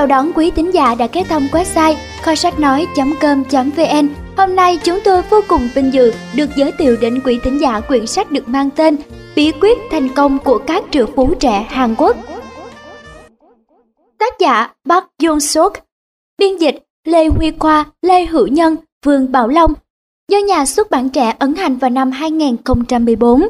Chào đón quý tín giả đã ghé thăm website kho sách nói.com.vn. Hôm nay chúng tôi vô cùng vinh dự được giới thiệu đến quý tín giả quyển sách được mang tên Bí quyết thành công của các triệu phú trẻ Hàn Quốc. Tác giả Park Yoon Suk Biên dịch Lê Huy Khoa, Lê Hữu Nhân, Vương Bảo Long Do nhà xuất bản trẻ ấn hành vào năm 2014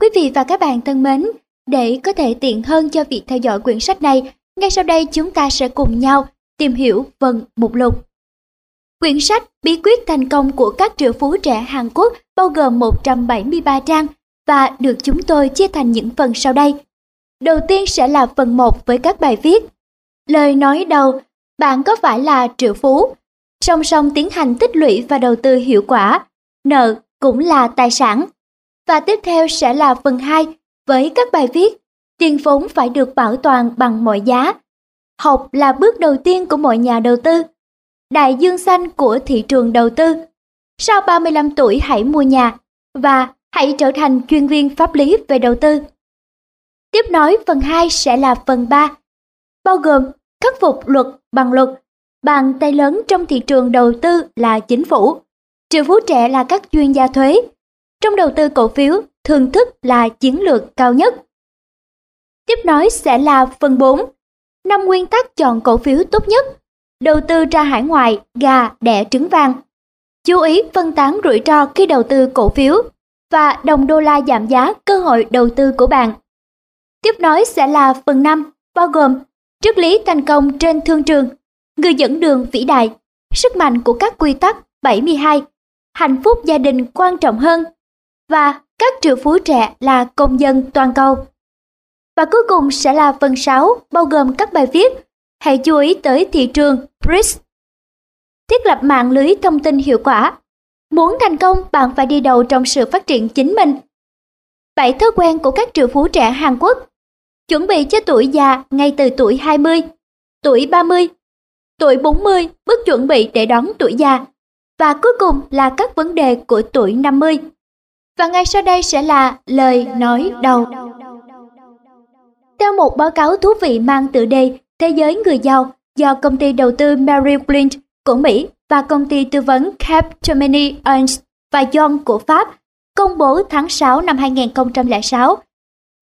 Quý vị và các bạn thân mến, để có thể tiện hơn cho việc theo dõi quyển sách này, ngay sau đây chúng ta sẽ cùng nhau tìm hiểu phần mục lục. Quyển sách Bí quyết thành công của các triệu phú trẻ Hàn Quốc bao gồm 173 trang và được chúng tôi chia thành những phần sau đây. Đầu tiên sẽ là phần 1 với các bài viết. Lời nói đầu, bạn có phải là triệu phú? Song song tiến hành tích lũy và đầu tư hiệu quả, nợ cũng là tài sản. Và tiếp theo sẽ là phần 2 với các bài viết tiền vốn phải được bảo toàn bằng mọi giá. Học là bước đầu tiên của mọi nhà đầu tư. Đại dương xanh của thị trường đầu tư. Sau 35 tuổi hãy mua nhà và hãy trở thành chuyên viên pháp lý về đầu tư. Tiếp nối phần 2 sẽ là phần 3, bao gồm khắc phục luật bằng luật. Bàn tay lớn trong thị trường đầu tư là chính phủ. Triệu phú trẻ là các chuyên gia thuế. Trong đầu tư cổ phiếu, thường thức là chiến lược cao nhất. Tiếp nói sẽ là phần 4. năm nguyên tắc chọn cổ phiếu tốt nhất. Đầu tư ra hải ngoại, gà, đẻ trứng vàng. Chú ý phân tán rủi ro khi đầu tư cổ phiếu và đồng đô la giảm giá cơ hội đầu tư của bạn. Tiếp nói sẽ là phần 5, bao gồm triết lý thành công trên thương trường, người dẫn đường vĩ đại, sức mạnh của các quy tắc 72, hạnh phúc gia đình quan trọng hơn và các triệu phú trẻ là công dân toàn cầu. Và cuối cùng sẽ là phần 6 bao gồm các bài viết Hãy chú ý tới thị trường BRICS. Thiết lập mạng lưới thông tin hiệu quả. Muốn thành công, bạn phải đi đầu trong sự phát triển chính mình. Bảy thói quen của các triệu phú trẻ Hàn Quốc. Chuẩn bị cho tuổi già ngay từ tuổi 20, tuổi 30, tuổi 40 bước chuẩn bị để đón tuổi già. Và cuối cùng là các vấn đề của tuổi 50. Và ngay sau đây sẽ là lời nói đầu. Theo một báo cáo thú vị mang tựa đề Thế giới người giàu do công ty đầu tư Mary Lynch, của Mỹ và công ty tư vấn Capgemini Ernst và Young của Pháp công bố tháng 6 năm 2006.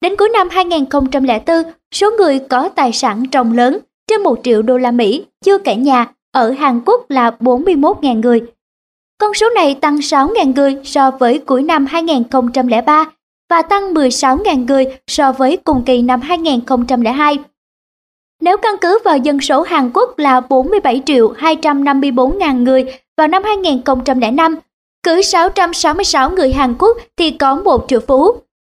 Đến cuối năm 2004, số người có tài sản trồng lớn trên 1 triệu đô la Mỹ chưa kể nhà ở Hàn Quốc là 41.000 người. Con số này tăng 6.000 người so với cuối năm 2003 và tăng 16.000 người so với cùng kỳ năm 2002. Nếu căn cứ vào dân số Hàn Quốc là 47 triệu 254 ngàn người vào năm 2005, cứ 666 người Hàn Quốc thì có một triệu phú.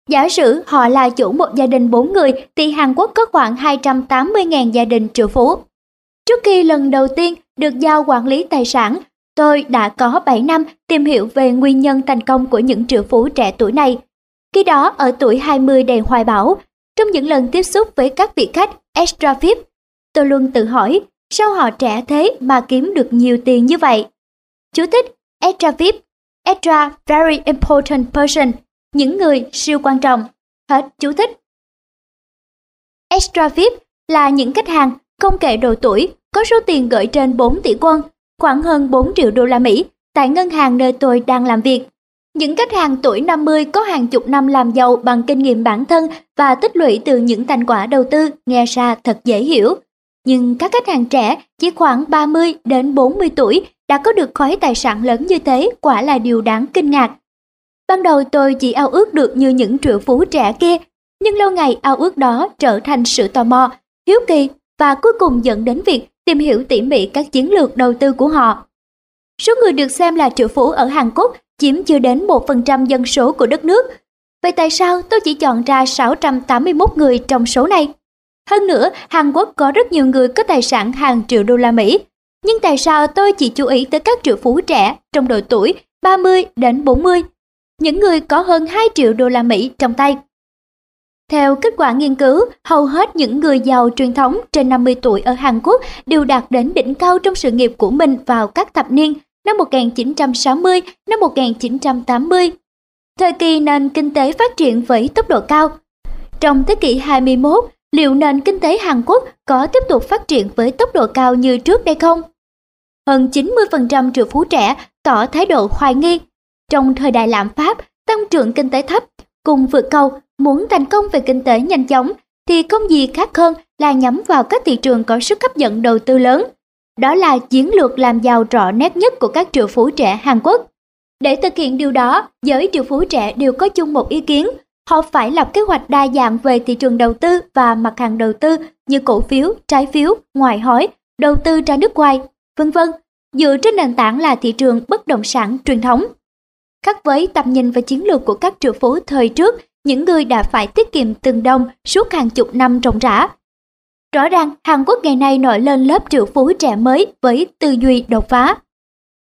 Giả sử họ là chủ một gia đình 4 người thì Hàn Quốc có khoảng 280.000 gia đình triệu phú. Trước khi lần đầu tiên được giao quản lý tài sản, tôi đã có 7 năm tìm hiểu về nguyên nhân thành công của những triệu phú trẻ tuổi này. Khi đó ở tuổi 20 đầy hoài bão, trong những lần tiếp xúc với các vị khách extra VIP, tôi luôn tự hỏi sao họ trẻ thế mà kiếm được nhiều tiền như vậy. Chú thích extra VIP, extra very important person, những người siêu quan trọng. Hết chú thích. Extra VIP là những khách hàng không kể độ tuổi có số tiền gửi trên 4 tỷ quân khoảng hơn 4 triệu đô la Mỹ tại ngân hàng nơi tôi đang làm việc. Những khách hàng tuổi 50 có hàng chục năm làm giàu bằng kinh nghiệm bản thân và tích lũy từ những thành quả đầu tư nghe ra thật dễ hiểu. Nhưng các khách hàng trẻ chỉ khoảng 30 đến 40 tuổi đã có được khối tài sản lớn như thế quả là điều đáng kinh ngạc. Ban đầu tôi chỉ ao ước được như những triệu phú trẻ kia, nhưng lâu ngày ao ước đó trở thành sự tò mò, hiếu kỳ và cuối cùng dẫn đến việc tìm hiểu tỉ mỉ các chiến lược đầu tư của họ. Số người được xem là triệu phú ở Hàn Quốc chiếm chưa đến 1% dân số của đất nước. Vậy tại sao tôi chỉ chọn ra 681 người trong số này? Hơn nữa, Hàn Quốc có rất nhiều người có tài sản hàng triệu đô la Mỹ. Nhưng tại sao tôi chỉ chú ý tới các triệu phú trẻ trong độ tuổi 30 đến 40? Những người có hơn 2 triệu đô la Mỹ trong tay. Theo kết quả nghiên cứu, hầu hết những người giàu truyền thống trên 50 tuổi ở Hàn Quốc đều đạt đến đỉnh cao trong sự nghiệp của mình vào các thập niên năm 1960, năm 1980. Thời kỳ nền kinh tế phát triển với tốc độ cao. Trong thế kỷ 21, liệu nền kinh tế Hàn Quốc có tiếp tục phát triển với tốc độ cao như trước đây không? Hơn 90% triệu phú trẻ tỏ thái độ hoài nghi. Trong thời đại lạm phát, tăng trưởng kinh tế thấp, cùng vượt cầu muốn thành công về kinh tế nhanh chóng thì không gì khác hơn là nhắm vào các thị trường có sức hấp dẫn đầu tư lớn. Đó là chiến lược làm giàu rõ nét nhất của các triệu phú trẻ Hàn Quốc. Để thực hiện điều đó, giới triệu phú trẻ đều có chung một ý kiến, họ phải lập kế hoạch đa dạng về thị trường đầu tư và mặt hàng đầu tư như cổ phiếu, trái phiếu, ngoại hối, đầu tư ra nước ngoài, vân vân, dựa trên nền tảng là thị trường bất động sản truyền thống. Khác với tầm nhìn và chiến lược của các triệu phú thời trước, những người đã phải tiết kiệm từng đồng suốt hàng chục năm ròng rã. Rõ ràng, Hàn Quốc ngày nay nổi lên lớp triệu phú trẻ mới với tư duy đột phá.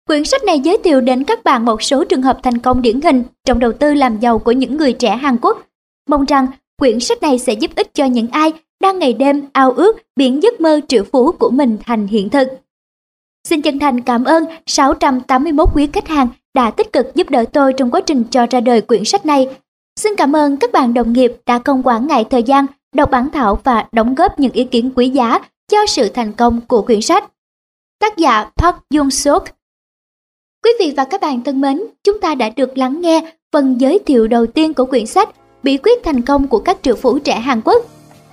Quyển sách này giới thiệu đến các bạn một số trường hợp thành công điển hình trong đầu tư làm giàu của những người trẻ Hàn Quốc. Mong rằng quyển sách này sẽ giúp ích cho những ai đang ngày đêm ao ước biến giấc mơ triệu phú của mình thành hiện thực. Xin chân thành cảm ơn 681 quý khách hàng đã tích cực giúp đỡ tôi trong quá trình cho ra đời quyển sách này. Xin cảm ơn các bạn đồng nghiệp đã không quản ngại thời gian đọc bản thảo và đóng góp những ý kiến quý giá cho sự thành công của quyển sách. Tác giả Park Jung Suk Quý vị và các bạn thân mến, chúng ta đã được lắng nghe phần giới thiệu đầu tiên của quyển sách Bí quyết thành công của các triệu phú trẻ Hàn Quốc.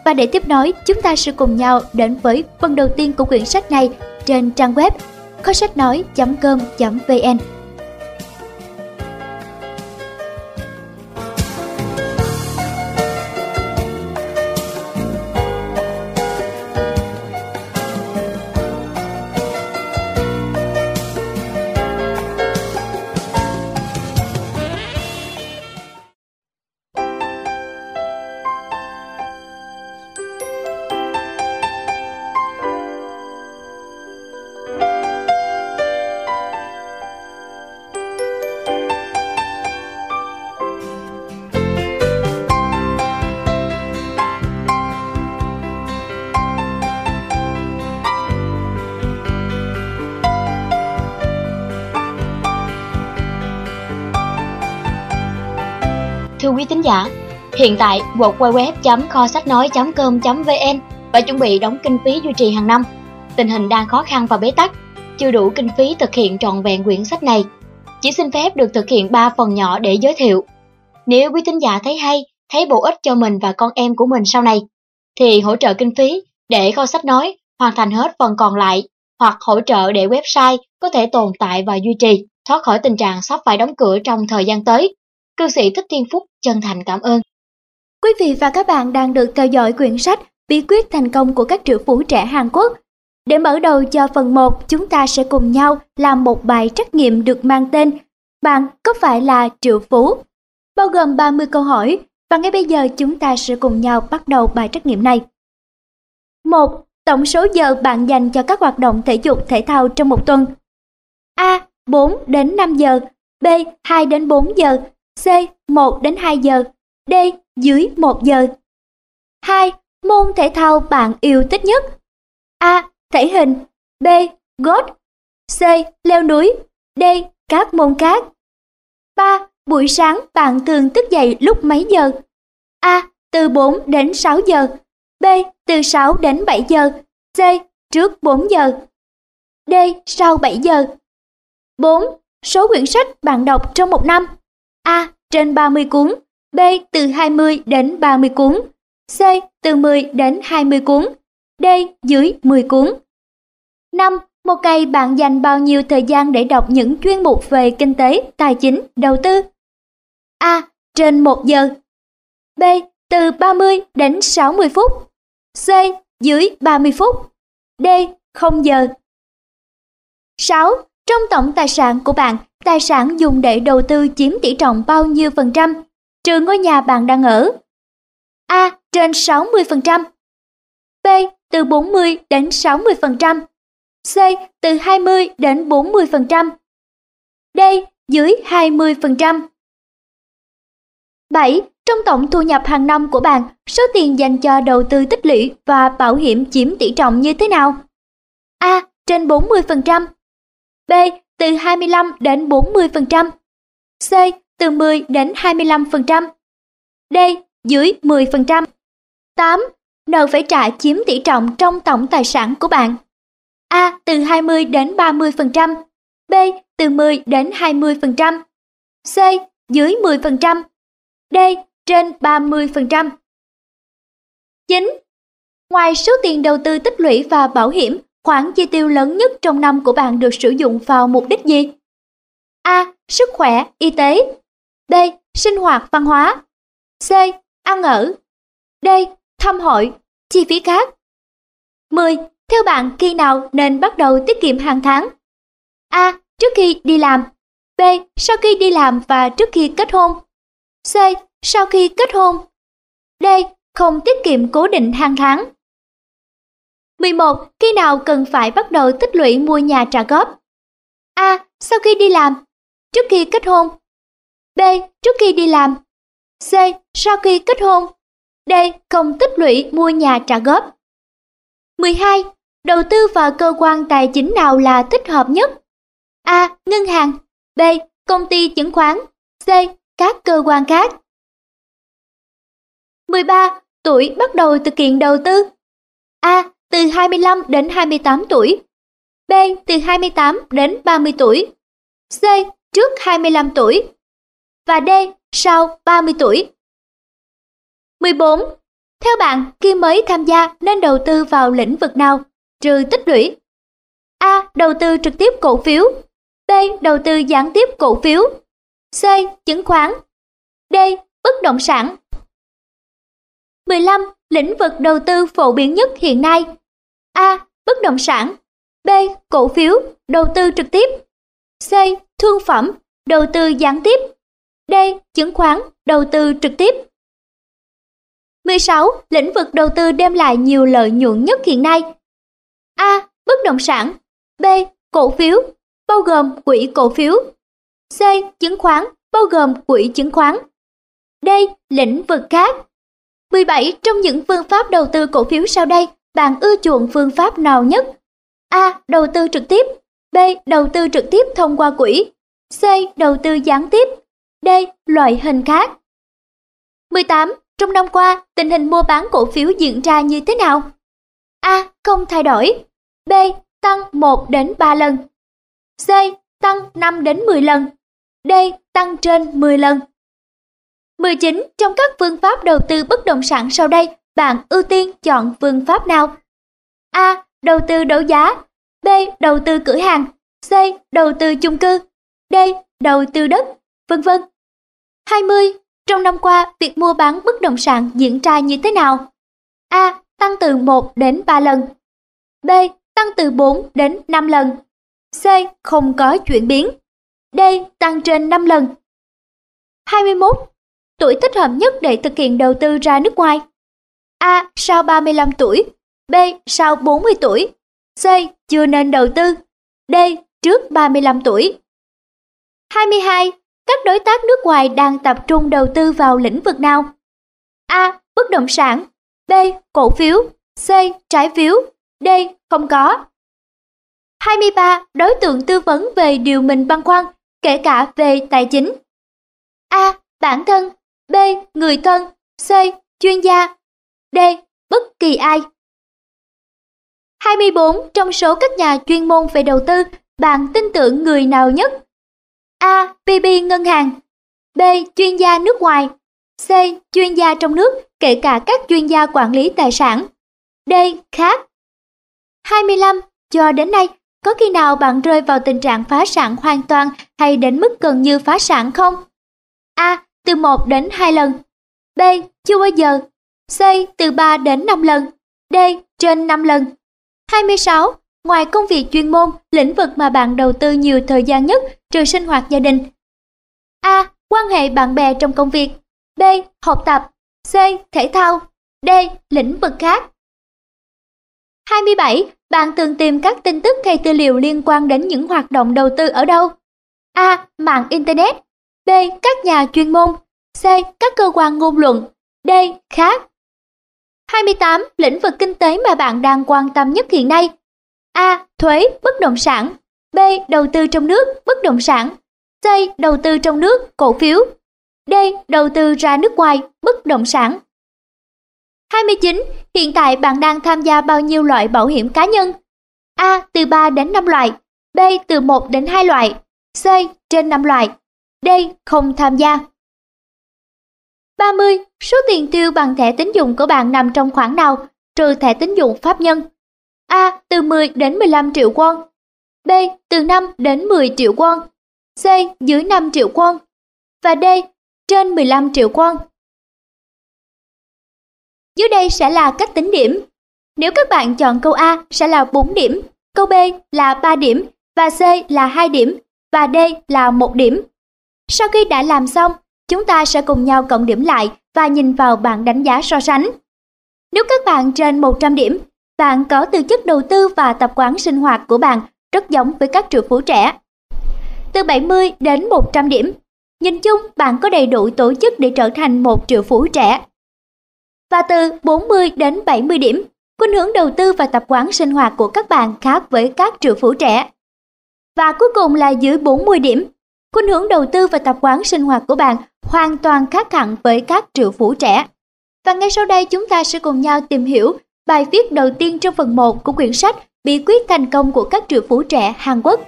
Và để tiếp nối, chúng ta sẽ cùng nhau đến với phần đầu tiên của quyển sách này trên trang web kho sách nói.com.vn quý tín giả, hiện tại www.kho sách nói.com.vn và chuẩn bị đóng kinh phí duy trì hàng năm. Tình hình đang khó khăn và bế tắc, chưa đủ kinh phí thực hiện trọn vẹn quyển sách này. Chỉ xin phép được thực hiện 3 phần nhỏ để giới thiệu. Nếu quý tín giả thấy hay, thấy bổ ích cho mình và con em của mình sau này, thì hỗ trợ kinh phí để kho sách nói hoàn thành hết phần còn lại hoặc hỗ trợ để website có thể tồn tại và duy trì, thoát khỏi tình trạng sắp phải đóng cửa trong thời gian tới. Cư sĩ Thích Thiên Phúc chân thành cảm ơn. Quý vị và các bạn đang được theo dõi quyển sách Bí quyết thành công của các triệu phú trẻ Hàn Quốc. Để mở đầu cho phần 1, chúng ta sẽ cùng nhau làm một bài trắc nghiệm được mang tên Bạn có phải là triệu phú? Bao gồm 30 câu hỏi và ngay bây giờ chúng ta sẽ cùng nhau bắt đầu bài trắc nghiệm này. 1. Tổng số giờ bạn dành cho các hoạt động thể dục thể thao trong một tuần. A. 4 đến 5 giờ, B. 2 đến 4 giờ, C. 1 đến 2 giờ. D. Dưới 1 giờ. 2. Môn thể thao bạn yêu thích nhất. A. Thể hình. B. Gót. C. Leo núi. D. Các môn khác. 3. Buổi sáng bạn thường thức dậy lúc mấy giờ? A. Từ 4 đến 6 giờ. B. Từ 6 đến 7 giờ. C. Trước 4 giờ. D. Sau 7 giờ. 4. Số quyển sách bạn đọc trong một năm. A. Trên 30 cuốn B. Từ 20 đến 30 cuốn C. Từ 10 đến 20 cuốn D. Dưới 10 cuốn 5. Một ngày bạn dành bao nhiêu thời gian để đọc những chuyên mục về kinh tế, tài chính, đầu tư? A. Trên 1 giờ B. Từ 30 đến 60 phút C. Dưới 30 phút D. 0 giờ 6. Trong tổng tài sản của bạn, tài sản dùng để đầu tư chiếm tỷ trọng bao nhiêu phần trăm, trừ ngôi nhà bạn đang ở? A. Trên 60%. B. Từ 40 đến 60%. C. Từ 20 đến 40%. D. Dưới 20%. 7. Trong tổng thu nhập hàng năm của bạn, số tiền dành cho đầu tư tích lũy và bảo hiểm chiếm tỷ trọng như thế nào? A. Trên 40%. B. Từ 25 đến 40%. C. Từ 10 đến 25%. D. Dưới 10%. 8. nợ phải trả chiếm tỷ trọng trong tổng tài sản của bạn? A. Từ 20 đến 30%. B. Từ 10 đến 20%. C. Dưới 10%. D. Trên 30%. 9. Ngoài số tiền đầu tư tích lũy và bảo hiểm, khoản chi tiêu lớn nhất trong năm của bạn được sử dụng vào mục đích gì? A. Sức khỏe, y tế. B. Sinh hoạt văn hóa. C. Ăn ở. D. Thăm hội, chi phí khác. 10. Theo bạn khi nào nên bắt đầu tiết kiệm hàng tháng? A. Trước khi đi làm. B. Sau khi đi làm và trước khi kết hôn. C. Sau khi kết hôn. D. Không tiết kiệm cố định hàng tháng. 11. Khi nào cần phải bắt đầu tích lũy mua nhà trả góp? A. Sau khi đi làm. Trước khi kết hôn. B. Trước khi đi làm. C. Sau khi kết hôn. D. Không tích lũy mua nhà trả góp. 12. Đầu tư vào cơ quan tài chính nào là thích hợp nhất? A. Ngân hàng B. Công ty chứng khoán C. Các cơ quan khác 13. Tuổi bắt đầu thực hiện đầu tư A. Từ 25 đến 28 tuổi B. Từ 28 đến 30 tuổi C. Trước 25 tuổi và D. Sau 30 tuổi 14. Theo bạn, khi mới tham gia nên đầu tư vào lĩnh vực nào, trừ tích lũy? A. Đầu tư trực tiếp cổ phiếu B. Đầu tư gián tiếp cổ phiếu C. Chứng khoán D. Bất động sản 15. Lĩnh vực đầu tư phổ biến nhất hiện nay A. Bất động sản B. Cổ phiếu, đầu tư trực tiếp C. Thương phẩm, đầu tư gián tiếp D. Chứng khoán, đầu tư trực tiếp 16. Lĩnh vực đầu tư đem lại nhiều lợi nhuận nhất hiện nay A. Bất động sản B. Cổ phiếu, bao gồm quỹ cổ phiếu C. Chứng khoán, bao gồm quỹ chứng khoán D. Lĩnh vực khác 17. Trong những phương pháp đầu tư cổ phiếu sau đây, bạn ưa chuộng phương pháp nào nhất? A. Đầu tư trực tiếp B. Đầu tư trực tiếp thông qua quỹ C. Đầu tư gián tiếp D. Loại hình khác 18. Trong năm qua, tình hình mua bán cổ phiếu diễn ra như thế nào? A. Không thay đổi B. Tăng 1 đến 3 lần C. Tăng 5 đến 10 lần D. Tăng trên 10 lần 19. Trong các phương pháp đầu tư bất động sản sau đây, bạn ưu tiên chọn phương pháp nào? A. Đầu tư đấu giá B. Đầu tư cửa hàng C. Đầu tư chung cư D. Đầu tư đất, vân vân. 20. Trong năm qua, việc mua bán bất động sản diễn ra như thế nào? A. Tăng từ 1 đến 3 lần. B. Tăng từ 4 đến 5 lần. C. Không có chuyển biến. D. Tăng trên 5 lần. 21. Tuổi thích hợp nhất để thực hiện đầu tư ra nước ngoài. A. Sau 35 tuổi. B. Sau 40 tuổi. C. Chưa nên đầu tư. D. Trước 35 tuổi. 22. Các đối tác nước ngoài đang tập trung đầu tư vào lĩnh vực nào? A. Bất động sản B. Cổ phiếu C. Trái phiếu D. Không có 23. Đối tượng tư vấn về điều mình băn khoăn, kể cả về tài chính A. Bản thân B. Người thân C. Chuyên gia D. Bất kỳ ai 24. Trong số các nhà chuyên môn về đầu tư, bạn tin tưởng người nào nhất? A. PB ngân hàng B. Chuyên gia nước ngoài C. Chuyên gia trong nước, kể cả các chuyên gia quản lý tài sản D. Khác 25. Cho đến nay, có khi nào bạn rơi vào tình trạng phá sản hoàn toàn hay đến mức gần như phá sản không? A. Từ 1 đến 2 lần B. Chưa bao giờ C. Từ 3 đến 5 lần D. Trên 5 lần 26. Ngoài công việc chuyên môn, lĩnh vực mà bạn đầu tư nhiều thời gian nhất trừ sinh hoạt gia đình. A. Quan hệ bạn bè trong công việc. B. Học tập. C. Thể thao. D. Lĩnh vực khác. 27. Bạn thường tìm các tin tức hay tư liệu liên quan đến những hoạt động đầu tư ở đâu? A. Mạng Internet. B. Các nhà chuyên môn. C. Các cơ quan ngôn luận. D. Khác. 28. Lĩnh vực kinh tế mà bạn đang quan tâm nhất hiện nay. A. Thuế, bất động sản. B. Đầu tư trong nước, bất động sản. C. Đầu tư trong nước, cổ phiếu. D. Đầu tư ra nước ngoài, bất động sản. 29. Hiện tại bạn đang tham gia bao nhiêu loại bảo hiểm cá nhân? A. Từ 3 đến 5 loại. B. Từ 1 đến 2 loại. C. Trên 5 loại. D. Không tham gia. 30. Số tiền tiêu bằng thẻ tín dụng của bạn nằm trong khoản nào, trừ thẻ tín dụng pháp nhân? A. Từ 10 đến 15 triệu won. B. Từ 5 đến 10 triệu won. C. Dưới 5 triệu won. Và D. Trên 15 triệu won. Dưới đây sẽ là cách tính điểm. Nếu các bạn chọn câu A sẽ là 4 điểm, câu B là 3 điểm và C là 2 điểm và D là 1 điểm. Sau khi đã làm xong, chúng ta sẽ cùng nhau cộng điểm lại và nhìn vào bảng đánh giá so sánh. Nếu các bạn trên 100 điểm, bạn có tư chất đầu tư và tập quán sinh hoạt của bạn rất giống với các triệu phú trẻ. Từ 70 đến 100 điểm, nhìn chung bạn có đầy đủ tổ chức để trở thành một triệu phú trẻ. Và từ 40 đến 70 điểm, khuynh hướng đầu tư và tập quán sinh hoạt của các bạn khác với các triệu phú trẻ. Và cuối cùng là dưới 40 điểm, khuynh hướng đầu tư và tập quán sinh hoạt của bạn hoàn toàn khác hẳn với các triệu phú trẻ. Và ngay sau đây chúng ta sẽ cùng nhau tìm hiểu bài viết đầu tiên trong phần 1 của quyển sách Bí quyết thành công của các triệu phú trẻ Hàn Quốc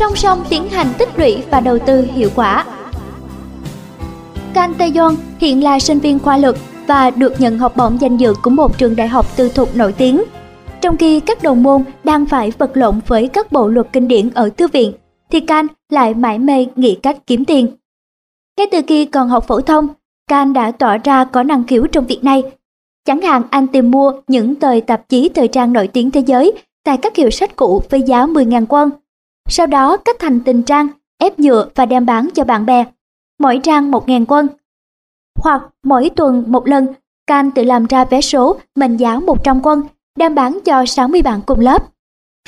song song tiến hành tích lũy và đầu tư hiệu quả. Kang Tae-yeon hiện là sinh viên khoa luật và được nhận học bổng danh dự của một trường đại học tư thục nổi tiếng. Trong khi các đồng môn đang phải vật lộn với các bộ luật kinh điển ở thư viện, thì Kang lại mãi mê nghĩ cách kiếm tiền. Ngay từ khi còn học phổ thông, Kang đã tỏ ra có năng khiếu trong việc này. Chẳng hạn anh tìm mua những tờ tạp chí thời trang nổi tiếng thế giới tại các hiệu sách cũ với giá 10.000 won sau đó cắt thành từng trang, ép nhựa và đem bán cho bạn bè. Mỗi trang một ngàn quân. Hoặc mỗi tuần một lần, Can tự làm ra vé số mệnh giá 100 quân, đem bán cho 60 bạn cùng lớp.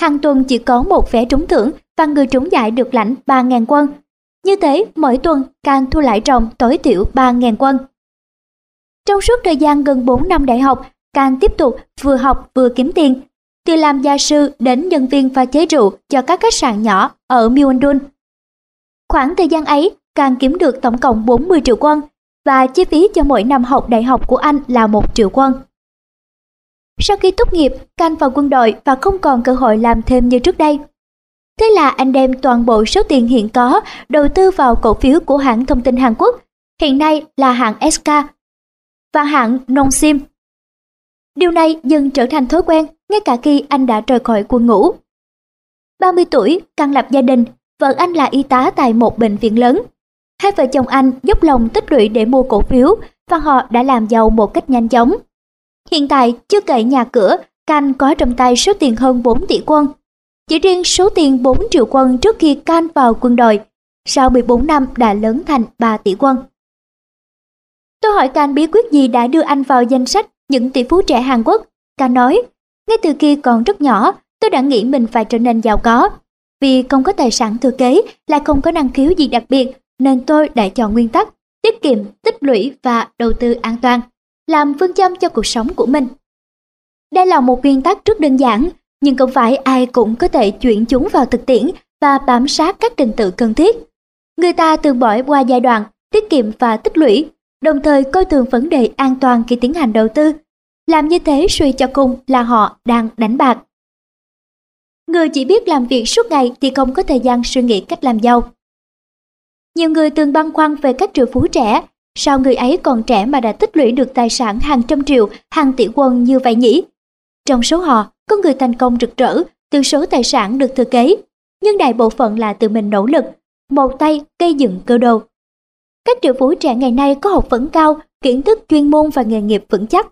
Hàng tuần chỉ có một vé trúng thưởng và người trúng giải được lãnh 3.000 quân. Như thế, mỗi tuần Can thu lại ròng tối thiểu 3.000 quân. Trong suốt thời gian gần 4 năm đại học, Can tiếp tục vừa học vừa kiếm tiền, từ làm gia sư đến nhân viên pha chế rượu cho các khách sạn nhỏ ở Myeongdong. Khoảng thời gian ấy, càng kiếm được tổng cộng 40 triệu won và chi phí cho mỗi năm học đại học của anh là 1 triệu won. Sau khi tốt nghiệp, Can vào quân đội và không còn cơ hội làm thêm như trước đây. Thế là anh đem toàn bộ số tiền hiện có đầu tư vào cổ phiếu của hãng thông tin Hàn Quốc, hiện nay là hãng SK và hãng Nongsim. Điều này dần trở thành thói quen ngay cả khi anh đã rời khỏi quân ngũ. 30 tuổi, căn lập gia đình, vợ anh là y tá tại một bệnh viện lớn. Hai vợ chồng anh dốc lòng tích lũy để mua cổ phiếu và họ đã làm giàu một cách nhanh chóng. Hiện tại, chưa kể nhà cửa, Can có trong tay số tiền hơn 4 tỷ quân. Chỉ riêng số tiền 4 triệu quân trước khi Can vào quân đội, sau 14 năm đã lớn thành 3 tỷ quân. Tôi hỏi Can bí quyết gì đã đưa anh vào danh sách những tỷ phú trẻ Hàn Quốc. Can nói, ngay từ khi còn rất nhỏ, tôi đã nghĩ mình phải trở nên giàu có. Vì không có tài sản thừa kế, lại không có năng khiếu gì đặc biệt, nên tôi đã chọn nguyên tắc tiết kiệm, tích lũy và đầu tư an toàn, làm phương châm cho cuộc sống của mình. Đây là một nguyên tắc rất đơn giản, nhưng không phải ai cũng có thể chuyển chúng vào thực tiễn và bám sát các trình tự cần thiết. Người ta thường bỏ qua giai đoạn tiết kiệm và tích lũy, đồng thời coi thường vấn đề an toàn khi tiến hành đầu tư làm như thế suy cho cùng là họ đang đánh bạc. Người chỉ biết làm việc suốt ngày thì không có thời gian suy nghĩ cách làm giàu. Nhiều người từng băn khoăn về các triệu phú trẻ, sao người ấy còn trẻ mà đã tích lũy được tài sản hàng trăm triệu, hàng tỷ quân như vậy nhỉ? Trong số họ, có người thành công rực rỡ từ số tài sản được thừa kế, nhưng đại bộ phận là tự mình nỗ lực, một tay cây dựng cơ đồ. Các triệu phú trẻ ngày nay có học vấn cao, kiến thức chuyên môn và nghề nghiệp vững chắc.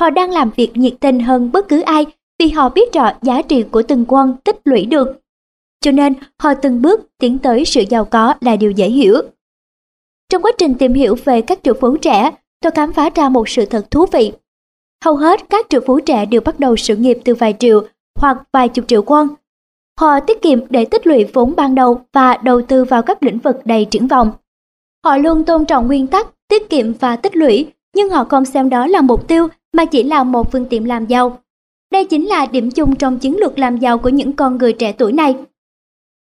Họ đang làm việc nhiệt tình hơn bất cứ ai vì họ biết rõ giá trị của từng quân tích lũy được. Cho nên họ từng bước tiến tới sự giàu có là điều dễ hiểu. Trong quá trình tìm hiểu về các triệu phú trẻ, tôi khám phá ra một sự thật thú vị. hầu hết các triệu phú trẻ đều bắt đầu sự nghiệp từ vài triệu hoặc vài chục triệu won. Họ tiết kiệm để tích lũy vốn ban đầu và đầu tư vào các lĩnh vực đầy triển vọng. Họ luôn tôn trọng nguyên tắc tiết kiệm và tích lũy, nhưng họ không xem đó là mục tiêu mà chỉ là một phương tiện làm giàu. Đây chính là điểm chung trong chiến lược làm giàu của những con người trẻ tuổi này.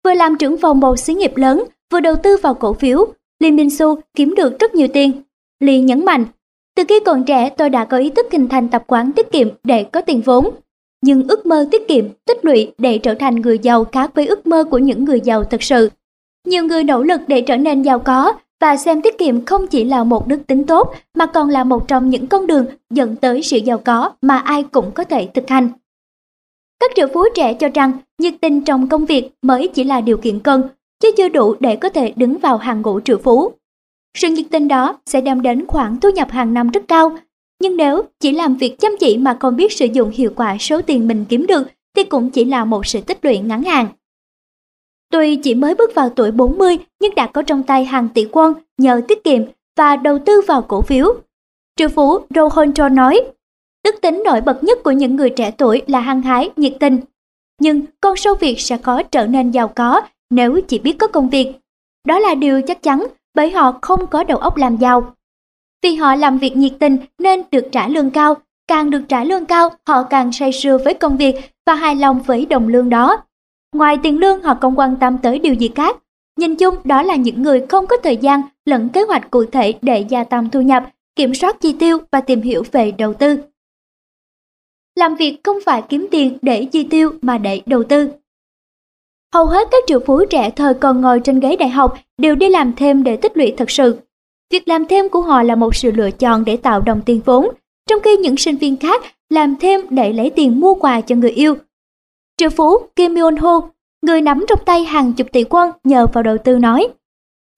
Vừa làm trưởng phòng một xí nghiệp lớn, vừa đầu tư vào cổ phiếu, Lee Min Su kiếm được rất nhiều tiền. Lee nhấn mạnh, từ khi còn trẻ tôi đã có ý thức hình thành tập quán tiết kiệm để có tiền vốn. Nhưng ước mơ tiết kiệm, tích lũy để trở thành người giàu khác với ước mơ của những người giàu thật sự. Nhiều người nỗ lực để trở nên giàu có và xem tiết kiệm không chỉ là một đức tính tốt mà còn là một trong những con đường dẫn tới sự giàu có mà ai cũng có thể thực hành. Các triệu phú trẻ cho rằng nhiệt tình trong công việc mới chỉ là điều kiện cần, chứ chưa đủ để có thể đứng vào hàng ngũ triệu phú. Sự nhiệt tình đó sẽ đem đến khoản thu nhập hàng năm rất cao, nhưng nếu chỉ làm việc chăm chỉ mà không biết sử dụng hiệu quả số tiền mình kiếm được thì cũng chỉ là một sự tích lũy ngắn hạn. Tuy chỉ mới bước vào tuổi 40 nhưng đã có trong tay hàng tỷ quân nhờ tiết kiệm và đầu tư vào cổ phiếu. Triệu phú Rohon nói, đức tính nổi bật nhất của những người trẻ tuổi là hăng hái, nhiệt tình. Nhưng con sâu việc sẽ khó trở nên giàu có nếu chỉ biết có công việc. Đó là điều chắc chắn bởi họ không có đầu óc làm giàu. Vì họ làm việc nhiệt tình nên được trả lương cao, càng được trả lương cao họ càng say sưa với công việc và hài lòng với đồng lương đó. Ngoài tiền lương họ không quan tâm tới điều gì khác. Nhìn chung đó là những người không có thời gian lẫn kế hoạch cụ thể để gia tăng thu nhập, kiểm soát chi tiêu và tìm hiểu về đầu tư. Làm việc không phải kiếm tiền để chi tiêu mà để đầu tư. Hầu hết các triệu phú trẻ thời còn ngồi trên ghế đại học đều đi làm thêm để tích lũy thật sự. Việc làm thêm của họ là một sự lựa chọn để tạo đồng tiền vốn, trong khi những sinh viên khác làm thêm để lấy tiền mua quà cho người yêu Triệu phú Kim Myung Ho, người nắm trong tay hàng chục tỷ quân nhờ vào đầu tư nói.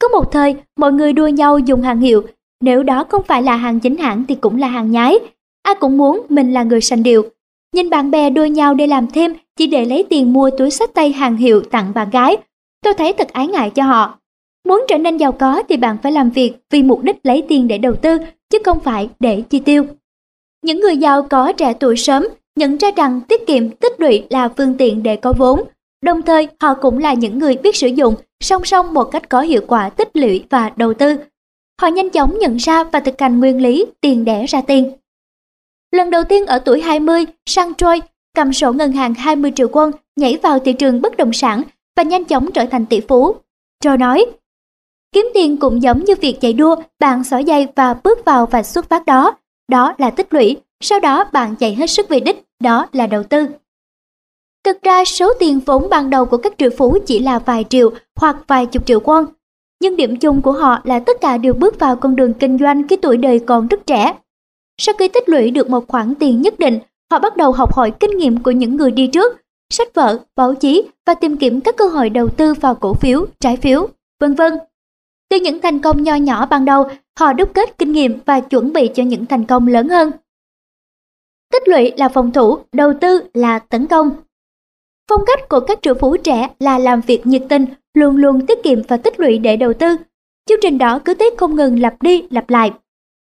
Có một thời, mọi người đua nhau dùng hàng hiệu, nếu đó không phải là hàng chính hãng thì cũng là hàng nhái. Ai cũng muốn mình là người sành điệu. Nhìn bạn bè đua nhau để làm thêm chỉ để lấy tiền mua túi sách tay hàng hiệu tặng bạn gái. Tôi thấy thật ái ngại cho họ. Muốn trở nên giàu có thì bạn phải làm việc vì mục đích lấy tiền để đầu tư, chứ không phải để chi tiêu. Những người giàu có trẻ tuổi sớm nhận ra rằng tiết kiệm tích lũy là phương tiện để có vốn. Đồng thời, họ cũng là những người biết sử dụng song song một cách có hiệu quả tích lũy và đầu tư. Họ nhanh chóng nhận ra và thực hành nguyên lý tiền đẻ ra tiền. Lần đầu tiên ở tuổi 20, Sang Troy cầm sổ ngân hàng 20 triệu quân nhảy vào thị trường bất động sản và nhanh chóng trở thành tỷ phú. Troy nói, kiếm tiền cũng giống như việc chạy đua, bạn xỏ dây và bước vào và xuất phát đó. Đó là tích lũy, sau đó bạn chạy hết sức về đích, đó là đầu tư. Thực ra số tiền vốn ban đầu của các triệu phú chỉ là vài triệu hoặc vài chục triệu won. Nhưng điểm chung của họ là tất cả đều bước vào con đường kinh doanh khi tuổi đời còn rất trẻ. Sau khi tích lũy được một khoản tiền nhất định, họ bắt đầu học hỏi kinh nghiệm của những người đi trước, sách vở, báo chí và tìm kiếm các cơ hội đầu tư vào cổ phiếu, trái phiếu, vân vân. Từ những thành công nho nhỏ ban đầu, họ đúc kết kinh nghiệm và chuẩn bị cho những thành công lớn hơn. Tích lũy là phòng thủ, đầu tư là tấn công. Phong cách của các triệu phú trẻ là làm việc nhiệt tình, luôn luôn tiết kiệm và tích lũy để đầu tư. Chương trình đó cứ tiếp không ngừng lặp đi lặp lại.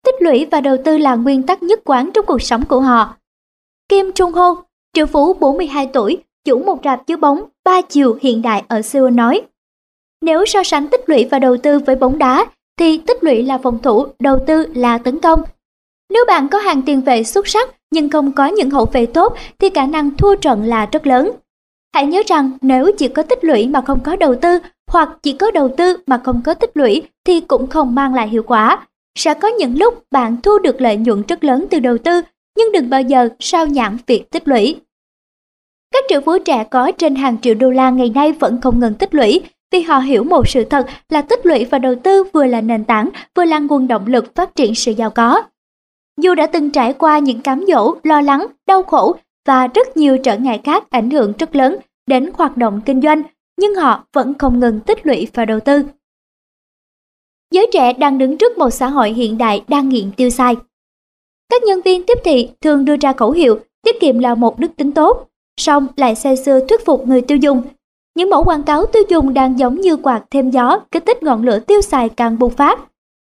Tích lũy và đầu tư là nguyên tắc nhất quán trong cuộc sống của họ. Kim Trung Ho, triệu phú 42 tuổi, chủ một rạp chiếu bóng ba chiều hiện đại ở Seoul nói. Nếu so sánh tích lũy và đầu tư với bóng đá, thì tích lũy là phòng thủ, đầu tư là tấn công. Nếu bạn có hàng tiền vệ xuất sắc nhưng không có những hậu vệ tốt thì khả năng thua trận là rất lớn. Hãy nhớ rằng nếu chỉ có tích lũy mà không có đầu tư hoặc chỉ có đầu tư mà không có tích lũy thì cũng không mang lại hiệu quả. Sẽ có những lúc bạn thu được lợi nhuận rất lớn từ đầu tư, nhưng đừng bao giờ sao nhãn việc tích lũy. Các triệu phú trẻ có trên hàng triệu đô la ngày nay vẫn không ngừng tích lũy vì họ hiểu một sự thật là tích lũy và đầu tư vừa là nền tảng, vừa là nguồn động lực phát triển sự giàu có. Dù đã từng trải qua những cám dỗ, lo lắng, đau khổ và rất nhiều trở ngại khác ảnh hưởng rất lớn đến hoạt động kinh doanh, nhưng họ vẫn không ngừng tích lũy và đầu tư. Giới trẻ đang đứng trước một xã hội hiện đại đang nghiện tiêu xài. Các nhân viên tiếp thị thường đưa ra khẩu hiệu tiết kiệm là một đức tính tốt, song lại say sưa thuyết phục người tiêu dùng. Những mẫu quảng cáo tiêu dùng đang giống như quạt thêm gió, kích thích ngọn lửa tiêu xài càng bùng phát.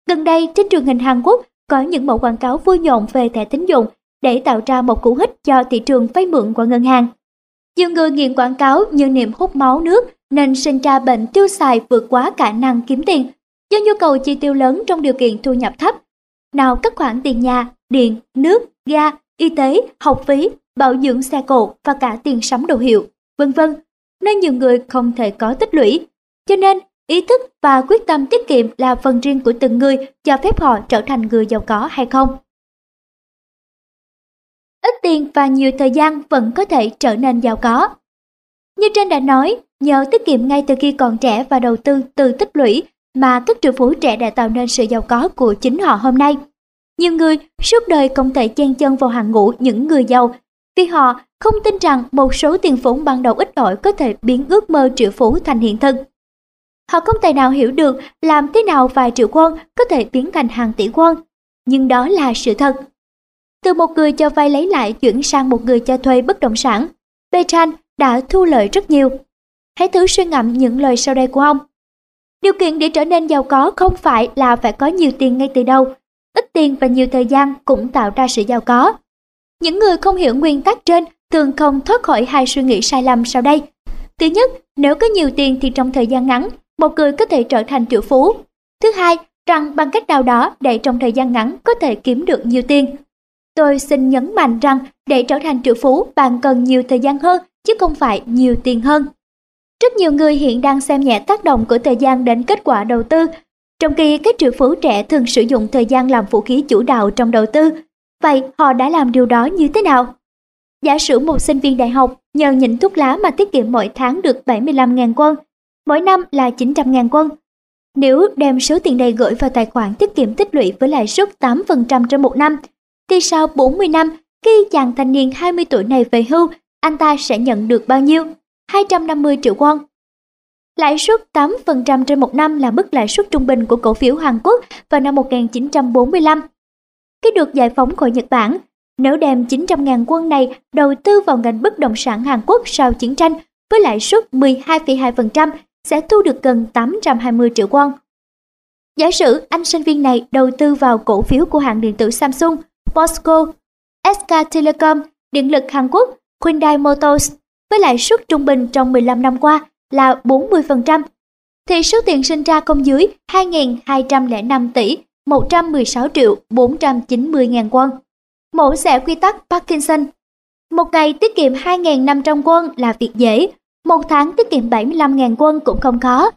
Gần đây trên truyền hình Hàn Quốc có những mẫu quảng cáo vui nhộn về thẻ tín dụng để tạo ra một cú hích cho thị trường vay mượn qua ngân hàng. Nhiều người nghiện quảng cáo như niệm hút máu nước nên sinh ra bệnh tiêu xài vượt quá khả năng kiếm tiền do nhu cầu chi tiêu lớn trong điều kiện thu nhập thấp. Nào các khoản tiền nhà, điện, nước, ga, y tế, học phí, bảo dưỡng xe cộ và cả tiền sắm đồ hiệu, vân vân. Nên nhiều người không thể có tích lũy. Cho nên, ý thức và quyết tâm tiết kiệm là phần riêng của từng người cho phép họ trở thành người giàu có hay không. Ít tiền và nhiều thời gian vẫn có thể trở nên giàu có. Như trên đã nói, nhờ tiết kiệm ngay từ khi còn trẻ và đầu tư từ tích lũy mà các triệu phú trẻ đã tạo nên sự giàu có của chính họ hôm nay. Nhiều người suốt đời không thể chen chân vào hàng ngũ những người giàu vì họ không tin rằng một số tiền vốn ban đầu ít ỏi có thể biến ước mơ triệu phú thành hiện thực. Họ không thể nào hiểu được làm thế nào vài triệu won có thể biến thành hàng tỷ won, nhưng đó là sự thật. Từ một người cho vay lấy lại chuyển sang một người cho thuê bất động sản, Petran đã thu lợi rất nhiều. Hãy thử suy ngẫm những lời sau đây của ông. Điều kiện để trở nên giàu có không phải là phải có nhiều tiền ngay từ đầu, ít tiền và nhiều thời gian cũng tạo ra sự giàu có. Những người không hiểu nguyên tắc trên thường không thoát khỏi hai suy nghĩ sai lầm sau đây. Thứ nhất, nếu có nhiều tiền thì trong thời gian ngắn, một người có thể trở thành triệu phú. Thứ hai, rằng bằng cách nào đó để trong thời gian ngắn có thể kiếm được nhiều tiền. Tôi xin nhấn mạnh rằng để trở thành triệu phú bạn cần nhiều thời gian hơn chứ không phải nhiều tiền hơn. Rất nhiều người hiện đang xem nhẹ tác động của thời gian đến kết quả đầu tư, trong khi các triệu phú trẻ thường sử dụng thời gian làm vũ khí chủ đạo trong đầu tư. Vậy họ đã làm điều đó như thế nào? Giả sử một sinh viên đại học nhờ nhịn thuốc lá mà tiết kiệm mỗi tháng được 75.000 quân, mỗi năm là 900.000 quân. Nếu đem số tiền này gửi vào tài khoản tiết kiệm tích lũy với lãi suất 8% trên một năm, thì sau 40 năm, khi chàng thanh niên 20 tuổi này về hưu, anh ta sẽ nhận được bao nhiêu? 250 triệu won. Lãi suất 8% trên một năm là mức lãi suất trung bình của cổ phiếu Hàn Quốc vào năm 1945. Khi được giải phóng khỏi Nhật Bản, nếu đem 900.000 quân này đầu tư vào ngành bất động sản Hàn Quốc sau chiến tranh với lãi suất 12,2% sẽ thu được gần 820 triệu won. Giả sử anh sinh viên này đầu tư vào cổ phiếu của hãng điện tử Samsung, POSCO, SK Telecom, Điện lực Hàn Quốc, Hyundai Motors với lãi suất trung bình trong 15 năm qua là 40%, thì số tiền sinh ra không dưới 2.205 tỷ 116 triệu 490 ngàn quân. Mẫu sẽ quy tắc Parkinson Một ngày tiết kiệm 2.500 quân là việc dễ, một tháng tiết kiệm 75.000 quân cũng không khó,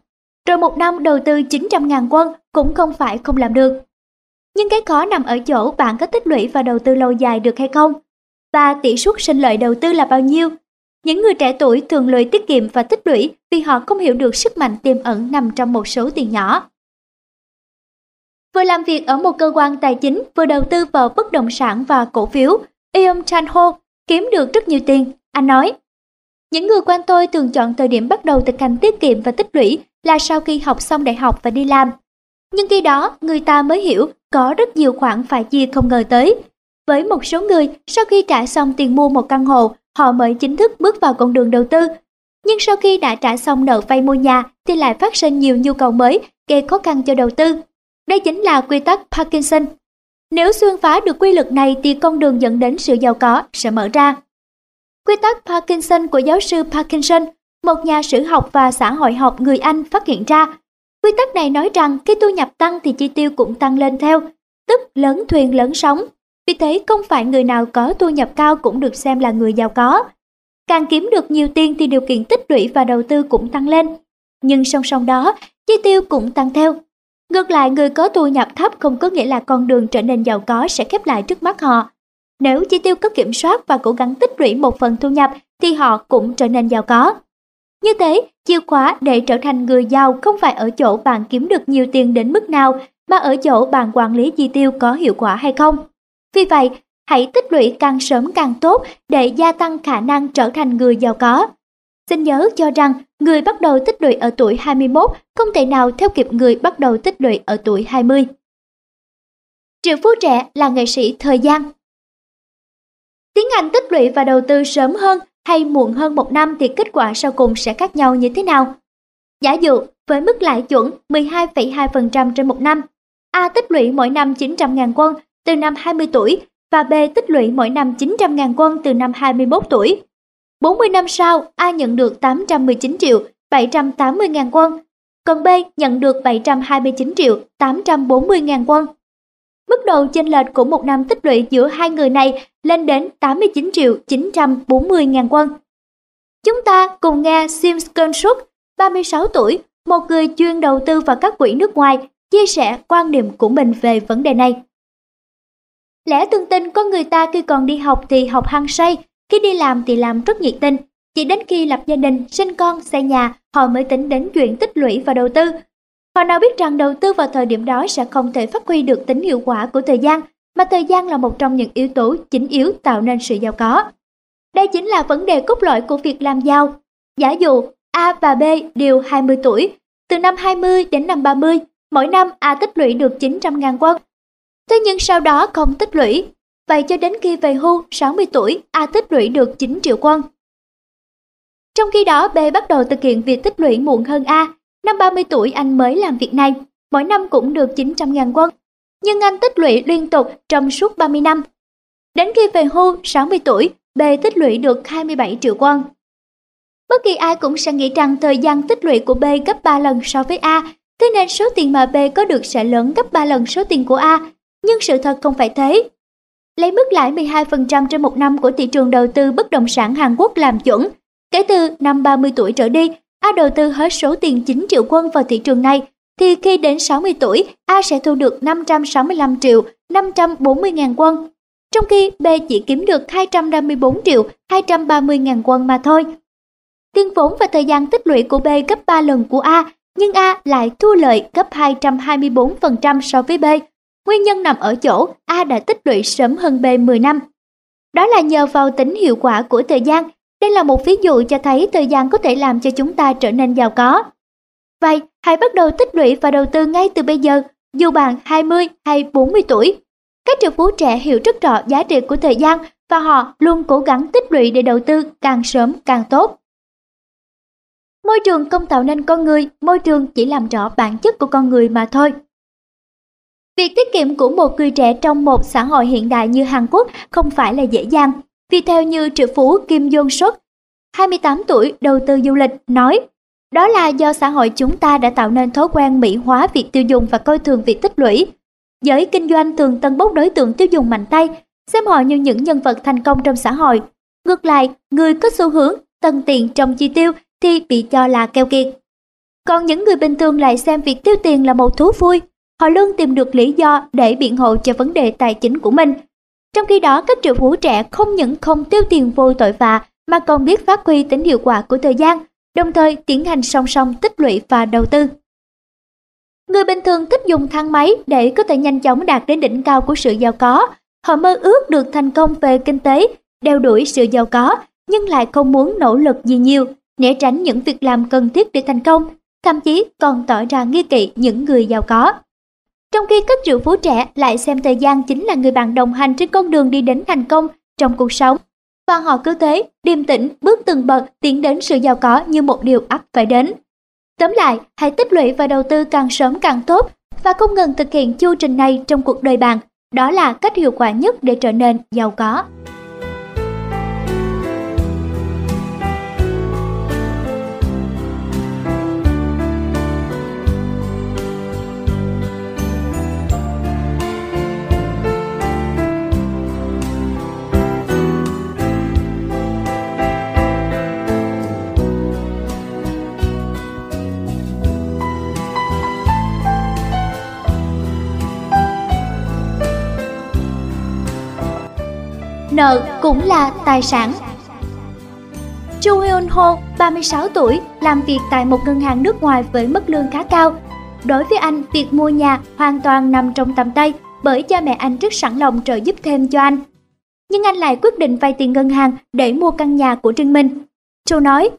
rồi một năm đầu tư 900.000 quân cũng không phải không làm được. Nhưng cái khó nằm ở chỗ bạn có tích lũy và đầu tư lâu dài được hay không? Và tỷ suất sinh lợi đầu tư là bao nhiêu những người trẻ tuổi thường lười tiết kiệm và tích lũy vì họ không hiểu được sức mạnh tiềm ẩn nằm trong một số tiền nhỏ. Vừa làm việc ở một cơ quan tài chính, vừa đầu tư vào bất động sản và cổ phiếu, Eom Chan Ho kiếm được rất nhiều tiền. Anh nói, những người quanh tôi thường chọn thời điểm bắt đầu thực hành tiết kiệm và tích lũy là sau khi học xong đại học và đi làm. Nhưng khi đó, người ta mới hiểu có rất nhiều khoản phải chia không ngờ tới. Với một số người, sau khi trả xong tiền mua một căn hộ, họ mới chính thức bước vào con đường đầu tư. Nhưng sau khi đã trả xong nợ vay mua nhà thì lại phát sinh nhiều nhu cầu mới gây khó khăn cho đầu tư. Đây chính là quy tắc Parkinson. Nếu xuyên phá được quy luật này thì con đường dẫn đến sự giàu có sẽ mở ra. Quy tắc Parkinson của giáo sư Parkinson, một nhà sử học và xã hội học người Anh phát hiện ra. Quy tắc này nói rằng khi thu nhập tăng thì chi tiêu cũng tăng lên theo, tức lớn thuyền lớn sóng, vì thế không phải người nào có thu nhập cao cũng được xem là người giàu có. Càng kiếm được nhiều tiền thì điều kiện tích lũy và đầu tư cũng tăng lên. Nhưng song song đó, chi tiêu cũng tăng theo. Ngược lại, người có thu nhập thấp không có nghĩa là con đường trở nên giàu có sẽ khép lại trước mắt họ. Nếu chi tiêu có kiểm soát và cố gắng tích lũy một phần thu nhập thì họ cũng trở nên giàu có. Như thế, chìa khóa để trở thành người giàu không phải ở chỗ bạn kiếm được nhiều tiền đến mức nào, mà ở chỗ bạn quản lý chi tiêu có hiệu quả hay không. Vì vậy, hãy tích lũy càng sớm càng tốt để gia tăng khả năng trở thành người giàu có. Xin nhớ cho rằng người bắt đầu tích lũy ở tuổi 21 không thể nào theo kịp người bắt đầu tích lũy ở tuổi 20. Triệu phú trẻ là nghệ sĩ thời gian. Tiến hành tích lũy và đầu tư sớm hơn hay muộn hơn một năm thì kết quả sau cùng sẽ khác nhau như thế nào? Giả dụ, với mức lãi chuẩn 12,2% trên một năm, A tích lũy mỗi năm 900.000 quân từ năm 20 tuổi và B tích lũy mỗi năm 900.000 quân từ năm 21 tuổi. 40 năm sau, A nhận được 819 triệu 780 ngàn quân, còn B nhận được 729 triệu 840 ngàn quân. Mức độ chênh lệch của một năm tích lũy giữa hai người này lên đến 89 triệu 940 ngàn quân. Chúng ta cùng nghe Sim Skensuk, 36 tuổi, một người chuyên đầu tư vào các quỹ nước ngoài, chia sẻ quan điểm của mình về vấn đề này. Lẽ tương tin con người ta khi còn đi học thì học hăng say, khi đi làm thì làm rất nhiệt tình. Chỉ đến khi lập gia đình, sinh con, xây nhà, họ mới tính đến chuyện tích lũy và đầu tư. Họ nào biết rằng đầu tư vào thời điểm đó sẽ không thể phát huy được tính hiệu quả của thời gian, mà thời gian là một trong những yếu tố chính yếu tạo nên sự giàu có. Đây chính là vấn đề cốt lõi của việc làm giàu. Giả dụ A và B đều 20 tuổi, từ năm 20 đến năm 30, mỗi năm A tích lũy được 900.000 quân. Thế nhưng sau đó không tích lũy, vậy cho đến khi về hưu 60 tuổi, A tích lũy được 9 triệu quân. Trong khi đó B bắt đầu thực hiện việc tích lũy muộn hơn A, năm 30 tuổi anh mới làm việc này, mỗi năm cũng được 900.000 quân. Nhưng anh tích lũy liên tục trong suốt 30 năm. Đến khi về hưu 60 tuổi, B tích lũy được 27 triệu quân. Bất kỳ ai cũng sẽ nghĩ rằng thời gian tích lũy của B gấp 3 lần so với A, thế nên số tiền mà B có được sẽ lớn gấp 3 lần số tiền của A, nhưng sự thật không phải thế. Lấy mức lãi 12% trên một năm của thị trường đầu tư bất động sản Hàn Quốc làm chuẩn, kể từ năm 30 tuổi trở đi, A đầu tư hết số tiền 9 triệu quân vào thị trường này, thì khi đến 60 tuổi, A sẽ thu được 565 triệu 540 ngàn quân, trong khi B chỉ kiếm được 254 triệu 230 ngàn quân mà thôi. Tiền vốn và thời gian tích lũy của B gấp 3 lần của A, nhưng A lại thu lợi gấp 224% so với B. Nguyên nhân nằm ở chỗ A đã tích lũy sớm hơn B 10 năm. Đó là nhờ vào tính hiệu quả của thời gian. Đây là một ví dụ cho thấy thời gian có thể làm cho chúng ta trở nên giàu có. Vậy, hãy bắt đầu tích lũy và đầu tư ngay từ bây giờ, dù bạn 20 hay 40 tuổi. Các triệu phú trẻ hiểu rất rõ giá trị của thời gian và họ luôn cố gắng tích lũy để đầu tư càng sớm càng tốt. Môi trường không tạo nên con người, môi trường chỉ làm rõ bản chất của con người mà thôi. Việc tiết kiệm của một người trẻ trong một xã hội hiện đại như Hàn Quốc không phải là dễ dàng, vì theo như triệu phú Kim Jong Suk, 28 tuổi đầu tư du lịch, nói đó là do xã hội chúng ta đã tạo nên thói quen mỹ hóa việc tiêu dùng và coi thường việc tích lũy. Giới kinh doanh thường tân bốc đối tượng tiêu dùng mạnh tay, xem họ như những nhân vật thành công trong xã hội. Ngược lại, người có xu hướng tân tiền trong chi tiêu thì bị cho là keo kiệt. Còn những người bình thường lại xem việc tiêu tiền là một thú vui, họ luôn tìm được lý do để biện hộ cho vấn đề tài chính của mình. Trong khi đó, các triệu phú trẻ không những không tiêu tiền vô tội vạ mà còn biết phát huy tính hiệu quả của thời gian, đồng thời tiến hành song song tích lũy và đầu tư. Người bình thường thích dùng thang máy để có thể nhanh chóng đạt đến đỉnh cao của sự giàu có. Họ mơ ước được thành công về kinh tế, đeo đuổi sự giàu có, nhưng lại không muốn nỗ lực gì nhiều né tránh những việc làm cần thiết để thành công, thậm chí còn tỏ ra nghi kỵ những người giàu có. Trong khi các triệu phú trẻ lại xem thời gian chính là người bạn đồng hành trên con đường đi đến thành công trong cuộc sống, và họ cứ thế, điềm tĩnh, bước từng bậc tiến đến sự giàu có như một điều ắt phải đến. Tóm lại, hãy tích lũy và đầu tư càng sớm càng tốt và không ngừng thực hiện chu trình này trong cuộc đời bạn. Đó là cách hiệu quả nhất để trở nên giàu có. Nợ cũng là tài sản. Chu Hyun Ho, 36 tuổi, làm việc tại một ngân hàng nước ngoài với mức lương khá cao. Đối với anh, việc mua nhà hoàn toàn nằm trong tầm tay bởi cha mẹ anh rất sẵn lòng trợ giúp thêm cho anh. Nhưng anh lại quyết định vay tiền ngân hàng để mua căn nhà của riêng mình. Châu nói,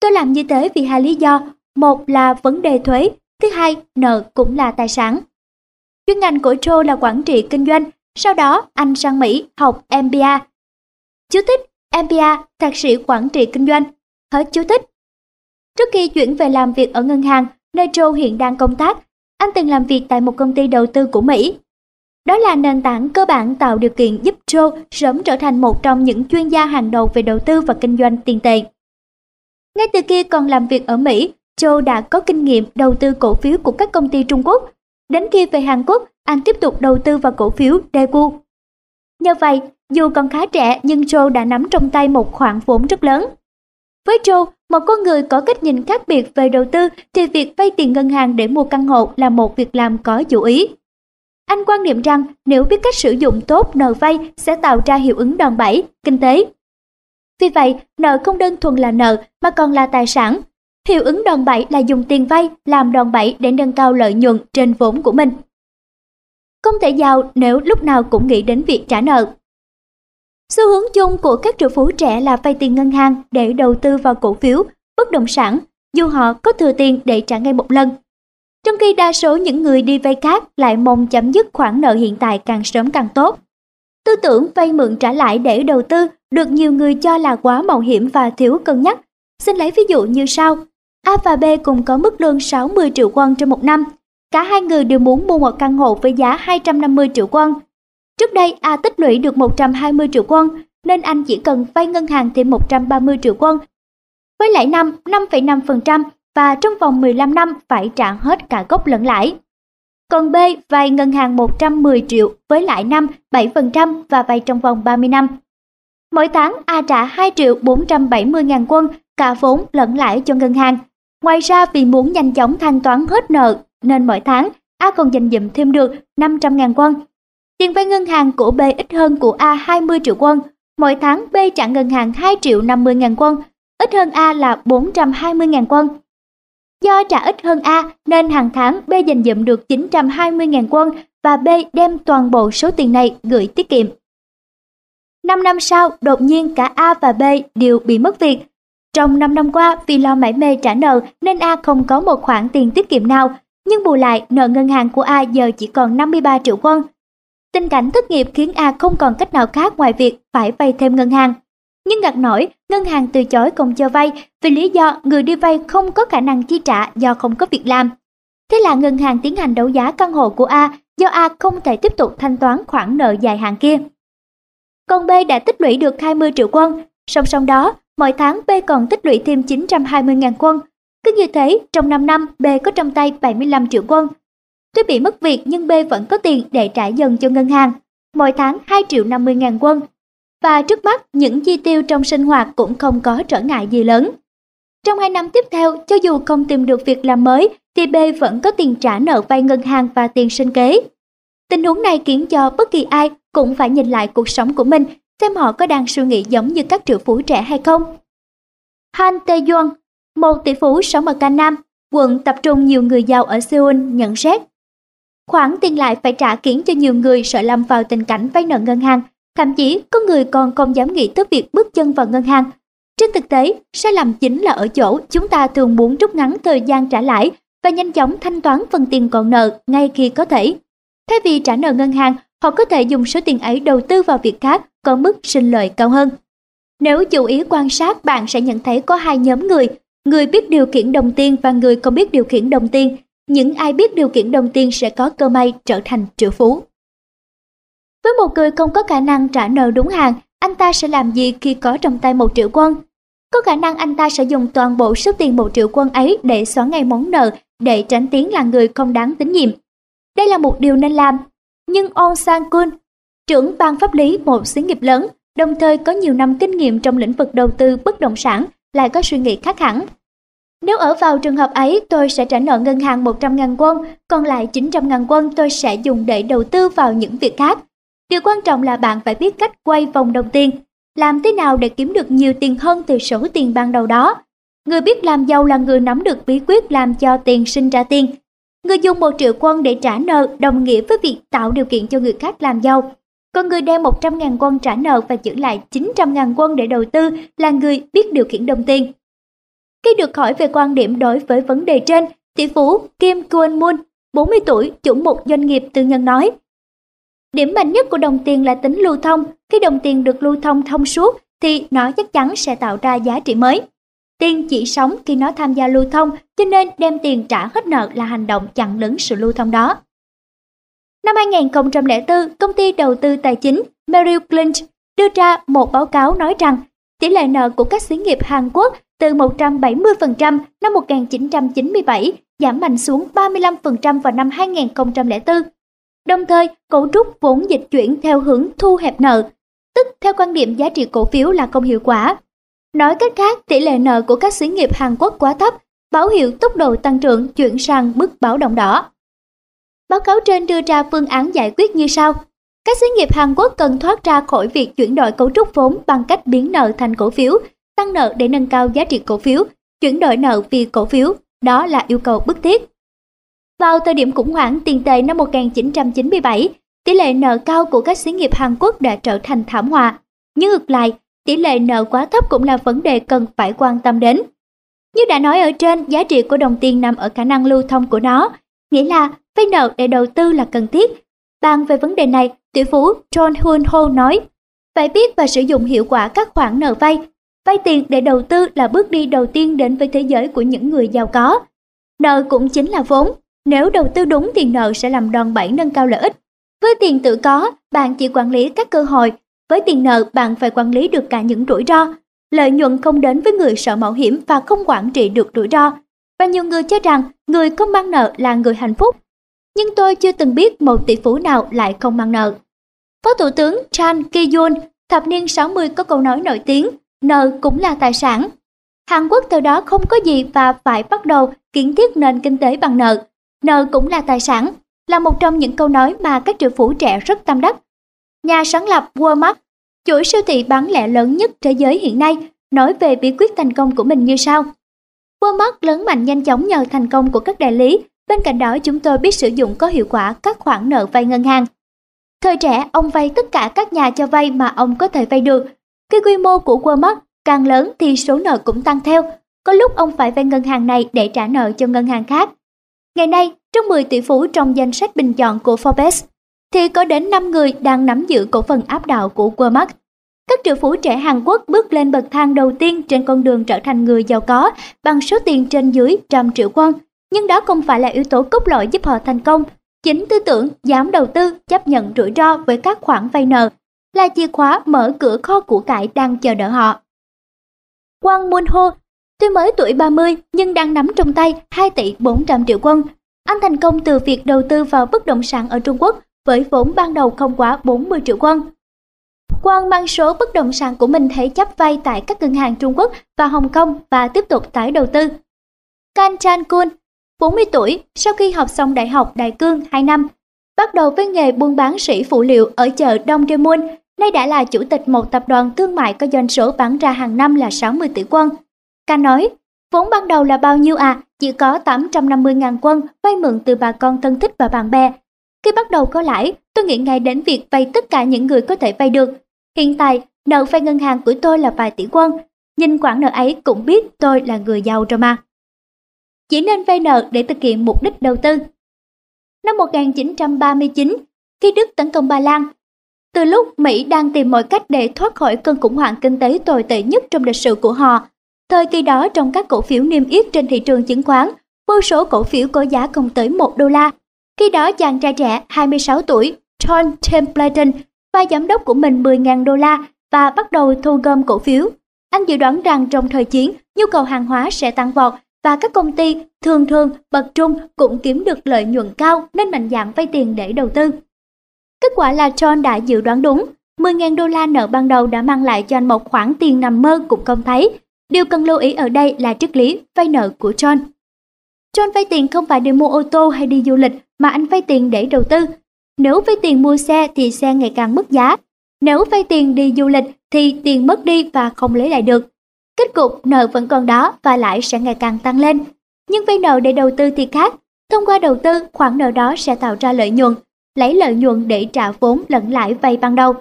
tôi làm như thế vì hai lý do. Một là vấn đề thuế, thứ hai, nợ cũng là tài sản. Chuyên ngành của Châu là quản trị kinh doanh sau đó, anh sang Mỹ học MBA. Chú thích MBA, thạc sĩ quản trị kinh doanh. Hết chú thích. Trước khi chuyển về làm việc ở ngân hàng, nơi Joe hiện đang công tác, anh từng làm việc tại một công ty đầu tư của Mỹ. Đó là nền tảng cơ bản tạo điều kiện giúp Joe sớm trở thành một trong những chuyên gia hàng đầu về đầu tư và kinh doanh tiền tệ. Ngay từ khi còn làm việc ở Mỹ, Joe đã có kinh nghiệm đầu tư cổ phiếu của các công ty Trung Quốc. Đến khi về Hàn Quốc, anh tiếp tục đầu tư vào cổ phiếu Daegu. Nhờ vậy, dù còn khá trẻ nhưng Joe đã nắm trong tay một khoản vốn rất lớn. Với Joe, một con người có cách nhìn khác biệt về đầu tư thì việc vay tiền ngân hàng để mua căn hộ là một việc làm có chủ ý. Anh quan niệm rằng nếu biết cách sử dụng tốt nợ vay sẽ tạo ra hiệu ứng đòn bẩy, kinh tế. Vì vậy, nợ không đơn thuần là nợ mà còn là tài sản. Hiệu ứng đòn bẩy là dùng tiền vay làm đòn bẩy để nâng cao lợi nhuận trên vốn của mình. Không thể giàu nếu lúc nào cũng nghĩ đến việc trả nợ. Xu hướng chung của các triệu phú trẻ là vay tiền ngân hàng để đầu tư vào cổ phiếu, bất động sản, dù họ có thừa tiền để trả ngay một lần. Trong khi đa số những người đi vay khác lại mong chấm dứt khoản nợ hiện tại càng sớm càng tốt. Tư tưởng vay mượn trả lại để đầu tư được nhiều người cho là quá mạo hiểm và thiếu cân nhắc. Xin lấy ví dụ như sau. A và B cùng có mức lương 60 triệu won trong một năm. Cả hai người đều muốn mua một căn hộ với giá 250 triệu won. Trước đây A tích lũy được 120 triệu won nên anh chỉ cần vay ngân hàng thêm 130 triệu won với lãi năm 5,5% và trong vòng 15 năm phải trả hết cả gốc lẫn lãi. Còn B vay ngân hàng 110 triệu với lãi năm 7% và vay trong vòng 30 năm. Mỗi tháng A trả 2 triệu 470 ngàn quân cả vốn lẫn lãi cho ngân hàng. Ngoài ra vì muốn nhanh chóng thanh toán hết nợ nên mỗi tháng A còn dành dụm thêm được 500.000 won. Tiền vay ngân hàng của B ít hơn của A 20 triệu won. Mỗi tháng B trả ngân hàng 2 triệu 50.000 won, ít hơn A là 420.000 won. Do trả ít hơn A nên hàng tháng B dành dụm được 920.000 won và B đem toàn bộ số tiền này gửi tiết kiệm. 5 năm sau, đột nhiên cả A và B đều bị mất việc. Trong 5 năm qua, vì lo mãi mê trả nợ nên A không có một khoản tiền tiết kiệm nào, nhưng bù lại nợ ngân hàng của A giờ chỉ còn 53 triệu quân. Tình cảnh thất nghiệp khiến A không còn cách nào khác ngoài việc phải vay thêm ngân hàng. Nhưng ngặt nổi, ngân hàng từ chối không cho vay vì lý do người đi vay không có khả năng chi trả do không có việc làm. Thế là ngân hàng tiến hành đấu giá căn hộ của A do A không thể tiếp tục thanh toán khoản nợ dài hạn kia. Còn B đã tích lũy được 20 triệu quân, song song đó, mỗi tháng B còn tích lũy thêm 920.000 quân. Cứ như thế, trong 5 năm B có trong tay 75 triệu quân. Tuy bị mất việc nhưng B vẫn có tiền để trả dần cho ngân hàng. Mỗi tháng 2 triệu 50 ngàn quân, và trước mắt những chi tiêu trong sinh hoạt cũng không có trở ngại gì lớn. Trong hai năm tiếp theo, cho dù không tìm được việc làm mới, thì B vẫn có tiền trả nợ vay ngân hàng và tiền sinh kế. Tình huống này khiến cho bất kỳ ai cũng phải nhìn lại cuộc sống của mình, xem họ có đang suy nghĩ giống như các triệu phú trẻ hay không. Han Tae-yeon, một tỷ phú sống ở Nam, quận tập trung nhiều người giàu ở Seoul, nhận xét. Khoản tiền lại phải trả khiến cho nhiều người sợ lâm vào tình cảnh vay nợ ngân hàng Thậm chí có người còn không dám nghĩ tới việc bước chân vào ngân hàng. Trên thực tế, sai lầm chính là ở chỗ chúng ta thường muốn rút ngắn thời gian trả lãi và nhanh chóng thanh toán phần tiền còn nợ ngay khi có thể. Thay vì trả nợ ngân hàng, họ có thể dùng số tiền ấy đầu tư vào việc khác có mức sinh lợi cao hơn. Nếu chú ý quan sát, bạn sẽ nhận thấy có hai nhóm người, người biết điều khiển đồng tiền và người không biết điều khiển đồng tiền. Những ai biết điều khiển đồng tiền sẽ có cơ may trở thành triệu phú. Với một người không có khả năng trả nợ đúng hàng, anh ta sẽ làm gì khi có trong tay một triệu quân? Có khả năng anh ta sẽ dùng toàn bộ số tiền một triệu quân ấy để xóa ngay món nợ để tránh tiếng là người không đáng tín nhiệm. Đây là một điều nên làm. Nhưng On Sang Kun, trưởng ban pháp lý một xí nghiệp lớn, đồng thời có nhiều năm kinh nghiệm trong lĩnh vực đầu tư bất động sản, lại có suy nghĩ khác hẳn. Nếu ở vào trường hợp ấy, tôi sẽ trả nợ ngân hàng 100 ngàn quân, còn lại 900.000 quân tôi sẽ dùng để đầu tư vào những việc khác, Điều quan trọng là bạn phải biết cách quay vòng đồng tiền, làm thế nào để kiếm được nhiều tiền hơn từ số tiền ban đầu đó. Người biết làm giàu là người nắm được bí quyết làm cho tiền sinh ra tiền. Người dùng một triệu quân để trả nợ đồng nghĩa với việc tạo điều kiện cho người khác làm giàu. Còn người đem 100.000 quân trả nợ và giữ lại 900.000 quân để đầu tư là người biết điều khiển đồng tiền. Khi được hỏi về quan điểm đối với vấn đề trên, tỷ phú Kim Kwon Moon, 40 tuổi, chủ một doanh nghiệp tư nhân nói, Điểm mạnh nhất của đồng tiền là tính lưu thông. Khi đồng tiền được lưu thông thông suốt thì nó chắc chắn sẽ tạo ra giá trị mới. Tiền chỉ sống khi nó tham gia lưu thông, cho nên đem tiền trả hết nợ là hành động chặn đứng sự lưu thông đó. Năm 2004, công ty đầu tư tài chính Merrill Lynch đưa ra một báo cáo nói rằng tỷ lệ nợ của các xí nghiệp Hàn Quốc từ 170% năm 1997 giảm mạnh xuống 35% vào năm 2004. Đồng thời, cấu trúc vốn dịch chuyển theo hướng thu hẹp nợ, tức theo quan điểm giá trị cổ phiếu là không hiệu quả. Nói cách khác, tỷ lệ nợ của các xí nghiệp Hàn Quốc quá thấp, báo hiệu tốc độ tăng trưởng chuyển sang mức báo động đỏ. Báo cáo trên đưa ra phương án giải quyết như sau. Các xí nghiệp Hàn Quốc cần thoát ra khỏi việc chuyển đổi cấu trúc vốn bằng cách biến nợ thành cổ phiếu, tăng nợ để nâng cao giá trị cổ phiếu, chuyển đổi nợ vì cổ phiếu, đó là yêu cầu bức thiết. Vào thời điểm khủng hoảng tiền tệ năm 1997, tỷ lệ nợ cao của các xí nghiệp Hàn Quốc đã trở thành thảm họa. Nhưng ngược lại, tỷ lệ nợ quá thấp cũng là vấn đề cần phải quan tâm đến. Như đã nói ở trên, giá trị của đồng tiền nằm ở khả năng lưu thông của nó, nghĩa là vay nợ để đầu tư là cần thiết. Bàn về vấn đề này, tỷ phú John Hoon Ho nói, phải biết và sử dụng hiệu quả các khoản nợ vay. Vay tiền để đầu tư là bước đi đầu tiên đến với thế giới của những người giàu có. Nợ cũng chính là vốn. Nếu đầu tư đúng thì nợ sẽ làm đòn bẩy nâng cao lợi ích. Với tiền tự có, bạn chỉ quản lý các cơ hội. Với tiền nợ, bạn phải quản lý được cả những rủi ro. Lợi nhuận không đến với người sợ mạo hiểm và không quản trị được rủi ro. Và nhiều người cho rằng người không mang nợ là người hạnh phúc nhưng tôi chưa từng biết một tỷ phú nào lại không mang nợ. Phó Thủ tướng Chan Ki-yoon thập niên 60 có câu nói nổi tiếng, nợ cũng là tài sản. Hàn Quốc từ đó không có gì và phải bắt đầu kiến thiết nền kinh tế bằng nợ. Nợ cũng là tài sản, là một trong những câu nói mà các triệu phú trẻ rất tâm đắc. Nhà sáng lập Walmart, chuỗi siêu thị bán lẻ lớn nhất thế giới hiện nay, nói về bí quyết thành công của mình như sau. Walmart lớn mạnh nhanh chóng nhờ thành công của các đại lý Bên cạnh đó chúng tôi biết sử dụng có hiệu quả các khoản nợ vay ngân hàng. Thời trẻ, ông vay tất cả các nhà cho vay mà ông có thể vay được. Khi quy mô của Walmart càng lớn thì số nợ cũng tăng theo. Có lúc ông phải vay ngân hàng này để trả nợ cho ngân hàng khác. Ngày nay, trong 10 tỷ phú trong danh sách bình chọn của Forbes, thì có đến 5 người đang nắm giữ cổ phần áp đảo của Walmart. Các triệu phú trẻ Hàn Quốc bước lên bậc thang đầu tiên trên con đường trở thành người giàu có bằng số tiền trên dưới trăm triệu won nhưng đó không phải là yếu tố cốt lõi giúp họ thành công. Chính tư tưởng dám đầu tư, chấp nhận rủi ro với các khoản vay nợ là chìa khóa mở cửa kho của cải đang chờ đợi họ. Quang Moon Ho, tuy mới tuổi 30 nhưng đang nắm trong tay 2 tỷ 400 triệu quân. Anh thành công từ việc đầu tư vào bất động sản ở Trung Quốc với vốn ban đầu không quá 40 triệu quân. Quang mang số bất động sản của mình thế chấp vay tại các ngân hàng Trung Quốc và Hồng Kông và tiếp tục tái đầu tư. Kan Chan Kun 40 tuổi, sau khi học xong đại học Đại Cương 2 năm, bắt đầu với nghề buôn bán sỉ phụ liệu ở chợ Đông Daemun, nay đã là chủ tịch một tập đoàn thương mại có doanh số bán ra hàng năm là 60 tỷ quân. Ca nói, vốn ban đầu là bao nhiêu à? Chỉ có 850.000 quân vay mượn từ bà con thân thích và bạn bè. Khi bắt đầu có lãi, tôi nghĩ ngay đến việc vay tất cả những người có thể vay được. Hiện tại, nợ vay ngân hàng của tôi là vài tỷ quân. Nhìn khoản nợ ấy cũng biết tôi là người giàu rồi mà chỉ nên vay nợ để thực hiện mục đích đầu tư. Năm 1939, khi Đức tấn công Ba Lan, từ lúc Mỹ đang tìm mọi cách để thoát khỏi cơn khủng hoảng kinh tế tồi tệ nhất trong lịch sử của họ, thời kỳ đó trong các cổ phiếu niêm yết trên thị trường chứng khoán, vô số cổ phiếu có giá không tới 1 đô la. Khi đó chàng trai trẻ 26 tuổi, John Templeton, và giám đốc của mình 10.000 đô la và bắt đầu thu gom cổ phiếu. Anh dự đoán rằng trong thời chiến, nhu cầu hàng hóa sẽ tăng vọt và các công ty thường thường bậc trung cũng kiếm được lợi nhuận cao nên mạnh dạn vay tiền để đầu tư. Kết quả là John đã dự đoán đúng, 10.000 đô la nợ ban đầu đã mang lại cho anh một khoản tiền nằm mơ cũng không thấy. Điều cần lưu ý ở đây là triết lý vay nợ của John. John vay tiền không phải để mua ô tô hay đi du lịch mà anh vay tiền để đầu tư. Nếu vay tiền mua xe thì xe ngày càng mất giá. Nếu vay tiền đi du lịch thì tiền mất đi và không lấy lại được. Kết cục nợ vẫn còn đó và lãi sẽ ngày càng tăng lên. Nhưng vay nợ để đầu tư thì khác. Thông qua đầu tư, khoản nợ đó sẽ tạo ra lợi nhuận, lấy lợi nhuận để trả vốn lẫn lãi vay ban đầu.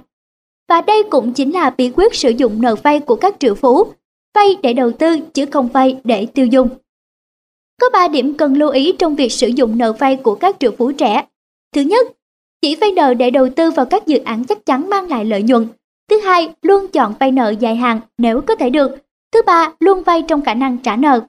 Và đây cũng chính là bí quyết sử dụng nợ vay của các triệu phú, vay để đầu tư chứ không vay để tiêu dùng. Có 3 điểm cần lưu ý trong việc sử dụng nợ vay của các triệu phú trẻ. Thứ nhất, chỉ vay nợ để đầu tư vào các dự án chắc chắn mang lại lợi nhuận. Thứ hai, luôn chọn vay nợ dài hạn nếu có thể được Thứ ba, luôn vay trong khả năng trả nợ.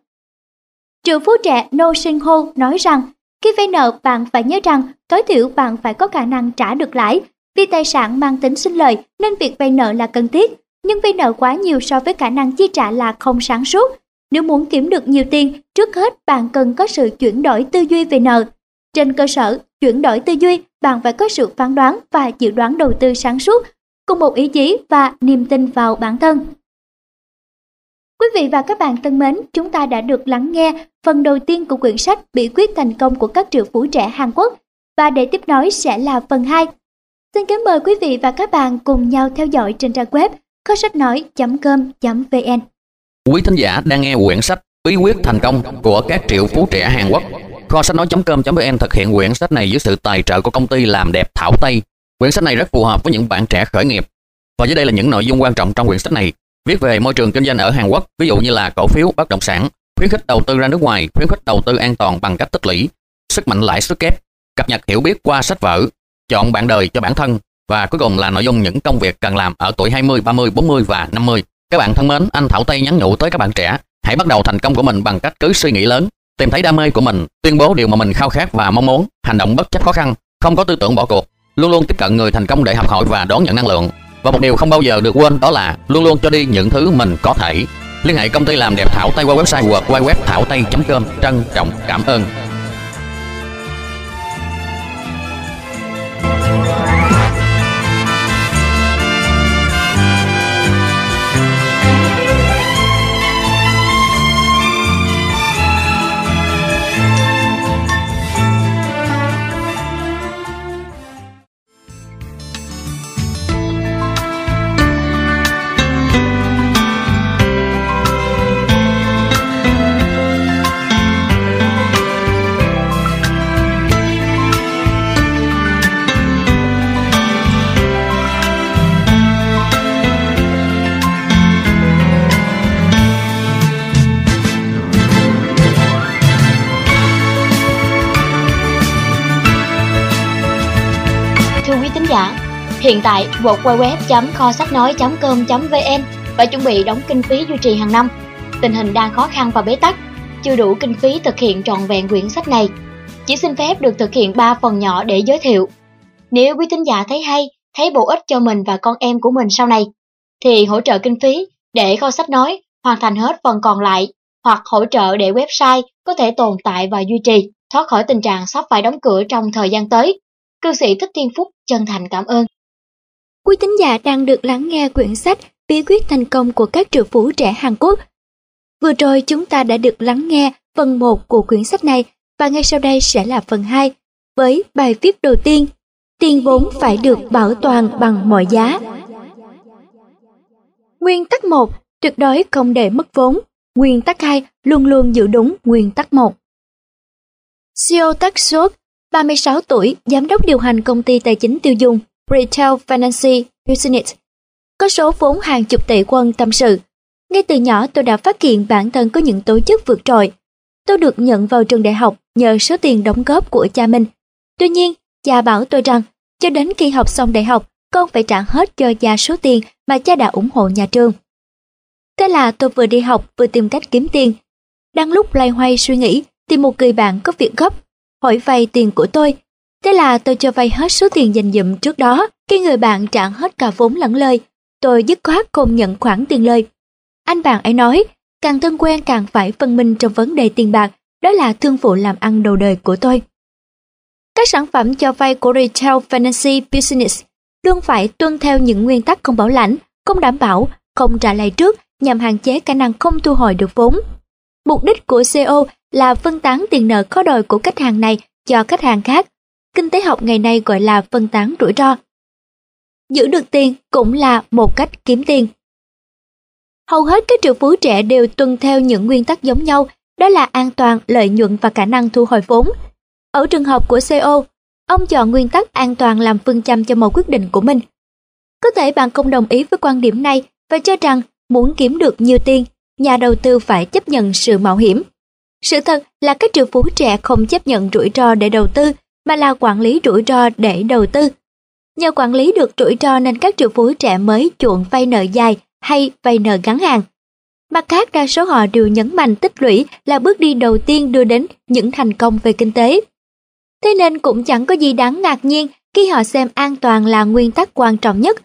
Triệu phú trẻ No Sinh Ho nói rằng, Khi vay nợ, bạn phải nhớ rằng tối thiểu bạn phải có khả năng trả được lãi. Vì tài sản mang tính sinh lời nên việc vay nợ là cần thiết, nhưng vay nợ quá nhiều so với khả năng chi trả là không sáng suốt. Nếu muốn kiếm được nhiều tiền, trước hết bạn cần có sự chuyển đổi tư duy về nợ. Trên cơ sở chuyển đổi tư duy, bạn phải có sự phán đoán và dự đoán đầu tư sáng suốt, cùng một ý chí và niềm tin vào bản thân. Quý vị và các bạn thân mến, chúng ta đã được lắng nghe phần đầu tiên của quyển sách Bí quyết thành công của các triệu phú trẻ Hàn Quốc và để tiếp nối sẽ là phần 2. Xin kính mời quý vị và các bạn cùng nhau theo dõi trên trang web kho sách nói.com.vn. Quý thính giả đang nghe quyển sách Bí quyết thành công của các triệu phú trẻ Hàn Quốc. Kho sách nói.com.vn thực hiện quyển sách này dưới sự tài trợ của công ty làm đẹp Thảo Tây. Quyển sách này rất phù hợp với những bạn trẻ khởi nghiệp. Và dưới đây là những nội dung quan trọng trong quyển sách này viết về môi trường kinh doanh ở Hàn Quốc, ví dụ như là cổ phiếu, bất động sản, khuyến khích đầu tư ra nước ngoài, khuyến khích đầu tư an toàn bằng cách tích lũy, sức mạnh lãi suất kép, cập nhật hiểu biết qua sách vở, chọn bạn đời cho bản thân và cuối cùng là nội dung những công việc cần làm ở tuổi 20, 30, 40 và 50. Các bạn thân mến, anh Thảo Tây nhắn nhủ tới các bạn trẻ, hãy bắt đầu thành công của mình bằng cách cứ suy nghĩ lớn, tìm thấy đam mê của mình, tuyên bố điều mà mình khao khát và mong muốn, hành động bất chấp khó khăn, không có tư tưởng bỏ cuộc, luôn luôn tiếp cận người thành công để học hỏi và đón nhận năng lượng, và một điều không bao giờ được quên đó là luôn luôn cho đi những thứ mình có thể. Liên hệ công ty làm đẹp Thảo Tây qua website hoặc website thảo tây com Trân trọng cảm ơn. Hiện tại, www.kho sách nói.com.vn và chuẩn bị đóng kinh phí duy trì hàng năm. Tình hình đang khó khăn và bế tắc, chưa đủ kinh phí thực hiện trọn vẹn quyển sách này. Chỉ xin phép được thực hiện 3 phần nhỏ để giới thiệu. Nếu quý tín giả thấy hay, thấy bổ ích cho mình và con em của mình sau này, thì hỗ trợ kinh phí để kho sách nói hoàn thành hết phần còn lại hoặc hỗ trợ để website có thể tồn tại và duy trì, thoát khỏi tình trạng sắp phải đóng cửa trong thời gian tới. Cư sĩ Thích Thiên Phúc chân thành cảm ơn. Quý tín giả đang được lắng nghe quyển sách Bí quyết thành công của các triệu phú trẻ Hàn Quốc. Vừa rồi chúng ta đã được lắng nghe phần 1 của quyển sách này và ngay sau đây sẽ là phần 2 với bài viết đầu tiên Tiền vốn phải được bảo toàn bằng mọi giá. Nguyên tắc 1. Tuyệt đối không để mất vốn. Nguyên tắc 2. Luôn luôn giữ đúng nguyên tắc 1. CEO Tak Sốt, 36 tuổi, giám đốc điều hành công ty tài chính tiêu dùng Retail Finance Business, có số vốn hàng chục tỷ quân tâm sự. Ngay từ nhỏ tôi đã phát hiện bản thân có những tố chất vượt trội. Tôi được nhận vào trường đại học nhờ số tiền đóng góp của cha mình. Tuy nhiên, cha bảo tôi rằng, cho đến khi học xong đại học, con phải trả hết cho cha số tiền mà cha đã ủng hộ nhà trường. Thế là tôi vừa đi học vừa tìm cách kiếm tiền. Đang lúc loay hoay suy nghĩ, tìm một người bạn có việc gấp, hỏi vay tiền của tôi Thế là tôi cho vay hết số tiền dành dụm trước đó, khi người bạn trả hết cả vốn lẫn lời, tôi dứt khoát không nhận khoản tiền lời. Anh bạn ấy nói, càng thân quen càng phải phân minh trong vấn đề tiền bạc, đó là thương vụ làm ăn đầu đời của tôi. Các sản phẩm cho vay của Retail Finance Business luôn phải tuân theo những nguyên tắc không bảo lãnh, không đảm bảo, không trả lại trước nhằm hạn chế khả năng không thu hồi được vốn. Mục đích của CO là phân tán tiền nợ khó đòi của khách hàng này cho khách hàng khác kinh tế học ngày nay gọi là phân tán rủi ro. Giữ được tiền cũng là một cách kiếm tiền. Hầu hết các triệu phú trẻ đều tuân theo những nguyên tắc giống nhau, đó là an toàn, lợi nhuận và khả năng thu hồi vốn. Ở trường hợp của CO, ông chọn nguyên tắc an toàn làm phương châm cho một quyết định của mình. Có thể bạn không đồng ý với quan điểm này và cho rằng muốn kiếm được nhiều tiền, nhà đầu tư phải chấp nhận sự mạo hiểm. Sự thật là các triệu phú trẻ không chấp nhận rủi ro để đầu tư mà là quản lý rủi ro để đầu tư. Nhờ quản lý được rủi ro nên các triệu phú trẻ mới chuộng vay nợ dài hay vay nợ ngắn hạn. Mặt khác đa số họ đều nhấn mạnh tích lũy là bước đi đầu tiên đưa đến những thành công về kinh tế. Thế nên cũng chẳng có gì đáng ngạc nhiên khi họ xem an toàn là nguyên tắc quan trọng nhất.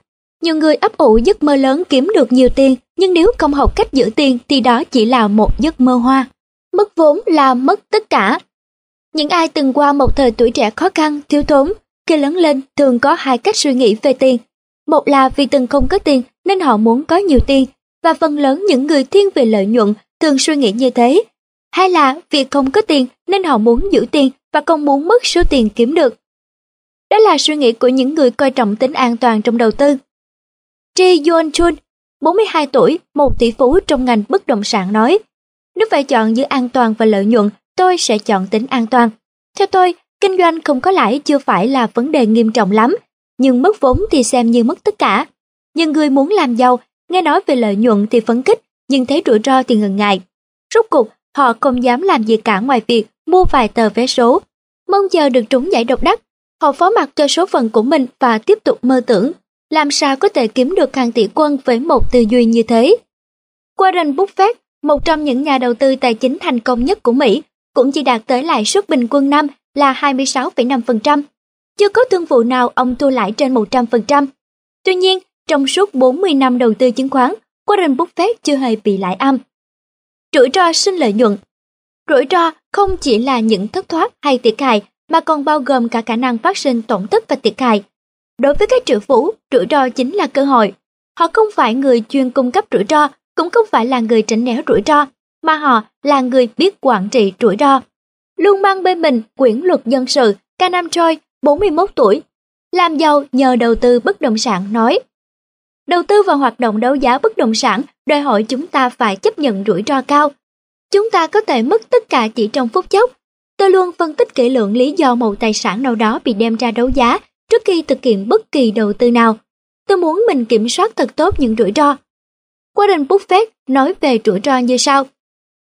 Nhiều người ấp ủ giấc mơ lớn kiếm được nhiều tiền, nhưng nếu không học cách giữ tiền thì đó chỉ là một giấc mơ hoa. Mất vốn là mất tất cả. Những ai từng qua một thời tuổi trẻ khó khăn, thiếu thốn, khi lớn lên thường có hai cách suy nghĩ về tiền. Một là vì từng không có tiền nên họ muốn có nhiều tiền, và phần lớn những người thiên về lợi nhuận thường suy nghĩ như thế. Hai là vì không có tiền nên họ muốn giữ tiền và không muốn mất số tiền kiếm được. Đó là suy nghĩ của những người coi trọng tính an toàn trong đầu tư. Tri Yuan Chun, 42 tuổi, một tỷ phú trong ngành bất động sản nói, nếu phải chọn giữa an toàn và lợi nhuận, tôi sẽ chọn tính an toàn. Theo tôi, kinh doanh không có lãi chưa phải là vấn đề nghiêm trọng lắm, nhưng mất vốn thì xem như mất tất cả. Nhưng người muốn làm giàu, nghe nói về lợi nhuận thì phấn khích, nhưng thấy rủi ro thì ngần ngại. Rốt cuộc, họ không dám làm gì cả ngoài việc mua vài tờ vé số. Mong chờ được trúng giải độc đắc, họ phó mặc cho số phận của mình và tiếp tục mơ tưởng. Làm sao có thể kiếm được hàng tỷ quân với một tư duy như thế? Warren Buffett, một trong những nhà đầu tư tài chính thành công nhất của Mỹ, cũng chỉ đạt tới lãi suất bình quân năm là 26,5%. Chưa có thương vụ nào ông thua lãi trên 100%. Tuy nhiên, trong suốt 40 năm đầu tư chứng khoán, Warren Buffett chưa hề bị lãi âm. Rủi ro sinh lợi nhuận Rủi ro không chỉ là những thất thoát hay thiệt hại mà còn bao gồm cả khả năng phát sinh tổn thất và thiệt hại. Đối với các triệu phú, rủi ro chính là cơ hội. Họ không phải người chuyên cung cấp rủi ro, cũng không phải là người tránh né rủi ro, mà họ là người biết quản trị rủi ro. Luôn mang bên mình quyển luật dân sự, Ca Nam Choi, 41 tuổi, làm giàu nhờ đầu tư bất động sản nói. Đầu tư vào hoạt động đấu giá bất động sản đòi hỏi chúng ta phải chấp nhận rủi ro cao. Chúng ta có thể mất tất cả chỉ trong phút chốc. Tôi luôn phân tích kỹ lưỡng lý do một tài sản nào đó bị đem ra đấu giá trước khi thực hiện bất kỳ đầu tư nào. Tôi muốn mình kiểm soát thật tốt những rủi ro. Warren Buffett nói về rủi ro như sau.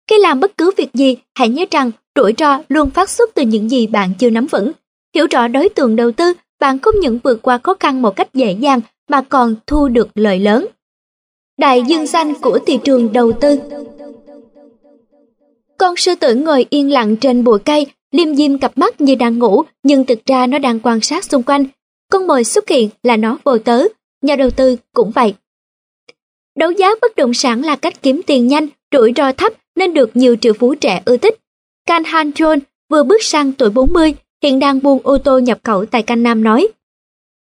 Khi làm bất cứ việc gì, hãy nhớ rằng rủi ro luôn phát xuất từ những gì bạn chưa nắm vững. Hiểu rõ đối tượng đầu tư, bạn không những vượt qua khó khăn một cách dễ dàng mà còn thu được lợi lớn. Đại dương xanh của thị trường đầu tư Con sư tử ngồi yên lặng trên bụi cây, liêm diêm cặp mắt như đang ngủ, nhưng thực ra nó đang quan sát xung quanh. Con mồi xuất hiện là nó vô tớ, nhà đầu tư cũng vậy. Đấu giá bất động sản là cách kiếm tiền nhanh, rủi ro thấp nên được nhiều triệu phú trẻ ưa thích. Can Han John vừa bước sang tuổi 40, hiện đang buôn ô tô nhập khẩu tại Can Nam nói.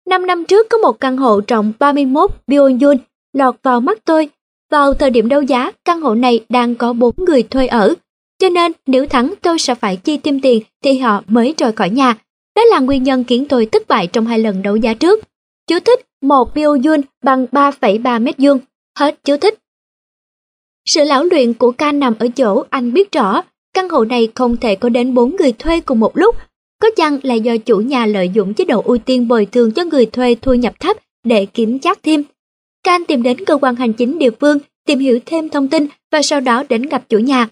Năm năm trước có một căn hộ rộng 31 Byung lọt vào mắt tôi. Vào thời điểm đấu giá, căn hộ này đang có bốn người thuê ở. Cho nên nếu thắng tôi sẽ phải chi thêm tiền thì họ mới rời khỏi nhà. Đó là nguyên nhân khiến tôi thất bại trong hai lần đấu giá trước. Chú thích một Byung bằng 3,3 mét vuông. Hết chú thích. Sự lão luyện của ca nằm ở chỗ anh biết rõ, căn hộ này không thể có đến bốn người thuê cùng một lúc có chăng là do chủ nhà lợi dụng chế độ ưu tiên bồi thường cho người thuê thu nhập thấp để kiểm chắc thêm? Can tìm đến cơ quan hành chính địa phương tìm hiểu thêm thông tin và sau đó đến gặp chủ nhà.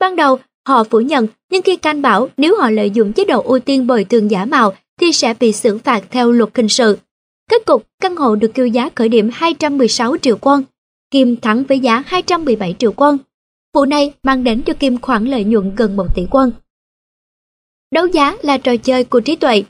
Ban đầu, họ phủ nhận, nhưng khi Can bảo nếu họ lợi dụng chế độ ưu tiên bồi thường giả mạo thì sẽ bị xử phạt theo luật hình sự. Kết cục, căn hộ được kêu giá khởi điểm 216 triệu won, Kim thắng với giá 217 triệu quân Vụ này mang đến cho Kim khoản lợi nhuận gần 1 tỷ quân Đấu giá là trò chơi của trí tuệ.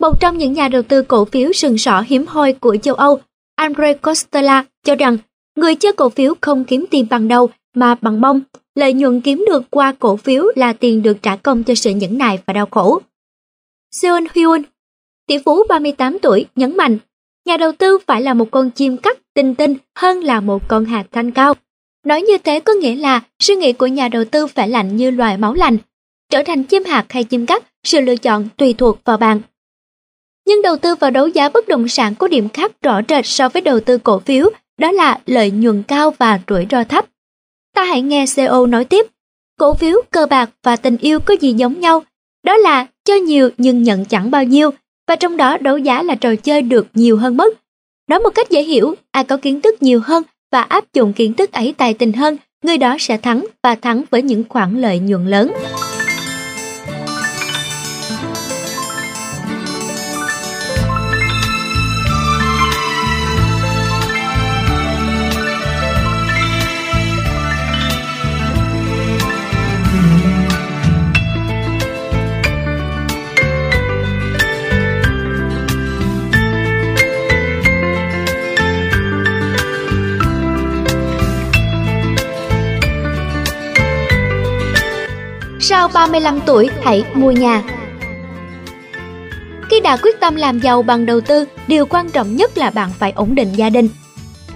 Một trong những nhà đầu tư cổ phiếu sừng sỏ hiếm hoi của châu Âu, Andre Costella cho rằng người chơi cổ phiếu không kiếm tiền bằng đầu mà bằng bông. Lợi nhuận kiếm được qua cổ phiếu là tiền được trả công cho sự nhẫn nại và đau khổ. Seon Hyun, tỷ phú 38 tuổi, nhấn mạnh, nhà đầu tư phải là một con chim cắt tinh tinh hơn là một con hạt thanh cao. Nói như thế có nghĩa là suy nghĩ của nhà đầu tư phải lạnh như loài máu lạnh, trở thành chim hạt hay chim cắt, sự lựa chọn tùy thuộc vào bạn. Nhưng đầu tư vào đấu giá bất động sản có điểm khác rõ rệt so với đầu tư cổ phiếu, đó là lợi nhuận cao và rủi ro thấp. Ta hãy nghe CEO nói tiếp, cổ phiếu, cờ bạc và tình yêu có gì giống nhau, đó là cho nhiều nhưng nhận chẳng bao nhiêu, và trong đó đấu giá là trò chơi được nhiều hơn mất. Nói một cách dễ hiểu, ai có kiến thức nhiều hơn và áp dụng kiến thức ấy tài tình hơn, người đó sẽ thắng và thắng với những khoản lợi nhuận lớn. Sau 35 tuổi hãy mua nhà. Khi đã quyết tâm làm giàu bằng đầu tư, điều quan trọng nhất là bạn phải ổn định gia đình.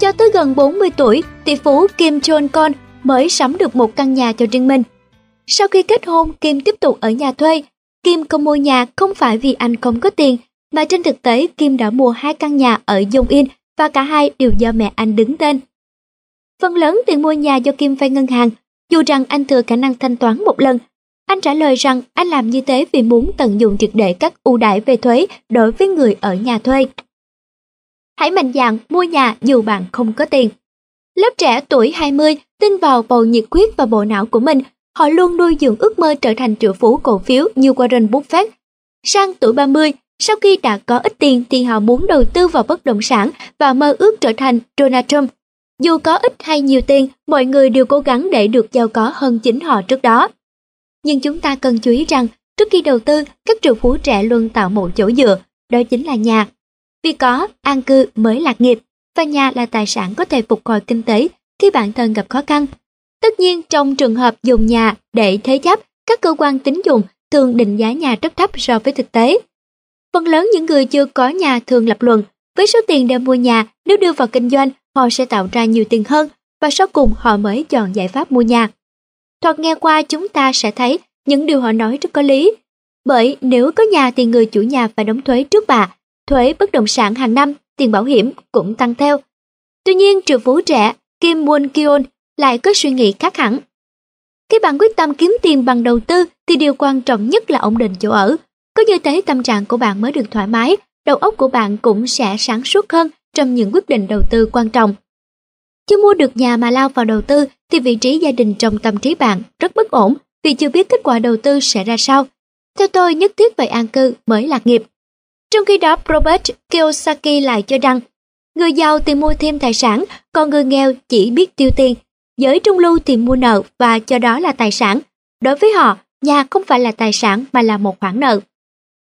Cho tới gần 40 tuổi, tỷ phú Kim Jong Con mới sắm được một căn nhà cho riêng mình. Sau khi kết hôn, Kim tiếp tục ở nhà thuê. Kim không mua nhà không phải vì anh không có tiền, mà trên thực tế Kim đã mua hai căn nhà ở Dông In và cả hai đều do mẹ anh đứng tên. Phần lớn tiền mua nhà do Kim vay ngân hàng, dù rằng anh thừa khả năng thanh toán một lần. Anh trả lời rằng anh làm như thế vì muốn tận dụng triệt để các ưu đãi về thuế đối với người ở nhà thuê. Hãy mạnh dạn mua nhà dù bạn không có tiền. Lớp trẻ tuổi 20 tin vào bầu nhiệt huyết và bộ não của mình, họ luôn nuôi dưỡng ước mơ trở thành triệu phú cổ phiếu như Warren Buffett. Sang tuổi 30, sau khi đã có ít tiền thì họ muốn đầu tư vào bất động sản và mơ ước trở thành Donald Trump. Dù có ít hay nhiều tiền, mọi người đều cố gắng để được giàu có hơn chính họ trước đó. Nhưng chúng ta cần chú ý rằng, trước khi đầu tư, các triệu phú trẻ luôn tạo một chỗ dựa, đó chính là nhà. Vì có, an cư mới lạc nghiệp, và nhà là tài sản có thể phục hồi kinh tế khi bản thân gặp khó khăn. Tất nhiên, trong trường hợp dùng nhà để thế chấp, các cơ quan tín dụng thường định giá nhà rất thấp so với thực tế. Phần lớn những người chưa có nhà thường lập luận, với số tiền để mua nhà, nếu đưa vào kinh doanh, họ sẽ tạo ra nhiều tiền hơn và sau cùng họ mới chọn giải pháp mua nhà. Thoạt nghe qua chúng ta sẽ thấy những điều họ nói rất có lý. Bởi nếu có nhà thì người chủ nhà phải đóng thuế trước bạ, thuế bất động sản hàng năm, tiền bảo hiểm cũng tăng theo. Tuy nhiên triệu phú trẻ Kim Won Kion lại có suy nghĩ khác hẳn. Khi bạn quyết tâm kiếm tiền bằng đầu tư thì điều quan trọng nhất là ổn định chỗ ở. Có như thế tâm trạng của bạn mới được thoải mái, đầu óc của bạn cũng sẽ sáng suốt hơn trong những quyết định đầu tư quan trọng. Chưa mua được nhà mà lao vào đầu tư thì vị trí gia đình trong tâm trí bạn rất bất ổn vì chưa biết kết quả đầu tư sẽ ra sao. Theo tôi, nhất thiết phải an cư mới lạc nghiệp. Trong khi đó, Robert Kiyosaki lại cho rằng, người giàu thì mua thêm tài sản, còn người nghèo chỉ biết tiêu tiền. Giới trung lưu thì mua nợ và cho đó là tài sản. Đối với họ, nhà không phải là tài sản mà là một khoản nợ.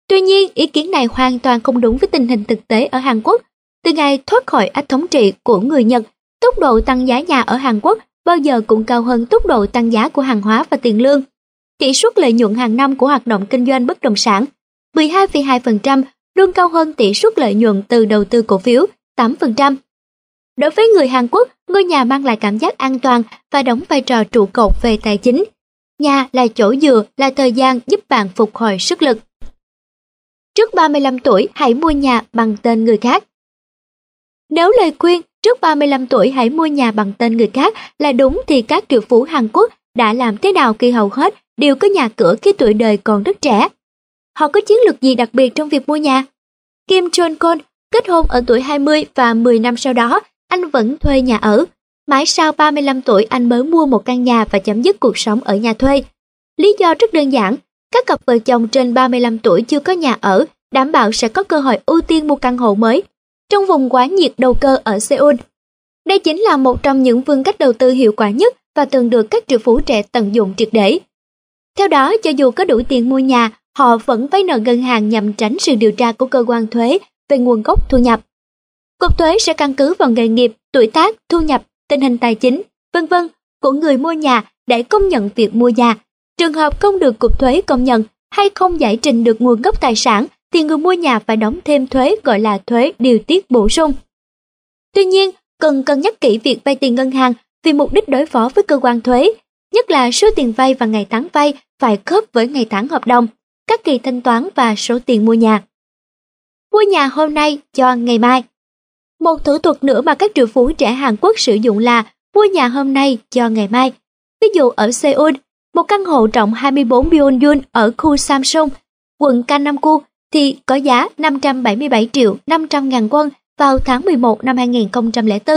Tuy nhiên, ý kiến này hoàn toàn không đúng với tình hình thực tế ở Hàn Quốc. Từ ngày thoát khỏi ách thống trị của người Nhật, tốc độ tăng giá nhà ở Hàn Quốc bao giờ cũng cao hơn tốc độ tăng giá của hàng hóa và tiền lương. Tỷ suất lợi nhuận hàng năm của hoạt động kinh doanh bất động sản 12,2% luôn cao hơn tỷ suất lợi nhuận từ đầu tư cổ phiếu 8%. Đối với người Hàn Quốc, ngôi nhà mang lại cảm giác an toàn và đóng vai trò trụ cột về tài chính. Nhà là chỗ dựa, là thời gian giúp bạn phục hồi sức lực. Trước 35 tuổi, hãy mua nhà bằng tên người khác. Nếu lời khuyên trước 35 tuổi hãy mua nhà bằng tên người khác là đúng thì các triệu phú Hàn Quốc đã làm thế nào khi hầu hết đều có nhà cửa khi tuổi đời còn rất trẻ. Họ có chiến lược gì đặc biệt trong việc mua nhà? Kim Jong Kon kết hôn ở tuổi 20 và 10 năm sau đó, anh vẫn thuê nhà ở. Mãi sau 35 tuổi anh mới mua một căn nhà và chấm dứt cuộc sống ở nhà thuê. Lý do rất đơn giản, các cặp vợ chồng trên 35 tuổi chưa có nhà ở, đảm bảo sẽ có cơ hội ưu tiên mua căn hộ mới trong vùng quá nhiệt đầu cơ ở Seoul. Đây chính là một trong những phương cách đầu tư hiệu quả nhất và từng được các triệu phú trẻ tận dụng triệt để. Theo đó, cho dù có đủ tiền mua nhà, họ vẫn vay nợ ngân hàng nhằm tránh sự điều tra của cơ quan thuế về nguồn gốc thu nhập. Cục thuế sẽ căn cứ vào nghề nghiệp, tuổi tác, thu nhập, tình hình tài chính, vân vân của người mua nhà để công nhận việc mua nhà. Trường hợp không được cục thuế công nhận hay không giải trình được nguồn gốc tài sản thì người mua nhà phải đóng thêm thuế gọi là thuế điều tiết bổ sung. Tuy nhiên, cần cân nhắc kỹ việc vay tiền ngân hàng vì mục đích đối phó với cơ quan thuế, nhất là số tiền vay và ngày tháng vay phải khớp với ngày tháng hợp đồng, các kỳ thanh toán và số tiền mua nhà. Mua nhà hôm nay cho ngày mai. Một thủ thuật nữa mà các triệu phú trẻ Hàn Quốc sử dụng là mua nhà hôm nay cho ngày mai. Ví dụ ở Seoul, một căn hộ rộng 24 Byongyun ở khu Samsung, quận Gangnam-gu thì có giá 577 triệu 500 ngàn won vào tháng 11 năm 2004.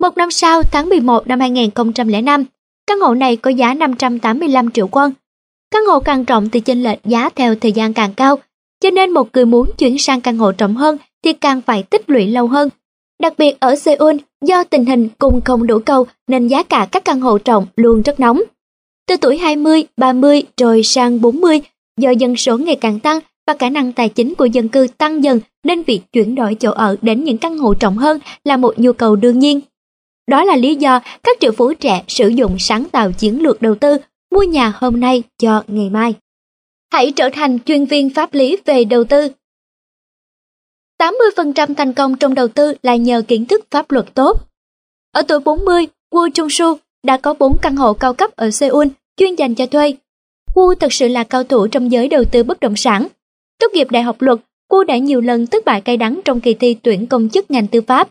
Một năm sau, tháng 11 năm 2005, căn hộ này có giá 585 triệu won. Căn hộ càng rộng thì chênh lệch giá theo thời gian càng cao, cho nên một người muốn chuyển sang căn hộ rộng hơn thì càng phải tích lũy lâu hơn. Đặc biệt ở Seoul, do tình hình cung không đủ cầu nên giá cả các căn hộ rộng luôn rất nóng. Từ tuổi 20, 30 rồi sang 40, do dân số ngày càng tăng và khả năng tài chính của dân cư tăng dần nên việc chuyển đổi chỗ ở đến những căn hộ rộng hơn là một nhu cầu đương nhiên. Đó là lý do các triệu phú trẻ sử dụng sáng tạo chiến lược đầu tư mua nhà hôm nay cho ngày mai. Hãy trở thành chuyên viên pháp lý về đầu tư. 80% thành công trong đầu tư là nhờ kiến thức pháp luật tốt. Ở tuổi 40, Woo Chung-soo đã có 4 căn hộ cao cấp ở Seoul chuyên dành cho thuê. Woo thật sự là cao thủ trong giới đầu tư bất động sản. Tốt nghiệp đại học luật, cô đã nhiều lần thất bại cay đắng trong kỳ thi tuyển công chức ngành tư pháp.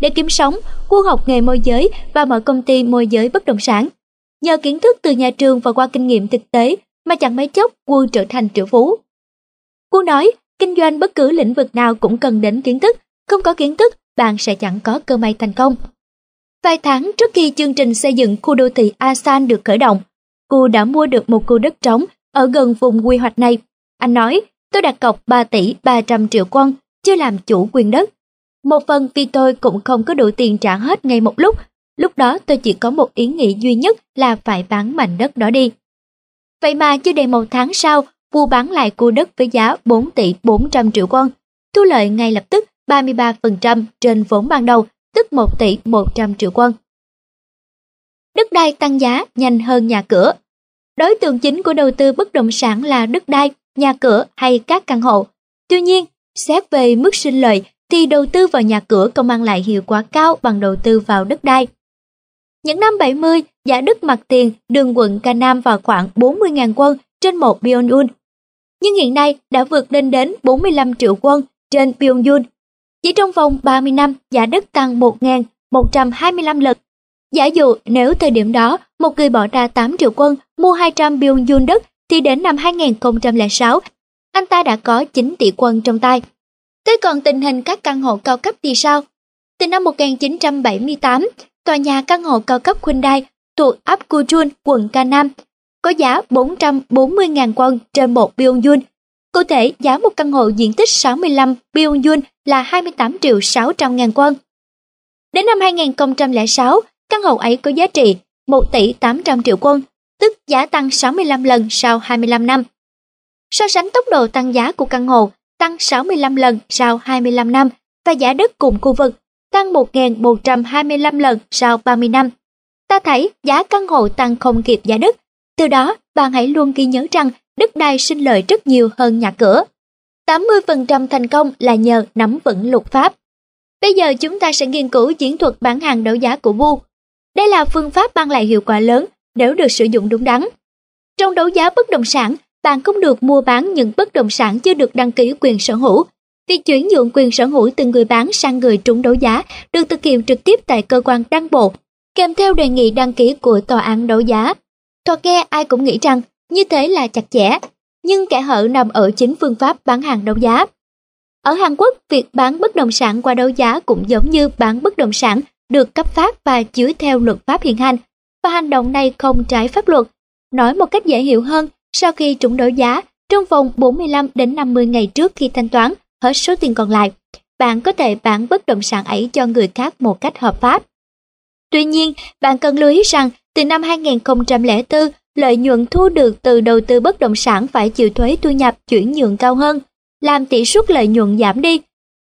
Để kiếm sống, cô học nghề môi giới và mở công ty môi giới bất động sản. Nhờ kiến thức từ nhà trường và qua kinh nghiệm thực tế mà chẳng mấy chốc cô trở thành triệu phú. cô nói, kinh doanh bất cứ lĩnh vực nào cũng cần đến kiến thức, không có kiến thức bạn sẽ chẳng có cơ may thành công. Vài tháng trước khi chương trình xây dựng khu đô thị Asan được khởi động, cô đã mua được một khu đất trống ở gần vùng quy hoạch này. Anh nói, tôi đặt cọc 3 tỷ 300 triệu won, chưa làm chủ quyền đất. Một phần vì tôi cũng không có đủ tiền trả hết ngay một lúc, lúc đó tôi chỉ có một ý nghĩ duy nhất là phải bán mảnh đất đó đi. Vậy mà chưa đầy một tháng sau, vua bán lại khu đất với giá 4 tỷ 400 triệu won, thu lợi ngay lập tức 33% trên vốn ban đầu tức 1 tỷ 100 triệu quân. Đất đai tăng giá nhanh hơn nhà cửa. Đối tượng chính của đầu tư bất động sản là đất đai, nhà cửa hay các căn hộ. Tuy nhiên, xét về mức sinh lợi thì đầu tư vào nhà cửa không mang lại hiệu quả cao bằng đầu tư vào đất đai. Những năm 70, giá đất mặt tiền đường quận Ca Nam vào khoảng 40.000 quân trên một Byung-un. Nhưng hiện nay đã vượt lên đến 45 triệu quân trên Byung-un chỉ trong vòng 30 năm, giá đất tăng 1.125 lần. Giả dụ nếu thời điểm đó một người bỏ ra 8 triệu quân mua 200 Byung-un đất thì đến năm 2006, anh ta đã có 9 tỷ quân trong tay. Thế còn tình hình các căn hộ cao cấp thì sao? Từ năm 1978, tòa nhà căn hộ cao cấp Hyundai thuộc ấp Kuchun, quận Ca Nam, có giá 440.000 quân trên một byung-yun. Cụ thể, giá một căn hộ diện tích 65 Byung-yun là 28 triệu 600 ngàn quân. Đến năm 2006, căn hộ ấy có giá trị 1 tỷ 800 triệu quân, tức giá tăng 65 lần sau 25 năm. So sánh tốc độ tăng giá của căn hộ tăng 65 lần sau 25 năm và giá đất cùng khu vực tăng 1.125 lần sau 30 năm. Ta thấy giá căn hộ tăng không kịp giá đất. Từ đó, bạn hãy luôn ghi nhớ rằng đất đai sinh lợi rất nhiều hơn nhà cửa. 80% thành công là nhờ nắm vững luật pháp. Bây giờ chúng ta sẽ nghiên cứu chiến thuật bán hàng đấu giá của Vu. Đây là phương pháp mang lại hiệu quả lớn nếu được sử dụng đúng đắn. Trong đấu giá bất động sản, bạn không được mua bán những bất động sản chưa được đăng ký quyền sở hữu. Việc chuyển nhượng quyền sở hữu từ người bán sang người trúng đấu giá được thực hiện trực tiếp tại cơ quan đăng bộ, kèm theo đề nghị đăng ký của tòa án đấu giá. Thoạt nghe ai cũng nghĩ rằng như thế là chặt chẽ, nhưng kẻ hở nằm ở chính phương pháp bán hàng đấu giá. Ở Hàn Quốc, việc bán bất động sản qua đấu giá cũng giống như bán bất động sản được cấp phát và chứa theo luật pháp hiện hành, và hành động này không trái pháp luật. Nói một cách dễ hiểu hơn, sau khi trúng đấu giá, trong vòng 45 đến 50 ngày trước khi thanh toán hết số tiền còn lại, bạn có thể bán bất động sản ấy cho người khác một cách hợp pháp. Tuy nhiên, bạn cần lưu ý rằng từ năm 2004, lợi nhuận thu được từ đầu tư bất động sản phải chịu thuế thu nhập chuyển nhượng cao hơn, làm tỷ suất lợi nhuận giảm đi.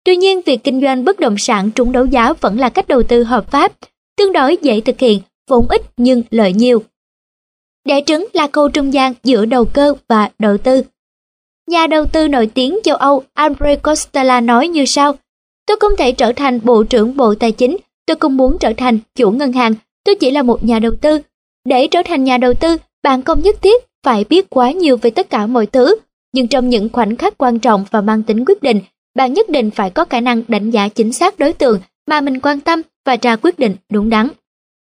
Tuy nhiên, việc kinh doanh bất động sản trúng đấu giá vẫn là cách đầu tư hợp pháp, tương đối dễ thực hiện, vốn ít nhưng lợi nhiều. Đẻ trứng là khâu trung gian giữa đầu cơ và đầu tư. Nhà đầu tư nổi tiếng châu Âu Andre Costella nói như sau, Tôi không thể trở thành Bộ trưởng Bộ Tài chính, tôi không muốn trở thành chủ ngân hàng, tôi chỉ là một nhà đầu tư. Để trở thành nhà đầu tư, bạn không nhất thiết phải biết quá nhiều về tất cả mọi thứ, nhưng trong những khoảnh khắc quan trọng và mang tính quyết định, bạn nhất định phải có khả năng đánh giá chính xác đối tượng mà mình quan tâm và ra quyết định đúng đắn.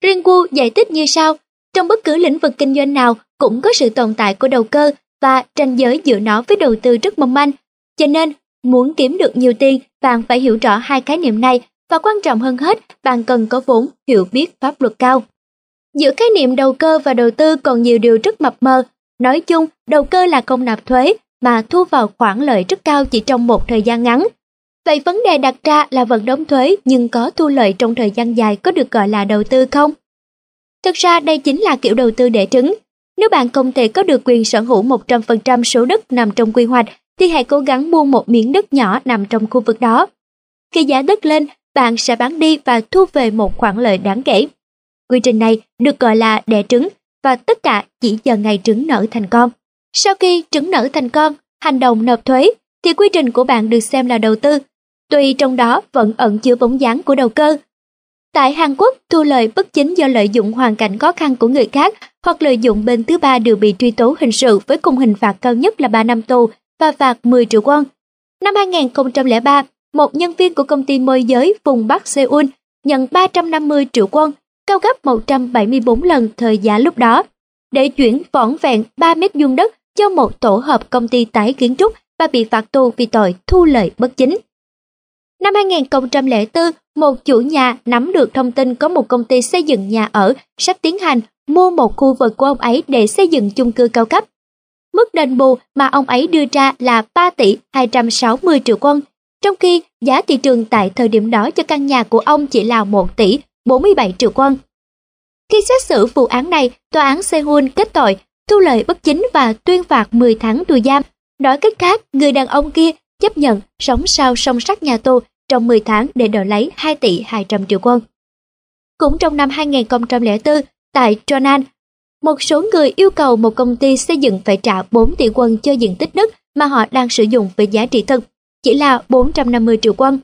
Riêng Wu giải thích như sau, trong bất cứ lĩnh vực kinh doanh nào cũng có sự tồn tại của đầu cơ và tranh giới giữa nó với đầu tư rất mong manh. Cho nên, muốn kiếm được nhiều tiền, bạn phải hiểu rõ hai khái niệm này và quan trọng hơn hết, bạn cần có vốn, hiểu biết pháp luật cao. Giữa khái niệm đầu cơ và đầu tư còn nhiều điều rất mập mờ. Nói chung, đầu cơ là không nạp thuế mà thu vào khoản lợi rất cao chỉ trong một thời gian ngắn. Vậy vấn đề đặt ra là vẫn đóng thuế nhưng có thu lợi trong thời gian dài có được gọi là đầu tư không? Thực ra đây chính là kiểu đầu tư để trứng. Nếu bạn không thể có được quyền sở hữu 100% số đất nằm trong quy hoạch thì hãy cố gắng mua một miếng đất nhỏ nằm trong khu vực đó. Khi giá đất lên, bạn sẽ bán đi và thu về một khoản lợi đáng kể. Quy trình này được gọi là đẻ trứng, và tất cả chỉ chờ ngày trứng nở thành con. Sau khi trứng nở thành con, hành động nộp thuế, thì quy trình của bạn được xem là đầu tư, tuy trong đó vẫn ẩn chứa bóng dáng của đầu cơ. Tại Hàn Quốc, thu lợi bất chính do lợi dụng hoàn cảnh khó khăn của người khác hoặc lợi dụng bên thứ ba đều bị truy tố hình sự với cùng hình phạt cao nhất là 3 năm tù và phạt 10 triệu won. Năm 2003, một nhân viên của công ty môi giới vùng Bắc Seoul nhận 350 triệu won, cao gấp 174 lần thời giá lúc đó, để chuyển vỏn vẹn 3 mét vuông đất cho một tổ hợp công ty tái kiến trúc và bị phạt tù vì tội thu lợi bất chính. Năm 2004, một chủ nhà nắm được thông tin có một công ty xây dựng nhà ở sắp tiến hành mua một khu vực của ông ấy để xây dựng chung cư cao cấp. Mức đền bù mà ông ấy đưa ra là 3 tỷ 260 triệu won, trong khi giá thị trường tại thời điểm đó cho căn nhà của ông chỉ là 1 tỷ 47 triệu won. Khi xét xử vụ án này, tòa án Seoul kết tội thu lợi bất chính và tuyên phạt 10 tháng tù giam. Nói cách khác, người đàn ông kia chấp nhận sống sau song sắt nhà tù trong 10 tháng để đòi lấy 2 tỷ 200 triệu won. Cũng trong năm 2004, tại Tronan, một số người yêu cầu một công ty xây dựng phải trả 4 tỷ won cho diện tích đất mà họ đang sử dụng với giá trị thực, chỉ là 450 triệu won.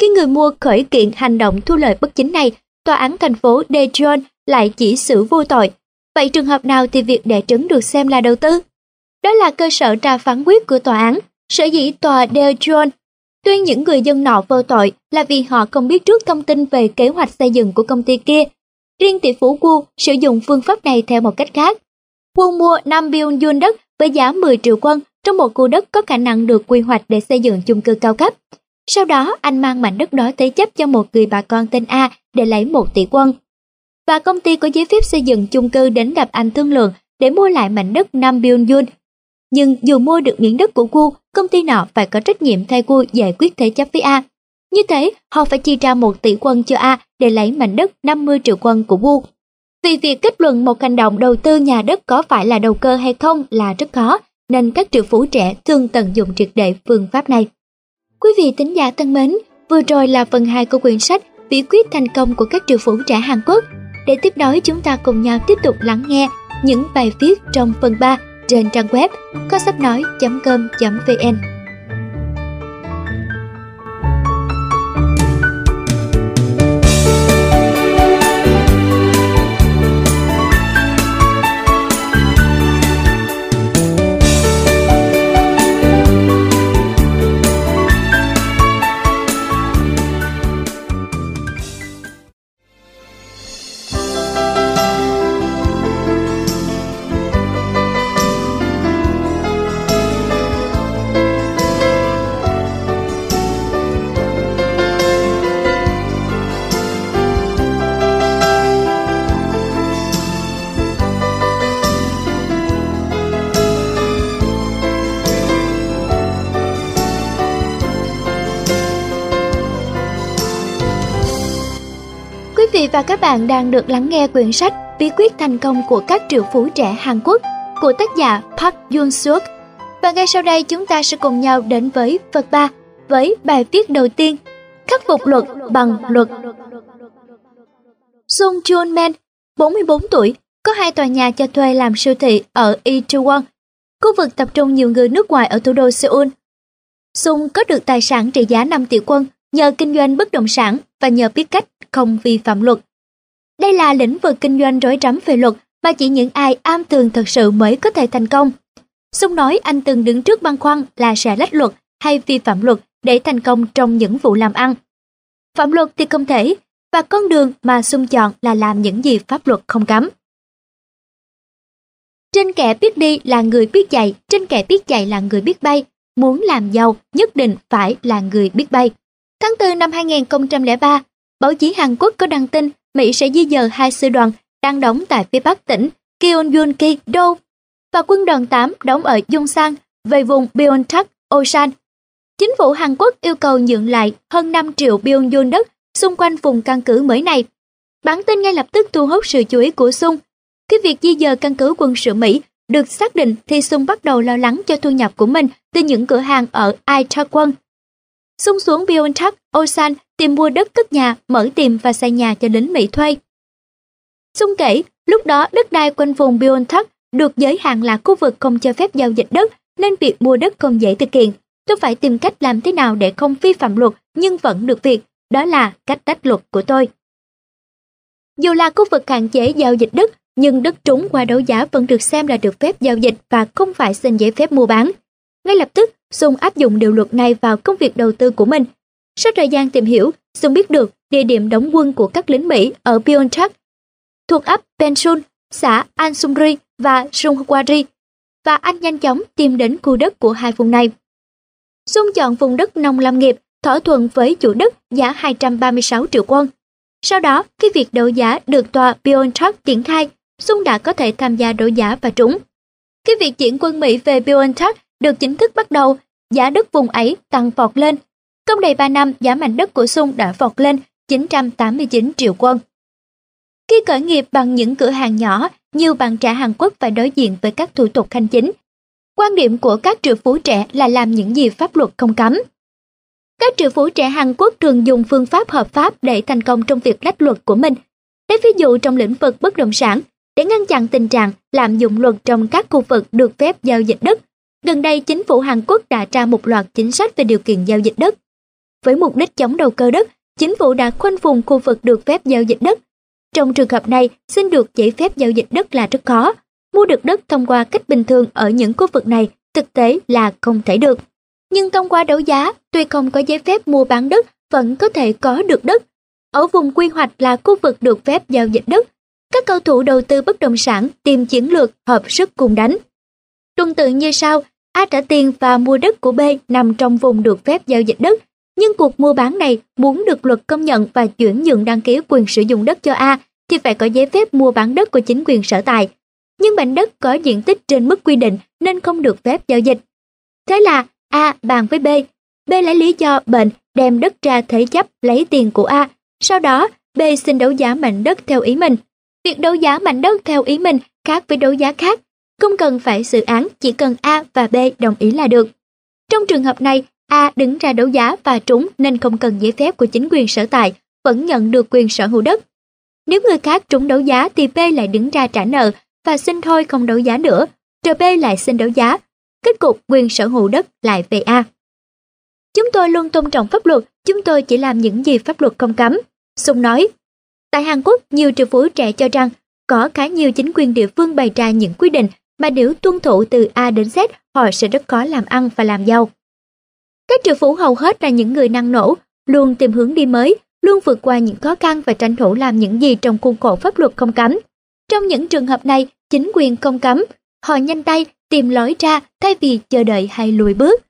Khi người mua khởi kiện hành động thu lợi bất chính này, tòa án thành phố Daejeon lại chỉ xử vô tội. Vậy trường hợp nào thì việc đẻ trứng được xem là đầu tư? Đó là cơ sở ra phán quyết của tòa án. Sở dĩ tòa Daejeon tuyên những người dân nọ vô tội là vì họ không biết trước thông tin về kế hoạch xây dựng của công ty kia. Riêng tỷ phú Wu sử dụng phương pháp này theo một cách khác. Wu mua 5 billion yuan đất với giá 10 triệu quân trong một khu đất có khả năng được quy hoạch để xây dựng chung cư cao cấp. Sau đó, anh mang mảnh đất đó thế chấp cho một người bà con tên A để lấy một tỷ quân. Và công ty có giấy phép xây dựng chung cư đến gặp anh thương lượng để mua lại mảnh đất 5 billion yuan. Nhưng dù mua được miếng đất của Wu, công ty nọ phải có trách nhiệm thay Wu giải quyết thế chấp với A. Như thế, họ phải chi ra một tỷ quân cho A để lấy mảnh đất 50 triệu quân của Wu. Vì việc kết luận một hành động đầu tư nhà đất có phải là đầu cơ hay không là rất khó, nên các triệu phú trẻ thường tận dụng triệt để phương pháp này. Quý vị tính giả thân mến, vừa rồi là phần 2 của quyển sách Bí quyết thành công của các triệu phú trẻ Hàn Quốc. Để tiếp nối chúng ta cùng nhau tiếp tục lắng nghe những bài viết trong phần 3 trên trang web có sách nói.com.vn. và các bạn đang được lắng nghe quyển sách Bí quyết thành công của các triệu phú trẻ Hàn Quốc của tác giả Park Yoon Suk. Và ngay sau đây chúng ta sẽ cùng nhau đến với phần 3 với bài viết đầu tiên Khắc phục luật bằng luật. Sung Jun Men, 44 tuổi, có hai tòa nhà cho thuê làm siêu thị ở Itaewon, khu vực tập trung nhiều người nước ngoài ở thủ đô Seoul. Sung có được tài sản trị giá 5 tỷ quân nhờ kinh doanh bất động sản và nhờ biết cách không vi phạm luật. Đây là lĩnh vực kinh doanh rối rắm về luật mà chỉ những ai am tường thật sự mới có thể thành công. Sung nói anh từng đứng trước băn khoăn là sẽ lách luật hay vi phạm luật để thành công trong những vụ làm ăn. Phạm luật thì không thể, và con đường mà Sung chọn là làm những gì pháp luật không cấm. Trên kẻ biết đi là người biết chạy, trên kẻ biết chạy là người biết bay. Muốn làm giàu nhất định phải là người biết bay. Tháng 4 năm 2003, báo chí Hàn Quốc có đăng tin Mỹ sẽ di dời hai sư đoàn đang đóng tại phía bắc tỉnh Gyeongbuk Do và quân đoàn 8 đóng ở Yongsan về vùng Pyeongtaek, Osan. Chính phủ Hàn Quốc yêu cầu nhượng lại hơn 5 triệu Pyongyang đất xung quanh vùng căn cứ mới này. Bản tin ngay lập tức thu hút sự chú ý của Sung. Khi việc di dời căn cứ quân sự Mỹ được xác định thì Sung bắt đầu lo lắng cho thu nhập của mình từ những cửa hàng ở Itaewon Sung xuống Pyeongtaek, Osan tìm mua đất cất nhà, mở tiệm và xây nhà cho lính Mỹ thuê. Xung kể, Lúc đó đất đai quanh vùng Biontech được giới hạn là khu vực không cho phép giao dịch đất nên việc mua đất không dễ thực hiện. Tôi phải tìm cách làm thế nào để không vi phạm luật nhưng vẫn được việc, đó là cách tách luật của tôi. Dù là khu vực hạn chế giao dịch đất, nhưng đất trúng qua đấu giá vẫn được xem là được phép giao dịch và không phải xin giấy phép mua bán. Ngay lập tức, Sung áp dụng điều luật này vào công việc đầu tư của mình. Sau thời gian tìm hiểu, Sung biết được địa điểm đóng quân của các lính Mỹ ở Pyeongchang, thuộc ấp Pensun, xã Ansumri và Sungwari, và anh nhanh chóng tìm đến khu đất của hai vùng này. Sung chọn vùng đất nông lâm nghiệp, thỏa thuận với chủ đất giá 236 triệu won. Sau đó, khi việc đấu giá được tòa Pyeongchang triển khai, Sung đã có thể tham gia đấu giá và trúng. Khi việc chuyển quân Mỹ về Pyeongchang được chính thức bắt đầu, giá đất vùng ấy tăng vọt lên công đầy 3 năm, giá mảnh đất của Sung đã vọt lên 989 triệu quân. Khi khởi nghiệp bằng những cửa hàng nhỏ, nhiều bạn trẻ Hàn Quốc phải đối diện với các thủ tục hành chính. Quan điểm của các triệu phú trẻ là làm những gì pháp luật không cấm. Các triệu phú trẻ Hàn Quốc thường dùng phương pháp hợp pháp để thành công trong việc lách luật của mình. Lấy ví dụ trong lĩnh vực bất động sản, để ngăn chặn tình trạng lạm dụng luật trong các khu vực được phép giao dịch đất. Gần đây, chính phủ Hàn Quốc đã ra một loạt chính sách về điều kiện giao dịch đất. Với mục đích chống đầu cơ đất, chính phủ đã khoanh vùng khu vực được phép giao dịch đất. Trong trường hợp này, xin được giấy phép giao dịch đất là rất khó. Mua được đất thông qua cách bình thường ở những khu vực này thực tế là không thể được. Nhưng thông qua đấu giá, tuy không có giấy phép mua bán đất, vẫn có thể có được đất. Ở vùng quy hoạch là khu vực được phép giao dịch đất, các cầu thủ đầu tư bất động sản tìm chiến lược hợp sức cùng đánh. tương tự như sau, A trả tiền và mua đất của B nằm trong vùng được phép giao dịch đất, nhưng cuộc mua bán này muốn được luật công nhận và chuyển nhượng đăng ký quyền sử dụng đất cho A thì phải có giấy phép mua bán đất của chính quyền sở tại. Nhưng mảnh đất có diện tích trên mức quy định nên không được phép giao dịch. Thế là A bàn với B, B lấy lý do bệnh đem đất ra thế chấp lấy tiền của A. Sau đó, B xin đấu giá mảnh đất theo ý mình. Việc đấu giá mảnh đất theo ý mình khác với đấu giá khác. Không cần phải xử án, chỉ cần A và B đồng ý là được. Trong trường hợp này, A đứng ra đấu giá và trúng nên không cần giấy phép của chính quyền sở tại, vẫn nhận được quyền sở hữu đất. Nếu người khác trúng đấu giá thì B lại đứng ra trả nợ và xin thôi không đấu giá nữa, rồi B lại xin đấu giá. Kết cục quyền sở hữu đất lại về A. Chúng tôi luôn tôn trọng pháp luật, chúng tôi chỉ làm những gì pháp luật không cấm. Sung nói, tại Hàn Quốc, nhiều triệu phú trẻ cho rằng có khá nhiều chính quyền địa phương bày ra những quy định mà nếu tuân thủ từ A đến Z, họ sẽ rất khó làm ăn và làm giàu. Các triệu phú hầu hết là những người năng nổ, luôn tìm hướng đi mới, luôn vượt qua những khó khăn và tranh thủ làm những gì trong khuôn khổ pháp luật không cấm. Trong những trường hợp này, chính quyền không cấm, họ nhanh tay tìm lối ra thay vì chờ đợi hay lùi bước.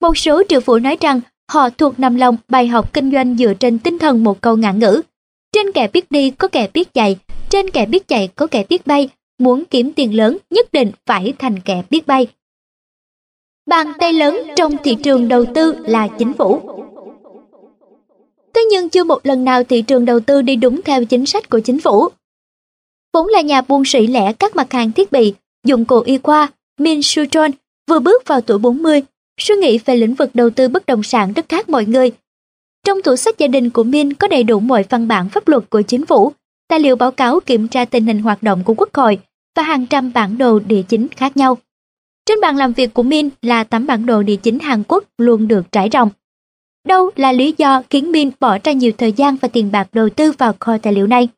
Một số triệu phú nói rằng họ thuộc nằm lòng bài học kinh doanh dựa trên tinh thần một câu ngạn ngữ. Trên kẻ biết đi có kẻ biết chạy, trên kẻ biết chạy có kẻ biết bay, muốn kiếm tiền lớn nhất định phải thành kẻ biết bay. Bàn tay lớn trong thị trường đầu tư là chính phủ. Thế nhưng chưa một lần nào thị trường đầu tư đi đúng theo chính sách của chính phủ. Vốn là nhà buôn sỉ lẻ các mặt hàng thiết bị, dụng cụ y khoa, Min Sutron vừa bước vào tuổi 40, suy nghĩ về lĩnh vực đầu tư bất động sản rất khác mọi người. Trong tủ sách gia đình của Min có đầy đủ mọi văn bản pháp luật của chính phủ, tài liệu báo cáo kiểm tra tình hình hoạt động của quốc hội và hàng trăm bản đồ địa chính khác nhau. Trên bàn làm việc của Min là tấm bản đồ địa chính Hàn Quốc luôn được trải rộng. Đâu là lý do khiến Min bỏ ra nhiều thời gian và tiền bạc đầu tư vào kho tài liệu này?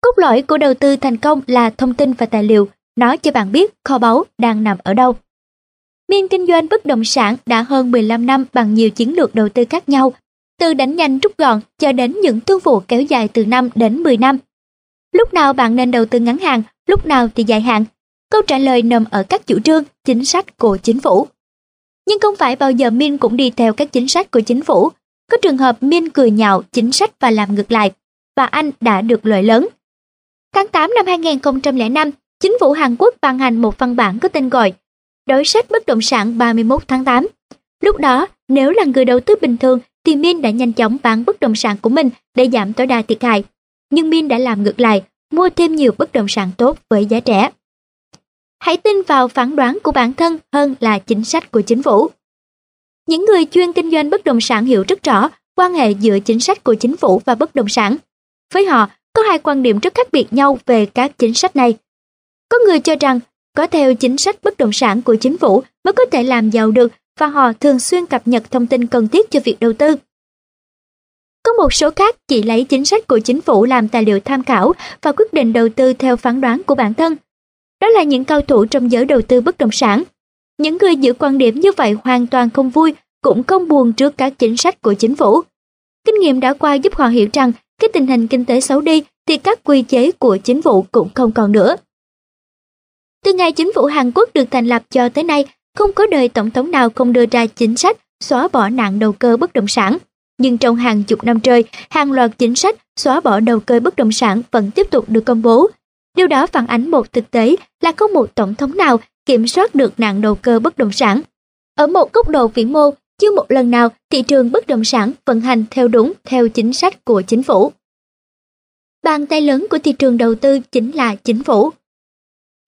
Cốt lõi của đầu tư thành công là thông tin và tài liệu nói cho bạn biết kho báu đang nằm ở đâu. Min kinh doanh bất động sản đã hơn 15 năm bằng nhiều chiến lược đầu tư khác nhau, từ đánh nhanh rút gọn cho đến những thương vụ kéo dài từ 5 đến 10 năm. Lúc nào bạn nên đầu tư ngắn hạn, lúc nào thì dài hạn, Câu trả lời nằm ở các chủ trương, chính sách của chính phủ. Nhưng không phải bao giờ Min cũng đi theo các chính sách của chính phủ. Có trường hợp Min cười nhạo chính sách và làm ngược lại, và anh đã được lợi lớn. Tháng 8 năm 2005, chính phủ Hàn Quốc ban hành một văn bản có tên gọi Đối sách bất động sản 31 tháng 8. Lúc đó, nếu là người đầu tư bình thường thì Min đã nhanh chóng bán bất động sản của mình để giảm tối đa thiệt hại. Nhưng Min đã làm ngược lại, mua thêm nhiều bất động sản tốt với giá rẻ. Hãy tin vào phán đoán của bản thân hơn là chính sách của chính phủ. Những người chuyên kinh doanh bất động sản hiểu rất rõ quan hệ giữa chính sách của chính phủ và bất động sản. Với họ, Có hai quan điểm rất khác biệt nhau về các chính sách này. Có người cho rằng có theo chính sách bất động sản của chính phủ mới có thể làm giàu được và họ thường xuyên cập nhật thông tin cần thiết cho việc đầu tư. Có một số khác chỉ lấy chính sách của chính phủ làm tài liệu tham khảo và quyết định đầu tư theo phán đoán của bản thân. Đó là những cao thủ trong giới đầu tư bất động sản. Những người giữ quan điểm như vậy hoàn toàn không vui, cũng không buồn trước các chính sách của chính phủ. Kinh nghiệm đã qua giúp họ hiểu rằng cái tình hình kinh tế xấu đi thì các quy chế của chính phủ cũng không còn nữa. Từ ngày chính phủ Hàn Quốc được thành lập cho tới nay, không có đời tổng thống nào không đưa ra chính sách xóa bỏ nạn đầu cơ bất động sản. Nhưng trong hàng chục năm trời, hàng loạt chính sách xóa bỏ đầu cơ bất động sản vẫn tiếp tục được công bố. Điều đó phản ánh một thực tế là không một tổng thống nào kiểm soát được nạn đầu cơ bất động sản. Ở một góc độ vĩ mô, chưa một lần nào thị trường bất động sản vận hành theo đúng theo chính sách của chính phủ. Bàn tay lớn của thị trường đầu tư chính là chính phủ.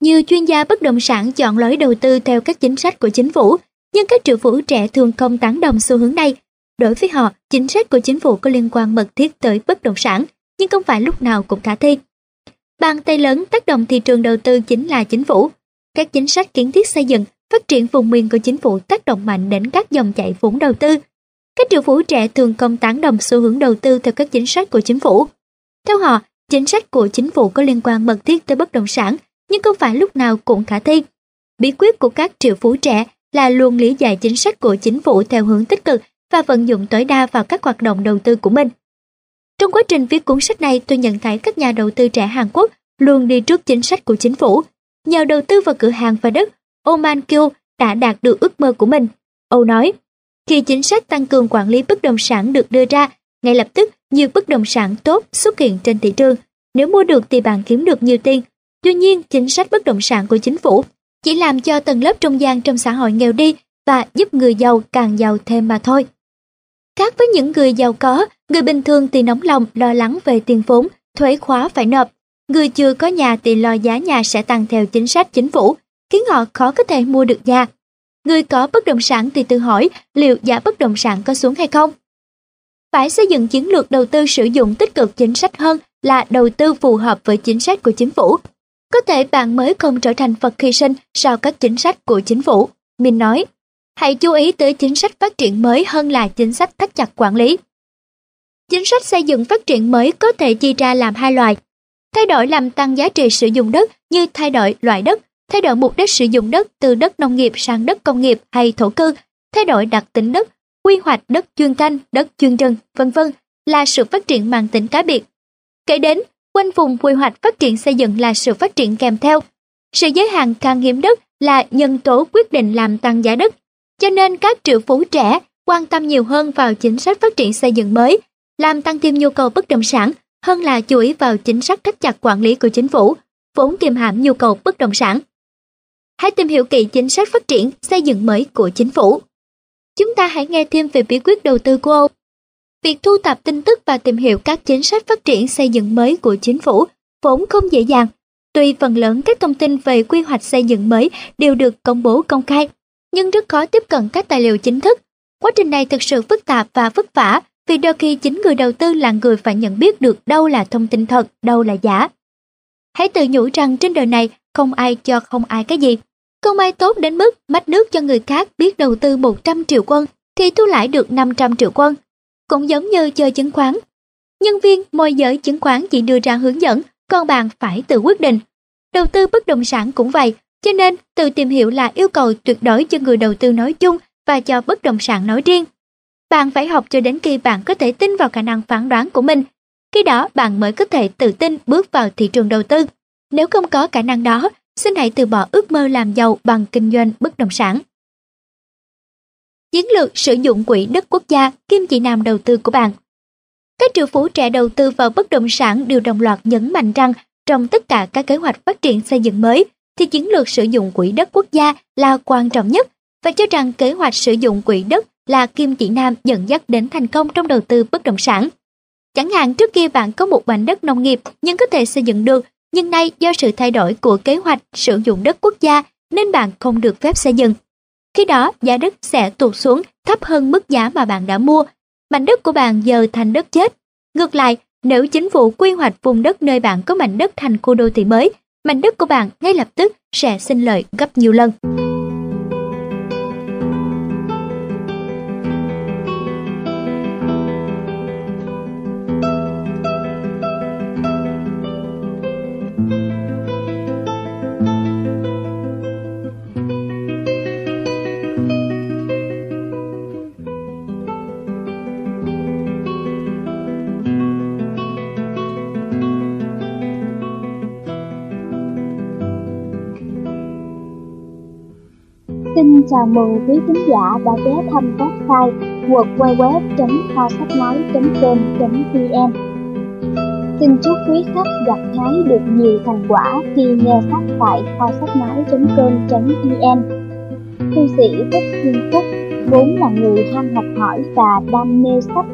Nhiều chuyên gia bất động sản chọn lối đầu tư theo các chính sách của chính phủ, nhưng các triệu phú trẻ thường không tán đồng xu hướng này. Đối với họ, chính sách của chính phủ có liên quan mật thiết tới bất động sản, nhưng không phải lúc nào cũng khả thi. Bàn tay lớn tác động thị trường đầu tư chính là chính phủ. Các chính sách kiến thiết xây dựng, phát triển vùng miền của chính phủ tác động mạnh đến các dòng chảy vốn đầu tư. Các triệu phú trẻ thường không tán đồng xu hướng đầu tư theo các chính sách của chính phủ. Theo họ, chính sách của chính phủ có liên quan mật thiết tới bất động sản nhưng không phải lúc nào cũng khả thi. Bí quyết của các triệu phú trẻ là luôn lý giải chính sách của chính phủ theo hướng tích cực và vận dụng tối đa vào các hoạt động đầu tư của mình. Trong quá trình viết cuốn sách này, tôi nhận thấy các nhà đầu tư trẻ Hàn Quốc luôn đi trước chính sách của chính phủ. Nhờ đầu tư vào cửa hàng và đất, Oman Kyo đã đạt được ước mơ của mình. Âu nói, khi chính sách tăng cường quản lý bất động sản được đưa ra, ngay lập tức nhiều bất động sản tốt xuất hiện trên thị trường. Nếu mua được thì bạn kiếm được nhiều tiền, Tuy nhiên, chính sách bất động sản của chính phủ chỉ làm cho tầng lớp trung gian trong xã hội nghèo đi và giúp người giàu càng giàu thêm mà thôi. Khác với những người giàu có, người bình thường thì nóng lòng lo lắng về tiền vốn, thuế khóa phải nộp. Người chưa có nhà thì lo giá nhà sẽ tăng theo chính sách chính phủ, khiến họ khó có thể mua được nhà. Người có bất động sản thì tự hỏi liệu giá bất động sản có xuống hay không. Phải xây dựng chiến lược đầu tư sử dụng tích cực chính sách hơn là đầu tư phù hợp với chính sách của chính phủ có thể bạn mới không trở thành vật hy sinh sau các chính sách của chính phủ. Mình nói, hãy chú ý tới chính sách phát triển mới hơn là chính sách thắt chặt quản lý. Chính sách xây dựng phát triển mới có thể chia ra làm hai loại. Thay đổi làm tăng giá trị sử dụng đất như thay đổi loại đất, thay đổi mục đích sử dụng đất từ đất nông nghiệp sang đất công nghiệp hay thổ cư, thay đổi đặc tính đất, quy hoạch đất chuyên canh, đất chuyên rừng, vân vân là sự phát triển mang tính cá biệt. Kể đến, Quanh vùng quy hoạch phát triển xây dựng là sự phát triển kèm theo. Sự giới hạn khan hiếm đất là nhân tố quyết định làm tăng giá đất. Cho nên các triệu phú trẻ quan tâm nhiều hơn vào chính sách phát triển xây dựng mới, làm tăng thêm nhu cầu bất động sản hơn là chú ý vào chính sách thắt chặt quản lý của chính phủ, vốn kiềm hãm nhu cầu bất động sản. Hãy tìm hiểu kỹ chính sách phát triển xây dựng mới của chính phủ. Chúng ta hãy nghe thêm về bí quyết đầu tư của ông. Việc thu thập tin tức và tìm hiểu các chính sách phát triển xây dựng mới của chính phủ vốn không dễ dàng. Tuy phần lớn các thông tin về quy hoạch xây dựng mới đều được công bố công khai, nhưng rất khó tiếp cận các tài liệu chính thức. Quá trình này thực sự phức tạp và vất vả vì đôi khi chính người đầu tư là người phải nhận biết được đâu là thông tin thật, đâu là giả. Hãy tự nhủ rằng trên đời này không ai cho không ai cái gì. Không ai tốt đến mức mách nước cho người khác biết đầu tư 100 triệu quân thì thu lãi được 500 triệu quân cũng giống như chơi chứng khoán. Nhân viên môi giới chứng khoán chỉ đưa ra hướng dẫn, còn bạn phải tự quyết định. Đầu tư bất động sản cũng vậy, cho nên tự tìm hiểu là yêu cầu tuyệt đối cho người đầu tư nói chung và cho bất động sản nói riêng. Bạn phải học cho đến khi bạn có thể tin vào khả năng phán đoán của mình. Khi đó bạn mới có thể tự tin bước vào thị trường đầu tư. Nếu không có khả năng đó, xin hãy từ bỏ ước mơ làm giàu bằng kinh doanh bất động sản. Chiến lược sử dụng quỹ đất quốc gia kim chỉ nam đầu tư của bạn. Các triệu phú trẻ đầu tư vào bất động sản đều đồng loạt nhấn mạnh rằng trong tất cả các kế hoạch phát triển xây dựng mới thì chiến lược sử dụng quỹ đất quốc gia là quan trọng nhất và cho rằng kế hoạch sử dụng quỹ đất là kim chỉ nam dẫn dắt đến thành công trong đầu tư bất động sản. Chẳng hạn trước kia bạn có một mảnh đất nông nghiệp nhưng có thể xây dựng được, nhưng nay do sự thay đổi của kế hoạch sử dụng đất quốc gia nên bạn không được phép xây dựng. Khi đó giá đất sẽ tụt xuống thấp hơn mức giá mà bạn đã mua. Mảnh đất của bạn giờ thành đất chết. Ngược lại, Nếu chính phủ quy hoạch vùng đất nơi bạn có mảnh đất thành khu đô thị mới, mảnh đất của bạn ngay lập tức sẽ sinh lợi gấp nhiều lần. Chào mừng quý khán giả đã ghé thăm website www.kho sách nói.com.vn Xin chúc quý khách gặt hái được nhiều thành quả khi nghe sách tại kho sách nói.com.vn Thư sĩ Thích Thiên Phúc, vốn là người ham học hỏi và đam mê sách.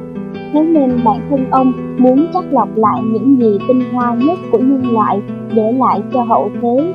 Thế nên bản thân ông muốn chắc lọc lại những gì tinh hoa nhất của nhân loại để lại cho hậu thế.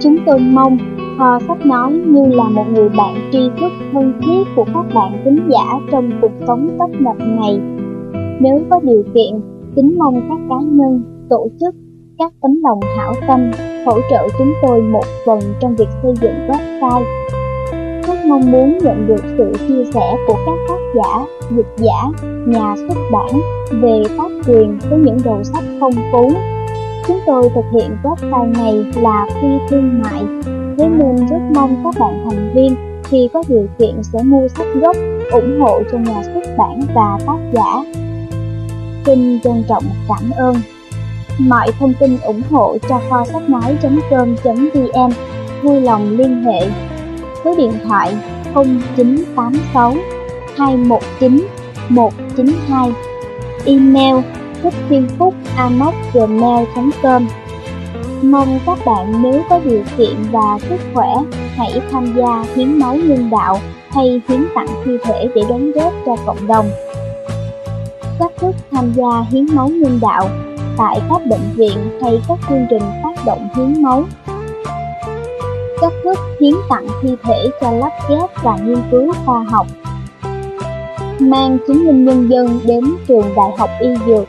Chúng tôi mong ờ, Kho Sách Nói như là một người bạn tri thức thân thiết của các bạn tính giả trong cuộc sống tấp nập này. Nếu có điều kiện, kính mong các cá nhân, tổ chức, các tấm lòng hảo tâm hỗ trợ chúng tôi một phần trong việc xây dựng website. Rất mong muốn nhận được sự chia sẻ của các tác giả, dịch giả, nhà xuất bản về tác quyền với những đầu sách phong phú Chúng tôi thực hiện website này là phi thương mại, thế nên rất mong các bạn thành viên khi có điều kiện sẽ mua sách gốc, ủng hộ cho nhà xuất bản và tác giả. Xin trân trọng cảm ơn. Mọi thông tin ủng hộ cho kho sách nói.com.vn vui lòng liên hệ số điện thoại 0986 219 192 email thích thiên phúc gmail.com Mong các bạn nếu có điều kiện và sức khỏe, hãy tham gia hiến máu nhân đạo hay hiến tặng thi thể để đóng góp cho cộng đồng. các thức tham gia hiến máu nhân đạo tại các bệnh viện hay các chương trình phát động hiến máu. các thức hiến tặng thi thể cho lắp ghép và nghiên cứu khoa học. Mang chứng minh nhân dân đến trường Đại học Y Dược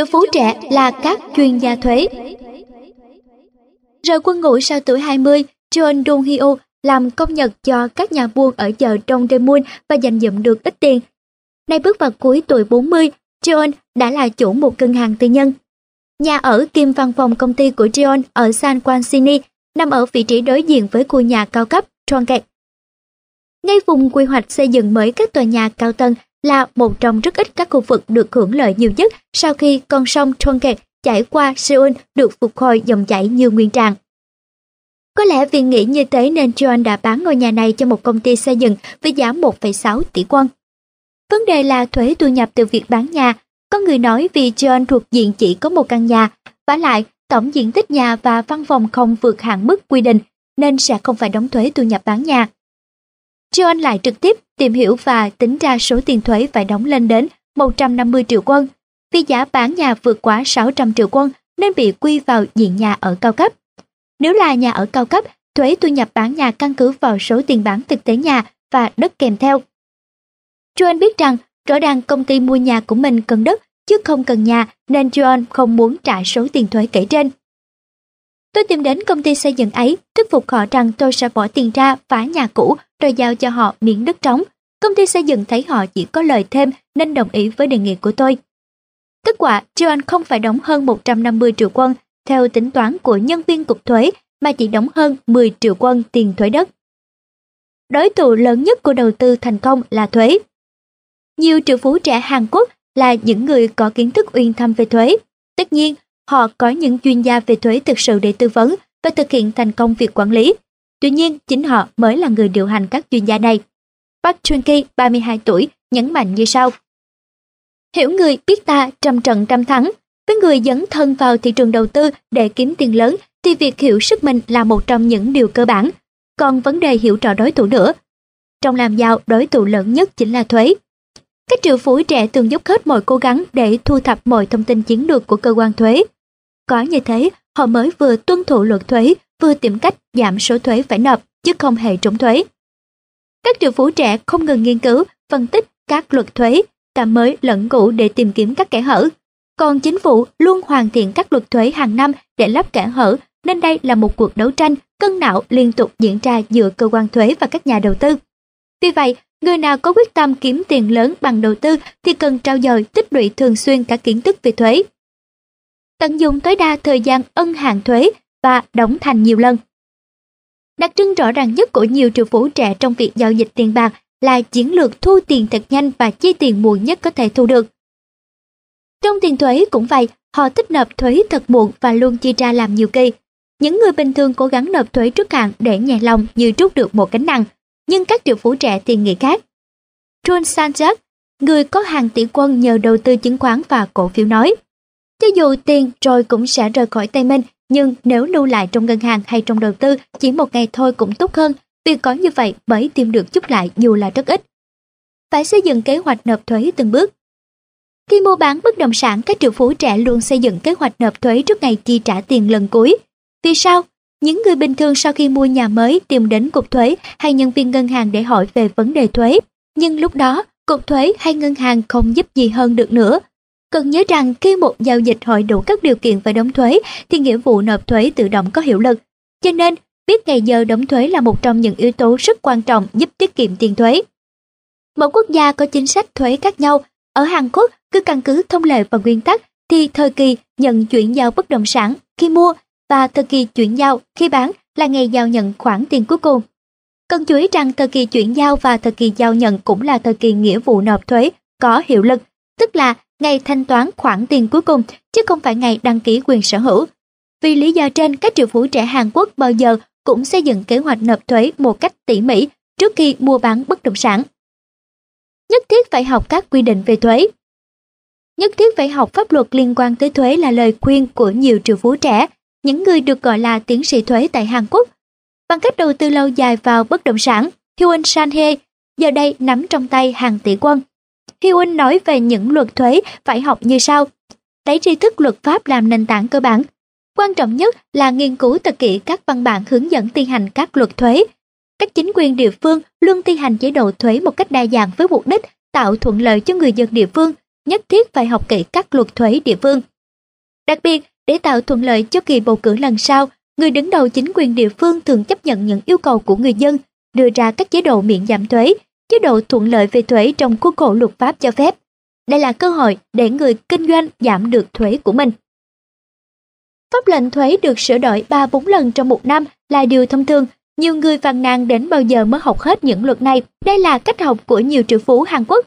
Triệu phú trẻ là các chuyên gia thuế. Rời quân ngũ sau tuổi 20, John Dong Hyo làm công nhật cho các nhà buôn ở chợ trong Daemun và dành dụm được ít tiền. Nay bước vào cuối tuổi 40, John đã là chủ một ngân hàng tư nhân. Nhà ở kim văn phòng công ty của John ở San Quansini nằm ở vị trí đối diện với khu nhà cao cấp Tronket. Ngay vùng quy hoạch xây dựng mới các tòa nhà cao tầng là một trong rất ít các khu vực được hưởng lợi nhiều nhất sau khi con sông Tronket chảy qua Seoul được phục hồi dòng chảy như nguyên trạng. Có lẽ vì nghĩ như thế nên John đã bán ngôi nhà này cho một công ty xây dựng với giá 1,6 tỷ won. Vấn đề là thuế thu nhập từ việc bán nhà. Có người nói vì John thuộc diện chỉ có một căn nhà, và lại tổng diện tích nhà và văn phòng không vượt hạn mức quy định nên sẽ không phải đóng thuế thu nhập bán nhà. John lại trực tiếp tìm hiểu và tính ra số tiền thuế phải đóng lên đến 150 triệu quân. Vì giá bán nhà vượt quá 600 triệu quân nên bị quy vào diện nhà ở cao cấp. Nếu là nhà ở cao cấp, thuế thu nhập bán nhà căn cứ vào số tiền bán thực tế nhà và đất kèm theo. Joan biết rằng rõ ràng công ty mua nhà của mình cần đất chứ không cần nhà nên Joan không muốn trả số tiền thuế kể trên. Tôi tìm đến công ty xây dựng ấy, thuyết phục họ rằng tôi sẽ bỏ tiền ra phá nhà cũ rồi giao cho họ miếng đất trống. Công ty xây dựng thấy họ chỉ có lời thêm nên đồng ý với đề nghị của tôi. Kết quả, John không phải đóng hơn 150 triệu quân theo tính toán của nhân viên cục thuế mà chỉ đóng hơn 10 triệu quân tiền thuế đất. Đối thủ lớn nhất của đầu tư thành công là thuế. Nhiều triệu phú trẻ Hàn Quốc là những người có kiến thức uyên thâm về thuế. Tất nhiên, họ có những chuyên gia về thuế thực sự để tư vấn và thực hiện thành công việc quản lý. Tuy nhiên, chính họ mới là người điều hành các chuyên gia này. Park Chun-ki, 32 tuổi, nhấn mạnh như sau. Hiểu người biết ta trăm trận trăm thắng, với người dấn thân vào thị trường đầu tư để kiếm tiền lớn thì việc hiểu sức mình là một trong những điều cơ bản. Còn vấn đề hiểu rõ đối thủ nữa. Trong làm giàu, đối thủ lớn nhất chính là thuế. Các triệu phú trẻ thường dốc hết mọi cố gắng để thu thập mọi thông tin chiến lược của cơ quan thuế. Có như thế, họ mới vừa tuân thủ luật thuế, vừa tìm cách giảm số thuế phải nộp, chứ không hề trốn thuế. Các triệu phú trẻ không ngừng nghiên cứu, phân tích các luật thuế, cả mới lẫn cũ để tìm kiếm các kẽ hở. Còn chính phủ luôn hoàn thiện các luật thuế hàng năm để lắp kẽ hở, nên đây là một cuộc đấu tranh cân não liên tục diễn ra giữa cơ quan thuế và các nhà đầu tư. Vì vậy, người nào có quyết tâm kiếm tiền lớn bằng đầu tư thì cần trao dồi tích lũy thường xuyên các kiến thức về thuế. Tận dụng tối đa thời gian ân hạn thuế và đóng thành nhiều lần. Đặc trưng rõ ràng nhất của nhiều triệu phú trẻ trong việc giao dịch tiền bạc là chiến lược thu tiền thật nhanh và chi tiền muộn nhất có thể thu được. Trong tiền thuế cũng vậy, họ thích nộp thuế thật muộn và luôn chi ra làm nhiều kỳ. Những người bình thường cố gắng nộp thuế trước hạn để nhẹ lòng như trút được một gánh nặng, nhưng các triệu phú trẻ thì nghĩ khác. John Sanchez, người có hàng tỷ quân nhờ đầu tư chứng khoán và cổ phiếu nói, cho dù tiền rồi cũng sẽ rời khỏi tay mình, nhưng nếu lưu lại trong ngân hàng hay trong đầu tư chỉ một ngày thôi cũng tốt hơn, vì có như vậy mới tìm được chút lại dù là rất ít. Phải xây dựng kế hoạch nộp thuế từng bước. Khi mua bán bất động sản, các triệu phú trẻ luôn xây dựng kế hoạch nộp thuế trước ngày chi trả tiền lần cuối. Vì sao? Những người bình thường sau khi mua nhà mới tìm đến cục thuế hay nhân viên ngân hàng để hỏi về vấn đề thuế. Nhưng lúc đó, cục thuế hay ngân hàng không giúp gì hơn được nữa. Cần nhớ rằng khi một giao dịch hội đủ các điều kiện phải đóng thuế thì nghĩa vụ nộp thuế tự động có hiệu lực. Cho nên, biết ngày giờ đóng thuế là một trong những yếu tố rất quan trọng giúp tiết kiệm tiền thuế. Mỗi quốc gia có chính sách thuế khác nhau. Ở Hàn Quốc, cứ căn cứ thông lệ và nguyên tắc thì thời kỳ nhận chuyển giao bất động sản khi mua và thời kỳ chuyển giao khi bán là ngày giao nhận khoản tiền cuối cùng. Cần chú ý rằng thời kỳ chuyển giao và thời kỳ giao nhận cũng là thời kỳ nghĩa vụ nộp thuế có hiệu lực, tức là ngày thanh toán khoản tiền cuối cùng chứ không phải ngày đăng ký quyền sở hữu. Vì lý do trên, các triệu phú trẻ Hàn Quốc bao giờ cũng xây dựng kế hoạch nộp thuế một cách tỉ mỉ trước khi mua bán bất động sản. Nhất thiết phải học các quy định về thuế. Nhất thiết phải học pháp luật liên quan tới thuế là lời khuyên của nhiều triệu phú trẻ những người được gọi là tiến sĩ thuế tại Hàn Quốc. Bằng cách đầu tư lâu dài vào bất động sản, Hyun San Hye giờ đây nắm trong tay hàng tỷ quân. Huynh nói về những luật thuế phải học như sau. Lấy tri thức luật pháp làm nền tảng cơ bản. Quan trọng nhất là nghiên cứu thật kỹ các văn bản hướng dẫn thi hành các luật thuế. Các chính quyền địa phương luôn thi hành chế độ thuế một cách đa dạng với mục đích tạo thuận lợi cho người dân địa phương, nhất thiết phải học kỹ các luật thuế địa phương. Đặc biệt, để tạo thuận lợi cho kỳ bầu cử lần sau, người đứng đầu chính quyền địa phương thường chấp nhận những yêu cầu của người dân, đưa ra các chế độ miễn giảm thuế, chế độ thuận lợi về thuế trong khuôn khổ luật pháp cho phép. Đây là cơ hội để người kinh doanh giảm được thuế của mình. Pháp lệnh thuế được sửa đổi 3-4 lần trong một năm là điều thông thường. Nhiều người phàn nàn đến bao giờ mới học hết những luật này. Đây là cách học của nhiều triệu phú Hàn Quốc.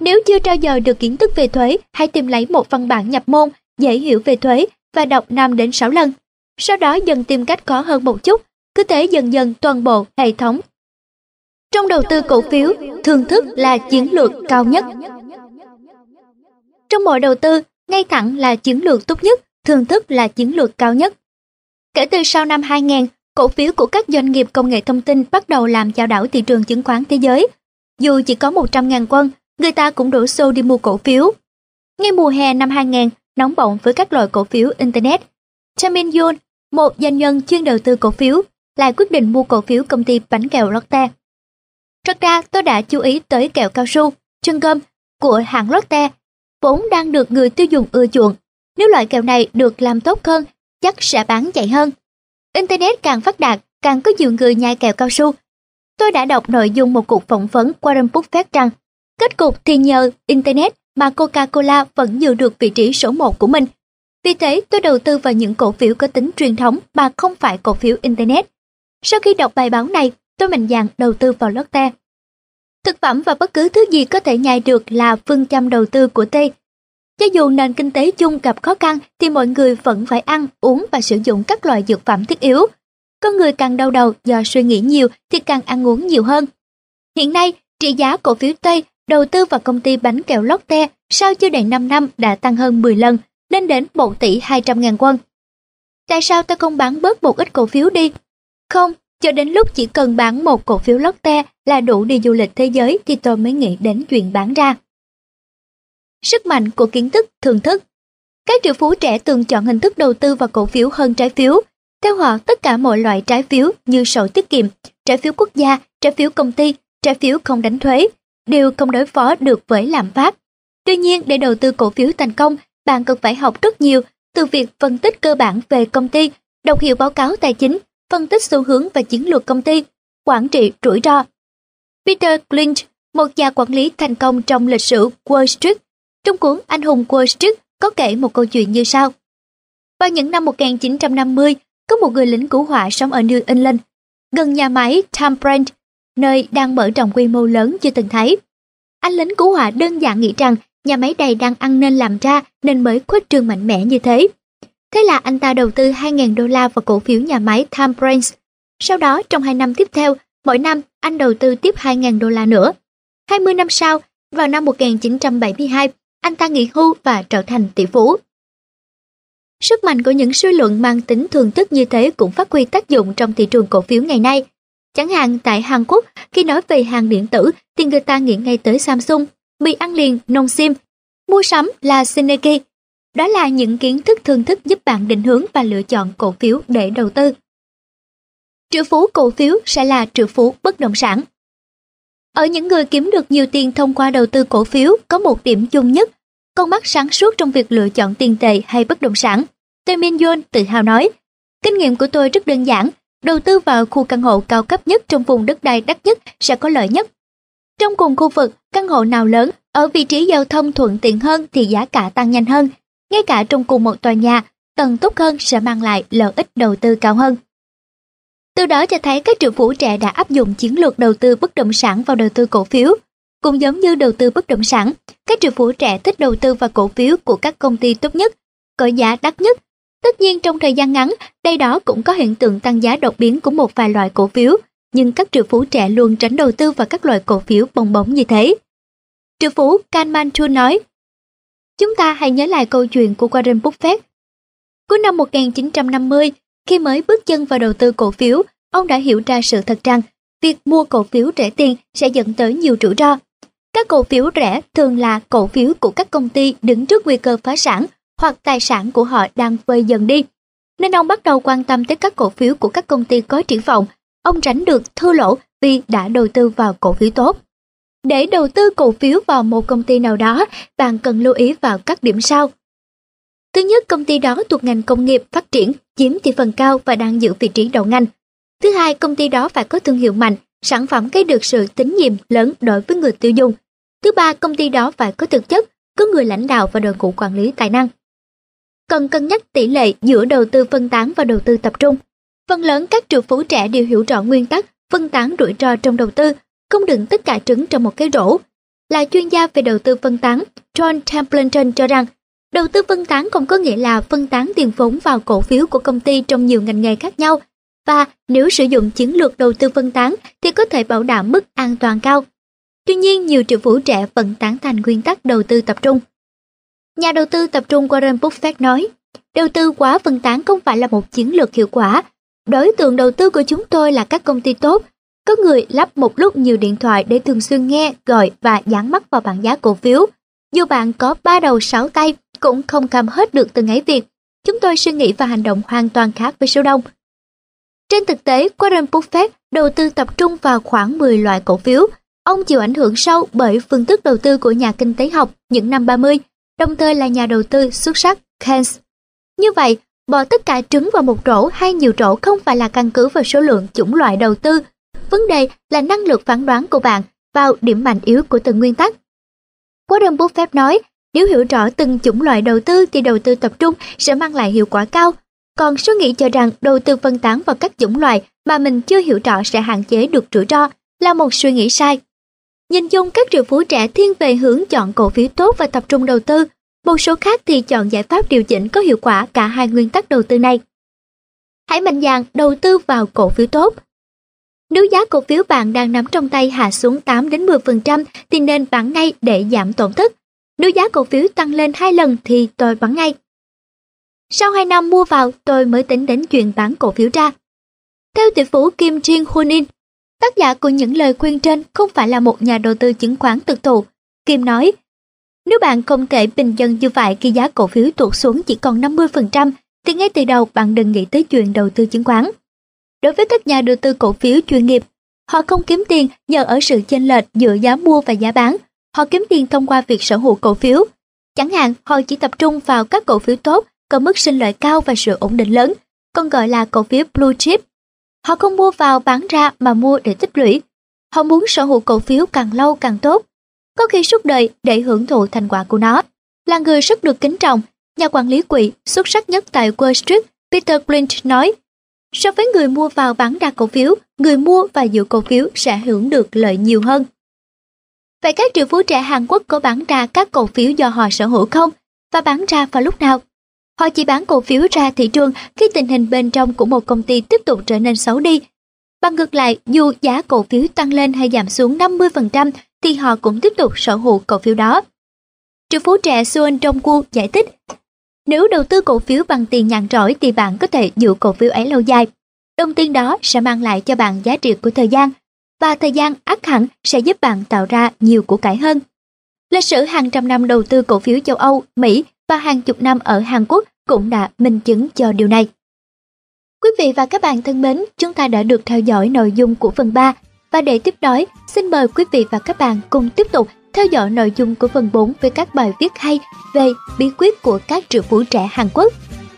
Nếu chưa trao dồi được kiến thức về thuế, hãy tìm lấy một văn bản nhập môn dễ hiểu về thuế và đọc 5 đến 6 lần. Sau đó dần tìm cách khó hơn một chút, cứ thế dần dần toàn bộ hệ thống. Trong đầu tư cổ phiếu, thường thức là chiến lược cao nhất. Trong mọi đầu tư, ngay thẳng là chiến lược tốt nhất, thường thức là chiến lược cao nhất. Kể từ sau năm 2000, cổ phiếu của các doanh nghiệp công nghệ thông tin bắt đầu làm chao đảo thị trường chứng khoán thế giới. Dù chỉ có 100.000 quân, người ta cũng đổ xô đi mua cổ phiếu. Ngay mùa hè năm 2000, nóng bỏng với các loại cổ phiếu Internet. Chamin yoon một doanh nhân chuyên đầu tư cổ phiếu, lại quyết định mua cổ phiếu công ty bánh kẹo Lotte. Thật ra tôi đã chú ý tới kẹo cao su, chân gâm của hãng Lotte, vốn đang được người tiêu dùng ưa chuộng. Nếu loại kẹo này được làm tốt hơn, chắc sẽ bán chạy hơn. Internet càng phát đạt, càng có nhiều người nhai kẹo cao su. Tôi đã đọc nội dung một cuộc phỏng vấn Warren Buffett rằng, kết cục thì nhờ Internet mà Coca-Cola vẫn giữ được vị trí số 1 của mình. Vì thế, tôi đầu tư vào những cổ phiếu có tính truyền thống mà không phải cổ phiếu Internet. Sau khi đọc bài báo này, tôi mạnh dạn đầu tư vào Lotte. Thực phẩm và bất cứ thứ gì có thể nhai được là phương châm đầu tư của T. Cho dù nền kinh tế chung gặp khó khăn thì mọi người vẫn phải ăn, uống và sử dụng các loại dược phẩm thiết yếu. Có người càng đau đầu do suy nghĩ nhiều thì càng ăn uống nhiều hơn. Hiện nay, trị giá cổ phiếu T đầu tư vào công ty bánh kẹo Lotte sau chưa đầy 5 năm đã tăng hơn 10 lần, lên đến 1 tỷ 200 ngàn quân. Tại sao ta không bán bớt một ít cổ phiếu đi? Không, cho đến lúc chỉ cần bán một cổ phiếu Lotte là đủ đi du lịch thế giới thì tôi mới nghĩ đến chuyện bán ra. Sức mạnh của kiến thức thưởng thức Các triệu phú trẻ thường chọn hình thức đầu tư vào cổ phiếu hơn trái phiếu. Theo họ, tất cả mọi loại trái phiếu như sổ tiết kiệm, trái phiếu quốc gia, trái phiếu công ty, trái phiếu không đánh thuế, đều không đối phó được với lạm phát. Tuy nhiên, để đầu tư cổ phiếu thành công, bạn cần phải học rất nhiều từ việc phân tích cơ bản về công ty, đọc hiểu báo cáo tài chính, phân tích xu hướng và chiến lược công ty, quản trị rủi ro. Peter Clinch, một nhà quản lý thành công trong lịch sử Wall Street, trong cuốn Anh hùng Wall Street có kể một câu chuyện như sau. Vào những năm 1950, có một người lính cứu hỏa sống ở New England, gần nhà máy Tom Brand, nơi đang mở rộng quy mô lớn chưa từng thấy. Anh lính cứu hỏa đơn giản nghĩ rằng nhà máy này đang ăn nên làm ra nên mới khuếch trương mạnh mẽ như thế. Thế là anh ta đầu tư 2.000 đô la vào cổ phiếu nhà máy Time Brands. Sau đó trong 2 năm tiếp theo, mỗi năm anh đầu tư tiếp 2.000 đô la nữa. 20 năm sau, vào năm 1972, anh ta nghỉ hưu và trở thành tỷ phú. Sức mạnh của những suy luận mang tính thường thức như thế cũng phát huy tác dụng trong thị trường cổ phiếu ngày nay. Chẳng hạn tại Hàn Quốc, khi nói về hàng điện tử thì người ta nghĩ ngay tới Samsung, mì ăn liền nông sim, mua sắm là Synergy. Đó là những kiến thức thường thức giúp bạn định hướng và lựa chọn cổ phiếu để đầu tư. Triệu phú cổ phiếu sẽ là triệu phú bất động sản. Ở những người kiếm được nhiều tiền thông qua đầu tư cổ phiếu có một điểm chung nhất, con mắt sáng suốt trong việc lựa chọn tiền tệ hay bất động sản. Tê Min Yon tự hào nói, kinh nghiệm của tôi rất đơn giản, đầu tư vào khu căn hộ cao cấp nhất trong vùng đất đai đắt nhất sẽ có lợi nhất. Trong cùng khu vực, căn hộ nào lớn, ở vị trí giao thông thuận tiện hơn thì giá cả tăng nhanh hơn. Ngay cả trong cùng một tòa nhà, tầng tốt hơn sẽ mang lại lợi ích đầu tư cao hơn. Từ đó cho thấy các triệu phú trẻ đã áp dụng chiến lược đầu tư bất động sản vào đầu tư cổ phiếu. Cũng giống như đầu tư bất động sản, các triệu phú trẻ thích đầu tư vào cổ phiếu của các công ty tốt nhất, có giá đắt nhất. Tất nhiên trong thời gian ngắn, đây đó cũng có hiện tượng tăng giá đột biến của một vài loại cổ phiếu, nhưng các triệu phú trẻ luôn tránh đầu tư vào các loại cổ phiếu bong bóng như thế. Triệu phú Kanman Chu nói, Chúng ta hãy nhớ lại câu chuyện của Warren Buffett. Cuối năm 1950, khi mới bước chân vào đầu tư cổ phiếu, ông đã hiểu ra sự thật rằng việc mua cổ phiếu rẻ tiền sẽ dẫn tới nhiều rủi ro. Các cổ phiếu rẻ thường là cổ phiếu của các công ty đứng trước nguy cơ phá sản hoặc tài sản của họ đang vơi dần đi. Nên ông bắt đầu quan tâm tới các cổ phiếu của các công ty có triển vọng. Ông tránh được thua lỗ vì đã đầu tư vào cổ phiếu tốt. Để đầu tư cổ phiếu vào một công ty nào đó, bạn cần lưu ý vào các điểm sau. Thứ nhất, công ty đó thuộc ngành công nghiệp phát triển, chiếm thị phần cao và đang giữ vị trí đầu ngành. Thứ hai, công ty đó phải có thương hiệu mạnh, sản phẩm gây được sự tín nhiệm lớn đối với người tiêu dùng. Thứ ba, công ty đó phải có thực chất, có người lãnh đạo và đội ngũ quản lý tài năng. Cần cân nhắc tỷ lệ giữa đầu tư phân tán và đầu tư tập trung. Phần lớn các triệu phú trẻ đều hiểu rõ nguyên tắc phân tán rủi ro trong đầu tư, không đựng tất cả trứng trong một cái rổ. Là chuyên gia về đầu tư phân tán, John Templeton cho rằng đầu tư phân tán không có nghĩa là phân tán tiền vốn vào cổ phiếu của công ty trong nhiều ngành nghề khác nhau và nếu sử dụng chiến lược đầu tư phân tán thì có thể bảo đảm mức an toàn cao. Tuy nhiên, nhiều triệu phú trẻ vẫn tán thành nguyên tắc đầu tư tập trung. Nhà đầu tư tập trung Warren Buffett nói, đầu tư quá phân tán không phải là một chiến lược hiệu quả. Đối tượng đầu tư của chúng tôi là các công ty tốt. Có người lắp một lúc nhiều điện thoại để thường xuyên nghe, gọi và dán mắt vào bảng giá cổ phiếu. Dù bạn có ba đầu sáu tay cũng không cầm hết được từng ấy việc. Chúng tôi suy nghĩ và hành động hoàn toàn khác với số đông. Trên thực tế, Warren Buffett đầu tư tập trung vào khoảng 10 loại cổ phiếu. Ông chịu ảnh hưởng sâu bởi phương thức đầu tư của nhà kinh tế học những năm 30, đồng thời là nhà đầu tư xuất sắc Keynes. Như vậy, bỏ tất cả trứng vào một rổ hay nhiều rổ không phải là căn cứ vào số lượng chủng loại đầu tư. Vấn đề là năng lực phán đoán của bạn vào điểm mạnh yếu của từng nguyên tắc. Warren Buffett nói, nếu hiểu rõ từng chủng loại đầu tư thì đầu tư tập trung sẽ mang lại hiệu quả cao còn số nghĩ cho rằng đầu tư phân tán vào các chủng loại mà mình chưa hiểu rõ sẽ hạn chế được rủi ro là một suy nghĩ sai. Nhìn chung các triệu phú trẻ thiên về hướng chọn cổ phiếu tốt và tập trung đầu tư, một số khác thì chọn giải pháp điều chỉnh có hiệu quả cả hai nguyên tắc đầu tư này. Hãy mạnh dạn đầu tư vào cổ phiếu tốt. Nếu giá cổ phiếu bạn đang nắm trong tay hạ xuống 8 đến 10% thì nên bán ngay để giảm tổn thất. Nếu giá cổ phiếu tăng lên hai lần thì tôi bán ngay. Sau 2 năm mua vào tôi mới tính đến chuyện bán cổ phiếu ra. Theo tỷ phú Kim Jin Hunin, tác giả của những lời khuyên trên không phải là một nhà đầu tư chứng khoán thực thụ. Kim nói, nếu bạn không thể bình dân như vậy khi giá cổ phiếu tụt xuống chỉ còn 50%, thì ngay từ đầu bạn đừng nghĩ tới chuyện đầu tư chứng khoán. Đối với các nhà đầu tư cổ phiếu chuyên nghiệp, họ không kiếm tiền nhờ ở sự chênh lệch giữa giá mua và giá bán, họ kiếm tiền thông qua việc sở hữu cổ phiếu. Chẳng hạn, họ chỉ tập trung vào các cổ phiếu tốt có mức sinh lợi cao và sự ổn định lớn, còn gọi là cổ phiếu blue chip. Họ không mua vào bán ra mà mua để tích lũy. Họ muốn sở hữu cổ phiếu càng lâu càng tốt, có khi suốt đời để hưởng thụ thành quả của nó. Là người rất được kính trọng, nhà quản lý quỹ xuất sắc nhất tại Wall Street, Peter Lynch nói, so với người mua vào bán ra cổ phiếu, người mua và giữ cổ phiếu sẽ hưởng được lợi nhiều hơn. Vậy các triệu phú trẻ Hàn Quốc có bán ra các cổ phiếu do họ sở hữu không? Và bán ra vào lúc nào? Họ chỉ bán cổ phiếu ra thị trường khi tình hình bên trong của một công ty tiếp tục trở nên xấu đi. Bằng ngược lại, dù giá cổ phiếu tăng lên hay giảm xuống 50% thì họ cũng tiếp tục sở hữu cổ phiếu đó. Triệu phú trẻ Suan cu giải thích, nếu đầu tư cổ phiếu bằng tiền nhàn rỗi thì bạn có thể giữ cổ phiếu ấy lâu dài. Đồng tiền đó sẽ mang lại cho bạn giá trị của thời gian, và thời gian ắt hẳn sẽ giúp bạn tạo ra nhiều của cải hơn. Lịch sử hàng trăm năm đầu tư cổ phiếu châu Âu, Mỹ và hàng chục năm ở Hàn Quốc cũng đã minh chứng cho điều này. Quý vị và các bạn thân mến, chúng ta đã được theo dõi nội dung của phần 3 và để tiếp nối, xin mời quý vị và các bạn cùng tiếp tục theo dõi nội dung của phần 4 với các bài viết hay về bí quyết của các triệu phú trẻ Hàn Quốc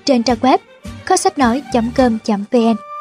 trên trang web kho sách nói.com.vn.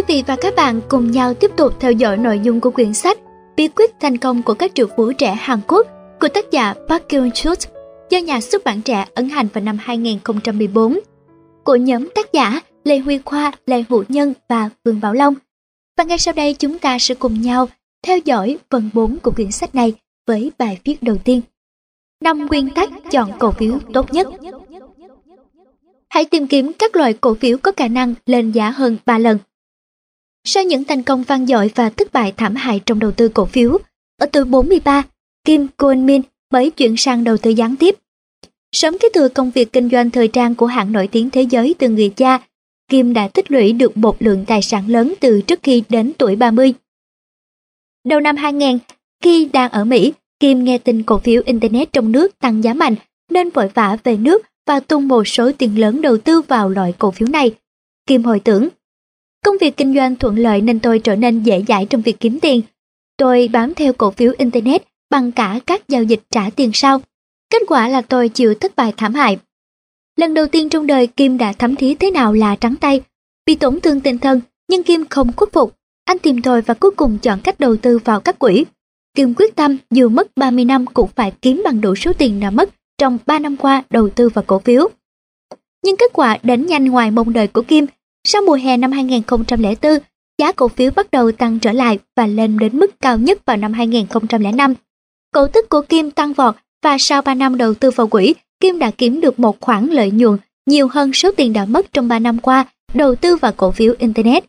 quý vị và các bạn cùng nhau tiếp tục theo dõi nội dung của quyển sách Bí quyết thành công của các triệu phú trẻ Hàn Quốc của tác giả Park Kyung Chut do nhà xuất bản trẻ ấn hành vào năm 2014 của nhóm tác giả Lê Huy Khoa, Lê Hữu Nhân và Vương Bảo Long. Và ngay sau đây chúng ta sẽ cùng nhau theo dõi phần 4 của quyển sách này với bài viết đầu tiên. năm nguyên tắc chọn cổ phiếu tốt nhất. Hãy tìm kiếm các loại cổ phiếu có khả năng lên giá hơn 3 lần sau những thành công vang dội và thất bại thảm hại trong đầu tư cổ phiếu, ở tuổi 43, Kim Kwon Min mới chuyển sang đầu tư gián tiếp. Sớm kế thừa công việc kinh doanh thời trang của hãng nổi tiếng thế giới từ người cha, Kim đã tích lũy được một lượng tài sản lớn từ trước khi đến tuổi 30. Đầu năm 2000, khi đang ở Mỹ, Kim nghe tin cổ phiếu Internet trong nước tăng giá mạnh nên vội vã về nước và tung một số tiền lớn đầu tư vào loại cổ phiếu này. Kim hồi tưởng, công việc kinh doanh thuận lợi nên tôi trở nên dễ dãi trong việc kiếm tiền. Tôi bám theo cổ phiếu Internet bằng cả các giao dịch trả tiền sau. Kết quả là tôi chịu thất bại thảm hại. Lần đầu tiên trong đời Kim đã thấm thí thế nào là trắng tay. Bị tổn thương tinh thần, nhưng Kim không khuất phục. Anh tìm tôi và cuối cùng chọn cách đầu tư vào các quỹ. Kim quyết tâm dù mất 30 năm cũng phải kiếm bằng đủ số tiền đã mất trong 3 năm qua đầu tư vào cổ phiếu. Nhưng kết quả đến nhanh ngoài mong đợi của Kim. Sau mùa hè năm 2004, giá cổ phiếu bắt đầu tăng trở lại và lên đến mức cao nhất vào năm 2005. Cổ tức của Kim tăng vọt và sau 3 năm đầu tư vào quỹ, Kim đã kiếm được một khoản lợi nhuận nhiều hơn số tiền đã mất trong 3 năm qua đầu tư vào cổ phiếu Internet.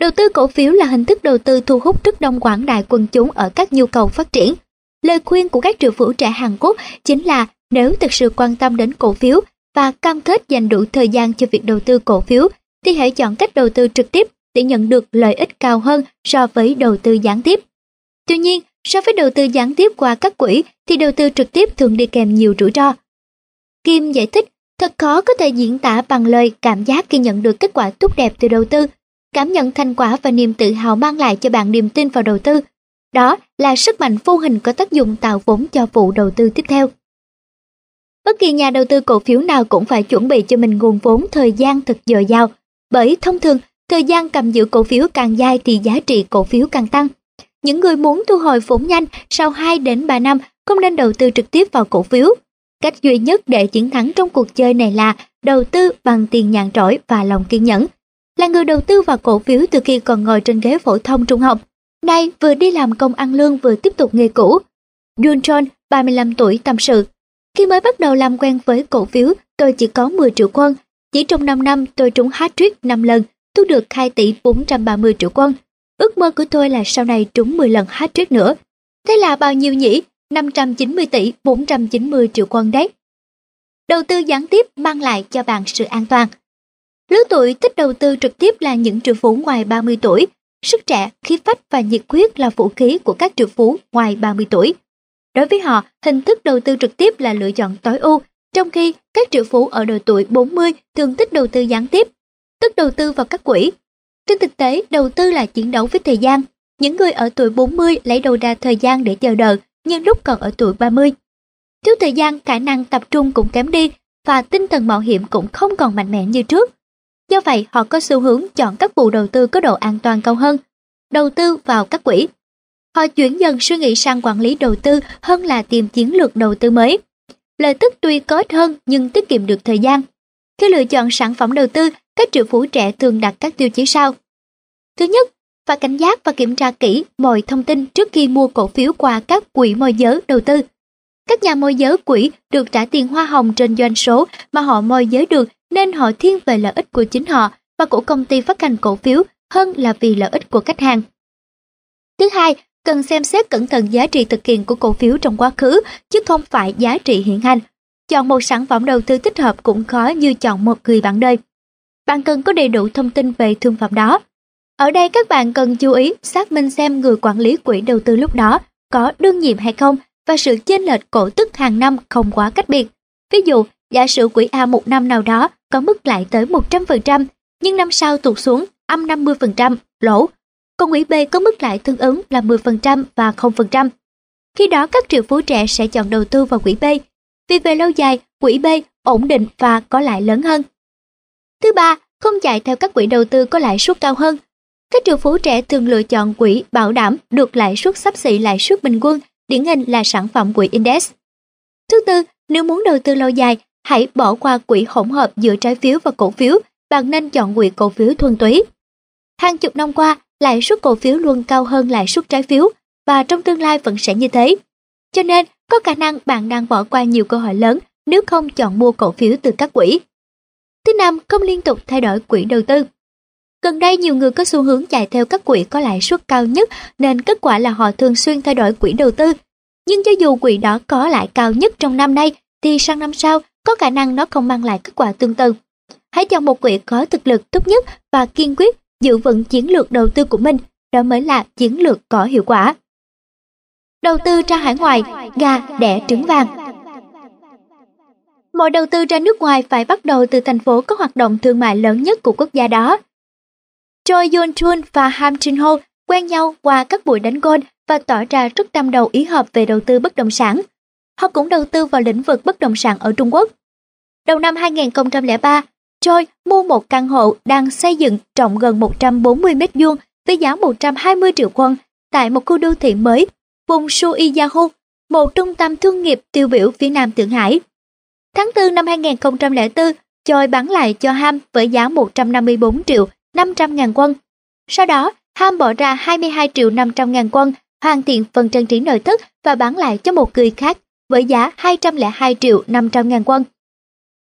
Đầu tư cổ phiếu là hình thức đầu tư thu hút rất đông quảng đại quần chúng ở các nhu cầu phát triển. Lời khuyên của các triệu phú trẻ Hàn Quốc chính là nếu thực sự quan tâm đến cổ phiếu và cam kết dành đủ thời gian cho việc đầu tư cổ phiếu thì hãy chọn cách đầu tư trực tiếp để nhận được lợi ích cao hơn so với đầu tư gián tiếp. Tuy nhiên, so với đầu tư gián tiếp qua các quỹ thì đầu tư trực tiếp thường đi kèm nhiều rủi ro. Kim giải thích, thật khó có thể diễn tả bằng lời cảm giác khi nhận được kết quả tốt đẹp từ đầu tư. Cảm nhận thành quả và niềm tự hào mang lại cho bạn niềm tin vào đầu tư. Đó là sức mạnh vô hình có tác dụng tạo vốn cho vụ đầu tư tiếp theo. Bất kỳ nhà đầu tư cổ phiếu nào cũng phải chuẩn bị cho mình nguồn vốn thời gian thật dồi dào, bởi thông thường thời gian cầm giữ cổ phiếu càng dài thì giá trị cổ phiếu càng tăng. Những người muốn thu hồi vốn nhanh sau 2 đến 3 năm không nên đầu tư trực tiếp vào cổ phiếu. Cách duy nhất để chiến thắng trong cuộc chơi này là đầu tư bằng tiền nhàn rỗi và lòng kiên nhẫn. Là người đầu tư vào cổ phiếu từ khi còn ngồi trên ghế phổ thông trung học. Nay vừa đi làm công ăn lương vừa tiếp tục nghề cũ. Jun John, 35 tuổi, tâm sự. Khi mới bắt đầu làm quen với cổ phiếu, tôi chỉ có 10 triệu quân. Chỉ trong 5 năm tôi trúng hat-trick 5 lần, thu được 2 tỷ 430 triệu quân. Ước mơ của tôi là sau này trúng 10 lần hat-trick nữa. Thế là bao nhiêu nhỉ? 590 tỷ 490 triệu quân đấy. Đầu tư gián tiếp mang lại cho bạn sự an toàn. Lứa tuổi thích đầu tư trực tiếp là những triệu phú ngoài 30 tuổi. Sức trẻ, khí phách và nhiệt huyết là vũ khí của các triệu phú ngoài 30 tuổi. Đối với họ, hình thức đầu tư trực tiếp là lựa chọn tối ưu, trong khi các triệu phú ở độ tuổi 40 thường thích đầu tư gián tiếp, tức đầu tư vào các quỹ. Trên thực tế, đầu tư là chiến đấu với thời gian. Những người ở tuổi 40 lấy đầu ra thời gian để chờ đợi, nhưng lúc còn ở tuổi 30. Thiếu thời gian, khả năng tập trung cũng kém đi và tinh thần mạo hiểm cũng không còn mạnh mẽ như trước. Do vậy, họ có xu hướng chọn các vụ đầu tư có độ an toàn cao hơn, đầu tư vào các quỹ. Họ chuyển dần suy nghĩ sang quản lý đầu tư hơn là tìm chiến lược đầu tư mới. Lợi tức tuy có ít hơn nhưng tiết kiệm được thời gian. Khi lựa chọn sản phẩm đầu tư, các triệu phú trẻ thường đặt các tiêu chí sau. Thứ nhất, phải cảnh giác và kiểm tra kỹ mọi thông tin trước khi mua cổ phiếu qua các quỹ môi giới đầu tư. Các nhà môi giới quỹ được trả tiền hoa hồng trên doanh số mà họ môi giới được nên họ thiên về lợi ích của chính họ và của công ty phát hành cổ phiếu hơn là vì lợi ích của khách hàng. Thứ hai, cần xem xét cẩn thận giá trị thực hiện của cổ phiếu trong quá khứ chứ không phải giá trị hiện hành. Chọn một sản phẩm đầu tư thích hợp cũng khó như chọn một người bạn đời. Bạn cần có đầy đủ thông tin về thương phẩm đó. Ở đây các bạn cần chú ý xác minh xem người quản lý quỹ đầu tư lúc đó có đương nhiệm hay không và sự chênh lệch cổ tức hàng năm không quá cách biệt. Ví dụ, giả sử quỹ A một năm nào đó có mức lãi tới 100%, nhưng năm sau tụt xuống âm 50%, lỗ. Còn quỹ B có mức lãi tương ứng là 10% và 0%. Khi đó các triệu phú trẻ sẽ chọn đầu tư vào quỹ B, vì về lâu dài quỹ B ổn định và có lãi lớn hơn. Thứ ba, không chạy theo các quỹ đầu tư có lãi suất cao hơn. Các triệu phú trẻ thường lựa chọn quỹ bảo đảm được lãi suất sắp xỉ lãi suất bình quân, điển hình là sản phẩm quỹ index. Thứ tư, nếu muốn đầu tư lâu dài, hãy bỏ qua quỹ hỗn hợp giữa trái phiếu và cổ phiếu, bạn nên chọn quỹ cổ phiếu thuần túy. Hàng chục năm qua, lãi suất cổ phiếu luôn cao hơn lãi suất trái phiếu và trong tương lai vẫn sẽ như thế. Cho nên, có khả năng bạn đang bỏ qua nhiều cơ hội lớn nếu không chọn mua cổ phiếu từ các quỹ. Thứ năm, không liên tục thay đổi quỹ đầu tư. Gần đây nhiều người có xu hướng chạy theo các quỹ có lãi suất cao nhất nên kết quả là họ thường xuyên thay đổi quỹ đầu tư. Nhưng cho dù quỹ đó có lãi cao nhất trong năm nay thì sang năm sau có khả năng nó không mang lại kết quả tương tự. Hãy chọn một quỹ có thực lực tốt nhất và kiên quyết giữ vững chiến lược đầu tư của mình, đó mới là chiến lược có hiệu quả. Đầu tư ra hải ngoại, gà đẻ trứng vàng. Mọi đầu tư ra nước ngoài phải bắt đầu từ thành phố có hoạt động thương mại lớn nhất của quốc gia đó. Choi Yun Chun và Ham Jin Ho quen nhau qua các buổi đánh golf và tỏ ra rất tâm đầu ý hợp về đầu tư bất động sản. Họ cũng đầu tư vào lĩnh vực bất động sản ở Trung Quốc. Đầu năm 2003, Choi mua một căn hộ đang xây dựng rộng gần 140 mét vuông với giá 120 triệu won tại một khu đô thị mới, vùng Suiyahu, một trung tâm thương nghiệp tiêu biểu phía nam Thượng Hải. Tháng 4 năm 2004, Choi bán lại cho Ham với giá 154 triệu 500 ngàn quân. Sau đó, Ham bỏ ra 22 triệu 500 ngàn quân hoàn thiện phần trang trí nội thất và bán lại cho một người khác với giá 202 triệu 500 ngàn quân.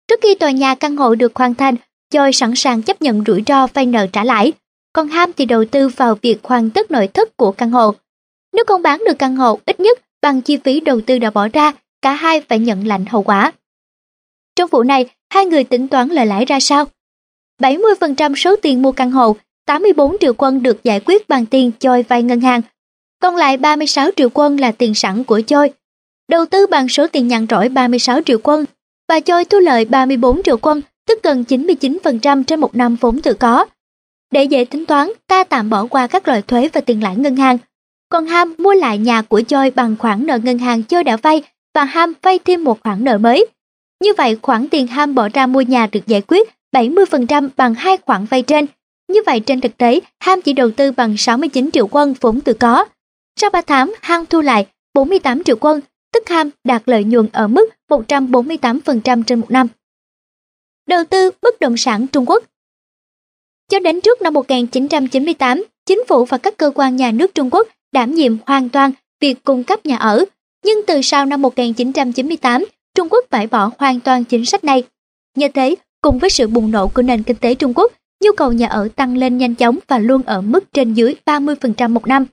Trước khi tòa nhà căn hộ được hoàn thành, Choi sẵn sàng chấp nhận rủi ro vay nợ trả lãi, còn Ham thì đầu tư vào việc hoàn tất nội thất của căn hộ. Nếu không bán được căn hộ ít nhất bằng chi phí đầu tư đã bỏ ra, cả hai phải nhận lạnh hậu quả. Trong vụ này, hai người tính toán lời lãi ra sao? 70% số tiền mua căn hộ, 84 triệu quân được giải quyết bằng tiền Choi vay ngân hàng, còn lại 36 triệu quân là tiền sẵn của Choi. Đầu tư bằng số tiền nhàn rỗi 36 triệu quân và Choi thu lợi 34 triệu quân, tức gần 99% trên một năm vốn tự có. Để dễ tính toán, ta tạm bỏ qua các loại thuế và tiền lãi ngân hàng. Còn Ham mua lại nhà của Choi bằng khoản nợ ngân hàng Choi đã vay và Ham vay thêm một khoản nợ mới. Như vậy khoản tiền Ham bỏ ra mua nhà được giải quyết 70% bằng hai khoản vay trên. Như vậy trên thực tế, Ham chỉ đầu tư bằng 69 triệu quân vốn tự có. Sau 3 tháng, Ham thu lại 48 triệu quân, tức Ham đạt lợi nhuận ở mức 148% trên một năm. Đầu tư bất động sản Trung Quốc Cho đến trước năm 1998, chính phủ và các cơ quan nhà nước Trung Quốc đảm nhiệm hoàn toàn việc cung cấp nhà ở. Nhưng từ sau năm 1998, Trung Quốc bãi bỏ hoàn toàn chính sách này. Như thế, cùng với sự bùng nổ của nền kinh tế Trung Quốc, nhu cầu nhà ở tăng lên nhanh chóng và luôn ở mức trên dưới 30% một năm.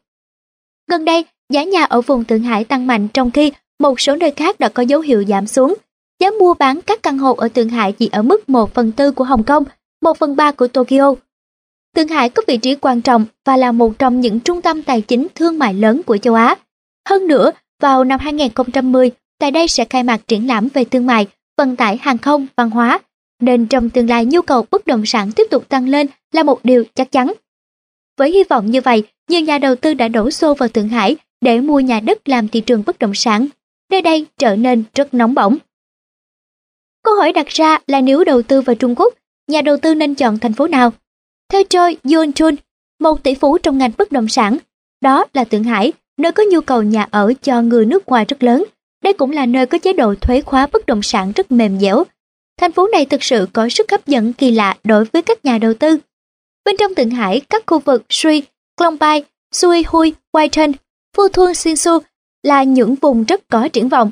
Gần đây, giá nhà ở vùng Thượng Hải tăng mạnh trong khi một số nơi khác đã có dấu hiệu giảm xuống. Giá mua bán các căn hộ ở Thượng Hải chỉ ở mức 1 phần tư của Hồng Kông, 1 phần 3 của Tokyo. Thượng Hải có vị trí quan trọng và là một trong những trung tâm tài chính thương mại lớn của châu Á. Hơn nữa, vào năm 2010, tại đây sẽ khai mạc triển lãm về thương mại, vận tải hàng không, văn hóa, nên trong tương lai nhu cầu bất động sản tiếp tục tăng lên là một điều chắc chắn. Với hy vọng như vậy, nhiều nhà đầu tư đã đổ xô vào Thượng Hải để mua nhà đất làm thị trường bất động sản. Nơi đây trở nên rất nóng bỏng. Câu hỏi đặt ra là nếu đầu tư vào Trung Quốc, nhà đầu tư nên chọn thành phố nào? Theo Choi Yoon Chun, một tỷ phú trong ngành bất động sản, đó là Thượng Hải, nơi có nhu cầu nhà ở cho người nước ngoài rất lớn. Đây cũng là nơi có chế độ thuế khóa bất động sản rất mềm dẻo. Thành phố này thực sự có sức hấp dẫn kỳ lạ đối với các nhà đầu tư. Bên trong Thượng Hải, các khu vực Sui, Klongpai, Sui Hui, Whiten, Phu Thuân Sinsu là những vùng rất có triển vọng.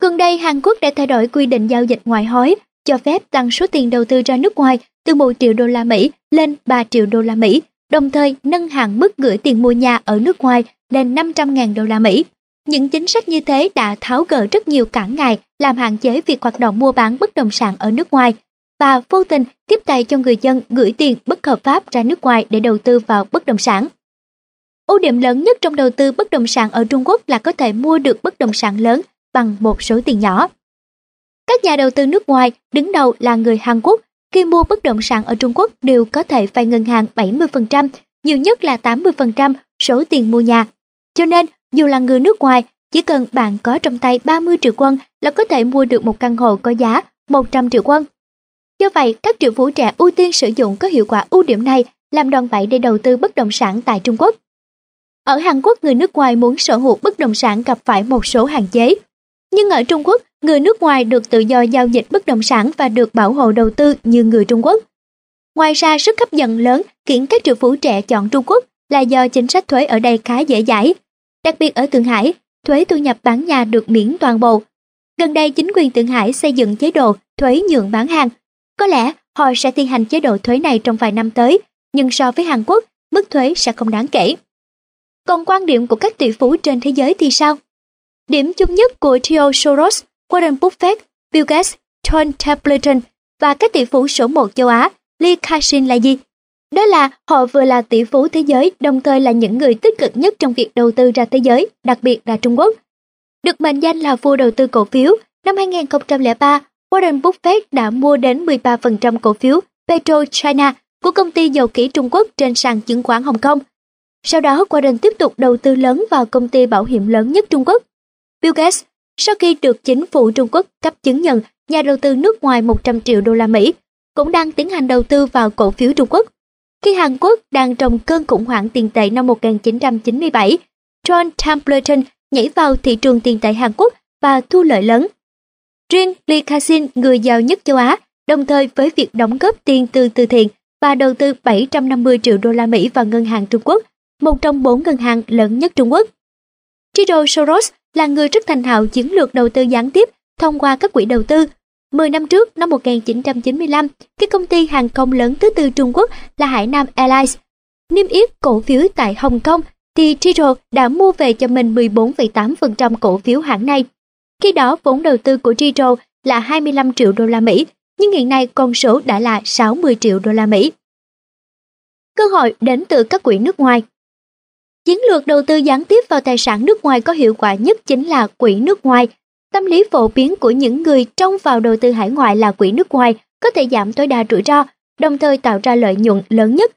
Gần đây, Hàn Quốc đã thay đổi quy định giao dịch ngoại hối, cho phép tăng số tiền đầu tư ra nước ngoài từ 1 triệu đô la Mỹ lên 3 triệu đô la Mỹ, đồng thời nâng hạn mức gửi tiền mua nhà ở nước ngoài lên 500.000 đô la Mỹ. Những chính sách như thế đã tháo gỡ rất nhiều cản ngại làm hạn chế việc hoạt động mua bán bất động sản ở nước ngoài và vô tình tiếp tay cho người dân gửi tiền bất hợp pháp ra nước ngoài để đầu tư vào bất động sản. Ưu điểm lớn nhất trong đầu tư bất động sản ở Trung Quốc là có thể mua được bất động sản lớn bằng một số tiền nhỏ. Các nhà đầu tư nước ngoài, đứng đầu là người Hàn Quốc, khi mua bất động sản ở Trung Quốc đều có thể vay ngân hàng 70%, nhiều nhất là 80% số tiền mua nhà. Cho nên, dù là người nước ngoài, chỉ cần bạn có trong tay 30 triệu quân là có thể mua được một căn hộ có giá 100 triệu quân. Do vậy, các triệu phú trẻ ưu tiên sử dụng có hiệu quả ưu điểm này làm đòn bẩy để đầu tư bất động sản tại Trung Quốc. Ở Hàn Quốc, người nước ngoài muốn sở hữu bất động sản gặp phải một số hạn chế. Nhưng ở Trung Quốc, người nước ngoài được tự do giao dịch bất động sản và được bảo hộ đầu tư như người Trung Quốc. Ngoài ra, sức hấp dẫn lớn khiến các triệu phú trẻ chọn Trung Quốc là do chính sách thuế ở đây khá dễ dãi. Đặc biệt ở Thượng Hải, thuế thu nhập bán nhà được miễn toàn bộ. Gần đây chính quyền Thượng Hải xây dựng chế độ thuế nhượng bán hàng. Có lẽ họ sẽ thi hành chế độ thuế này trong vài năm tới nhưng so với Hàn Quốc, mức thuế sẽ không đáng kể. Còn quan điểm của các tỷ phú trên thế giới thì sao? Điểm chung nhất của Theo Soros, Warren Buffett, Bill Gates, John Templeton và các tỷ phú số 1 châu Á, Lee Kashin là gì? Đó là họ vừa là tỷ phú thế giới, đồng thời là những người tích cực nhất trong việc đầu tư ra thế giới, đặc biệt là Trung Quốc. Được mệnh danh là vua đầu tư cổ phiếu, năm 2003, Warren Buffett đã mua đến 13% cổ phiếu PetroChina của công ty dầu khí Trung Quốc trên sàn chứng khoán Hồng Kông. Sau đó, Warren tiếp tục đầu tư lớn vào công ty bảo hiểm lớn nhất Trung Quốc. Bill Gates, sau khi được chính phủ Trung Quốc cấp chứng nhận nhà đầu tư nước ngoài 100 triệu đô la Mỹ, cũng đang tiến hành đầu tư vào cổ phiếu Trung Quốc. Khi Hàn Quốc đang trong cơn khủng hoảng tiền tệ năm 1997, John Templeton nhảy vào thị trường tiền tệ Hàn Quốc và thu lợi lớn. Riêng Lee Kasin, người giàu nhất châu Á, đồng thời với việc đóng góp tiền từ từ thiện và đầu tư 750 triệu đô la Mỹ vào ngân hàng Trung Quốc, một trong bốn ngân hàng lớn nhất Trung Quốc. George Soros là người rất thành thạo chiến lược đầu tư gián tiếp thông qua các quỹ đầu tư. 10 năm trước, năm 1995, cái công ty hàng không lớn thứ tư Trung Quốc là Hải Nam Airlines niêm yết cổ phiếu tại Hồng Kông thì Tito đã mua về cho mình 14,8% cổ phiếu hãng này. Khi đó vốn đầu tư của Tito là 25 triệu đô la Mỹ, nhưng hiện nay con số đã là 60 triệu đô la Mỹ. Cơ hội đến từ các quỹ nước ngoài Chiến lược đầu tư gián tiếp vào tài sản nước ngoài có hiệu quả nhất chính là quỹ nước ngoài. Tâm lý phổ biến của những người trông vào đầu tư hải ngoại là quỹ nước ngoài có thể giảm tối đa rủi ro, đồng thời tạo ra lợi nhuận lớn nhất.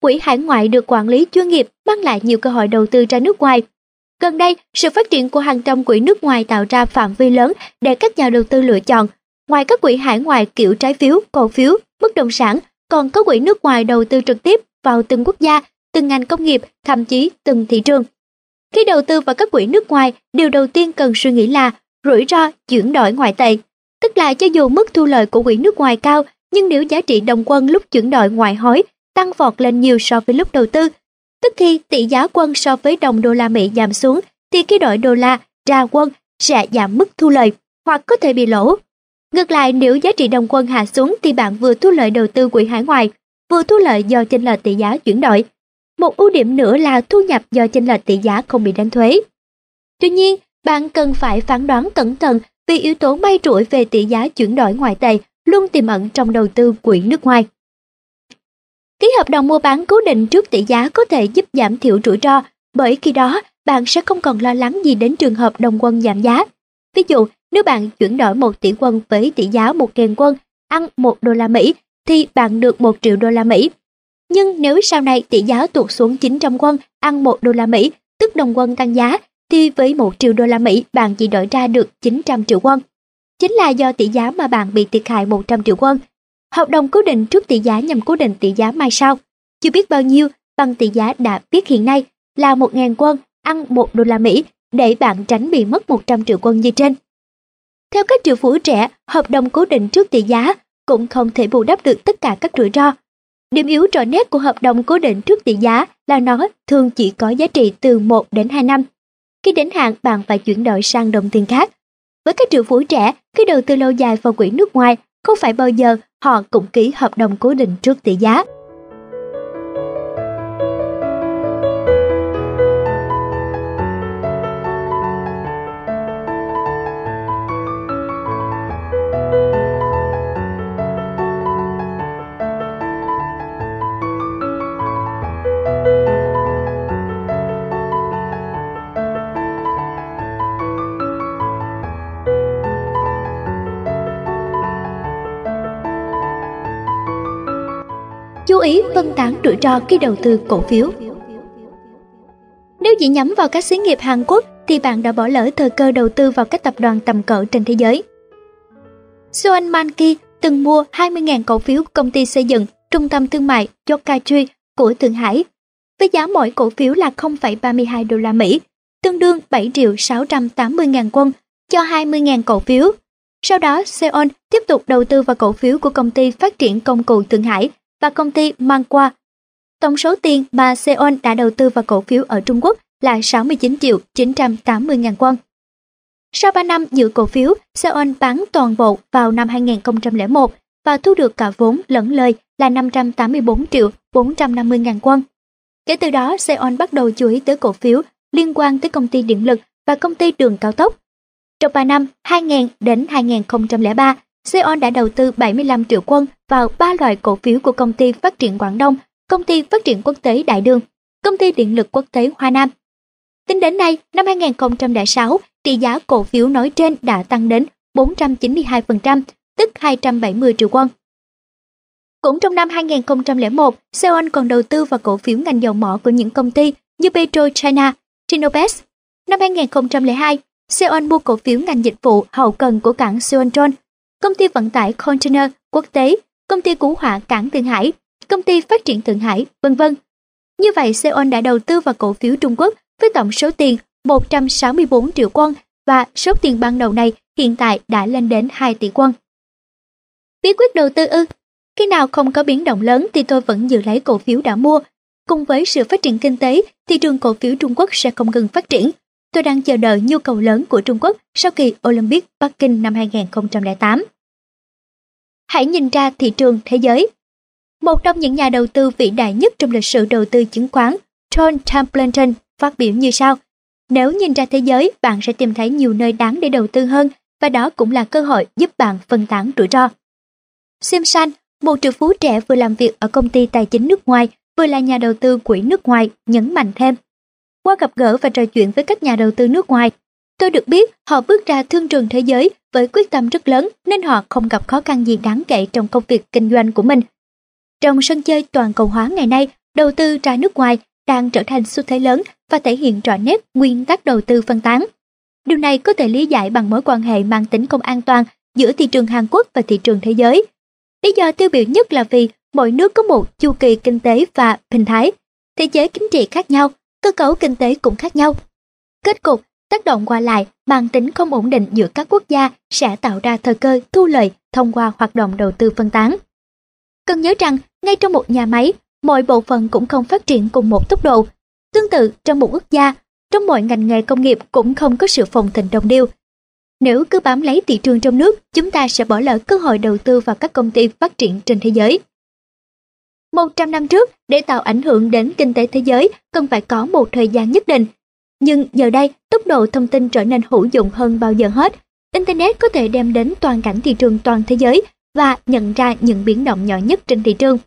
Quỹ hải ngoại được quản lý chuyên nghiệp mang lại nhiều cơ hội đầu tư ra nước ngoài. Gần đây, sự phát triển của hàng trăm quỹ nước ngoài tạo ra phạm vi lớn để các nhà đầu tư lựa chọn. Ngoài các quỹ hải ngoại kiểu trái phiếu, cổ phiếu, bất động sản, còn có quỹ nước ngoài đầu tư trực tiếp vào từng quốc gia từng ngành công nghiệp, thậm chí từng thị trường. Khi đầu tư vào các quỹ nước ngoài, điều đầu tiên cần suy nghĩ là rủi ro chuyển đổi ngoại tệ. Tức là cho dù mức thu lợi của quỹ nước ngoài cao, nhưng nếu giá trị đồng quân lúc chuyển đổi ngoại hối tăng vọt lên nhiều so với lúc đầu tư, tức khi tỷ giá quân so với đồng đô la Mỹ giảm xuống, thì khi đổi đô la ra quân sẽ giảm mức thu lợi hoặc có thể bị lỗ. Ngược lại, nếu giá trị đồng quân hạ xuống thì bạn vừa thu lợi đầu tư quỹ hải ngoại, vừa thu lợi do chênh lệch tỷ giá chuyển đổi. Một ưu điểm nữa là thu nhập do chênh lệch tỷ giá không bị đánh thuế. Tuy nhiên, bạn cần phải phán đoán cẩn thận vì yếu tố may rủi về tỷ giá chuyển đổi ngoại tệ luôn tiềm ẩn trong đầu tư quỹ nước ngoài. Ký hợp đồng mua bán cố định trước tỷ giá có thể giúp giảm thiểu rủi ro, bởi khi đó bạn sẽ không còn lo lắng gì đến trường hợp đồng quân giảm giá. Ví dụ, nếu bạn chuyển đổi 1 tỷ quân với tỷ giá 1.000 quân, ăn 1 đô la Mỹ, thì bạn được 1 triệu đô la Mỹ. Nhưng nếu sau này tỷ giá tuột xuống 900 quân, ăn 1 đô la Mỹ, tức đồng quân tăng giá, thì với 1 triệu đô la Mỹ bạn chỉ đổi ra được 900 triệu quân. Chính là do tỷ giá mà bạn bị thiệt hại 100 triệu quân. Hợp đồng cố định trước tỷ giá nhằm cố định tỷ giá mai sau. Chưa biết bao nhiêu bằng tỷ giá đã biết hiện nay là 1.000 quân ăn 1 đô la Mỹ để bạn tránh bị mất 100 triệu quân như trên. Theo các triệu phú trẻ, hợp đồng cố định trước tỷ giá cũng không thể bù đắp được tất cả các rủi ro Điểm yếu rõ nét của hợp đồng cố định trước tỷ giá là nó thường chỉ có giá trị từ 1 đến 2 năm. Khi đến hạn bạn phải chuyển đổi sang đồng tiền khác. Với các triệu phú trẻ, khi đầu tư lâu dài vào quỹ nước ngoài, không phải bao giờ họ cũng ký hợp đồng cố định trước tỷ giá. Phân tán rủi ro khi đầu tư cổ phiếu. Nếu chỉ nhắm vào các xí nghiệp Hàn Quốc thì bạn đã bỏ lỡ thời cơ đầu tư vào các tập đoàn tầm cỡ trên thế giới. Soan Manki từng mua 20.000 cổ phiếu công ty xây dựng trung tâm thương mại Yokkaichi của Thượng Hải với giá mỗi cổ phiếu là 0,32 đô la Mỹ, tương đương 7 triệu 680 ngàn quân cho 20.000 cổ phiếu. Sau đó, Seon tiếp tục đầu tư vào cổ phiếu của công ty phát triển công cụ Thượng Hải và công ty Manqua. Tổng số tiền mà Seon đã đầu tư vào cổ phiếu ở Trung Quốc là 69 triệu 980 ngàn won. Sau 3 năm giữ cổ phiếu, Seon bán toàn bộ vào năm 2001 và thu được cả vốn lẫn lời là 584 triệu 450 ngàn won. Kể từ đó, Seon bắt đầu chú ý tới cổ phiếu liên quan tới công ty điện lực và công ty đường cao tốc. Trong 3 năm 2000 đến 2003, Seon đã đầu tư 75 triệu quân vào ba loại cổ phiếu của công ty phát triển Quảng Đông, công ty phát triển quốc tế Đại Đường, công ty điện lực quốc tế Hoa Nam. Tính đến nay, năm 2006, trị giá cổ phiếu nói trên đã tăng đến 492%, tức 270 triệu quân. Cũng trong năm 2001, Seon còn đầu tư vào cổ phiếu ngành dầu mỏ của những công ty như PetroChina, Sinopec. Năm 2002, Seon mua cổ phiếu ngành dịch vụ hậu cần của cảng Seontron, công ty vận tải container quốc tế, công ty cứu hỏa cảng Thượng Hải, công ty phát triển Thượng Hải, vân vân. Như vậy, Seon đã đầu tư vào cổ phiếu Trung Quốc với tổng số tiền 164 triệu won và số tiền ban đầu này hiện tại đã lên đến 2 tỷ won. Bí quyết đầu tư ư? Khi nào không có biến động lớn thì tôi vẫn giữ lấy cổ phiếu đã mua. Cùng với sự phát triển kinh tế, thị trường cổ phiếu Trung Quốc sẽ không ngừng phát triển. Tôi đang chờ đợi nhu cầu lớn của Trung Quốc sau kỳ Olympic Bắc Kinh năm 2008. Hãy nhìn ra thị trường thế giới. Một trong những nhà đầu tư vĩ đại nhất trong lịch sử đầu tư chứng khoán, John Templeton phát biểu như sau. Nếu nhìn ra thế giới, bạn sẽ tìm thấy nhiều nơi đáng để đầu tư hơn và đó cũng là cơ hội giúp bạn phân tán rủi ro. Simpson, một triệu phú trẻ vừa làm việc ở công ty tài chính nước ngoài, vừa là nhà đầu tư quỹ nước ngoài, nhấn mạnh thêm. Qua gặp gỡ và trò chuyện với các nhà đầu tư nước ngoài, tôi được biết họ bước ra thương trường thế giới với quyết tâm rất lớn nên họ không gặp khó khăn gì đáng kể trong công việc kinh doanh của mình. Trong sân chơi toàn cầu hóa ngày nay, đầu tư ra nước ngoài đang trở thành xu thế lớn và thể hiện rõ nét nguyên tắc đầu tư phân tán. Điều này có thể lý giải bằng mối quan hệ mang tính không an toàn giữa thị trường Hàn Quốc và thị trường thế giới. Lý do tiêu biểu nhất là vì mỗi nước có một chu kỳ kinh tế và hình thái, thế giới chính trị khác nhau, cơ cấu kinh tế cũng khác nhau. Kết cục, tác động qua lại mang tính không ổn định giữa các quốc gia sẽ tạo ra thời cơ thu lợi thông qua hoạt động đầu tư phân tán. Cần nhớ rằng, ngay trong một nhà máy, mọi bộ phận cũng không phát triển cùng một tốc độ. Tương tự, trong một quốc gia, trong mọi ngành nghề công nghiệp cũng không có sự phòng thịnh đồng điêu. Nếu cứ bám lấy thị trường trong nước, chúng ta sẽ bỏ lỡ cơ hội đầu tư vào các công ty phát triển trên thế giới. 100 năm trước, để tạo ảnh hưởng đến kinh tế thế giới, cần phải có một thời gian nhất định. Nhưng giờ đây, tốc độ thông tin trở nên hữu dụng hơn bao giờ hết. Internet có thể đem đến toàn cảnh thị trường toàn thế giới và nhận ra những biến động nhỏ nhất trên thị trường.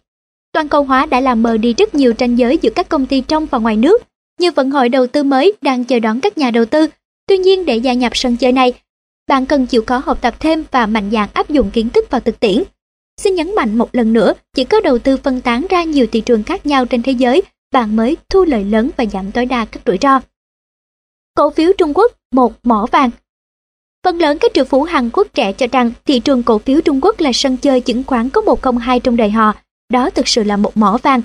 Toàn cầu hóa đã làm mờ đi rất nhiều tranh giới giữa các công ty trong và ngoài nước. Như vận hội đầu tư mới đang chờ đón các nhà đầu tư. Tuy nhiên để gia nhập sân chơi này, bạn cần chịu khó học tập thêm và mạnh dạn áp dụng kiến thức vào thực tiễn. Xin nhấn mạnh một lần nữa, chỉ có đầu tư phân tán ra nhiều thị trường khác nhau trên thế giới, bạn mới thu lợi lớn và giảm tối đa các rủi ro. Cổ phiếu Trung Quốc, một mỏ vàng Phần lớn các triệu phú Hàn Quốc trẻ cho rằng thị trường cổ phiếu Trung Quốc là sân chơi chứng khoán có một không hai trong đời họ, đó thực sự là một mỏ vàng.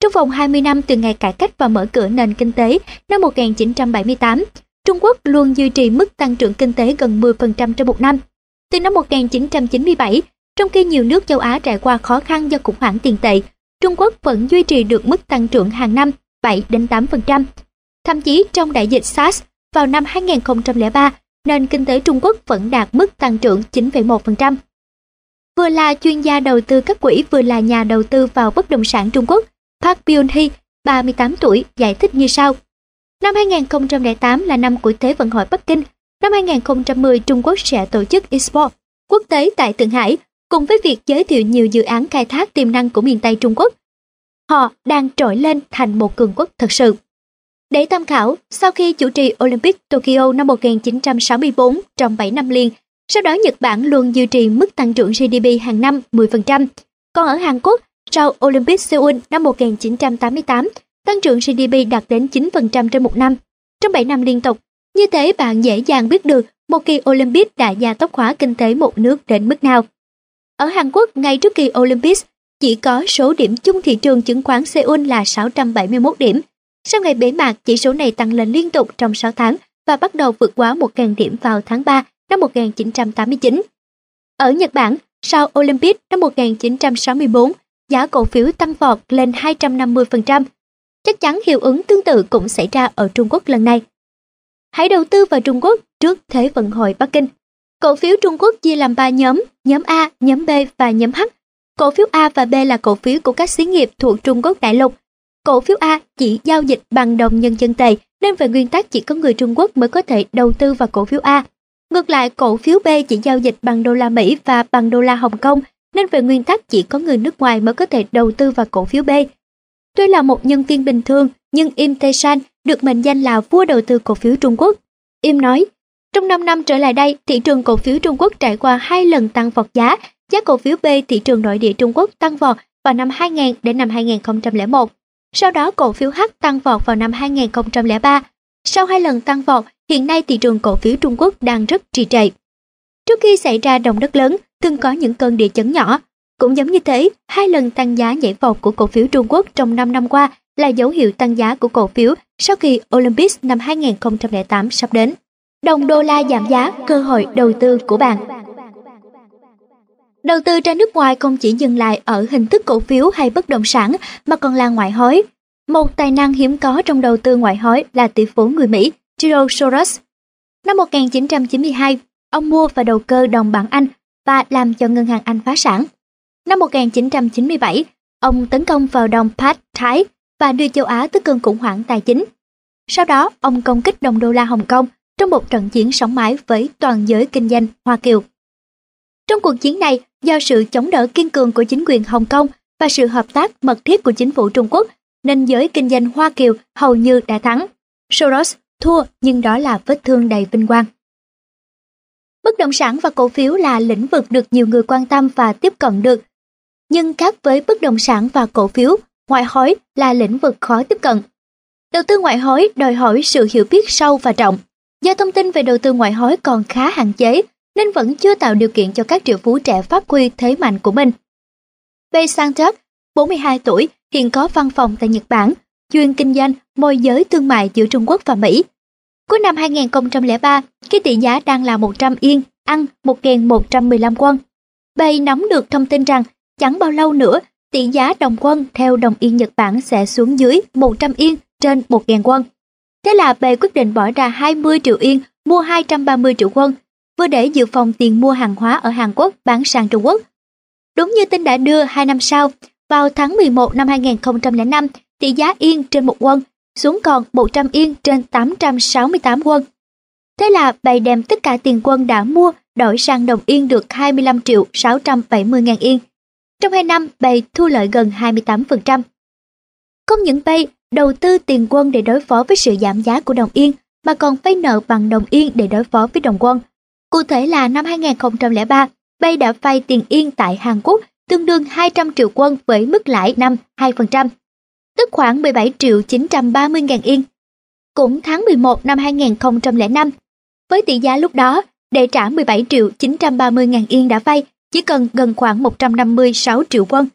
Trong vòng 20 năm từ ngày cải cách và mở cửa nền kinh tế năm 1978, Trung Quốc luôn duy trì mức tăng trưởng kinh tế gần 10% trong một năm. Từ năm 1997, trong khi nhiều nước châu Á trải qua khó khăn do khủng hoảng tiền tệ, Trung Quốc vẫn duy trì được mức tăng trưởng hàng năm 7 đến 8%. Thậm chí trong đại dịch SARS vào năm 2003, nền kinh tế Trung Quốc vẫn đạt mức tăng trưởng 9,1%. Vừa là chuyên gia đầu tư các quỹ vừa là nhà đầu tư vào bất động sản Trung Quốc, Park Byung-hee, 38 tuổi, giải thích như sau. Năm 2008 là năm của Thế vận hội Bắc Kinh. Năm 2010 Trung Quốc sẽ tổ chức Expo quốc tế tại Thượng Hải cùng với việc giới thiệu nhiều dự án khai thác tiềm năng của miền Tây Trung Quốc. Họ đang trỗi lên thành một cường quốc thật sự. Để tham khảo, sau khi chủ trì Olympic Tokyo năm 1964 trong 7 năm liền, sau đó Nhật Bản luôn duy trì mức tăng trưởng GDP hàng năm 10%. Còn ở Hàn Quốc, sau Olympic Seoul năm 1988, tăng trưởng GDP đạt đến 9% trên một năm. Trong 7 năm liên tục, như thế bạn dễ dàng biết được một kỳ Olympic đã gia tốc hóa kinh tế một nước đến mức nào. Ở Hàn Quốc, ngay trước kỳ Olympics, chỉ có số điểm chung thị trường chứng khoán Seoul là 671 điểm. Sau ngày bế mạc, chỉ số này tăng lên liên tục trong 6 tháng và bắt đầu vượt quá 1.000 điểm vào tháng 3 năm 1989. Ở Nhật Bản, sau Olympic năm 1964, giá cổ phiếu tăng vọt lên 250%. Chắc chắn hiệu ứng tương tự cũng xảy ra ở Trung Quốc lần này. Hãy đầu tư vào Trung Quốc trước Thế vận hội Bắc Kinh. Cổ phiếu Trung Quốc chia làm 3 nhóm, nhóm A, nhóm B và nhóm H. Cổ phiếu A và B là cổ phiếu của các xí nghiệp thuộc Trung Quốc đại lục. Cổ phiếu A chỉ giao dịch bằng đồng nhân dân tệ, nên về nguyên tắc chỉ có người Trung Quốc mới có thể đầu tư vào cổ phiếu A. Ngược lại, cổ phiếu B chỉ giao dịch bằng đô la Mỹ và bằng đô la Hồng Kông, nên về nguyên tắc chỉ có người nước ngoài mới có thể đầu tư vào cổ phiếu B. Tuy là một nhân viên bình thường, nhưng Im Tae-san được mệnh danh là vua đầu tư cổ phiếu Trung Quốc. Im nói, trong 5 năm trở lại đây, thị trường cổ phiếu Trung Quốc trải qua hai lần tăng vọt giá. Giá cổ phiếu B thị trường nội địa Trung Quốc tăng vọt vào năm 2000 đến năm 2001. Sau đó cổ phiếu H tăng vọt vào năm 2003. Sau hai lần tăng vọt, hiện nay thị trường cổ phiếu Trung Quốc đang rất trì trệ. Trước khi xảy ra động đất lớn, từng có những cơn địa chấn nhỏ. Cũng giống như thế, hai lần tăng giá nhảy vọt của cổ phiếu Trung Quốc trong 5 năm qua là dấu hiệu tăng giá của cổ phiếu sau kỳ Olympics năm 2008 sắp đến. Đồng đô la giảm giá, cơ hội đầu tư của bạn. Đầu tư ra nước ngoài không chỉ dừng lại ở hình thức cổ phiếu hay bất động sản mà còn là ngoại hối. Một tài năng hiếm có trong đầu tư ngoại hối là tỷ phú người Mỹ George Soros. Năm 1992, ông mua và đầu cơ đồng bảng Anh và làm cho ngân hàng Anh phá sản. Năm 1997, ông tấn công vào đồng Pat Thái và đưa châu Á tới cơn khủng hoảng tài chính. Sau đó, ông công kích đồng đô la Hồng Kông trong một trận chiến sóng mãi với toàn giới kinh doanh Hoa Kiều. Trong cuộc chiến này, do sự chống đỡ kiên cường của chính quyền Hồng Kông và sự hợp tác mật thiết của chính phủ Trung Quốc, nên giới kinh doanh Hoa Kiều hầu như đã thắng. Soros thua nhưng đó là vết thương đầy vinh quang. Bất động sản và cổ phiếu là lĩnh vực được nhiều người quan tâm và tiếp cận được. Nhưng khác với bất động sản và cổ phiếu, ngoại hối là lĩnh vực khó tiếp cận. Đầu tư ngoại hối đòi hỏi sự hiểu biết sâu và rộng. Do thông tin về đầu tư ngoại hối còn khá hạn chế, nên vẫn chưa tạo điều kiện cho các triệu phú trẻ phát huy thế mạnh của mình. Bay Santos, 42 tuổi, hiện có văn phòng tại Nhật Bản, chuyên kinh doanh môi giới thương mại giữa Trung Quốc và Mỹ. Cuối năm 2003, khi tỷ giá đang là 100 yên, ăn 1.115 quân. Bay nắm được thông tin rằng chẳng bao lâu nữa tỷ giá đồng quân theo đồng yên Nhật Bản sẽ xuống dưới 100 yên trên 1.000 quân. Thế là Bày quyết định bỏ ra 20 triệu yên mua 230 triệu quân, vừa để dự phòng tiền mua hàng hóa ở Hàn Quốc bán sang Trung Quốc. Đúng như tin đã đưa hai năm sau, vào tháng 11 năm 2005, tỷ giá yên trên một quân xuống còn 100 yên trên 868 quân. Thế là bày đem tất cả tiền quân đã mua đổi sang đồng yên được 25 triệu 670 ngàn yên. Trong 2 năm, bày thu lợi gần 28%. Không những bay đầu tư tiền quân để đối phó với sự giảm giá của đồng yên, mà còn vay nợ bằng đồng yên để đối phó với đồng quân. Cụ thể là năm 2003, Bay đã vay tiền yên tại Hàn Quốc tương đương 200 triệu quân với mức lãi năm 2%, tức khoảng 17 triệu 930 ngàn yên. Cũng tháng 11 năm 2005, với tỷ giá lúc đó, để trả 17 triệu 930 ngàn yên đã vay, chỉ cần gần khoảng 156 triệu quân.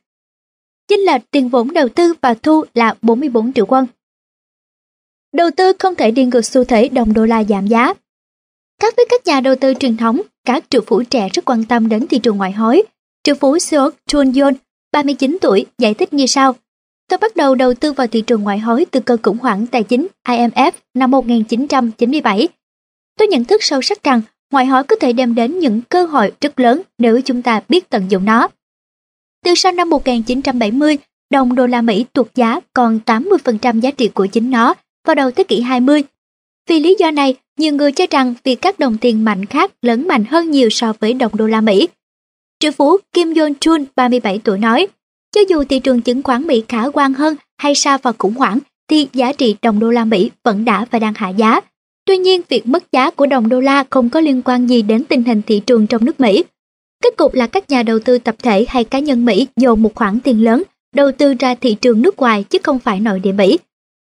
Chính là tiền vốn đầu tư và thu là 44 triệu quân. Đầu tư không thể đi ngược xu thế đồng đô la giảm giá. Khác với các nhà đầu tư truyền thống, các triệu phú trẻ rất quan tâm đến thị trường ngoại hối. Triệu phú Seok Chun Yon, 39 tuổi, giải thích như sau. Tôi bắt đầu đầu tư vào thị trường ngoại hối từ cơn khủng hoảng tài chính IMF năm 1997. Tôi nhận thức sâu sắc rằng ngoại hối có thể đem đến những cơ hội rất lớn nếu chúng ta biết tận dụng nó. Từ sau năm 1970, đồng đô la Mỹ tuột giá còn 80% giá trị của chính nó vào đầu thế kỷ 20. Vì lý do này, nhiều người cho rằng việc các đồng tiền mạnh khác lớn mạnh hơn nhiều so với đồng đô la Mỹ. Triệu phú Kim Jong Chun, 37 tuổi nói, cho dù thị trường chứng khoán Mỹ khả quan hơn hay sa vào khủng hoảng, thì giá trị đồng đô la Mỹ vẫn đã và đang hạ giá. Tuy nhiên, việc mất giá của đồng đô la không có liên quan gì đến tình hình thị trường trong nước Mỹ. Kết cục là các nhà đầu tư tập thể hay cá nhân Mỹ dồn một khoản tiền lớn đầu tư ra thị trường nước ngoài chứ không phải nội địa Mỹ.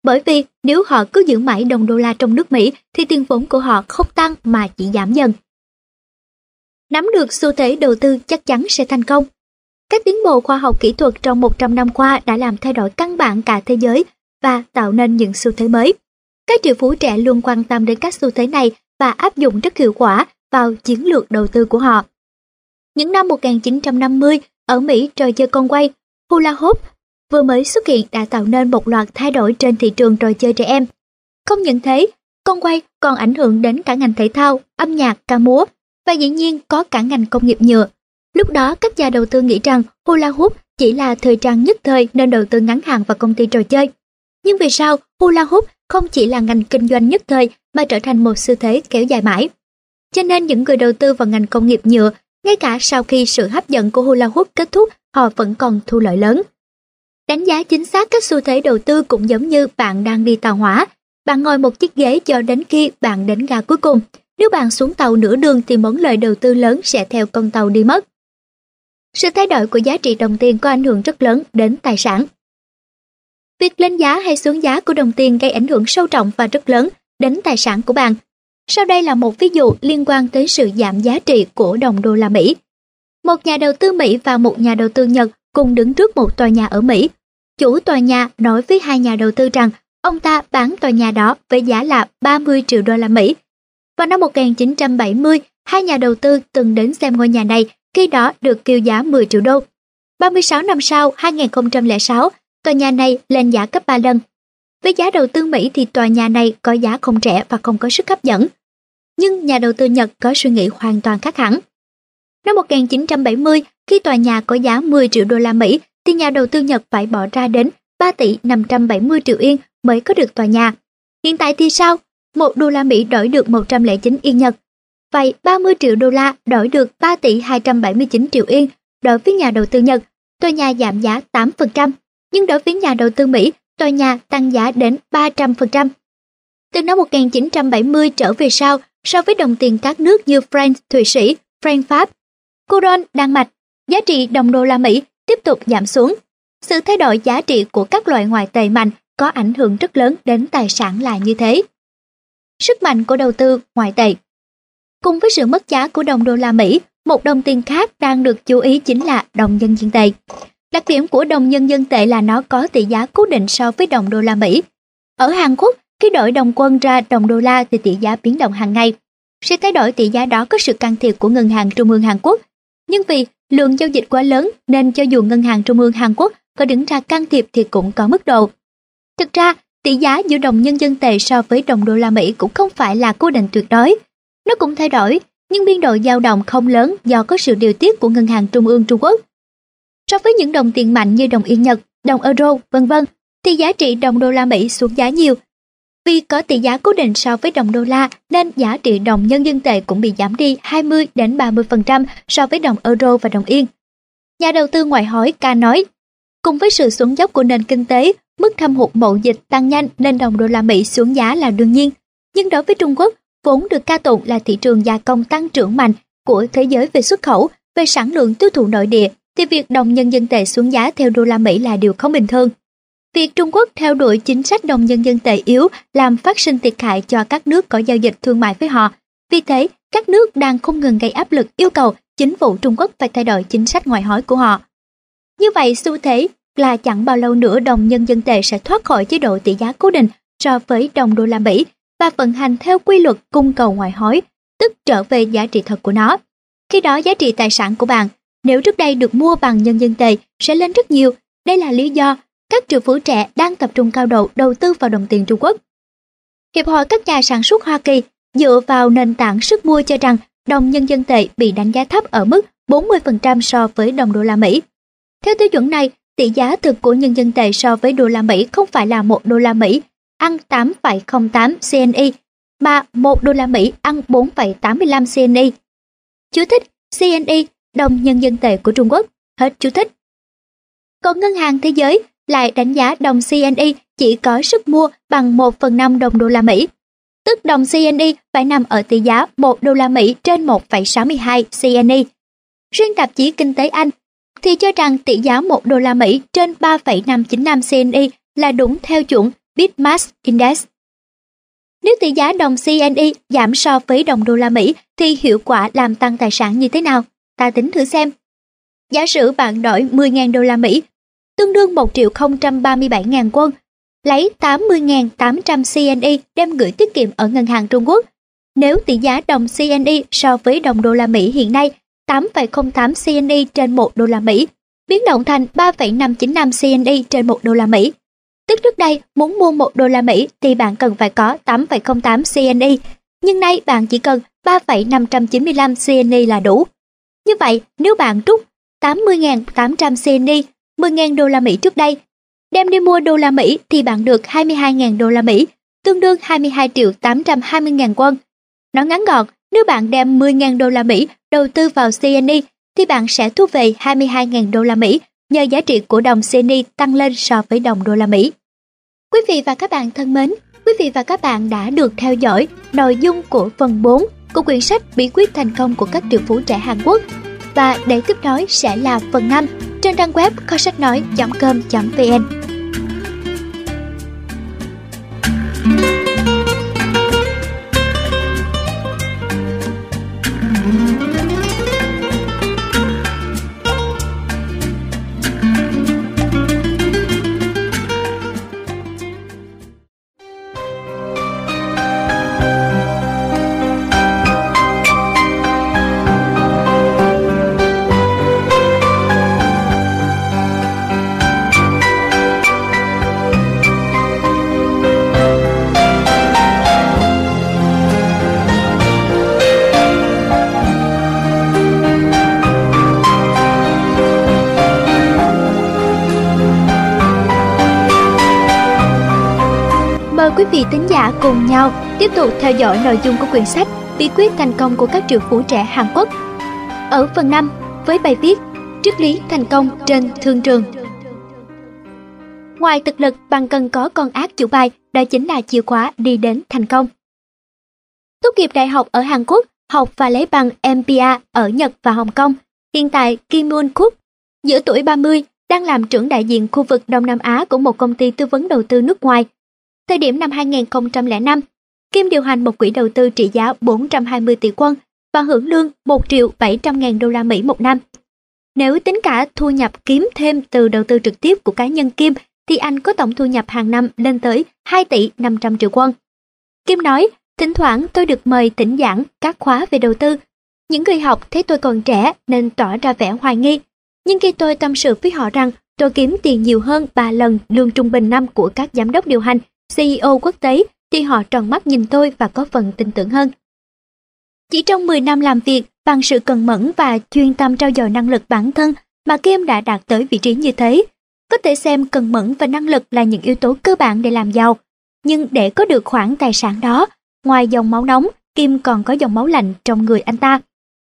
Bởi vì nếu họ cứ giữ mãi đồng đô la trong nước Mỹ thì tiền vốn của họ không tăng mà chỉ giảm dần. Nắm được xu thế đầu tư chắc chắn sẽ thành công. Các tiến bộ khoa học kỹ thuật trong 100 năm qua đã làm thay đổi căn bản cả thế giới và tạo nên những xu thế mới. Các triệu phú trẻ luôn quan tâm đến các xu thế này và áp dụng rất hiệu quả vào chiến lược đầu tư của họ. Những năm 1950, ở Mỹ trò chơi con quay, hula hoop vừa mới xuất hiện đã tạo nên một loạt thay đổi trên thị trường trò chơi trẻ em. Không những thế, con quay còn ảnh hưởng đến cả ngành thể thao, âm nhạc, ca múa và dĩ nhiên có cả ngành công nghiệp nhựa. Lúc đó các nhà đầu tư nghĩ rằng hula hoop chỉ là thời trang nhất thời nên đầu tư ngắn hạn vào công ty trò chơi. Nhưng vì sao hula hoop không chỉ là ngành kinh doanh nhất thời mà trở thành một xu thế kéo dài mãi? Cho nên những người đầu tư vào ngành công nghiệp nhựa, ngay cả sau khi sự hấp dẫn của hula hoop kết thúc, họ vẫn còn thu lợi lớn. Đánh giá chính xác các xu thế đầu tư cũng giống như bạn đang đi tàu hỏa. Bạn ngồi một chiếc ghế cho đến khi bạn đến ga cuối cùng. Nếu bạn xuống tàu nửa đường thì món lợi đầu tư lớn sẽ theo con tàu đi mất. Sự thay đổi của giá trị đồng tiền có ảnh hưởng rất lớn đến tài sản. Việc lên giá hay xuống giá của đồng tiền gây ảnh hưởng sâu trọng và rất lớn đến tài sản của bạn. Sau đây là một ví dụ liên quan tới sự giảm giá trị của đồng đô la Mỹ. Một nhà đầu tư Mỹ và một nhà đầu tư Nhật cùng đứng trước một tòa nhà ở Mỹ. Chủ tòa nhà nói với hai nhà đầu tư rằng ông ta bán tòa nhà đó với giá là 30 triệu đô la Mỹ. Vào năm 1970, hai nhà đầu tư từng đến xem ngôi nhà này khi đó được kêu giá 10 triệu đô. 36 năm sau, 2006, tòa nhà này lên giá gấp 3 lần. Với giá đầu tư Mỹ thì tòa nhà này có giá không rẻ và không có sức hấp dẫn. Nhưng nhà đầu tư Nhật có suy nghĩ hoàn toàn khác hẳn. Năm 1970, khi tòa nhà có giá 10 triệu đô la Mỹ thì nhà đầu tư Nhật phải bỏ ra đến 3 tỷ 570 triệu yên mới có được tòa nhà. Hiện tại thì sao? 1 đô la Mỹ đổi được 109 yên Nhật. Vậy 30 triệu đô la đổi được 3 tỷ 279 triệu yên. Đối với nhà đầu tư Nhật, tòa nhà giảm giá 8%, nhưng đối với nhà đầu tư Mỹ, tòa nhà tăng giá đến 300%. Từ năm 1970 trở về sau, so với đồng tiền các nước như franc Thụy Sĩ, franc Pháp, Coron Đan Mạch, giá trị đồng đô la Mỹ tiếp tục giảm xuống. Sự thay đổi giá trị của các loại ngoại tệ mạnh có ảnh hưởng rất lớn đến tài sản là như thế. Sức mạnh của đầu tư ngoại tệ Cùng với sự mất giá của đồng đô la Mỹ, một đồng tiền khác đang được chú ý chính là đồng nhân dân tệ. Đặc điểm của đồng nhân dân tệ là nó có tỷ giá cố định so với đồng đô la Mỹ. Ở Hàn Quốc, khi đổi đồng quân ra đồng đô la thì tỷ giá biến động hàng ngày. Sự thay đổi tỷ giá đó có sự can thiệp của Ngân hàng Trung ương Hàn Quốc. Nhưng vì lượng giao dịch quá lớn nên cho dù Ngân hàng Trung ương Hàn Quốc có đứng ra can thiệp thì cũng có mức độ. Thực ra, tỷ giá giữa đồng nhân dân tệ so với đồng đô la Mỹ cũng không phải là cố định tuyệt đối. Nó cũng thay đổi, nhưng biên độ dao động không lớn do có sự điều tiết của Ngân hàng Trung ương Trung Quốc. So với những đồng tiền mạnh như đồng yên Nhật, đồng euro, vân vân, thì giá trị đồng đô la Mỹ xuống giá nhiều. Vì có tỷ giá cố định so với đồng đô la nên giá trị đồng nhân dân tệ cũng bị giảm đi 20 đến 30% so với đồng euro và đồng yên. Nhà đầu tư ngoại hối ca nói, cùng với sự xuống dốc của nền kinh tế, mức thâm hụt mậu dịch tăng nhanh nên đồng đô la Mỹ xuống giá là đương nhiên. Nhưng đối với Trung Quốc, vốn được ca tụng là thị trường gia công tăng trưởng mạnh của thế giới về xuất khẩu, về sản lượng tiêu thụ nội địa thì việc đồng nhân dân tệ xuống giá theo đô la Mỹ là điều không bình thường. Việc Trung Quốc theo đuổi chính sách đồng nhân dân tệ yếu làm phát sinh thiệt hại cho các nước có giao dịch thương mại với họ. Vì thế, các nước đang không ngừng gây áp lực yêu cầu chính phủ Trung Quốc phải thay đổi chính sách ngoại hối của họ. Như vậy, xu thế là chẳng bao lâu nữa đồng nhân dân tệ sẽ thoát khỏi chế độ tỷ giá cố định so với đồng đô la Mỹ và vận hành theo quy luật cung cầu ngoại hối, tức trở về giá trị thật của nó. Khi đó giá trị tài sản của bạn nếu trước đây được mua bằng nhân dân tệ sẽ lên rất nhiều. Đây là lý do các triệu phú trẻ đang tập trung cao độ đầu tư vào đồng tiền Trung Quốc. Hiệp hội các nhà sản xuất Hoa Kỳ dựa vào nền tảng sức mua cho rằng đồng nhân dân tệ bị đánh giá thấp ở mức 40% so với đồng đô la Mỹ. Theo tiêu chuẩn này, tỷ giá thực của nhân dân tệ so với đô la Mỹ không phải là 1 đô la Mỹ ăn 8,08 CNY, mà 1 đô la Mỹ ăn 4,85 CNY. Chú thích CNY đồng nhân dân tệ của Trung Quốc. Hết chú thích. Còn Ngân hàng Thế giới lại đánh giá đồng CNY chỉ có sức mua bằng 1 phần 5 đồng đô la Mỹ. Tức đồng CNY phải nằm ở tỷ giá 1 đô la Mỹ trên 1,62 CNY. Riêng tạp chí Kinh tế Anh thì cho rằng tỷ giá 1 đô la Mỹ trên 3,595 CNY là đúng theo chuẩn Bitmax Index. Nếu tỷ giá đồng CNY giảm so với đồng đô la Mỹ thì hiệu quả làm tăng tài sản như thế nào? Ta tính thử xem. Giả sử bạn đổi 10.000 đô la Mỹ, tương đương 1 triệu 037.000 quân, lấy 80.800 CNY đem gửi tiết kiệm ở ngân hàng Trung Quốc. Nếu tỷ giá đồng CNY so với đồng đô la Mỹ hiện nay 8,08 CNY trên 1 đô la Mỹ, biến động thành 3,595 CNY trên 1 đô la Mỹ. Tức trước đây muốn mua 1 đô la Mỹ thì bạn cần phải có 8,08 CNY, nhưng nay bạn chỉ cần 3,595 CNY là đủ. Như vậy, nếu bạn rút 80.800 CNY, 10.000 đô la Mỹ trước đây, đem đi mua đô la Mỹ thì bạn được 22.000 đô la Mỹ, tương đương 22 triệu 820 ngàn won. Nói ngắn gọn, nếu bạn đem 10.000 đô la Mỹ đầu tư vào CNY thì bạn sẽ thu về 22.000 đô la Mỹ nhờ giá trị của đồng CNY tăng lên so với đồng đô la Mỹ. Quý vị và các bạn thân mến, quý vị và các bạn đã được theo dõi nội dung của phần 4 của quyển sách Bí quyết thành công của các triệu phú trẻ Hàn Quốc. Và để tiếp nối sẽ là phần 5 trên trang web kho sách nói.com.vn. cùng nhau tiếp tục theo dõi nội dung của quyển sách Bí quyết thành công của các triệu phú trẻ Hàn Quốc. Ở phần 5 với bài viết Triết lý thành công trên thương trường. Ngoài thực lực, bạn cần có con ác chủ bài, đó chính là chìa khóa đi đến thành công. Tốt nghiệp đại học ở Hàn Quốc, học và lấy bằng MBA ở Nhật và Hồng Kông. Hiện tại Kim Moon Kook, giữa tuổi 30, đang làm trưởng đại diện khu vực Đông Nam Á của một công ty tư vấn đầu tư nước ngoài Thời điểm năm 2005, Kim điều hành một quỹ đầu tư trị giá 420 tỷ quân và hưởng lương 1 triệu 700 ngàn đô la Mỹ một năm. Nếu tính cả thu nhập kiếm thêm từ đầu tư trực tiếp của cá nhân Kim thì anh có tổng thu nhập hàng năm lên tới 2 tỷ 500 triệu quân. Kim nói, thỉnh thoảng tôi được mời tỉnh giảng các khóa về đầu tư. Những người học thấy tôi còn trẻ nên tỏ ra vẻ hoài nghi. Nhưng khi tôi tâm sự với họ rằng tôi kiếm tiền nhiều hơn 3 lần lương trung bình năm của các giám đốc điều hành CEO quốc tế thì họ tròn mắt nhìn tôi và có phần tin tưởng hơn. Chỉ trong 10 năm làm việc, bằng sự cần mẫn và chuyên tâm trao dồi năng lực bản thân mà Kim đã đạt tới vị trí như thế. Có thể xem cần mẫn và năng lực là những yếu tố cơ bản để làm giàu. Nhưng để có được khoản tài sản đó, ngoài dòng máu nóng, Kim còn có dòng máu lạnh trong người anh ta.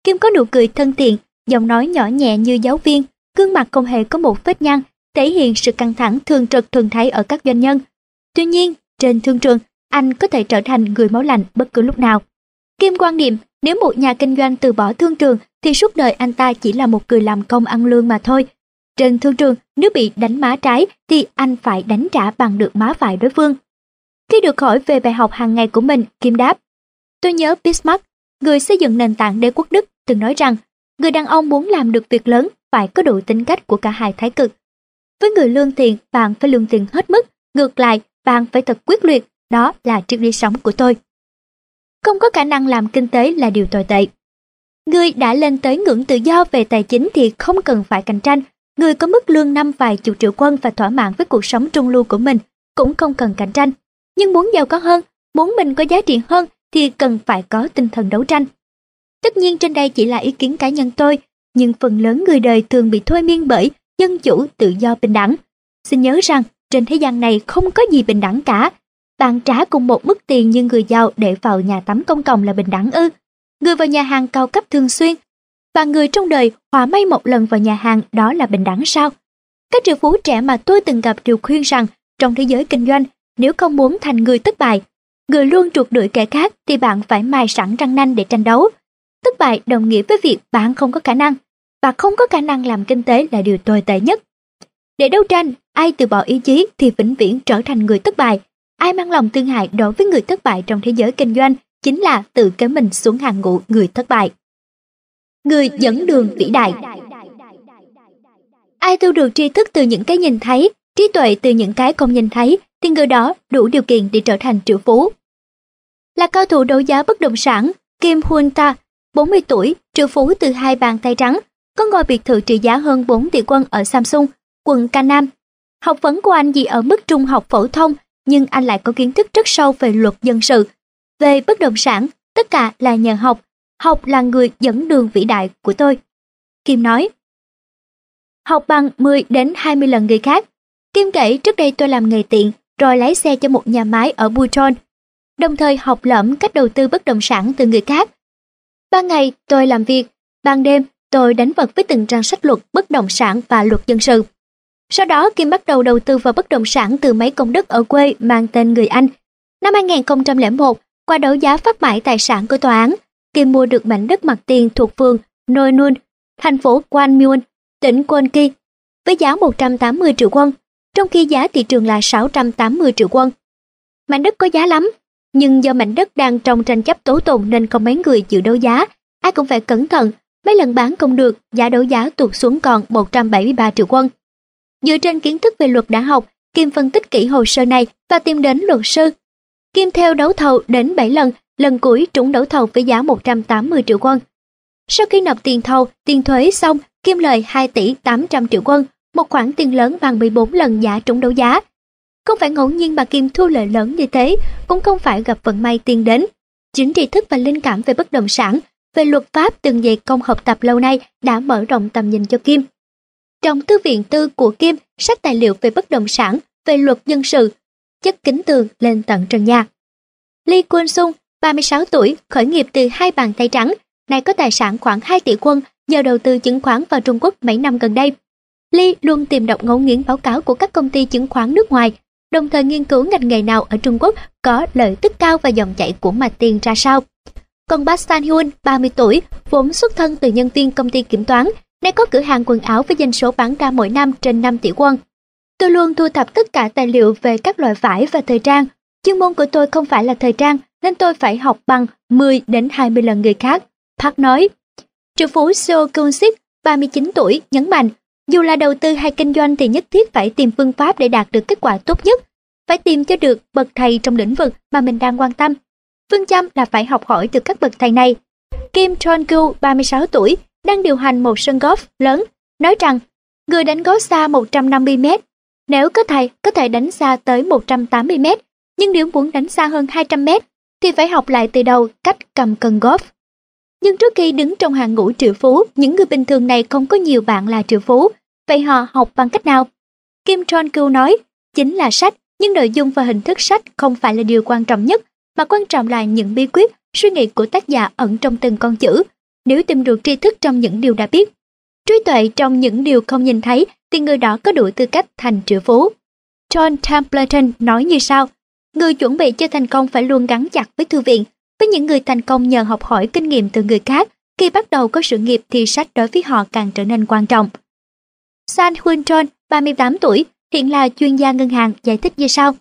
Kim có nụ cười thân thiện, giọng nói nhỏ nhẹ như giáo viên, gương mặt không hề có một vết nhăn, thể hiện sự căng thẳng thường trực thường thấy ở các doanh nhân. Tuy nhiên, trên thương trường, anh có thể trở thành người máu lạnh bất cứ lúc nào. Kim quan niệm, nếu một nhà kinh doanh từ bỏ thương trường thì suốt đời anh ta chỉ là một người làm công ăn lương mà thôi. Trên thương trường, nếu bị đánh má trái thì anh phải đánh trả bằng được má phải đối phương. Khi được hỏi về bài học hàng ngày của mình, Kim đáp, Tôi nhớ Bismarck, người xây dựng nền tảng đế quốc Đức, từng nói rằng người đàn ông muốn làm được việc lớn phải có đủ tính cách của cả hai thái cực. Với người lương thiện, bạn phải lương thiện hết mức, ngược lại, bạn phải thật quyết liệt, đó là triết lý sống của tôi. Không có khả năng làm kinh tế là điều tồi tệ. Người đã lên tới ngưỡng tự do về tài chính thì không cần phải cạnh tranh. Người có mức lương năm vài chục triệu quân và thỏa mãn với cuộc sống trung lưu của mình cũng không cần cạnh tranh. Nhưng muốn giàu có hơn, muốn mình có giá trị hơn thì cần phải có tinh thần đấu tranh. Tất nhiên trên đây chỉ là ý kiến cá nhân tôi, nhưng phần lớn người đời thường bị thôi miên bởi dân chủ tự do bình đẳng. Xin nhớ rằng trên thế gian này không có gì bình đẳng cả. Bạn trả cùng một mức tiền như người giàu để vào nhà tắm công cộng là bình đẳng ư. Người vào nhà hàng cao cấp thường xuyên và người trong đời hòa may một lần vào nhà hàng đó là bình đẳng sao? Các triệu phú trẻ mà tôi từng gặp đều khuyên rằng trong thế giới kinh doanh, nếu không muốn thành người thất bại, người luôn truột đuổi kẻ khác thì bạn phải mài sẵn răng nanh để tranh đấu. Thất bại đồng nghĩa với việc bạn không có khả năng, và không có khả năng làm kinh tế là điều tồi tệ nhất. Để đấu tranh, ai từ bỏ ý chí thì vĩnh viễn trở thành người thất bại. Ai mang lòng thương hại đối với người thất bại trong thế giới kinh doanh chính là tự kéo mình xuống hàng ngũ người thất bại. Người dẫn đường vĩ đại Ai thu được tri thức từ những cái nhìn thấy, trí tuệ từ những cái không nhìn thấy, thì người đó đủ điều kiện để trở thành triệu phú. Là cao thủ đấu giá bất động sản, Kim Huân Ta, 40 tuổi, triệu phú từ hai bàn tay trắng, có ngôi biệt thự trị giá hơn 4 tỷ quân ở Samsung, quận Ca Nam. Học vấn của anh chỉ ở mức trung học phổ thông, nhưng anh lại có kiến thức rất sâu về luật dân sự. Về bất động sản, tất cả là nhờ học. Học là người dẫn đường vĩ đại của tôi. Kim nói. Học bằng 10 đến 20 lần người khác. Kim kể trước đây tôi làm nghề tiện, rồi lái xe cho một nhà máy ở Buton. Đồng thời học lẫm cách đầu tư bất động sản từ người khác. Ban ngày tôi làm việc, ban đêm tôi đánh vật với từng trang sách luật bất động sản và luật dân sự. Sau đó Kim bắt đầu đầu tư vào bất động sản từ mấy công đức ở quê mang tên người Anh. Năm 2001, qua đấu giá phát mãi tài sản của tòa án, Kim mua được mảnh đất mặt tiền thuộc phường Noinun, thành phố Gwangmyeon, tỉnh Gwanggi, với giá 180 triệu won, trong khi giá thị trường là 680 triệu won. Mảnh đất có giá lắm, nhưng do mảnh đất đang trong tranh chấp tố tụng nên không mấy người chịu đấu giá, ai cũng phải cẩn thận, mấy lần bán không được, giá đấu giá tụt xuống còn 173 triệu won. Dựa trên kiến thức về luật đã học, Kim phân tích kỹ hồ sơ này và tìm đến luật sư. Kim theo đấu thầu đến 7 lần, lần cuối trúng đấu thầu với giá 180 triệu won. Sau khi nộp tiền thầu, tiền thuế xong, Kim lời 2 tỷ 800 triệu won, một khoản tiền lớn bằng 14 lần giá trúng đấu giá. Không phải ngẫu nhiên bà Kim thu lợi lớn như thế, cũng không phải gặp vận may tiền đến. Chính tri thức và linh cảm về bất động sản, về luật pháp từng dày công học tập lâu nay đã mở rộng tầm nhìn cho Kim. Trong thư viện tư của Kim, sách tài liệu về bất động sản, về luật dân sự, chất kính tường lên tận trần nhà. Lee Kwon Sung, 36 tuổi, khởi nghiệp từ hai bàn tay trắng, nay có tài sản khoảng 2 tỷ quân nhờ đầu tư chứng khoán vào Trung Quốc mấy năm gần đây. Lee luôn tìm đọc ngẫu nghiến báo cáo của các công ty chứng khoán nước ngoài, đồng thời nghiên cứu ngành nghề nào ở Trung Quốc có lợi tức cao và dòng chảy của mặt tiền ra sao. Còn Park San Hyun, 30 tuổi, vốn xuất thân từ nhân viên công ty kiểm toán, nay có cửa hàng quần áo với doanh số bán ra mỗi năm trên 5 tỷ won. Tôi luôn thu thập tất cả tài liệu về các loại vải và thời trang. Chuyên môn của tôi không phải là thời trang, nên tôi phải học bằng 10 đến 20 lần người khác. Park nói. Triệu phú Seo Kyung Sik, 39 tuổi, nhấn mạnh, dù là đầu tư hay kinh doanh thì nhất thiết phải tìm phương pháp để đạt được kết quả tốt nhất. Phải tìm cho được bậc thầy trong lĩnh vực mà mình đang quan tâm. Phương châm là phải học hỏi từ các bậc thầy này. Kim Chon-kyu, 36 tuổi, đang điều hành một sân golf lớn, nói rằng người đánh golf xa 150 mét. Nếu có thầy có thể đánh xa tới 180 mét, nhưng nếu muốn đánh xa hơn 200 mét, thì phải học lại từ đầu cách cầm cân golf. Nhưng trước khi đứng trong hàng ngũ triệu phú, những người bình thường này không có nhiều bạn là triệu phú. Vậy họ học bằng cách nào? Kim Chon kêu nói, chính là sách, nhưng nội dung và hình thức sách không phải là điều quan trọng nhất, mà quan trọng là những bí quyết, suy nghĩ của tác giả ẩn trong từng con chữ. Nếu tìm được tri thức trong những điều đã biết, trí tuệ trong những điều không nhìn thấy, thì người đó có đủ tư cách thành triệu phú. John Templeton nói như sau, người chuẩn bị cho thành công phải luôn gắn chặt với thư viện, với những người thành công nhờ học hỏi kinh nghiệm từ người khác, khi bắt đầu có sự nghiệp thì sách đối với họ càng trở nên quan trọng. San Huynh 38 tuổi, hiện là chuyên gia ngân hàng, giải thích như sau.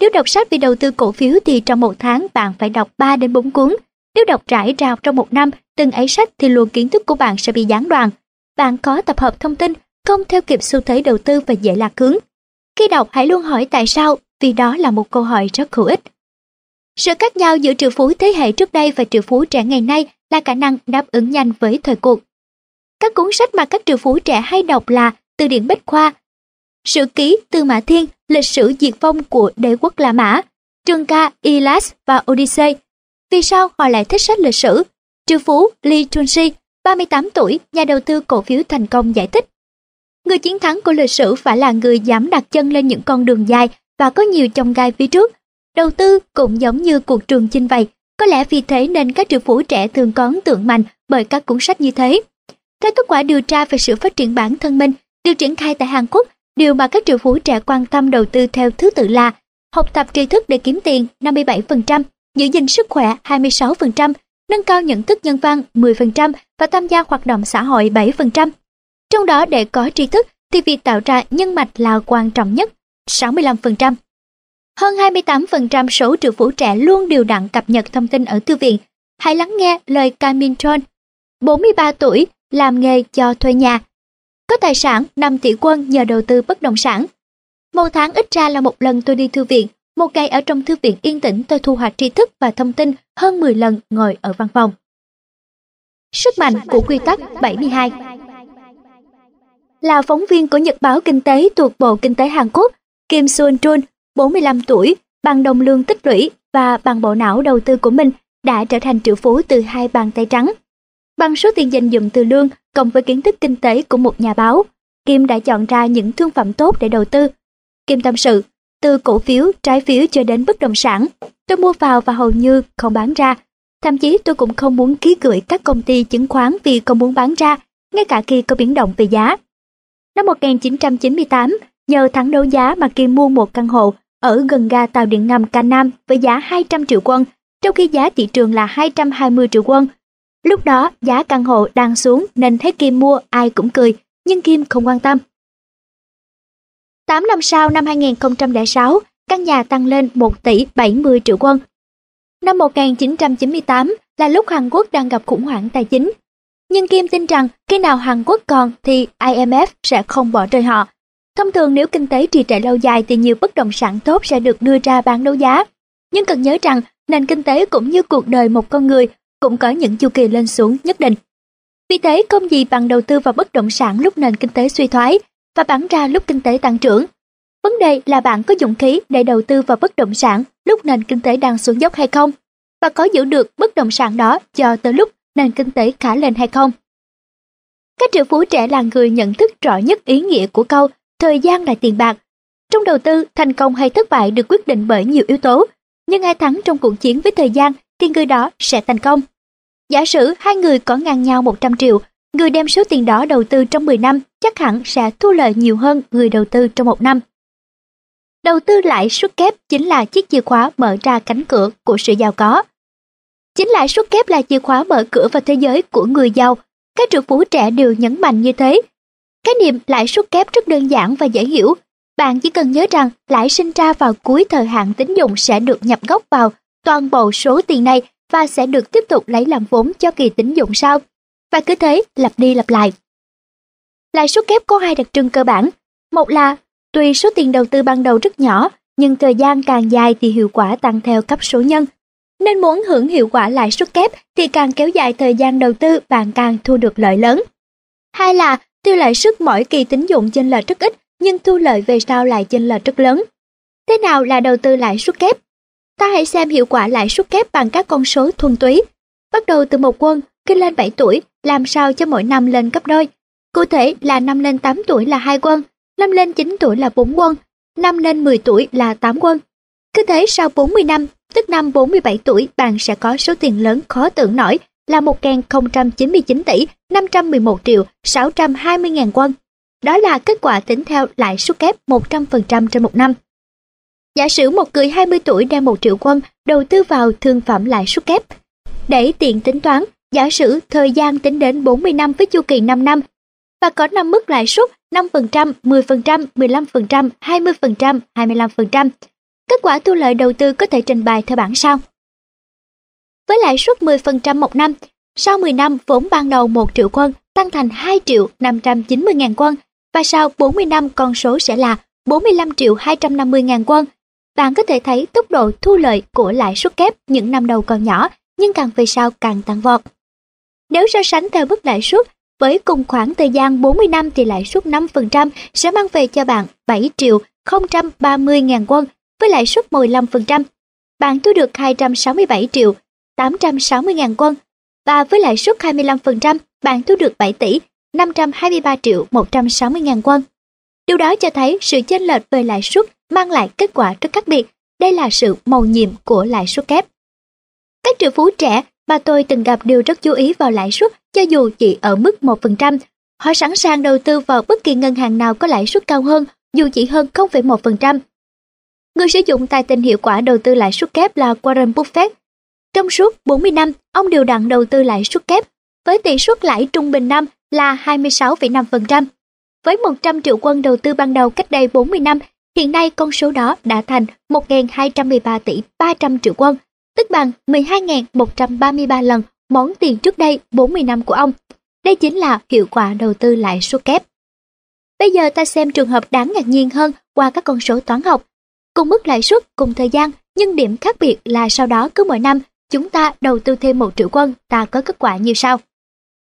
Nếu đọc sách về đầu tư cổ phiếu thì trong một tháng bạn phải đọc 3 đến 4 cuốn. Nếu đọc rải rào trong một năm từng ấy sách thì luồng kiến thức của bạn sẽ bị gián đoạn. Bạn có tập hợp thông tin, không theo kịp xu thế đầu tư và dễ lạc hướng. Khi đọc hãy luôn hỏi tại sao, vì đó là một câu hỏi rất hữu ích. Sự khác nhau giữa triệu phú thế hệ trước đây và triệu phú trẻ ngày nay là khả năng đáp ứng nhanh với thời cuộc. Các cuốn sách mà các triệu phú trẻ hay đọc là Từ điển Bách Khoa, Sử ký Tư Mã Thiên, Lịch sử diệt vong của đế quốc La Mã, Trường ca Iliad và Odyssey. Vì sao họ lại thích sách lịch sử? Triệu phú Lee Chun-si, 38 tuổi, nhà đầu tư cổ phiếu thành công giải thích. Người chiến thắng của lịch sử phải là người dám đặt chân lên những con đường dài và có nhiều chông gai phía trước, Đầu tư cũng giống như cuộc trường chinh vậy, có lẽ vì thế nên các triệu phú trẻ thường có ấn tượng mạnh bởi các cuốn sách như thế. Theo kết quả điều tra về sự phát triển bản thân mình, được triển khai tại Hàn Quốc, điều mà các triệu phú trẻ quan tâm đầu tư theo thứ tự là học tập tri thức để kiếm tiền 57%, giữ gìn sức khỏe 26%, nâng cao nhận thức nhân văn 10% và tham gia hoạt động xã hội 7%. Trong đó để có tri thức thì việc tạo ra nhân mạch là quan trọng nhất 65%. Hơn 28% số triệu phú trẻ luôn đều đặn cập nhật thông tin ở thư viện. Hãy lắng nghe lời Camin Tron, 43 tuổi, làm nghề cho thuê nhà. Có tài sản 5 tỷ quân nhờ đầu tư bất động sản. Một tháng ít ra là một lần tôi đi thư viện, một ngày ở trong thư viện yên tĩnh tôi thu hoạch tri thức và thông tin hơn 10 lần ngồi ở văn phòng. Sức mạnh của quy tắc 72 Là phóng viên của Nhật báo Kinh tế thuộc Bộ Kinh tế Hàn Quốc, Kim Sun Chun 45 tuổi, bằng đồng lương tích lũy và bằng bộ não đầu tư của mình đã trở thành triệu phú từ hai bàn tay trắng. Bằng số tiền dành dụm từ lương, cộng với kiến thức kinh tế của một nhà báo, Kim đã chọn ra những thương phẩm tốt để đầu tư. Kim tâm sự, từ cổ phiếu, trái phiếu cho đến bất động sản, tôi mua vào và hầu như không bán ra. Thậm chí tôi cũng không muốn ký gửi các công ty chứng khoán vì không muốn bán ra, ngay cả khi có biến động về giá. Năm 1998, nhờ thắng đấu giá mà Kim mua một căn hộ ở gần ga tàu điện ngầm Cà Nam với giá 200 triệu quân, trong khi giá thị trường là 220 triệu quân. Lúc đó giá căn hộ đang xuống nên thấy Kim mua ai cũng cười, nhưng Kim không quan tâm. 8 năm sau năm 2006, căn nhà tăng lên 1 tỷ 70 triệu won. Năm 1998 là lúc Hàn Quốc đang gặp khủng hoảng tài chính. Nhưng Kim tin rằng khi nào Hàn Quốc còn thì IMF sẽ không bỏ rơi họ. Thông thường nếu kinh tế trì trệ lâu dài thì nhiều bất động sản tốt sẽ được đưa ra bán đấu giá. Nhưng cần nhớ rằng nền kinh tế cũng như cuộc đời một con người cũng có những chu kỳ lên xuống nhất định. Vì thế không gì bằng đầu tư vào bất động sản lúc nền kinh tế suy thoái và bán ra lúc kinh tế tăng trưởng. Vấn đề là bạn có dụng khí để đầu tư vào bất động sản lúc nền kinh tế đang xuống dốc hay không? Và có giữ được bất động sản đó cho tới lúc nền kinh tế khá lên hay không? Các triệu phú trẻ là người nhận thức rõ nhất ý nghĩa của câu thời gian là tiền bạc. Trong đầu tư, thành công hay thất bại được quyết định bởi nhiều yếu tố, nhưng ai thắng trong cuộc chiến với thời gian thì người đó sẽ thành công. Giả sử hai người có ngang nhau 100 triệu, người đem số tiền đó đầu tư trong 10 năm chắc hẳn sẽ thu lợi nhiều hơn người đầu tư trong một năm. Đầu tư lãi suất kép chính là chiếc chìa khóa mở ra cánh cửa của sự giàu có. Chính lãi suất kép là chìa khóa mở cửa vào thế giới của người giàu. Các triệu phú trẻ đều nhấn mạnh như thế. Cái niệm lãi suất kép rất đơn giản và dễ hiểu. Bạn chỉ cần nhớ rằng lãi sinh ra vào cuối thời hạn tín dụng sẽ được nhập gốc vào toàn bộ số tiền này và sẽ được tiếp tục lấy làm vốn cho kỳ tín dụng sau. Và cứ thế lặp đi lặp lại. Lãi suất kép có hai đặc trưng cơ bản. Một là tuy số tiền đầu tư ban đầu rất nhỏ, nhưng thời gian càng dài thì hiệu quả tăng theo cấp số nhân. Nên muốn hưởng hiệu quả lãi suất kép thì càng kéo dài thời gian đầu tư bạn càng thu được lợi lớn. Hai là tiêu lãi suất mỗi kỳ tín dụng chênh lệch rất ít nhưng thu lợi về sau lại chênh lệch rất lớn. Thế nào là đầu tư lãi suất kép? Ta hãy xem hiệu quả lãi suất kép bằng các con số thuần túy. Bắt đầu từ một quân, khi lên 7 tuổi, làm sao cho mỗi năm lên gấp đôi. Cụ thể là năm lên 8 tuổi là hai quân, năm lên 9 tuổi là 4 quân, năm lên 10 tuổi là 8 quân. Cứ thế sau 40 năm, tức năm 47 tuổi, bạn sẽ có số tiền lớn khó tưởng nổi là 1.099 tỷ 511 triệu 620 ngàn quân. Đó là kết quả tính theo lãi suất kép 100% trên một năm. Giả sử một người 20 tuổi đem 1 triệu quân đầu tư vào thương phẩm lãi suất kép. Để tiện tính toán, giả sử thời gian tính đến 40 năm với chu kỳ 5 năm và có 5 mức lãi suất 5%, 10%, 15%, 20%, 25%. Kết quả thu lợi đầu tư có thể trình bày theo bảng sau. Với lãi suất 10% một năm, sau 10 năm vốn ban đầu 1 triệu quân tăng thành 2 triệu 590 ngàn quân và sau 40 năm con số sẽ là 45 triệu 250 ngàn quân bạn có thể thấy tốc độ thu lợi của lãi suất kép những năm đầu còn nhỏ, nhưng càng về sau càng tăng vọt. Nếu so sánh theo mức lãi suất, với cùng khoảng thời gian 40 năm thì lãi suất 5% sẽ mang về cho bạn 7 triệu 030 ngàn won với lãi suất 15%. Bạn thu được 267 triệu 860 ngàn won và với lãi suất 25% bạn thu được 7 tỷ 523 triệu 160 ngàn won. Điều đó cho thấy sự chênh lệch về lãi suất mang lại kết quả rất khác biệt. Đây là sự màu nhiệm của lãi suất kép. Các triệu phú trẻ mà tôi từng gặp đều rất chú ý vào lãi suất cho dù chỉ ở mức 1%. Họ sẵn sàng đầu tư vào bất kỳ ngân hàng nào có lãi suất cao hơn dù chỉ hơn 0,1%. Người sử dụng tài tình hiệu quả đầu tư lãi suất kép là Warren Buffett. Trong suốt 40 năm, ông đều đặn đầu tư lãi suất kép với tỷ suất lãi trung bình năm là 26,5%. Với 100 triệu quân đầu tư ban đầu cách đây 40 năm Hiện nay con số đó đã thành 1.213 tỷ 300 triệu quân, tức bằng 12.133 lần món tiền trước đây 40 năm của ông. Đây chính là hiệu quả đầu tư lãi suất kép. Bây giờ ta xem trường hợp đáng ngạc nhiên hơn qua các con số toán học. Cùng mức lãi suất, cùng thời gian, nhưng điểm khác biệt là sau đó cứ mỗi năm chúng ta đầu tư thêm một triệu quân, ta có kết quả như sau.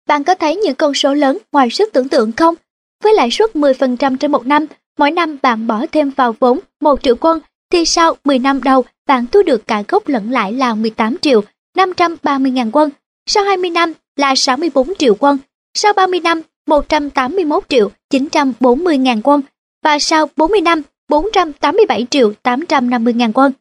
Bạn có thấy những con số lớn ngoài sức tưởng tượng không? Với lãi suất 10% trên một năm, Mỗi năm bạn bỏ thêm vào vốn 1 triệu quân thì sau 10 năm đầu bạn thu được cả gốc lẫn lãi là 18 triệu 530 ngàn quân. Sau 20 năm là 64 triệu quân. sau 30 năm 181 triệu 940 ngàn quân và sau 40 năm 487 triệu 850 ngàn quân.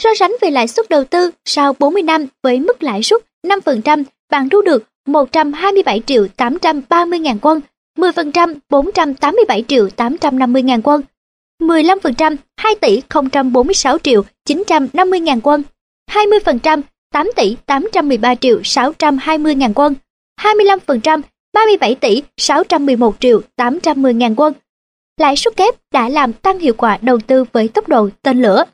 So sánh về lãi suất đầu tư sau 40 năm với mức lãi suất 5%, bạn thu được 127 triệu 830 ngàn quân, 10% 487 triệu 850 ngàn quân, 15% 2 tỷ 046 triệu 950 ngàn quân, 20% 8 tỷ 813 triệu 620 ngàn quân, 25% 37 tỷ 611 triệu 810 ngàn quân. Lãi suất kép đã làm tăng hiệu quả đầu tư với tốc độ tên lửa.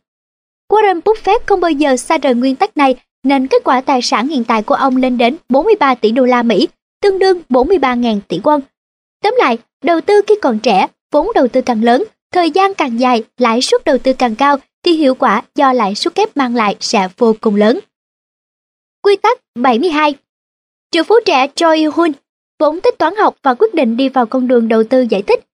Warren Buffett không bao giờ xa rời nguyên tắc này nên kết quả tài sản hiện tại của ông lên đến 43 tỷ đô la Mỹ, tương đương 43.000 tỷ won. Tóm lại, đầu tư khi còn trẻ, vốn đầu tư càng lớn, thời gian càng dài, lãi suất đầu tư càng cao thì hiệu quả do lãi suất kép mang lại sẽ vô cùng lớn. Quy tắc 72 Triệu phú trẻ Choi Hun vốn thích toán học và quyết định đi vào con đường đầu tư giải thích.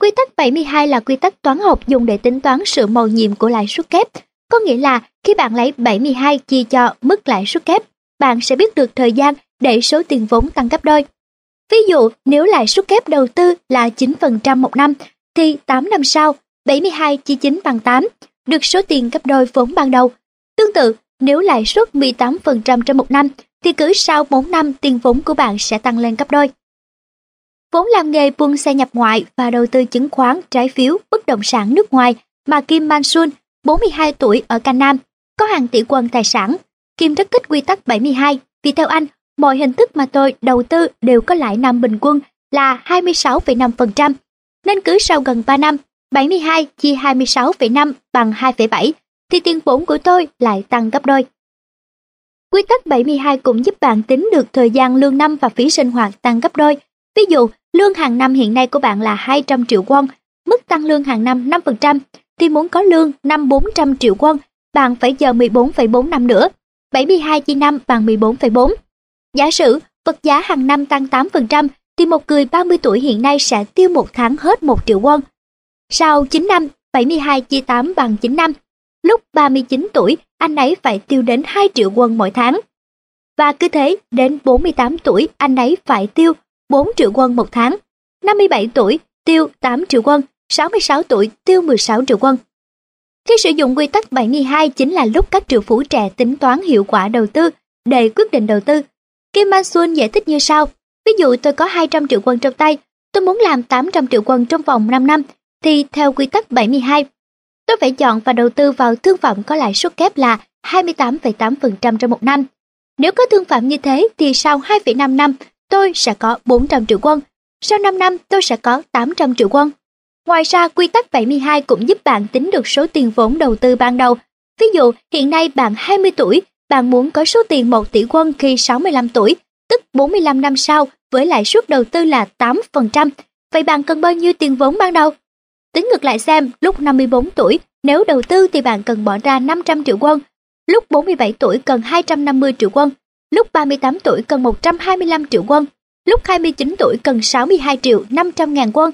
Quy tắc 72 là quy tắc toán học dùng để tính toán sự màu nhiệm của lãi suất kép, có nghĩa là khi bạn lấy 72 chia cho mức lãi suất kép, bạn sẽ biết được thời gian để số tiền vốn tăng gấp đôi. Ví dụ, nếu lãi suất kép đầu tư là 9% một năm, thì 8 năm sau, 72 chia 9 bằng 8, được số tiền gấp đôi vốn ban đầu. Tương tự, nếu lãi suất 18% trên một năm, thì cứ sau 4 năm tiền vốn của bạn sẽ tăng lên gấp đôi. Vốn làm nghề buôn xe nhập ngoại và đầu tư chứng khoán, trái phiếu, bất động sản nước ngoài mà Kim Mansun, 42 tuổi ở Can Nam, có hàng tỷ quân tài sản. Kim rất thích quy tắc 72 vì theo anh, mọi hình thức mà tôi đầu tư đều có lãi năm bình quân là 26,5%. Nên cứ sau gần 3 năm, 72 chia 26,5 bằng 2,7 thì tiền vốn của tôi lại tăng gấp đôi. Quy tắc 72 cũng giúp bạn tính được thời gian lương năm và phí sinh hoạt tăng gấp đôi. Ví dụ, lương hàng năm hiện nay của bạn là 200 triệu won, mức tăng lương hàng năm 5%, thì muốn có lương năm 400 triệu won, bạn phải chờ 14,4 năm nữa. 72 chia 5 bằng 14,4. Giả sử vật giá hàng năm tăng 8%, thì một người 30 tuổi hiện nay sẽ tiêu một tháng hết 1 triệu won. Sau 9 năm, 72 chia 8 bằng 9 năm. Lúc 39 tuổi, anh ấy phải tiêu đến 2 triệu won mỗi tháng. Và cứ thế, đến 48 tuổi, anh ấy phải tiêu 4 triệu won một tháng. 57 tuổi, tiêu 8 triệu won. 66 tuổi, tiêu 16 triệu won. Khi sử dụng quy tắc 72 chính là lúc các triệu phú trẻ tính toán hiệu quả đầu tư để quyết định đầu tư. Kim Man Sun giải thích như sau. Ví dụ tôi có 200 triệu won trong tay, tôi muốn làm 800 triệu won trong vòng 5 năm, thì theo quy tắc 72, tôi phải chọn và đầu tư vào thương phẩm có lãi suất kép là 28,8% trong một năm. Nếu có thương phẩm như thế thì sau 2,5 năm tôi sẽ có 400 triệu won, sau 5 năm tôi sẽ có 800 triệu won. Ngoài ra, quy tắc 72 cũng giúp bạn tính được số tiền vốn đầu tư ban đầu. Ví dụ, hiện nay bạn 20 tuổi, bạn muốn có số tiền 1 tỷ won khi 65 tuổi, 45 năm sau với lãi suất đầu tư là 8%. Vậy bạn cần bao nhiêu tiền vốn ban đầu? Tính ngược lại xem, lúc 54 tuổi, nếu đầu tư thì bạn cần bỏ ra 500 triệu won, lúc 47 tuổi cần 250 triệu won, lúc 38 tuổi cần 125 triệu won, lúc 29 tuổi cần 62 triệu 500 ngàn won,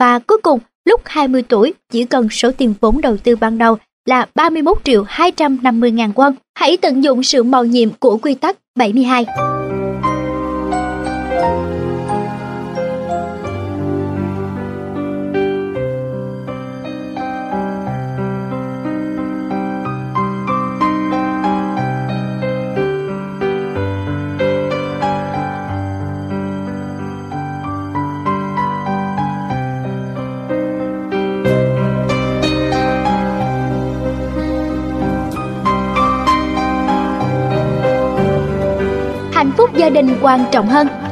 và cuối cùng lúc 20 tuổi chỉ cần số tiền vốn đầu tư ban đầu là 31 triệu 250 ngàn won. Hãy tận dụng sự màu nhiệm của quy tắc 72 hạnh phúc gia đình quan trọng hơn.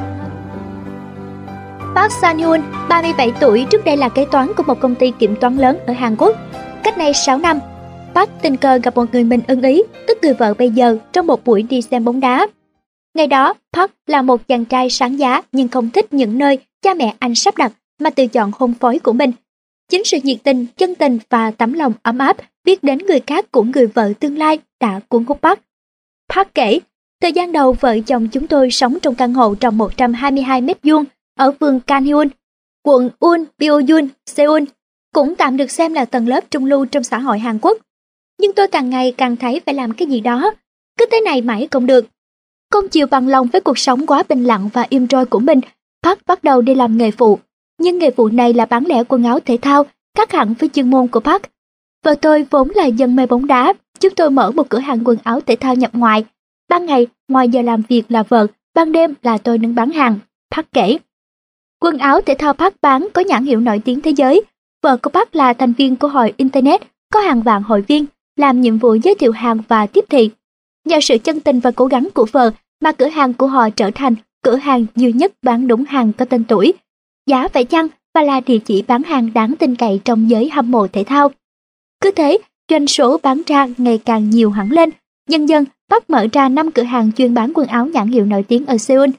Park San-hyun, 37 tuổi, trước đây là kế toán của một công ty kiểm toán lớn ở Hàn Quốc. Cách đây 6 năm, Park tình cờ gặp một người mình ưng ý, tức người vợ bây giờ, trong một buổi đi xem bóng đá. Ngày đó, Park là một chàng trai sáng giá nhưng không thích những nơi cha mẹ anh sắp đặt mà tự chọn hôn phối của mình. Chính sự nhiệt tình, chân tình và tấm lòng ấm áp biết đến người khác của người vợ tương lai đã cuốn hút Park. Park kể, Thời gian đầu vợ chồng chúng tôi sống trong căn hộ trong 122 mét vuông ở phường Kanhyun, quận Un Pyeongyun, Seoul, cũng tạm được xem là tầng lớp trung lưu trong xã hội Hàn Quốc. Nhưng tôi càng ngày càng thấy phải làm cái gì đó, cứ thế này mãi không được. Không chịu bằng lòng với cuộc sống quá bình lặng và im trôi của mình, Park bắt đầu đi làm nghề phụ, nhưng nghề phụ này là bán lẻ quần áo thể thao, khác hẳn với chuyên môn của Park. Vợ tôi vốn là dân mê bóng đá, chúng tôi mở một cửa hàng quần áo thể thao nhập ngoại. Ban ngày, ngoài giờ làm việc là vợ, ban đêm là tôi đứng bán hàng, Park kể. Quần áo thể thao Park bán có nhãn hiệu nổi tiếng thế giới. Vợ của Park là thành viên của hội Internet, có hàng vạn hội viên, làm nhiệm vụ giới thiệu hàng và tiếp thị. Nhờ sự chân tình và cố gắng của vợ mà cửa hàng của họ trở thành cửa hàng duy nhất bán đúng hàng có tên tuổi, giá phải chăng và là địa chỉ bán hàng đáng tin cậy trong giới hâm mộ thể thao. Cứ thế, doanh số bán ra ngày càng nhiều hẳn lên, dần dần bắt mở ra 5 cửa hàng chuyên bán quần áo nhãn hiệu nổi tiếng ở Seoul.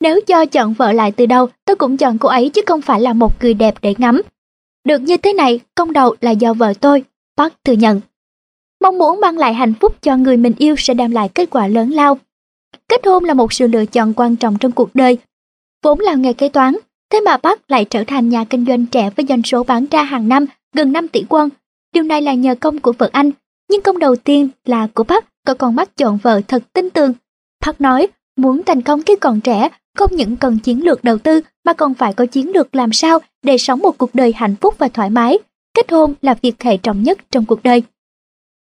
Nếu cho chọn vợ lại từ đầu, tôi cũng chọn cô ấy chứ không phải là một người đẹp để ngắm. Được như thế này, công đầu là do vợ tôi, Park thừa nhận. Mong muốn mang lại hạnh phúc cho người mình yêu sẽ đem lại kết quả lớn lao. Kết hôn là một sự lựa chọn quan trọng trong cuộc đời. Vốn là nghề kế toán, thế mà Park lại trở thành nhà kinh doanh trẻ với doanh số bán ra hàng năm gần 5 tỷ won. Điều này là nhờ công của vợ anh, nhưng công đầu tiên là của Park có con mắt chọn vợ thật tin tưởng. Park nói, muốn thành công khi còn trẻ, không những cần chiến lược đầu tư mà còn phải có chiến lược làm sao để sống một cuộc đời hạnh phúc và thoải mái. Kết hôn là việc hệ trọng nhất trong cuộc đời.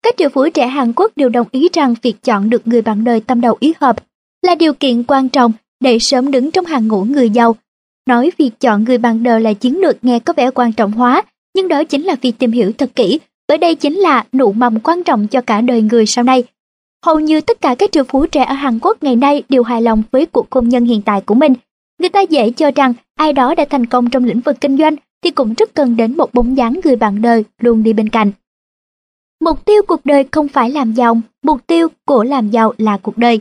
Các triệu phú trẻ Hàn Quốc đều đồng ý rằng việc chọn được người bạn đời tâm đầu ý hợp là điều kiện quan trọng để sớm đứng trong hàng ngũ người giàu. Nói việc chọn người bạn đời là chiến lược nghe có vẻ quan trọng hóa, nhưng đó chính là việc tìm hiểu thật kỹ, bởi đây chính là nụ mầm quan trọng cho cả đời người sau này. Hầu như tất cả các triệu phú trẻ ở Hàn Quốc ngày nay đều hài lòng với cuộc hôn nhân hiện tại của mình. Người ta dễ cho rằng ai đó đã thành công trong lĩnh vực kinh doanh thì cũng rất cần đến một bóng dáng người bạn đời luôn đi bên cạnh. Mục tiêu cuộc đời không phải làm giàu, mục tiêu của làm giàu là cuộc đời.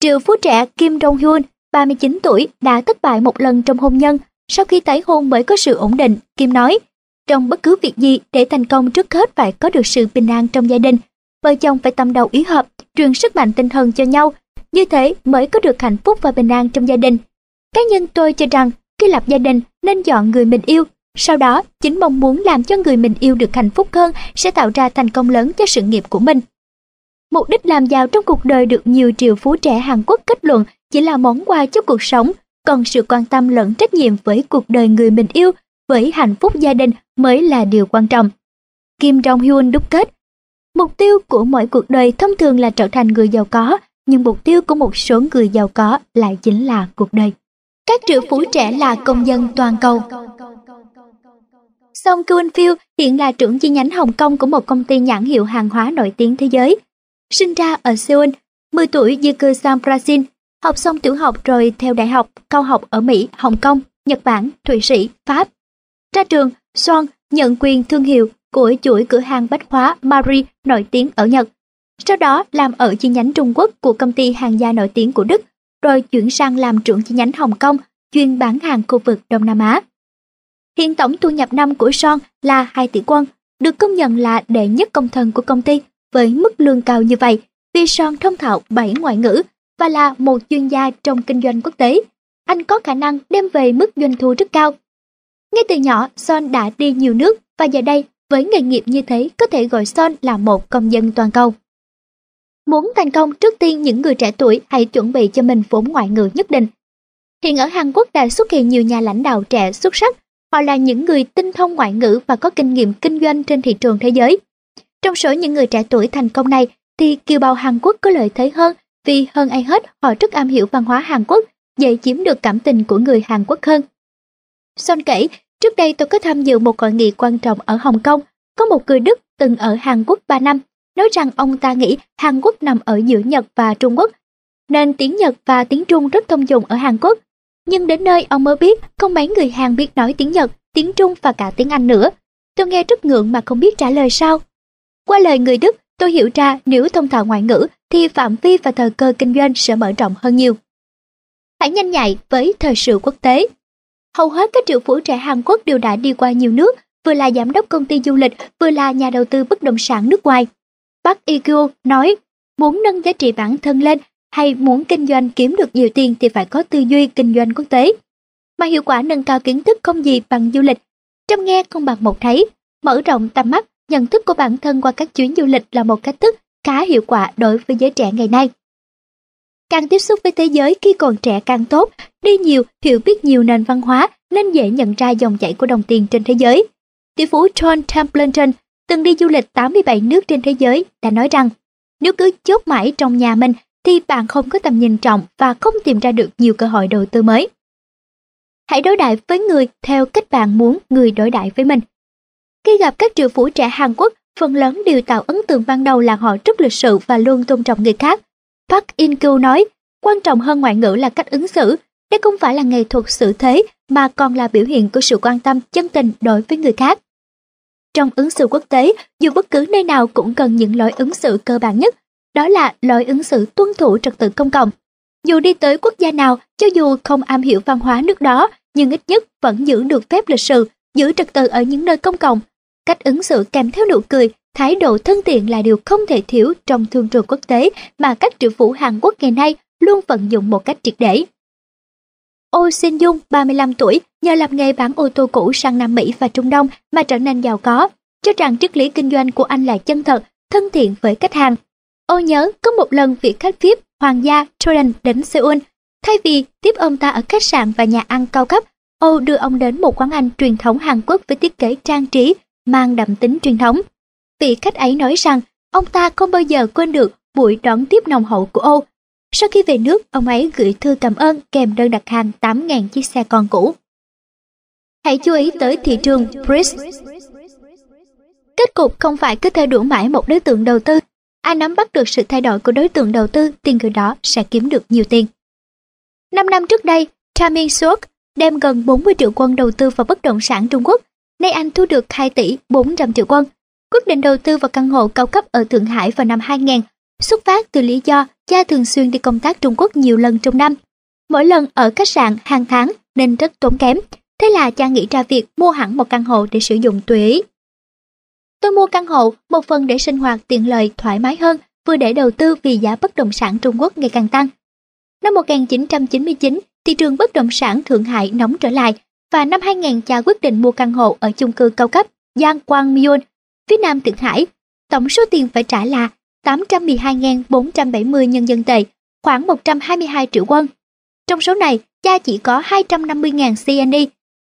Triệu phú trẻ Kim Jong Hyun, 39 tuổi, đã thất bại một lần trong hôn nhân, sau khi tái hôn mới có sự ổn định, Kim nói, trong bất cứ việc gì để thành công trước hết phải có được sự bình an trong gia đình, vợ chồng phải tâm đầu ý hợp, truyền sức mạnh tinh thần cho nhau, như thế mới có được hạnh phúc và bình an trong gia đình. Cá nhân tôi cho rằng khi lập gia đình nên chọn người mình yêu, sau đó chính mong muốn làm cho người mình yêu được hạnh phúc hơn sẽ tạo ra thành công lớn cho sự nghiệp của mình. Mục đích làm giàu trong cuộc đời được nhiều triệu phú trẻ Hàn Quốc kết luận chỉ là món quà cho cuộc sống, còn sự quan tâm lẫn trách nhiệm với cuộc đời người mình yêu, với hạnh phúc gia đình mới là điều quan trọng. Kim Jong Hyun đúc kết, mục tiêu của mỗi cuộc đời thông thường là trở thành người giàu có, nhưng mục tiêu của một số người giàu có lại chính là cuộc đời. Các triệu phú trẻ là công dân toàn cầu. Song Kyun Phil hiện là trưởng chi nhánh Hồng Kông của một công ty nhãn hiệu hàng hóa nổi tiếng thế giới. Sinh ra ở Seoul, 10 tuổi di cư sang Brazil, học xong tiểu học rồi theo đại học, cao học ở Mỹ, Hồng Kông, Nhật Bản, Thụy Sĩ, Pháp. Ra trường, Son nhận quyền thương hiệu của chuỗi cửa hàng bách hóa Marie nổi tiếng ở Nhật. Sau đó làm ở chi nhánh Trung Quốc của công ty hàng gia nổi tiếng của Đức, rồi chuyển sang làm trưởng chi nhánh Hồng Kông, chuyên bán hàng khu vực Đông Nam Á. Hiện tổng thu nhập năm của Son là 2 tỷ quân, được công nhận là đệ nhất công thần của công ty với mức lương cao như vậy vì Son thông thạo 7 ngoại ngữ và là một chuyên gia trong kinh doanh quốc tế. Anh có khả năng đem về mức doanh thu rất cao. Ngay từ nhỏ, Son đã đi nhiều nước và giờ đây với nghề nghiệp như thế có thể gọi Son là một công dân toàn cầu. Muốn thành công trước tiên những người trẻ tuổi hãy chuẩn bị cho mình vốn ngoại ngữ nhất định. Hiện ở Hàn Quốc đã xuất hiện nhiều nhà lãnh đạo trẻ xuất sắc Họ là những người tinh thông ngoại ngữ và có kinh nghiệm kinh doanh trên thị trường thế giới. Trong số những người trẻ tuổi thành công này thì kiều bào Hàn Quốc có lợi thế hơn vì hơn ai hết họ rất am hiểu văn hóa Hàn Quốc, dễ chiếm được cảm tình của người Hàn Quốc hơn. Son kể, trước đây tôi có tham dự một hội nghị quan trọng ở Hồng Kông, có một người Đức từng ở Hàn Quốc 3 năm, nói rằng ông ta nghĩ Hàn Quốc nằm ở giữa Nhật và Trung Quốc, nên tiếng Nhật và tiếng Trung rất thông dụng ở Hàn Quốc. Nhưng đến nơi ông mới biết không mấy người Hàn biết nói tiếng Nhật, tiếng Trung và cả tiếng Anh nữa. Tôi nghe rất ngượng mà không biết trả lời sao. Qua lời người Đức, tôi hiểu ra nếu thông thạo ngoại ngữ thì phạm vi và thời cơ kinh doanh sẽ mở rộng hơn nhiều. Hãy nhanh nhạy với thời sự quốc tế. Hầu hết các triệu phú trẻ Hàn Quốc đều đã đi qua nhiều nước, vừa là giám đốc công ty du lịch, vừa là nhà đầu tư bất động sản nước ngoài. Park Ikyo nói, muốn nâng giá trị bản thân lên hay muốn kinh doanh kiếm được nhiều tiền thì phải có tư duy kinh doanh quốc tế. Mà hiệu quả nâng cao kiến thức không gì bằng du lịch. Trong nghe không bằng một thấy, mở rộng tầm mắt, nhận thức của bản thân qua các chuyến du lịch là một cách thức khá hiệu quả đối với giới trẻ ngày nay. Càng tiếp xúc với thế giới khi còn trẻ càng tốt, đi nhiều, hiểu biết nhiều nền văn hóa nên dễ nhận ra dòng chảy của đồng tiền trên thế giới. Tỷ phú John Templeton từng đi du lịch 87 nước trên thế giới đã nói rằng nếu cứ chốt mãi trong nhà mình thì bạn không có tầm nhìn trọng và không tìm ra được nhiều cơ hội đầu tư mới. Hãy đối đại với người theo cách bạn muốn người đối đại với mình. Khi gặp các triệu phú trẻ Hàn Quốc, phần lớn đều tạo ấn tượng ban đầu là họ rất lịch sự và luôn tôn trọng người khác. Park In Kyu nói, quan trọng hơn ngoại ngữ là cách ứng xử. Đây không phải là nghệ thuật xử thế mà còn là biểu hiện của sự quan tâm chân tình đối với người khác. Trong ứng xử quốc tế, dù bất cứ nơi nào cũng cần những lối ứng xử cơ bản nhất, đó là lối ứng xử tuân thủ trật tự công cộng. Dù đi tới quốc gia nào, cho dù không am hiểu văn hóa nước đó, nhưng ít nhất vẫn giữ được phép lịch sự, giữ trật tự ở những nơi công cộng. Cách ứng xử kèm theo nụ cười, thái độ thân thiện là điều không thể thiếu trong thương trường quốc tế mà các triệu phú Hàn Quốc ngày nay luôn vận dụng một cách triệt để. Oh Shin Dung, 35 tuổi, nhờ làm nghề bán ô tô cũ sang Nam Mỹ và Trung Đông mà trở nên giàu có, cho rằng triết lý kinh doanh của anh là chân thật, thân thiện với khách hàng. Ô nhớ có một lần vị khách VIP Hoàng gia Jordan đến Seoul, thay vì tiếp ông ta ở khách sạn và nhà ăn cao cấp, Ô đưa ông đến một quán ăn truyền thống Hàn Quốc với thiết kế trang trí mang đậm tính truyền thống. Vị khách ấy nói rằng ông ta không bao giờ quên được buổi đón tiếp nồng hậu của Ô sau khi về nước, ông ấy gửi thư cảm ơn kèm đơn đặt hàng 8.000 chiếc xe con cũ. Hãy chú ý tới thị trường Bris. Kết cục không phải cứ theo đuổi mãi một đối tượng đầu tư. Ai nắm bắt được sự thay đổi của đối tượng đầu tư thì người đó sẽ kiếm được nhiều tiền. Năm năm trước đây, Tamin Sok đem gần 40 triệu quân đầu tư vào bất động sản Trung Quốc. Nay anh thu được 2 tỷ 400 triệu quân. Quyết định đầu tư vào căn hộ cao cấp ở Thượng Hải vào năm 2000 xuất phát từ lý do cha thường xuyên đi công tác Trung Quốc nhiều lần trong năm. Mỗi lần ở khách sạn hàng tháng nên rất tốn kém, thế là cha nghĩ ra việc mua hẳn một căn hộ để sử dụng tùy ý. Tôi mua căn hộ một phần để sinh hoạt tiện lợi thoải mái hơn, vừa để đầu tư vì giá bất động sản Trung Quốc ngày càng tăng. Năm 1999, thị trường bất động sản Thượng Hải nóng trở lại và năm 2000 cha quyết định mua căn hộ ở chung cư cao cấp Giang Quang Myon, phía nam Thượng Hải. Tổng số tiền phải trả là 812.470 nhân dân tệ, khoảng 122 triệu won. Trong số này, cha chỉ có 250.000 CNY,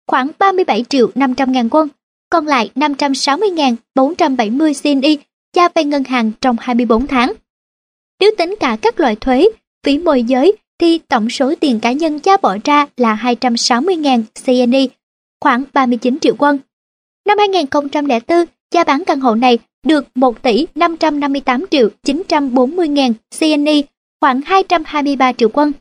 khoảng 37 triệu 500 ngàn won, còn lại 560.470 CNY cha vay ngân hàng trong 24 tháng. Nếu tính cả các loại thuế, phí môi giới thì tổng số tiền cá nhân cha bỏ ra là 260.000 CNY, khoảng 39 triệu won. Năm 2004, Giá bán căn hộ này được 1 tỷ 558 triệu 940 ngàn CNY, khoảng 223 triệu quân.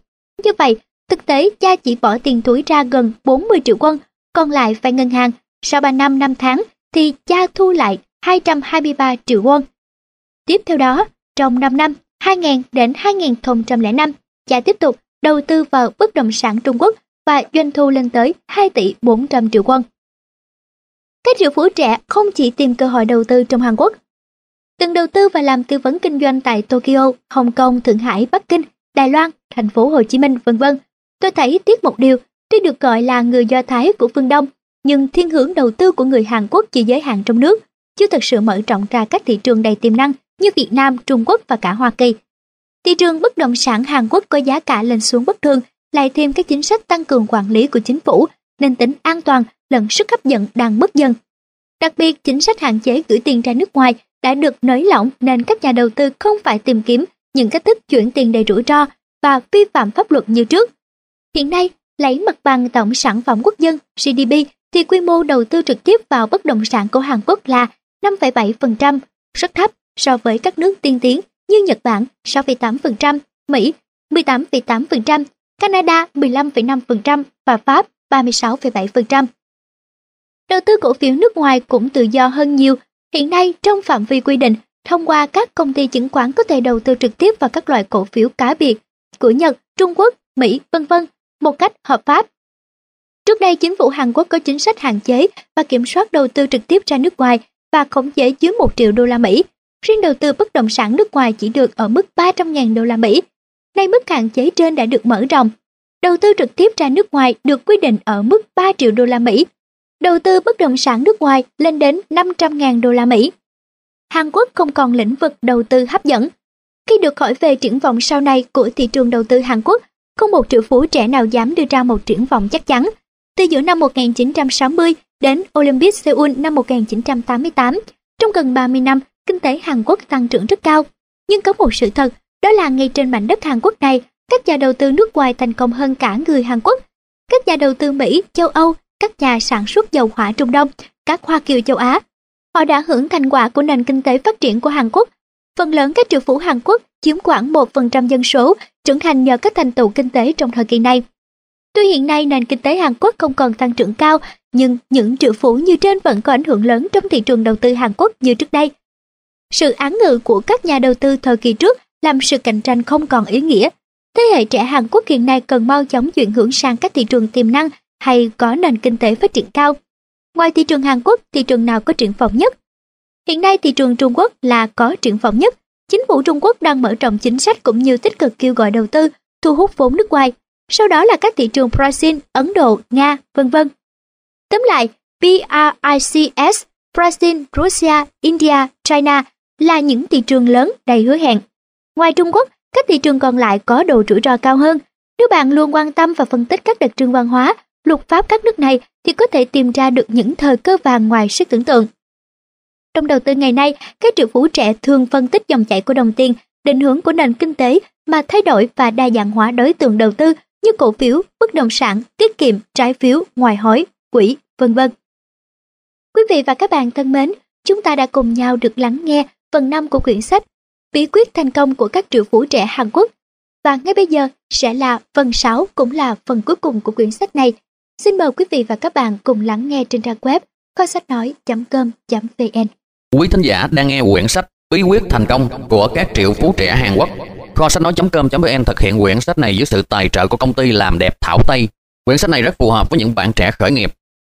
Như vậy, thực tế cha chỉ bỏ tiền túi ra gần 40 triệu quân, còn lại phải ngân hàng. Sau 3 năm 5 tháng thì cha thu lại 223 triệu won. Tiếp theo đó, trong 5 năm 2000 đến 2005, cha tiếp tục đầu tư vào bất động sản Trung Quốc và doanh thu lên tới 2 tỷ 400 triệu won. Các triệu phú trẻ không chỉ tìm cơ hội đầu tư trong Hàn Quốc. Từng đầu tư và làm tư vấn kinh doanh tại Tokyo, Hồng Kông, Thượng Hải, Bắc Kinh, Đài Loan, thành phố Hồ Chí Minh, vân vân. Tôi thấy tiếc một điều, tuy được gọi là người Do Thái của phương Đông, nhưng thiên hướng đầu tư của người Hàn Quốc chỉ giới hạn trong nước, chưa thực sự mở rộng ra các thị trường đầy tiềm năng như Việt Nam, Trung Quốc và cả Hoa Kỳ. Thị trường bất động sản Hàn Quốc có giá cả lên xuống bất thường, lại thêm các chính sách tăng cường quản lý của chính phủ, nên tính an toàn lẫn sức hấp dẫn đang mất dần. Đặc biệt, chính sách hạn chế gửi tiền ra nước ngoài đã được nới lỏng nên các nhà đầu tư không phải tìm kiếm những cách thức chuyển tiền đầy rủi ro và vi phạm pháp luật như trước. Hiện nay, lấy mặt bằng tổng sản phẩm quốc dân GDP thì quy mô đầu tư trực tiếp vào bất động sản của Hàn Quốc là 5,7%, rất thấp so với các nước tiên tiến như Nhật Bản 6,8%, Mỹ 18,8%, Canada 15,5% và Pháp 36,7%. Đầu tư cổ phiếu nước ngoài cũng tự do hơn nhiều. Hiện nay trong phạm vi quy định, thông qua các công ty chứng khoán có thể đầu tư trực tiếp vào các loại cổ phiếu cá biệt của Nhật, Trung Quốc, Mỹ, vân vân một cách hợp pháp. Trước đây chính phủ Hàn Quốc có chính sách hạn chế và kiểm soát đầu tư trực tiếp ra nước ngoài và khống chế dưới 1 triệu đô la Mỹ. Riêng đầu tư bất động sản nước ngoài chỉ được ở mức 300.000 đô la Mỹ. Nay mức hạn chế trên đã được mở rộng. Đầu tư trực tiếp ra nước ngoài được quy định ở mức 3 triệu đô la Mỹ đầu tư bất động sản nước ngoài lên đến 500.000 đô la Mỹ. Hàn Quốc không còn lĩnh vực đầu tư hấp dẫn. Khi được hỏi về triển vọng sau này của thị trường đầu tư Hàn Quốc, không một triệu phú trẻ nào dám đưa ra một triển vọng chắc chắn. Từ giữa năm 1960 đến Olympic Seoul năm 1988, trong gần 30 năm, kinh tế Hàn Quốc tăng trưởng rất cao. Nhưng có một sự thật, đó là ngay trên mảnh đất Hàn Quốc này, các nhà đầu tư nước ngoài thành công hơn cả người Hàn Quốc. Các nhà đầu tư Mỹ, châu Âu, các nhà sản xuất dầu hỏa Trung Đông, các Hoa Kiều châu Á. Họ đã hưởng thành quả của nền kinh tế phát triển của Hàn Quốc. Phần lớn các triệu phú Hàn Quốc chiếm khoảng 1% dân số, trưởng thành nhờ các thành tựu kinh tế trong thời kỳ này. Tuy hiện nay nền kinh tế Hàn Quốc không còn tăng trưởng cao, nhưng những triệu phú như trên vẫn có ảnh hưởng lớn trong thị trường đầu tư Hàn Quốc như trước đây. Sự án ngữ của các nhà đầu tư thời kỳ trước làm sự cạnh tranh không còn ý nghĩa. Thế hệ trẻ Hàn Quốc hiện nay cần mau chóng chuyển hướng sang các thị trường tiềm năng hay có nền kinh tế phát triển cao. Ngoài thị trường Hàn Quốc, thị trường nào có triển vọng nhất? Hiện nay thị trường Trung Quốc là có triển vọng nhất. Chính phủ Trung Quốc đang mở rộng chính sách cũng như tích cực kêu gọi đầu tư, thu hút vốn nước ngoài. Sau đó là các thị trường Brazil, Ấn Độ, Nga, vân vân. Tóm lại, BRICS, Brazil, Russia, India, China là những thị trường lớn đầy hứa hẹn. Ngoài Trung Quốc, các thị trường còn lại có độ rủi ro cao hơn. Nếu bạn luôn quan tâm và phân tích các đặc trưng văn hóa, luật pháp các nước này thì có thể tìm ra được những thời cơ vàng ngoài sức tưởng tượng. Trong đầu tư ngày nay, các triệu phú trẻ thường phân tích dòng chảy của đồng tiền, định hướng của nền kinh tế mà thay đổi và đa dạng hóa đối tượng đầu tư như cổ phiếu, bất động sản, tiết kiệm, trái phiếu, ngoại hối, quỹ, vân vân. Quý vị và các bạn thân mến, chúng ta đã cùng nhau được lắng nghe phần 5 của quyển sách Bí quyết thành công của các triệu phú trẻ Hàn Quốc. Và ngay bây giờ sẽ là phần 6 cũng là phần cuối cùng của quyển sách này. Xin mời quý vị và các bạn cùng lắng nghe trên trang web kho sách nói.com.vn. Quý thính giả đang nghe quyển sách Bí quyết thành công của các triệu phú trẻ Hàn Quốc. Kho sách nói.com.vn thực hiện quyển sách này dưới sự tài trợ của công ty làm đẹp Thảo Tây. Quyển sách này rất phù hợp với những bạn trẻ khởi nghiệp.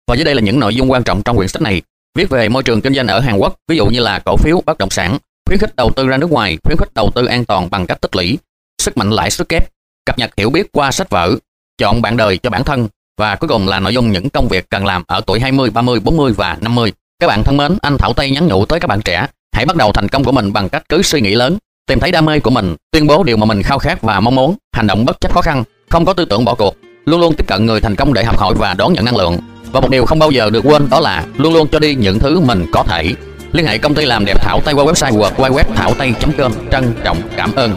Và dưới đây là những nội dung quan trọng trong quyển sách này. Viết về môi trường kinh doanh ở Hàn Quốc, ví dụ như là cổ phiếu, bất động sản, khuyến khích đầu tư ra nước ngoài, khuyến khích đầu tư an toàn bằng cách tích lũy, sức mạnh lãi suất kép, cập nhật hiểu biết qua sách vở, chọn bạn đời cho bản thân và cuối cùng là nội dung những công việc cần làm ở tuổi 20, 30, 40 và 50. Các bạn thân mến, anh Thảo Tây nhắn nhủ tới các bạn trẻ, hãy bắt đầu thành công của mình bằng cách cứ suy nghĩ lớn, tìm thấy đam mê của mình, tuyên bố điều mà mình khao khát và mong muốn, hành động bất chấp khó khăn, không có tư tưởng bỏ cuộc, luôn luôn tiếp cận người thành công để học hỏi và đón nhận năng lượng. Và một điều không bao giờ được quên đó là luôn luôn cho đi những thứ mình có thể. Liên hệ công ty làm đẹp Thảo Tây qua website www thảo tây.com. Trân trọng cảm ơn.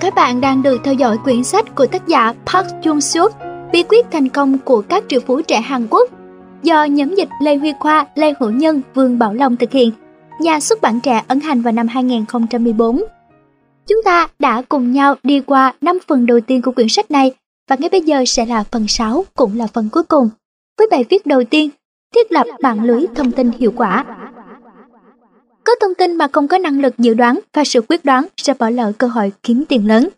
Các bạn đang được theo dõi quyển sách của tác giả Park Jung Suk, Bí quyết thành công của các triệu phú trẻ Hàn Quốc, do nhóm dịch Lê Huy Khoa, Lê Hữu Nhân, Vương Bảo Long thực hiện, nhà xuất bản trẻ ấn hành vào năm 2014. Chúng ta đã cùng nhau đi qua 5 phần đầu tiên của quyển sách này và ngay bây giờ sẽ là phần 6 cũng là phần cuối cùng. Với bài viết đầu tiên, thiết lập mạng lưới thông tin hiệu quả. Có thông tin mà không có năng lực dự đoán và sự quyết đoán sẽ bỏ lỡ cơ hội kiếm tiền lớn.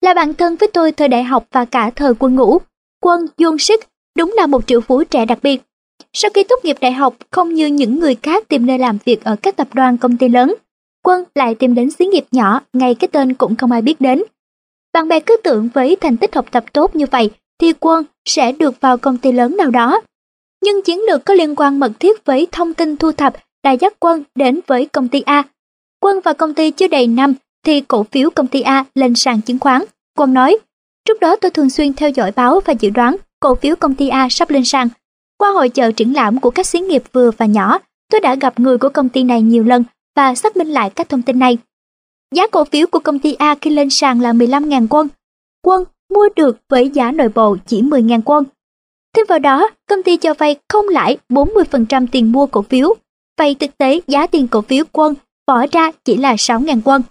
Là bạn thân với tôi thời đại học và cả thời quân ngũ, quân Yoon sức đúng là một triệu phú trẻ đặc biệt. Sau khi tốt nghiệp đại học, không như những người khác tìm nơi làm việc ở các tập đoàn công ty lớn, Quân lại tìm đến xí nghiệp nhỏ, ngay cái tên cũng không ai biết đến. Bạn bè cứ tưởng với thành tích học tập tốt như vậy thì Quân sẽ được vào công ty lớn nào đó. Nhưng chiến lược có liên quan mật thiết với thông tin thu thập đã dắt Quân đến với công ty A. Quân và công ty chưa đầy năm thì cổ phiếu công ty A lên sàn chứng khoán. Quân nói, trước đó tôi thường xuyên theo dõi báo và dự đoán cổ phiếu công ty A sắp lên sàn. Qua hội chợ triển lãm của các xí nghiệp vừa và nhỏ, tôi đã gặp người của công ty này nhiều lần và xác minh lại các thông tin này. Giá cổ phiếu của công ty A khi lên sàn là 15.000 quân. Quân mua được với giá nội bộ chỉ 10.000 quân. Thêm vào đó, công ty cho vay không lãi 40% tiền mua cổ phiếu. Vậy thực tế giá tiền cổ phiếu quân bỏ ra chỉ là 6.000 quân.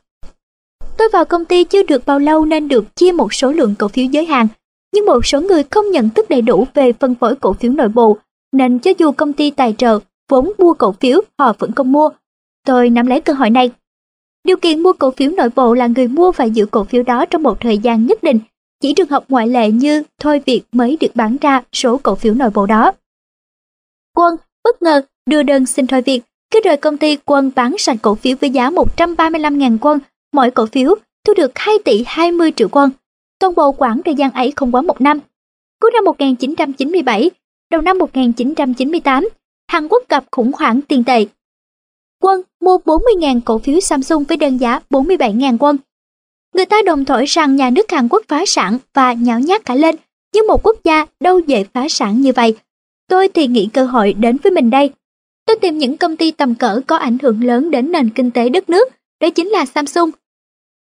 Tôi vào công ty chưa được bao lâu nên được chia một số lượng cổ phiếu giới hạn, nhưng một số người không nhận thức đầy đủ về phân phối cổ phiếu nội bộ, nên cho dù công ty tài trợ vốn mua cổ phiếu họ vẫn không mua. Tôi nắm lấy cơ hội này. Điều kiện mua cổ phiếu nội bộ là người mua phải giữ cổ phiếu đó trong một thời gian nhất định, chỉ trường hợp ngoại lệ như thôi việc mới được bán ra số cổ phiếu nội bộ đó. Quân bất ngờ đưa đơn xin thôi việc, khi rời công ty Quân bán sạch cổ phiếu với giá 135.000 quân, mỗi cổ phiếu thu được 2 tỷ 20 triệu quân. Toàn bộ quãng thời gian ấy không quá một năm. Cuối năm 1997, đầu năm 1998, Hàn Quốc gặp khủng hoảng tiền tệ. Quân mua 40.000 cổ phiếu Samsung với đơn giá 47.000 quân. Người ta đồng thổi rằng nhà nước Hàn Quốc phá sản và nhão nhát cả lên, nhưng một quốc gia đâu dễ phá sản như vậy. Tôi thì nghĩ cơ hội đến với mình đây. Tôi tìm những công ty tầm cỡ có ảnh hưởng lớn đến nền kinh tế đất nước, đó chính là Samsung.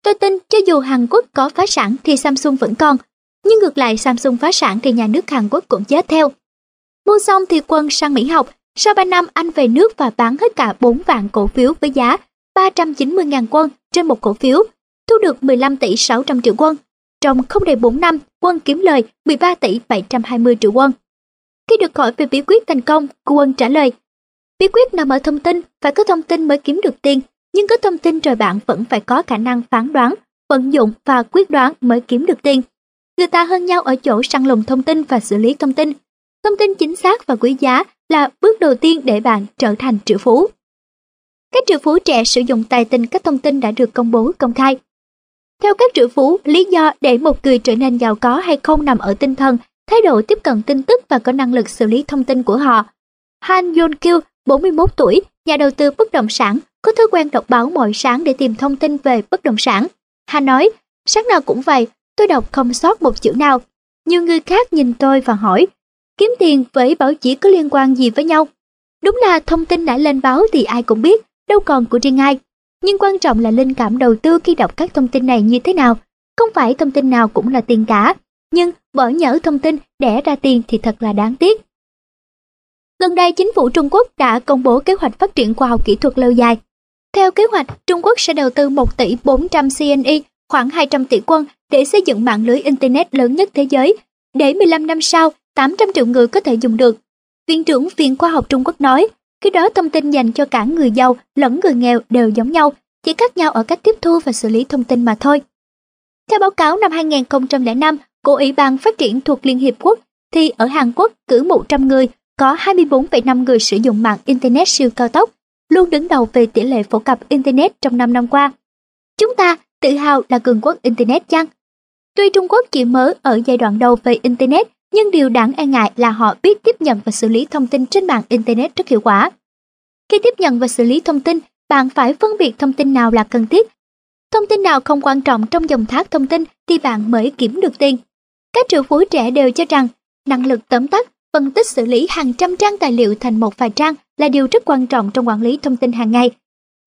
Tôi tin cho dù Hàn Quốc có phá sản thì Samsung vẫn còn, nhưng ngược lại Samsung phá sản thì nhà nước Hàn Quốc cũng chết theo. Mua xong thì quân sang Mỹ học, sau 3 năm anh về nước và bán hết cả 4 vạn cổ phiếu với giá 390.000 quân trên một cổ phiếu, thu được 15 tỷ 600 triệu quân. Trong không đầy 4 năm, quân kiếm lời 13 tỷ 720 triệu quân. Khi được hỏi về bí quyết thành công, quân trả lời, bí quyết nằm ở thông tin, phải có thông tin mới kiếm được tiền, nhưng có thông tin rồi bạn vẫn phải có khả năng phán đoán, vận dụng và quyết đoán mới kiếm được tiền. Người ta hơn nhau ở chỗ săn lùng thông tin và xử lý thông tin. Thông tin chính xác và quý giá là bước đầu tiên để bạn trở thành triệu phú. Các triệu phú trẻ sử dụng tài tình các thông tin đã được công bố công khai. Theo các triệu phú, lý do để một người trở nên giàu có hay không nằm ở tinh thần, thái độ tiếp cận tin tức và có năng lực xử lý thông tin của họ. Han Yun Kyu, 41 tuổi, nhà đầu tư bất động sản, có thói quen đọc báo mỗi sáng để tìm thông tin về bất động sản. Hà nói, sáng nào cũng vậy, tôi đọc không sót một chữ nào. Nhiều người khác nhìn tôi và hỏi, kiếm tiền với báo chí có liên quan gì với nhau? Đúng là thông tin đã lên báo thì ai cũng biết, đâu còn của riêng ai. Nhưng quan trọng là linh cảm đầu tư khi đọc các thông tin này như thế nào. Không phải thông tin nào cũng là tiền cả, nhưng bỏ nhỡ thông tin đẻ ra tiền thì thật là đáng tiếc. Gần đây, chính phủ Trung Quốc đã công bố kế hoạch phát triển khoa học kỹ thuật lâu dài. Theo kế hoạch, Trung Quốc sẽ đầu tư 1 tỷ 400 CNY, khoảng 200 tỷ quân để xây dựng mạng lưới Internet lớn nhất thế giới. Để 15 năm sau, 800 triệu người có thể dùng được. Viện trưởng Viện Khoa học Trung Quốc nói, khi đó thông tin dành cho cả người giàu lẫn người nghèo đều giống nhau, chỉ khác nhau ở cách tiếp thu và xử lý thông tin mà thôi. Theo báo cáo năm 2005 của Ủy ban Phát triển thuộc Liên Hiệp Quốc, thì ở Hàn Quốc cử 100 người có 24,5 người sử dụng mạng Internet siêu cao tốc, luôn đứng đầu về tỷ lệ phổ cập Internet trong 5 năm qua. Chúng ta tự hào là cường quốc Internet chăng? Tuy Trung Quốc chỉ mới ở giai đoạn đầu về Internet, nhưng điều đáng e ngại là họ biết tiếp nhận và xử lý thông tin trên mạng Internet rất hiệu quả. Khi tiếp nhận và xử lý thông tin, bạn phải phân biệt thông tin nào là cần thiết. Thông tin nào không quan trọng trong dòng thác thông tin thì bạn mới kiếm được tiền. Các triệu phú trẻ đều cho rằng năng lực tóm tắt, phân tích xử lý hàng trăm trang tài liệu thành một vài trang là điều rất quan trọng trong quản lý thông tin hàng ngày.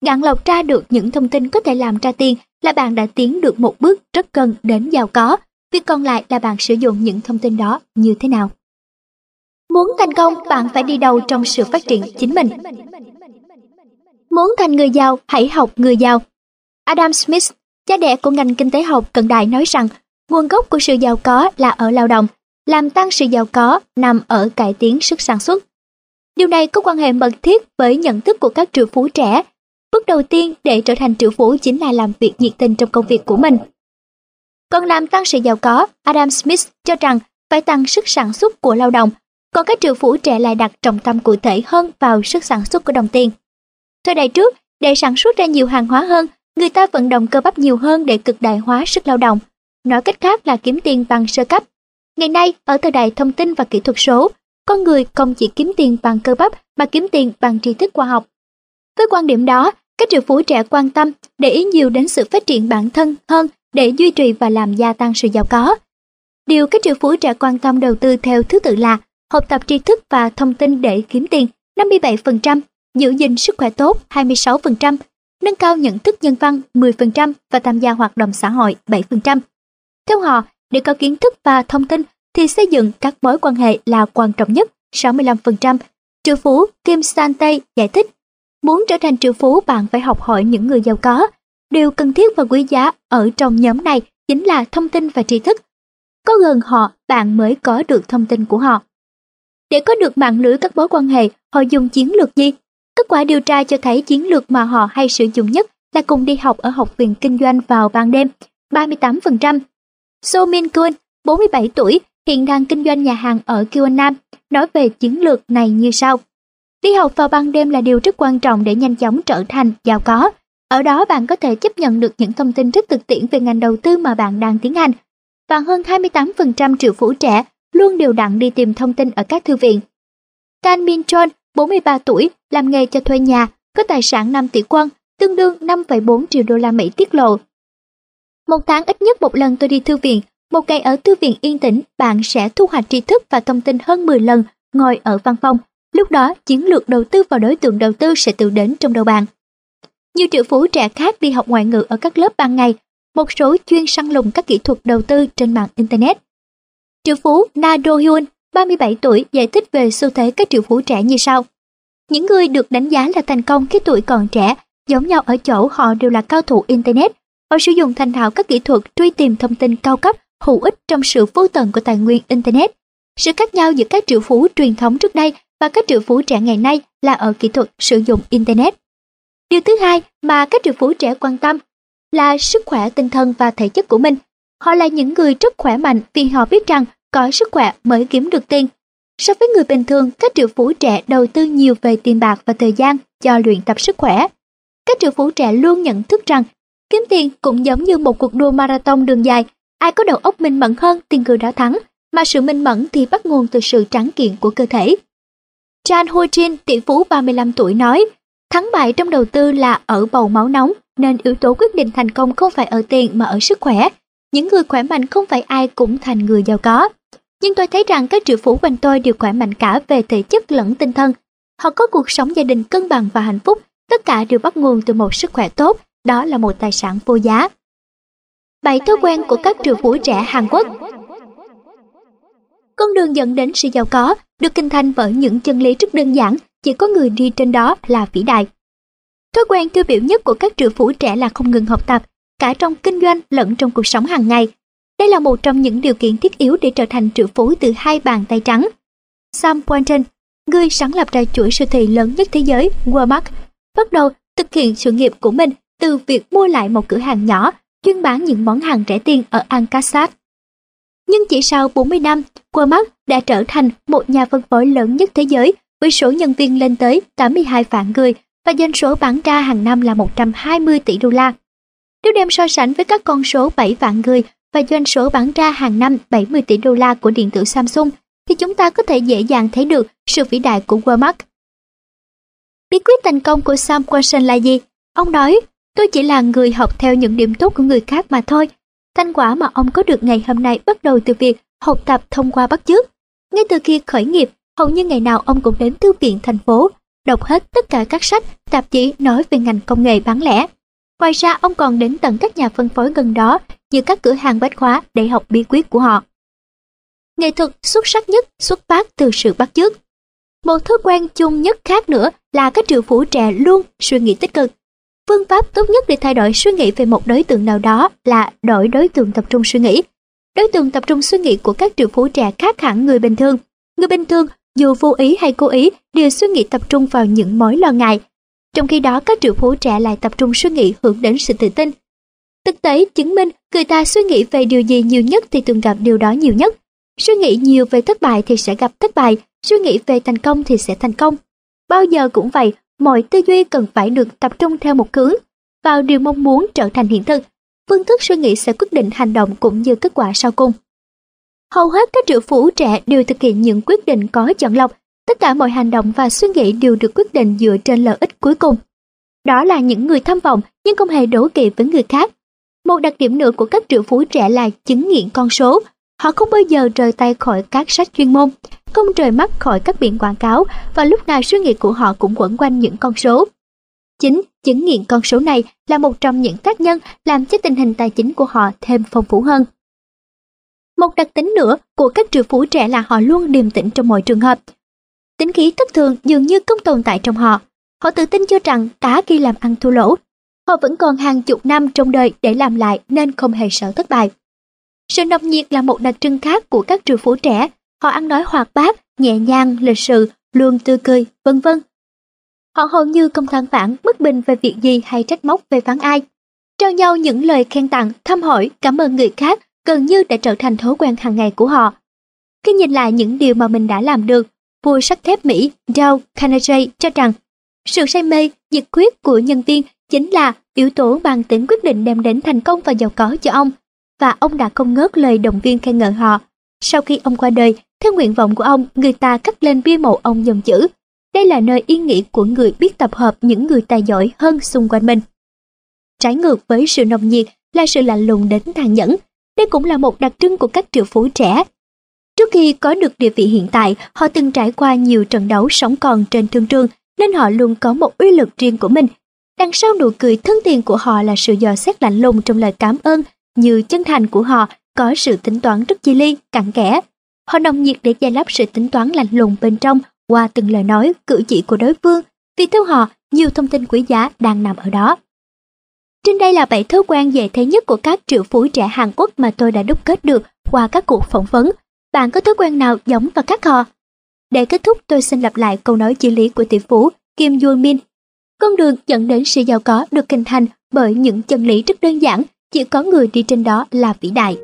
Gạn lọc ra được những thông tin có thể làm ra tiền là bạn đã tiến được một bước rất gần đến giàu có Việc còn lại là bạn sử dụng những thông tin đó như thế nào. Muốn thành công, bạn phải đi đầu trong sự phát triển chính mình. Muốn thành người giàu, hãy học người giàu. Adam Smith, cha đẻ của ngành kinh tế học cận đại nói rằng nguồn gốc của sự giàu có là ở lao động, làm tăng sự giàu có nằm ở cải tiến sức sản xuất. Điều này có quan hệ mật thiết với nhận thức của các triệu phú trẻ. Bước đầu tiên để trở thành triệu phú chính là làm việc nhiệt tình trong công việc của mình. Còn làm tăng sự giàu có, Adam Smith cho rằng phải tăng sức sản xuất của lao động, còn các triệu phú trẻ lại đặt trọng tâm cụ thể hơn vào sức sản xuất của đồng tiền. Thời đại trước, để sản xuất ra nhiều hàng hóa hơn, người ta vận động cơ bắp nhiều hơn để cực đại hóa sức lao động. Nói cách khác là kiếm tiền bằng sơ cấp. Ngày nay, ở thời đại thông tin và kỹ thuật số, con người không chỉ kiếm tiền bằng cơ bắp mà kiếm tiền bằng tri thức khoa học. Với quan điểm đó, các triệu phú trẻ quan tâm để ý nhiều đến sự phát triển bản thân hơn để duy trì và làm gia tăng sự giàu có. Điều các triệu phú trẻ quan tâm đầu tư theo thứ tự là học tập tri thức và thông tin để kiếm tiền 57%, giữ gìn sức khỏe tốt 26%, nâng cao nhận thức nhân văn 10% và tham gia hoạt động xã hội 7%. Theo họ, để có kiến thức và thông tin thì xây dựng các mối quan hệ là quan trọng nhất 65%. Triệu phú Kim San Tây giải thích, Muốn trở thành triệu phú bạn phải học hỏi những người giàu có. Điều cần thiết và quý giá ở trong nhóm này chính là thông tin và tri thức. Có gần họ, bạn mới có được thông tin của họ. Để có được mạng lưới các mối quan hệ, họ dùng chiến lược gì? Kết quả điều tra cho thấy chiến lược mà họ hay sử dụng nhất là cùng đi học ở học viện kinh doanh vào ban đêm, 38%. So Min Kun, 47 tuổi, hiện đang kinh doanh nhà hàng ở Nam, nói về chiến lược này như sau. Đi học vào ban đêm là điều rất quan trọng để nhanh chóng trở thành giàu có. Ở đó bạn có thể chấp nhận được những thông tin rất thực tiễn về ngành đầu tư mà bạn đang tiến hành. Và hơn 28% triệu phú trẻ luôn đều đặn đi tìm thông tin ở các thư viện. Tan Min Chon, 43 tuổi, làm nghề cho thuê nhà, có tài sản 5 tỷ won, tương đương 5,4 triệu đô la Mỹ tiết lộ. Một tháng ít nhất một lần tôi đi thư viện, một ngày ở thư viện yên tĩnh, bạn sẽ thu hoạch tri thức và thông tin hơn 10 lần ngồi ở văn phòng. Lúc đó, chiến lược đầu tư vào đối tượng đầu tư sẽ tự đến trong đầu bạn. Nhiều triệu phú trẻ khác đi học ngoại ngữ ở các lớp ban ngày, một số chuyên săn lùng các kỹ thuật đầu tư trên mạng Internet. Triệu phú Na Do Hyun, 37 tuổi, giải thích về xu thế các triệu phú trẻ như sau. Những người được đánh giá là thành công khi tuổi còn trẻ, giống nhau ở chỗ họ đều là cao thủ Internet. Họ sử dụng thành thạo các kỹ thuật truy tìm thông tin cao cấp, hữu ích trong sự vô tận của tài nguyên Internet. Sự khác nhau giữa các triệu phú truyền thống trước đây và các triệu phú trẻ ngày nay là ở kỹ thuật sử dụng Internet. Điều thứ hai mà các triệu phú trẻ quan tâm là sức khỏe tinh thần và thể chất của mình. Họ là những người rất khỏe mạnh vì họ biết rằng có sức khỏe mới kiếm được tiền. So với người bình thường, các triệu phú trẻ đầu tư nhiều về tiền bạc và thời gian cho luyện tập sức khỏe. Các triệu phú trẻ luôn nhận thức rằng kiếm tiền cũng giống như một cuộc đua marathon đường dài, ai có đầu óc minh mẫn hơn thì người đã thắng, mà sự minh mẫn thì bắt nguồn từ sự tráng kiện của cơ thể. Chan Ho Jin, tỷ phú 35 tuổi nói, thắng bại trong đầu tư là ở bầu máu nóng, nên yếu tố quyết định thành công không phải ở tiền mà ở sức khỏe. Những người khỏe mạnh không phải ai cũng thành người giàu có. Nhưng tôi thấy rằng các triệu phú quanh tôi đều khỏe mạnh cả về thể chất lẫn tinh thần. Họ có cuộc sống gia đình cân bằng và hạnh phúc, tất cả đều bắt nguồn từ một sức khỏe tốt, đó là một tài sản vô giá. Bảy thói quen của các triệu phú trẻ Hàn Quốc Con đường dẫn đến sự giàu có được kinh thành bởi những chân lý rất đơn giản, chỉ có người đi trên đó là vĩ đại. Thói quen tiêu biểu nhất của các triệu phú trẻ là không ngừng học tập, cả trong kinh doanh lẫn trong cuộc sống hàng ngày. Đây là một trong những điều kiện thiết yếu để trở thành triệu phú từ hai bàn tay trắng. Sam Walton, người sáng lập ra chuỗi siêu thị lớn nhất thế giới Walmart, bắt đầu thực hiện sự nghiệp của mình từ việc mua lại một cửa hàng nhỏ chuyên bán những món hàng rẻ tiền ở Ankasat. Nhưng chỉ sau 40 năm, Walmart đã trở thành một nhà phân phối lớn nhất thế giới với số nhân viên lên tới 82 vạn người và doanh số bán ra hàng năm là 120 tỷ đô la. Nếu đem so sánh với các con số 7 vạn người và doanh số bán ra hàng năm 70 tỷ đô la của điện tử Samsung, thì chúng ta có thể dễ dàng thấy được sự vĩ đại của Walmart. Bí quyết thành công của Sam Walton là gì? Ông nói, tôi chỉ là người học theo những điểm tốt của người khác mà thôi. Thành quả mà ông có được ngày hôm nay bắt đầu từ việc học tập thông qua bắt chước. Ngay từ khi khởi nghiệp, hầu như ngày nào ông cũng đến thư viện thành phố, đọc hết tất cả các sách, tạp chí nói về ngành công nghệ bán lẻ. Ngoài ra ông còn đến tận các nhà phân phối gần đó như các cửa hàng bách khóa để học bí quyết của họ. Nghệ thuật xuất sắc nhất xuất phát từ sự bắt chước. Một thói quen chung nhất khác nữa là các triệu phú trẻ luôn suy nghĩ tích cực. Phương pháp tốt nhất để thay đổi suy nghĩ về một đối tượng nào đó là đổi đối tượng tập trung suy nghĩ. Đối tượng tập trung suy nghĩ của các triệu phú trẻ khác hẳn người bình thường. Người bình thường dù vô ý hay cố ý đều suy nghĩ tập trung vào những mối lo ngại. Trong khi đó các triệu phú trẻ lại tập trung suy nghĩ hướng đến sự tự tin. Thực tế chứng minh người ta suy nghĩ về điều gì nhiều nhất thì thường gặp điều đó nhiều nhất. Suy nghĩ nhiều về thất bại thì sẽ gặp thất bại, suy nghĩ về thành công thì sẽ thành công. Bao giờ cũng vậy, mọi tư duy cần phải được tập trung theo một hướng, vào điều mong muốn trở thành hiện thực. Phương thức suy nghĩ sẽ quyết định hành động cũng như kết quả sau cùng. Hầu hết các triệu phú trẻ đều thực hiện những quyết định có chọn lọc, tất cả mọi hành động và suy nghĩ đều được quyết định dựa trên lợi ích cuối cùng. Đó là những người tham vọng nhưng không hề đố kỵ với người khác. Một đặc điểm nữa của các triệu phú trẻ là chứng nghiện con số. Họ không bao giờ rời tay khỏi các sách chuyên môn, không rời mắt khỏi các biển quảng cáo và lúc nào suy nghĩ của họ cũng quẩn quanh những con số. Chính chứng nghiện con số này là một trong những tác nhân làm cho tình hình tài chính của họ thêm phong phú hơn. Một đặc tính nữa của các triệu phú trẻ là họ luôn điềm tĩnh trong mọi trường hợp. Tính khí thất thường dường như không tồn tại trong họ. Họ tự tin cho rằng cả khi làm ăn thua lỗ, họ vẫn còn hàng chục năm trong đời để làm lại nên không hề sợ thất bại. Sự nồng nhiệt là một đặc trưng khác của các triệu phú trẻ. Họ ăn nói hoạt bát, nhẹ nhàng, lịch sự, luôn tươi cười, vân vân. Họ hầu như không than vãn, bất bình về việc gì hay trách móc về phán ai. Trao nhau những lời khen tặng, thăm hỏi, cảm ơn người khác gần như đã trở thành thói quen hàng ngày của họ. Khi nhìn lại những điều mà mình đã làm được, vua sắt thép Mỹ Dale Carnegie cho rằng sự say mê, nhiệt huyết của nhân viên chính là yếu tố bằng tính quyết định đem đến thành công và giàu có cho ông, và ông đã không ngớt lời động viên khen ngợi họ. Sau khi ông qua đời, theo nguyện vọng của ông, người ta cắt lên bia mộ ông dòng chữ. Đây là nơi yên nghỉ của người biết tập hợp những người tài giỏi hơn xung quanh mình. Trái ngược với sự nồng nhiệt là sự lạnh lùng đến tàn nhẫn. Đây cũng là một đặc trưng của các triệu phú trẻ. Trước khi có được địa vị hiện tại, họ từng trải qua nhiều trận đấu sống còn trên thương trường nên họ luôn có một uy lực riêng của mình. Đằng sau nụ cười thân thiện của họ là sự dò xét lạnh lùng trong lời cảm ơn, như chân thành của họ có sự tính toán rất chi ly, cặn kẽ. Họ nồng nhiệt để giải lắp sự tính toán lạnh lùng bên trong qua từng lời nói, cử chỉ của đối phương, vì theo họ, nhiều thông tin quý giá đang nằm ở đó. Trên đây là bảy thói quen dễ thấy nhất của các triệu phú trẻ Hàn Quốc mà tôi đã đúc kết được qua các cuộc phỏng vấn. Bạn có thói quen nào giống vào các họ? Để kết thúc tôi xin lặp lại câu nói chỉ lý của tỷ phú Kim Yoon Min. Con đường dẫn đến sự giàu có được hình thành bởi những chân lý rất đơn giản, chỉ có người đi trên đó là vĩ đại.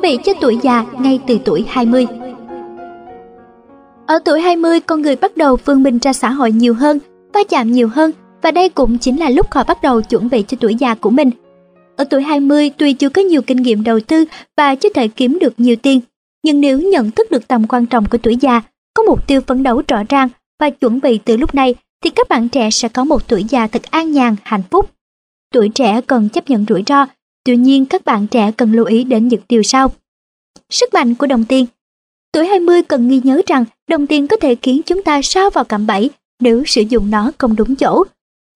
Chuẩn bị cho tuổi già ngay từ tuổi 20. Ở tuổi 20, con người bắt đầu vươn mình ra xã hội nhiều hơn, va chạm nhiều hơn và đây cũng chính là lúc họ bắt đầu chuẩn bị cho tuổi già của mình. Ở tuổi 20, tuy chưa có nhiều kinh nghiệm đầu tư và chưa thể kiếm được nhiều tiền, nhưng nếu nhận thức được tầm quan trọng của tuổi già, có mục tiêu phấn đấu rõ ràng và chuẩn bị từ lúc này thì các bạn trẻ sẽ có một tuổi già thật an nhàn, hạnh phúc. Tuổi trẻ cần chấp nhận rủi ro Tuy nhiên các bạn trẻ cần lưu ý đến những điều sau. Sức mạnh của đồng tiền Tuổi 20 cần ghi nhớ rằng đồng tiền có thể khiến chúng ta sao vào cạm bẫy nếu sử dụng nó không đúng chỗ.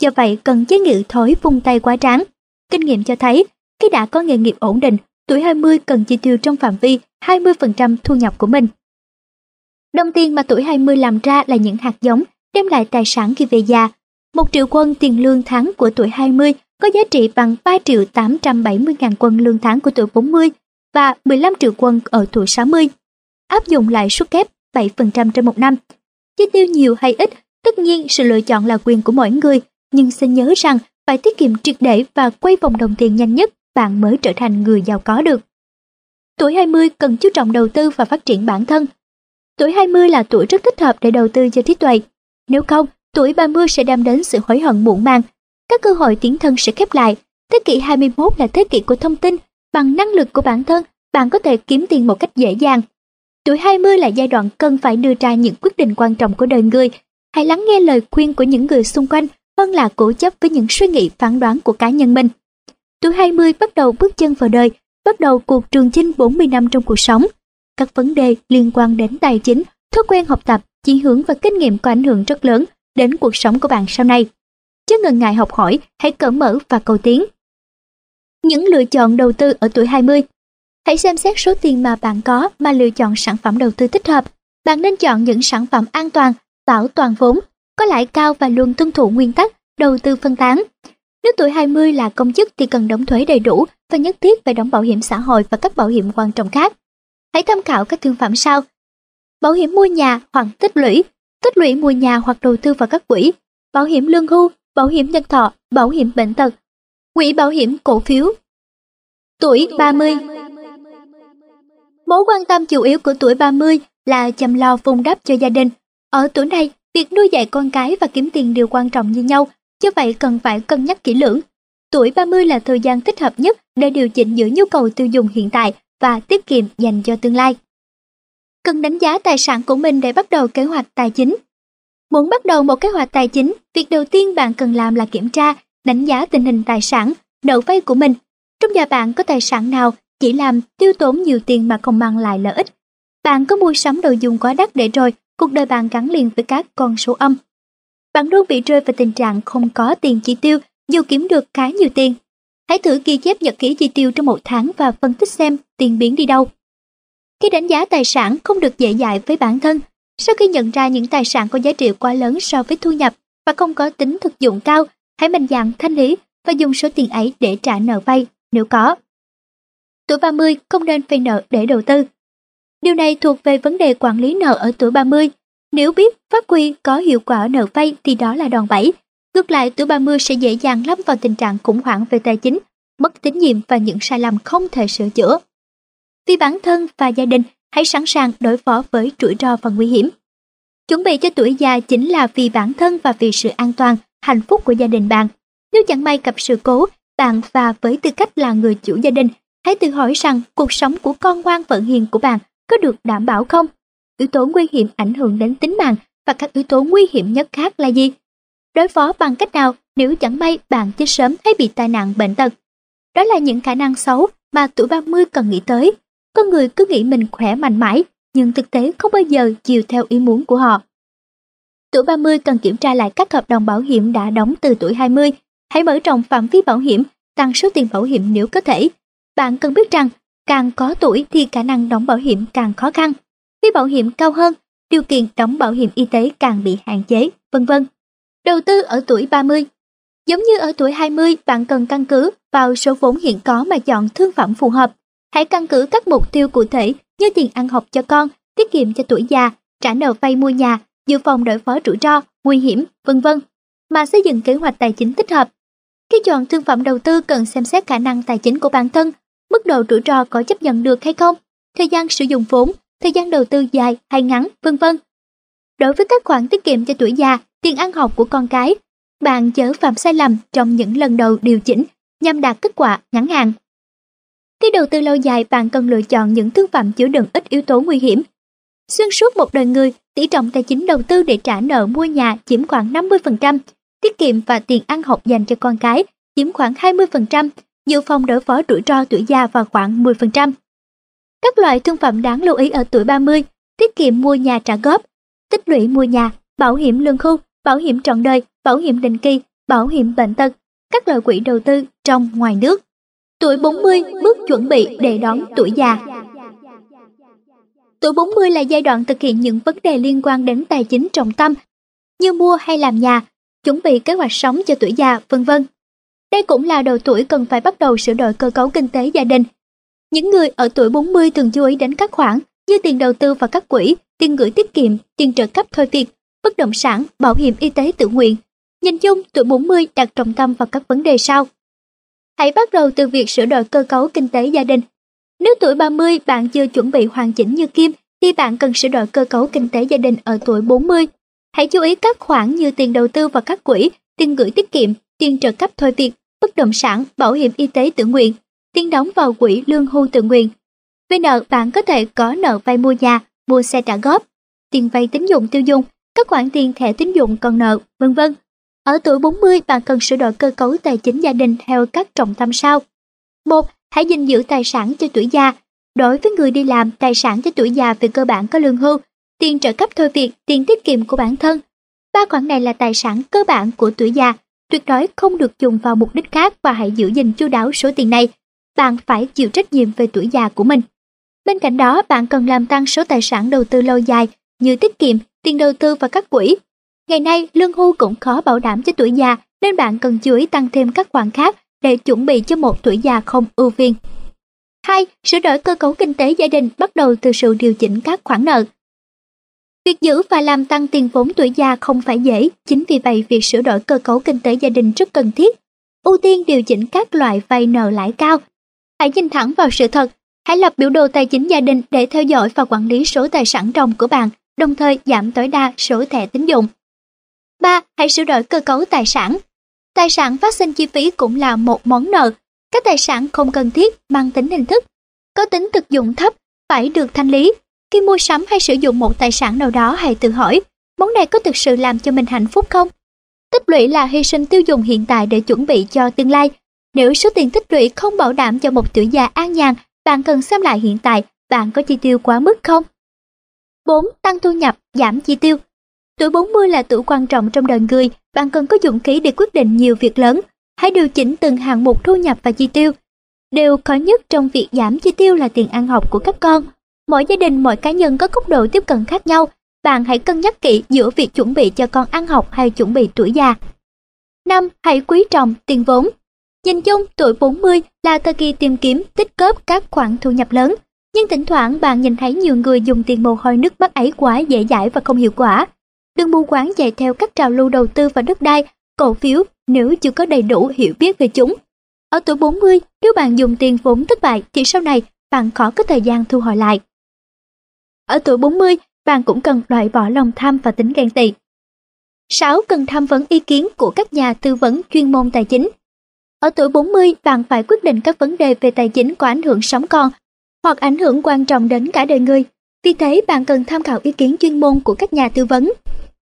Do vậy cần chế ngự thói vung tay quá tráng. Kinh nghiệm cho thấy, khi đã có nghề nghiệp ổn định, tuổi 20 cần chi tiêu trong phạm vi 20% thu nhập của mình. Đồng tiền mà tuổi 20 làm ra là những hạt giống đem lại tài sản khi về già. Một triệu quân tiền lương tháng của tuổi 20 có giá trị bằng 3 triệu 870 ngàn quân lương tháng của tuổi 40 và 15 triệu quân ở tuổi 60. Áp dụng lãi suất kép 7% trên một năm. Chi tiêu nhiều hay ít, tất nhiên sự lựa chọn là quyền của mỗi người, nhưng xin nhớ rằng phải tiết kiệm triệt để và quay vòng đồng tiền nhanh nhất, bạn mới trở thành người giàu có được. Tuổi 20 cần chú trọng đầu tư và phát triển bản thân. Tuổi 20 là tuổi rất thích hợp để đầu tư cho trí tuệ. Nếu không, tuổi 30 sẽ đem đến sự hối hận muộn màng các cơ hội tiến thân sẽ khép lại. Thế kỷ 21 là thế kỷ của thông tin. Bằng năng lực của bản thân, bạn có thể kiếm tiền một cách dễ dàng. Tuổi 20 là giai đoạn cần phải đưa ra những quyết định quan trọng của đời người. Hãy lắng nghe lời khuyên của những người xung quanh hơn là cố chấp với những suy nghĩ phán đoán của cá nhân mình. Tuổi 20 bắt đầu bước chân vào đời, bắt đầu cuộc trường chinh 40 năm trong cuộc sống. Các vấn đề liên quan đến tài chính, thói quen học tập, chỉ hướng và kinh nghiệm có ảnh hưởng rất lớn đến cuộc sống của bạn sau này chứ ngần ngại học hỏi, hãy cởi mở và cầu tiến. Những lựa chọn đầu tư ở tuổi 20 Hãy xem xét số tiền mà bạn có mà lựa chọn sản phẩm đầu tư thích hợp. Bạn nên chọn những sản phẩm an toàn, bảo toàn vốn, có lãi cao và luôn tuân thủ nguyên tắc đầu tư phân tán. Nếu tuổi 20 là công chức thì cần đóng thuế đầy đủ và nhất thiết phải đóng bảo hiểm xã hội và các bảo hiểm quan trọng khác. Hãy tham khảo các thương phẩm sau. Bảo hiểm mua nhà hoặc tích lũy, tích lũy mua nhà hoặc đầu tư vào các quỹ, bảo hiểm lương hưu, bảo hiểm nhân thọ, bảo hiểm bệnh tật, quỹ bảo hiểm cổ phiếu. Tuổi 30 Mối quan tâm chủ yếu của tuổi 30 là chăm lo vùng đắp cho gia đình. Ở tuổi này, việc nuôi dạy con cái và kiếm tiền đều quan trọng như nhau, do vậy cần phải cân nhắc kỹ lưỡng. Tuổi 30 là thời gian thích hợp nhất để điều chỉnh giữa nhu cầu tiêu dùng hiện tại và tiết kiệm dành cho tương lai. Cần đánh giá tài sản của mình để bắt đầu kế hoạch tài chính. Muốn bắt đầu một kế hoạch tài chính, việc đầu tiên bạn cần làm là kiểm tra, đánh giá tình hình tài sản, nợ vay của mình. Trong nhà bạn có tài sản nào chỉ làm tiêu tốn nhiều tiền mà không mang lại lợi ích? Bạn có mua sắm đồ dùng quá đắt để rồi, cuộc đời bạn gắn liền với các con số âm. Bạn luôn bị rơi vào tình trạng không có tiền chi tiêu dù kiếm được khá nhiều tiền. Hãy thử ghi chép nhật ký chi tiêu trong một tháng và phân tích xem tiền biến đi đâu. Khi đánh giá tài sản không được dễ dãi với bản thân, sau khi nhận ra những tài sản có giá trị quá lớn so với thu nhập và không có tính thực dụng cao, hãy mạnh dạn thanh lý và dùng số tiền ấy để trả nợ vay nếu có. Tuổi 30 không nên vay nợ để đầu tư. Điều này thuộc về vấn đề quản lý nợ ở tuổi 30. Nếu biết phát huy có hiệu quả ở nợ vay thì đó là đòn bẩy. Ngược lại, tuổi 30 sẽ dễ dàng lâm vào tình trạng khủng hoảng về tài chính, mất tín nhiệm và những sai lầm không thể sửa chữa. Vì bản thân và gia đình, hãy sẵn sàng đối phó với rủi ro và nguy hiểm. Chuẩn bị cho tuổi già chính là vì bản thân và vì sự an toàn, hạnh phúc của gia đình bạn. Nếu chẳng may gặp sự cố, bạn và với tư cách là người chủ gia đình, hãy tự hỏi rằng cuộc sống của con ngoan vận hiền của bạn có được đảm bảo không? Yếu tố nguy hiểm ảnh hưởng đến tính mạng và các yếu tố nguy hiểm nhất khác là gì? Đối phó bằng cách nào nếu chẳng may bạn chết sớm hay bị tai nạn bệnh tật? Đó là những khả năng xấu mà tuổi 30 cần nghĩ tới. Con người cứ nghĩ mình khỏe mạnh mãi, nhưng thực tế không bao giờ chiều theo ý muốn của họ. Tuổi 30 cần kiểm tra lại các hợp đồng bảo hiểm đã đóng từ tuổi 20. Hãy mở rộng phạm vi bảo hiểm, tăng số tiền bảo hiểm nếu có thể. Bạn cần biết rằng, càng có tuổi thì khả năng đóng bảo hiểm càng khó khăn. Phí bảo hiểm cao hơn, điều kiện đóng bảo hiểm y tế càng bị hạn chế, vân vân. Đầu tư ở tuổi 30 Giống như ở tuổi 20, bạn cần căn cứ vào số vốn hiện có mà chọn thương phẩm phù hợp. Hãy căn cứ các mục tiêu cụ thể như tiền ăn học cho con, tiết kiệm cho tuổi già, trả nợ vay mua nhà, dự phòng đối phó rủi ro, nguy hiểm, vân vân, mà xây dựng kế hoạch tài chính thích hợp. Khi chọn thương phẩm đầu tư cần xem xét khả năng tài chính của bản thân, mức độ rủi ro có chấp nhận được hay không, thời gian sử dụng vốn, thời gian đầu tư dài hay ngắn, vân vân. Đối với các khoản tiết kiệm cho tuổi già, tiền ăn học của con cái, bạn chớ phạm sai lầm trong những lần đầu điều chỉnh nhằm đạt kết quả ngắn hạn. Khi đầu tư lâu dài, bạn cần lựa chọn những thương phẩm chứa đựng ít yếu tố nguy hiểm. Xuyên suốt một đời người, tỷ trọng tài chính đầu tư để trả nợ mua nhà chiếm khoảng 50%, tiết kiệm và tiền ăn học dành cho con cái chiếm khoảng 20%, dự phòng đối phó rủi ro tuổi già vào khoảng 10%. Các loại thương phẩm đáng lưu ý ở tuổi 30, tiết kiệm mua nhà trả góp, tích lũy mua nhà, bảo hiểm lương hưu, bảo hiểm trọn đời, bảo hiểm định kỳ, bảo hiểm bệnh tật, các loại quỹ đầu tư trong ngoài nước. Tuổi 40 bước chuẩn bị để đón tuổi già. Tuổi 40 là giai đoạn thực hiện những vấn đề liên quan đến tài chính trọng tâm như mua hay làm nhà, chuẩn bị kế hoạch sống cho tuổi già, vân vân. Đây cũng là độ tuổi cần phải bắt đầu sửa đổi cơ cấu kinh tế gia đình. Những người ở tuổi 40 thường chú ý đến các khoản như tiền đầu tư vào các quỹ, tiền gửi tiết kiệm, tiền trợ cấp thôi việc, bất động sản, bảo hiểm y tế tự nguyện. Nhìn chung, tuổi 40 đặt trọng tâm vào các vấn đề sau. Hãy bắt đầu từ việc sửa đổi cơ cấu kinh tế gia đình. Nếu tuổi 30 bạn chưa chuẩn bị hoàn chỉnh như Kim, thì bạn cần sửa đổi cơ cấu kinh tế gia đình ở tuổi 40. Hãy chú ý các khoản như tiền đầu tư vào các quỹ, tiền gửi tiết kiệm, tiền trợ cấp thôi việc, bất động sản, bảo hiểm y tế tự nguyện, tiền đóng vào quỹ lương hưu tự nguyện. Về nợ, bạn có thể có nợ vay mua nhà, mua xe trả góp, tiền vay tín dụng tiêu dùng, các khoản tiền thẻ tín dụng còn nợ, vân vân. Ở tuổi 40, bạn cần sửa đổi cơ cấu tài chính gia đình theo các trọng tâm sau. một Hãy gìn giữ tài sản cho tuổi già. Đối với người đi làm, tài sản cho tuổi già về cơ bản có lương hưu, tiền trợ cấp thôi việc, tiền tiết kiệm của bản thân. Ba khoản này là tài sản cơ bản của tuổi già, tuyệt đối không được dùng vào mục đích khác và hãy giữ gìn chu đáo số tiền này. Bạn phải chịu trách nhiệm về tuổi già của mình. Bên cạnh đó, bạn cần làm tăng số tài sản đầu tư lâu dài như tiết kiệm, tiền đầu tư và các quỹ. Ngày nay, lương hưu cũng khó bảo đảm cho tuổi già nên bạn cần chú ý tăng thêm các khoản khác để chuẩn bị cho một tuổi già không ưu phiền. 2. Sửa đổi cơ cấu kinh tế gia đình bắt đầu từ sự điều chỉnh các khoản nợ. Việc giữ và làm tăng tiền vốn tuổi già không phải dễ, chính vì vậy việc sửa đổi cơ cấu kinh tế gia đình rất cần thiết. Ưu tiên điều chỉnh các loại vay nợ lãi cao. Hãy nhìn thẳng vào sự thật, hãy lập biểu đồ tài chính gia đình để theo dõi và quản lý số tài sản ròng của bạn, đồng thời giảm tối đa số thẻ tín dụng ba Hãy sửa đổi cơ cấu tài sản. Tài sản phát sinh chi phí cũng là một món nợ. Các tài sản không cần thiết mang tính hình thức, có tính thực dụng thấp phải được thanh lý. Khi mua sắm hay sử dụng một tài sản nào đó hãy tự hỏi, Món này có thực sự làm cho mình hạnh phúc không? Tích lũy là hy sinh tiêu dùng hiện tại để chuẩn bị cho tương lai. Nếu số tiền tích lũy không bảo đảm cho một tuổi già an nhàn, bạn cần xem lại hiện tại bạn có chi tiêu quá mức không? 4. Tăng thu nhập, giảm chi tiêu. Tuổi 40 là tuổi quan trọng trong đời người, bạn cần có dũng khí để quyết định nhiều việc lớn. Hãy điều chỉnh từng hạng mục thu nhập và chi tiêu. Điều khó nhất trong việc giảm chi tiêu là tiền ăn học của các con. Mỗi gia đình, mỗi cá nhân có góc độ tiếp cận khác nhau. Bạn hãy cân nhắc kỹ giữa việc chuẩn bị cho con ăn học hay chuẩn bị tuổi già. 5. Hãy quý trọng tiền vốn. Nhìn chung, tuổi 40 là thời kỳ tìm kiếm, tích góp các khoản thu nhập lớn. Nhưng thỉnh thoảng bạn nhìn thấy nhiều người dùng tiền mồ hôi nước mắt ấy quá dễ dãi và không hiệu quả. Đừng mù quáng chạy theo các trào lưu đầu tư và đất đai, cổ phiếu nếu chưa có đầy đủ hiểu biết về chúng. Ở tuổi 40, nếu bạn dùng tiền vốn thất bại thì sau này bạn khó có thời gian thu hồi lại. Ở tuổi 40, bạn cũng cần loại bỏ lòng tham và tính ghen tị. 6. Cần tham vấn ý kiến của các nhà tư vấn chuyên môn tài chính. Ở tuổi 40, bạn phải quyết định các vấn đề về tài chính có ảnh hưởng sống còn hoặc ảnh hưởng quan trọng đến cả đời người. Vì thế, bạn cần tham khảo ý kiến chuyên môn của các nhà tư vấn.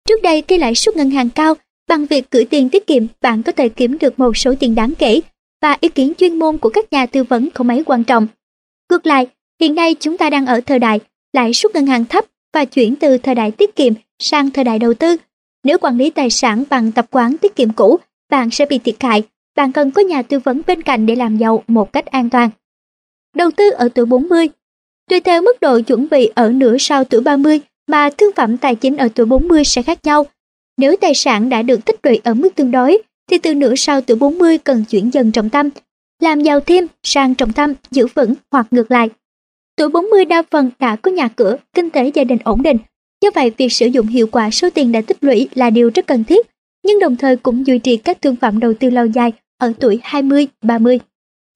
Trước đây, khi lãi suất ngân hàng cao, bằng việc gửi tiền tiết kiệm, bạn có thể kiếm được một số tiền đáng kể và ý kiến chuyên môn của các nhà tư vấn không mấy quan trọng. Ngược lại, hiện nay chúng ta đang ở thời đại lãi suất ngân hàng thấp và chuyển từ thời đại tiết kiệm sang thời đại đầu tư. Nếu quản lý tài sản bằng tập quán tiết kiệm cũ, bạn sẽ bị thiệt hại. Bạn cần có nhà tư vấn bên cạnh để làm giàu một cách an toàn. Đầu tư ở tuổi 40 Tùy theo mức độ chuẩn bị ở nửa sau tuổi 30 mà thương phẩm tài chính ở tuổi 40 sẽ khác nhau. Nếu tài sản đã được tích lũy ở mức tương đối, thì từ nửa sau tuổi 40 cần chuyển dần trọng tâm, làm giàu thêm sang trọng tâm giữ vững hoặc ngược lại. Tuổi 40 đa phần đã có nhà cửa, kinh tế gia đình ổn định, do vậy việc sử dụng hiệu quả số tiền đã tích lũy là điều rất cần thiết, nhưng đồng thời cũng duy trì các thương phẩm đầu tư lâu dài ở tuổi 20, 30.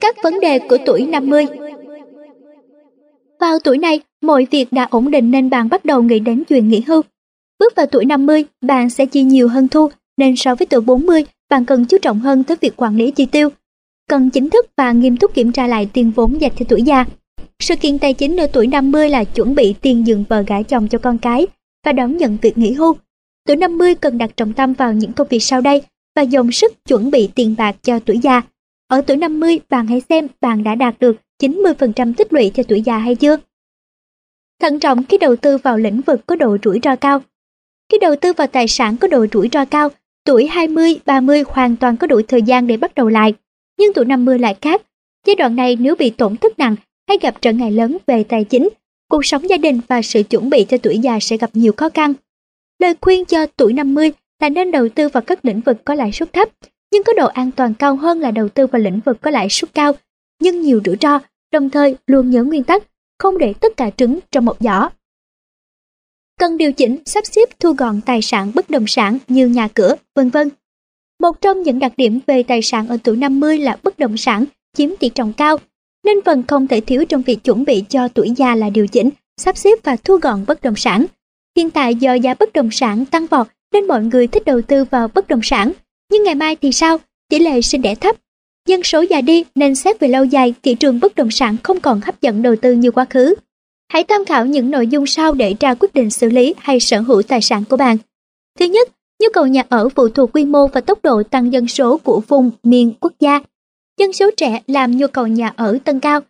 Các vấn đề của tuổi 50 vào tuổi này, mọi việc đã ổn định nên bạn bắt đầu nghĩ đến chuyện nghỉ hưu. Bước vào tuổi 50, bạn sẽ chi nhiều hơn thu, nên so với tuổi 40, bạn cần chú trọng hơn tới việc quản lý chi tiêu. Cần chính thức và nghiêm túc kiểm tra lại tiền vốn dành cho tuổi già. Sự kiện tài chính ở tuổi 50 là chuẩn bị tiền dựng vợ gả chồng cho con cái và đón nhận việc nghỉ hưu. Tuổi 50 cần đặt trọng tâm vào những công việc sau đây và dồn sức chuẩn bị tiền bạc cho tuổi già. Ở tuổi 50, bạn hãy xem bạn đã đạt được 90% tích lũy cho tuổi già hay chưa. Thận trọng khi đầu tư vào lĩnh vực có độ rủi ro cao. Khi đầu tư vào tài sản có độ rủi ro cao, tuổi 20, 30 hoàn toàn có đủ thời gian để bắt đầu lại. Nhưng tuổi 50 lại khác. Giai đoạn này nếu bị tổn thất nặng hay gặp trở ngại lớn về tài chính, cuộc sống gia đình và sự chuẩn bị cho tuổi già sẽ gặp nhiều khó khăn. Lời khuyên cho tuổi 50 là nên đầu tư vào các lĩnh vực có lãi suất thấp, nhưng có độ an toàn cao hơn là đầu tư vào lĩnh vực có lãi suất cao, nhưng nhiều rủi ro, đồng thời luôn nhớ nguyên tắc, không để tất cả trứng trong một giỏ. Cần điều chỉnh, sắp xếp thu gọn tài sản bất động sản như nhà cửa, vân vân. Một trong những đặc điểm về tài sản ở tuổi 50 là bất động sản chiếm tỷ trọng cao, nên phần không thể thiếu trong việc chuẩn bị cho tuổi già là điều chỉnh, sắp xếp và thu gọn bất động sản. Hiện tại do giá bất động sản tăng vọt nên mọi người thích đầu tư vào bất động sản. Nhưng ngày mai thì sao? Tỷ lệ sinh đẻ thấp. Dân số già đi nên xét về lâu dài thị trường bất động sản không còn hấp dẫn đầu tư như quá khứ. Hãy tham khảo những nội dung sau để ra quyết định xử lý hay sở hữu tài sản của bạn. Thứ nhất, nhu cầu nhà ở phụ thuộc quy mô và tốc độ tăng dân số của vùng, miền, quốc gia. Dân số trẻ làm nhu cầu nhà ở tăng cao,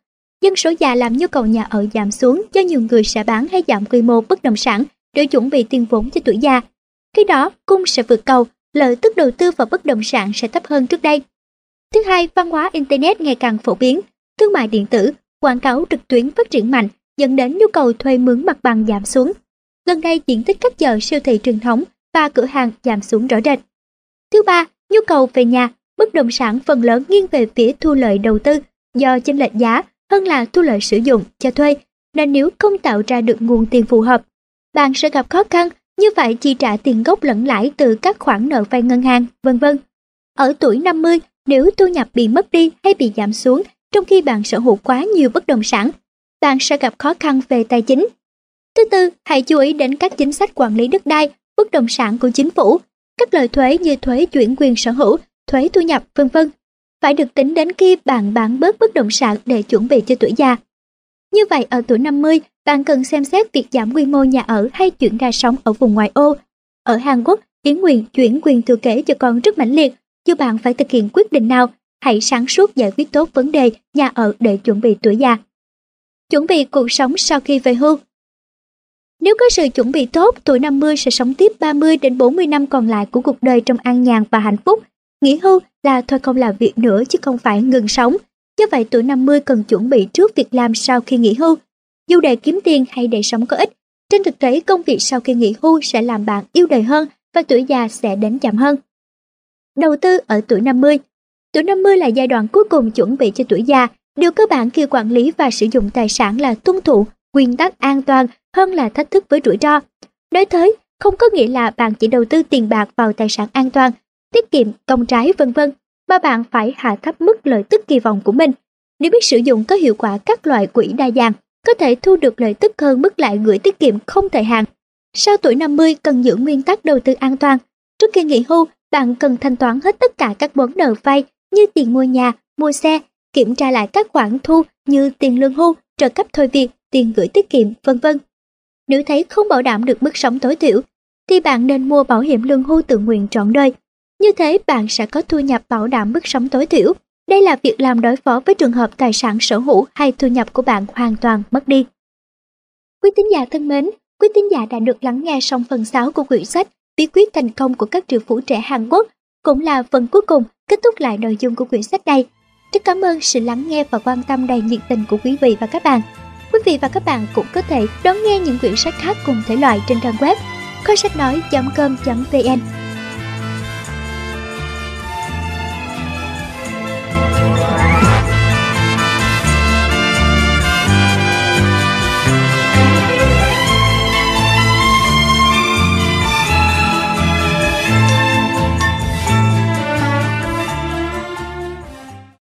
dân số già làm nhu cầu nhà ở giảm xuống do nhiều người sẽ bán hay giảm quy mô bất động sản để chuẩn bị tiền vốn cho tuổi già. Khi đó, cung sẽ vượt cầu, lợi tức đầu tư vào bất động sản sẽ thấp hơn trước đây. Thứ hai, văn hóa Internet ngày càng phổ biến, thương mại điện tử, quảng cáo trực tuyến phát triển mạnh dẫn đến nhu cầu thuê mướn mặt bằng giảm xuống. Gần đây diện tích các chợ siêu thị truyền thống và cửa hàng giảm xuống rõ rệt. Thứ ba, nhu cầu về nhà, bất động sản phần lớn nghiêng về phía thu lợi đầu tư do chênh lệch giá hơn là thu lợi sử dụng cho thuê, nên nếu không tạo ra được nguồn tiền phù hợp, bạn sẽ gặp khó khăn như vậy chi trả tiền gốc lẫn lãi từ các khoản nợ vay ngân hàng, vân vân. Ở tuổi 50, nếu thu nhập bị mất đi hay bị giảm xuống trong khi bạn sở hữu quá nhiều bất động sản, bạn sẽ gặp khó khăn về tài chính. Thứ tư, hãy chú ý đến các chính sách quản lý đất đai, bất động sản của chính phủ, các loại thuế như thuế chuyển quyền sở hữu, thuế thu nhập, vân vân phải được tính đến khi bạn bán bớt bất động sản để chuẩn bị cho tuổi già. Như vậy ở tuổi 50, bạn cần xem xét việc giảm quy mô nhà ở hay chuyển ra sống ở vùng ngoại ô. Ở Hàn Quốc, ý nguyện chuyển quyền thừa kế cho con rất mãnh liệt, dù bạn phải thực hiện quyết định nào, hãy sáng suốt giải quyết tốt vấn đề nhà ở để chuẩn bị tuổi già. Chuẩn bị cuộc sống sau khi về hưu Nếu có sự chuẩn bị tốt, tuổi 50 sẽ sống tiếp 30 đến 40 năm còn lại của cuộc đời trong an nhàn và hạnh phúc. Nghỉ hưu là thôi không làm việc nữa chứ không phải ngừng sống. Như vậy tuổi 50 cần chuẩn bị trước việc làm sau khi nghỉ hưu. Dù để kiếm tiền hay để sống có ích, trên thực tế công việc sau khi nghỉ hưu sẽ làm bạn yêu đời hơn và tuổi già sẽ đến chậm hơn. Đầu tư ở tuổi 50 Tuổi 50 là giai đoạn cuối cùng chuẩn bị cho tuổi già. Điều cơ bản khi quản lý và sử dụng tài sản là tuân thủ nguyên tắc an toàn hơn là thách thức với rủi ro. Nói tới, không có nghĩa là bạn chỉ đầu tư tiền bạc vào tài sản an toàn, tiết kiệm, công trái vân vân, mà bạn phải hạ thấp mức lợi tức kỳ vọng của mình. Nếu biết sử dụng có hiệu quả các loại quỹ đa dạng, có thể thu được lợi tức hơn mức lãi gửi tiết kiệm không thời hạn. Sau tuổi 50 cần giữ nguyên tắc đầu tư an toàn. Trước khi nghỉ hưu, bạn cần thanh toán hết tất cả các món nợ vay như tiền mua nhà, mua xe, kiểm tra lại các khoản thu như tiền lương hưu, trợ cấp thôi việc, tiền gửi tiết kiệm, vân vân. Nếu thấy không bảo đảm được mức sống tối thiểu, thì bạn nên mua bảo hiểm lương hưu tự nguyện trọn đời. Như thế bạn sẽ có thu nhập bảo đảm mức sống tối thiểu. Đây là việc làm đối phó với trường hợp tài sản sở hữu hay thu nhập của bạn hoàn toàn mất đi. Quý tín giả thân mến, quý tín giả đã được lắng nghe xong phần 6 của quyển sách Bí quyết thành công của các triệu phú trẻ Hàn Quốc, cũng là phần cuối cùng kết thúc lại nội dung của quyển sách này. Rất cảm ơn sự lắng nghe và quan tâm đầy nhiệt tình của quý vị và các bạn. Quý vị và các bạn cũng có thể đón nghe những quyển sách khác cùng thể loại trên trang web kho sách nói.com.vn Bye.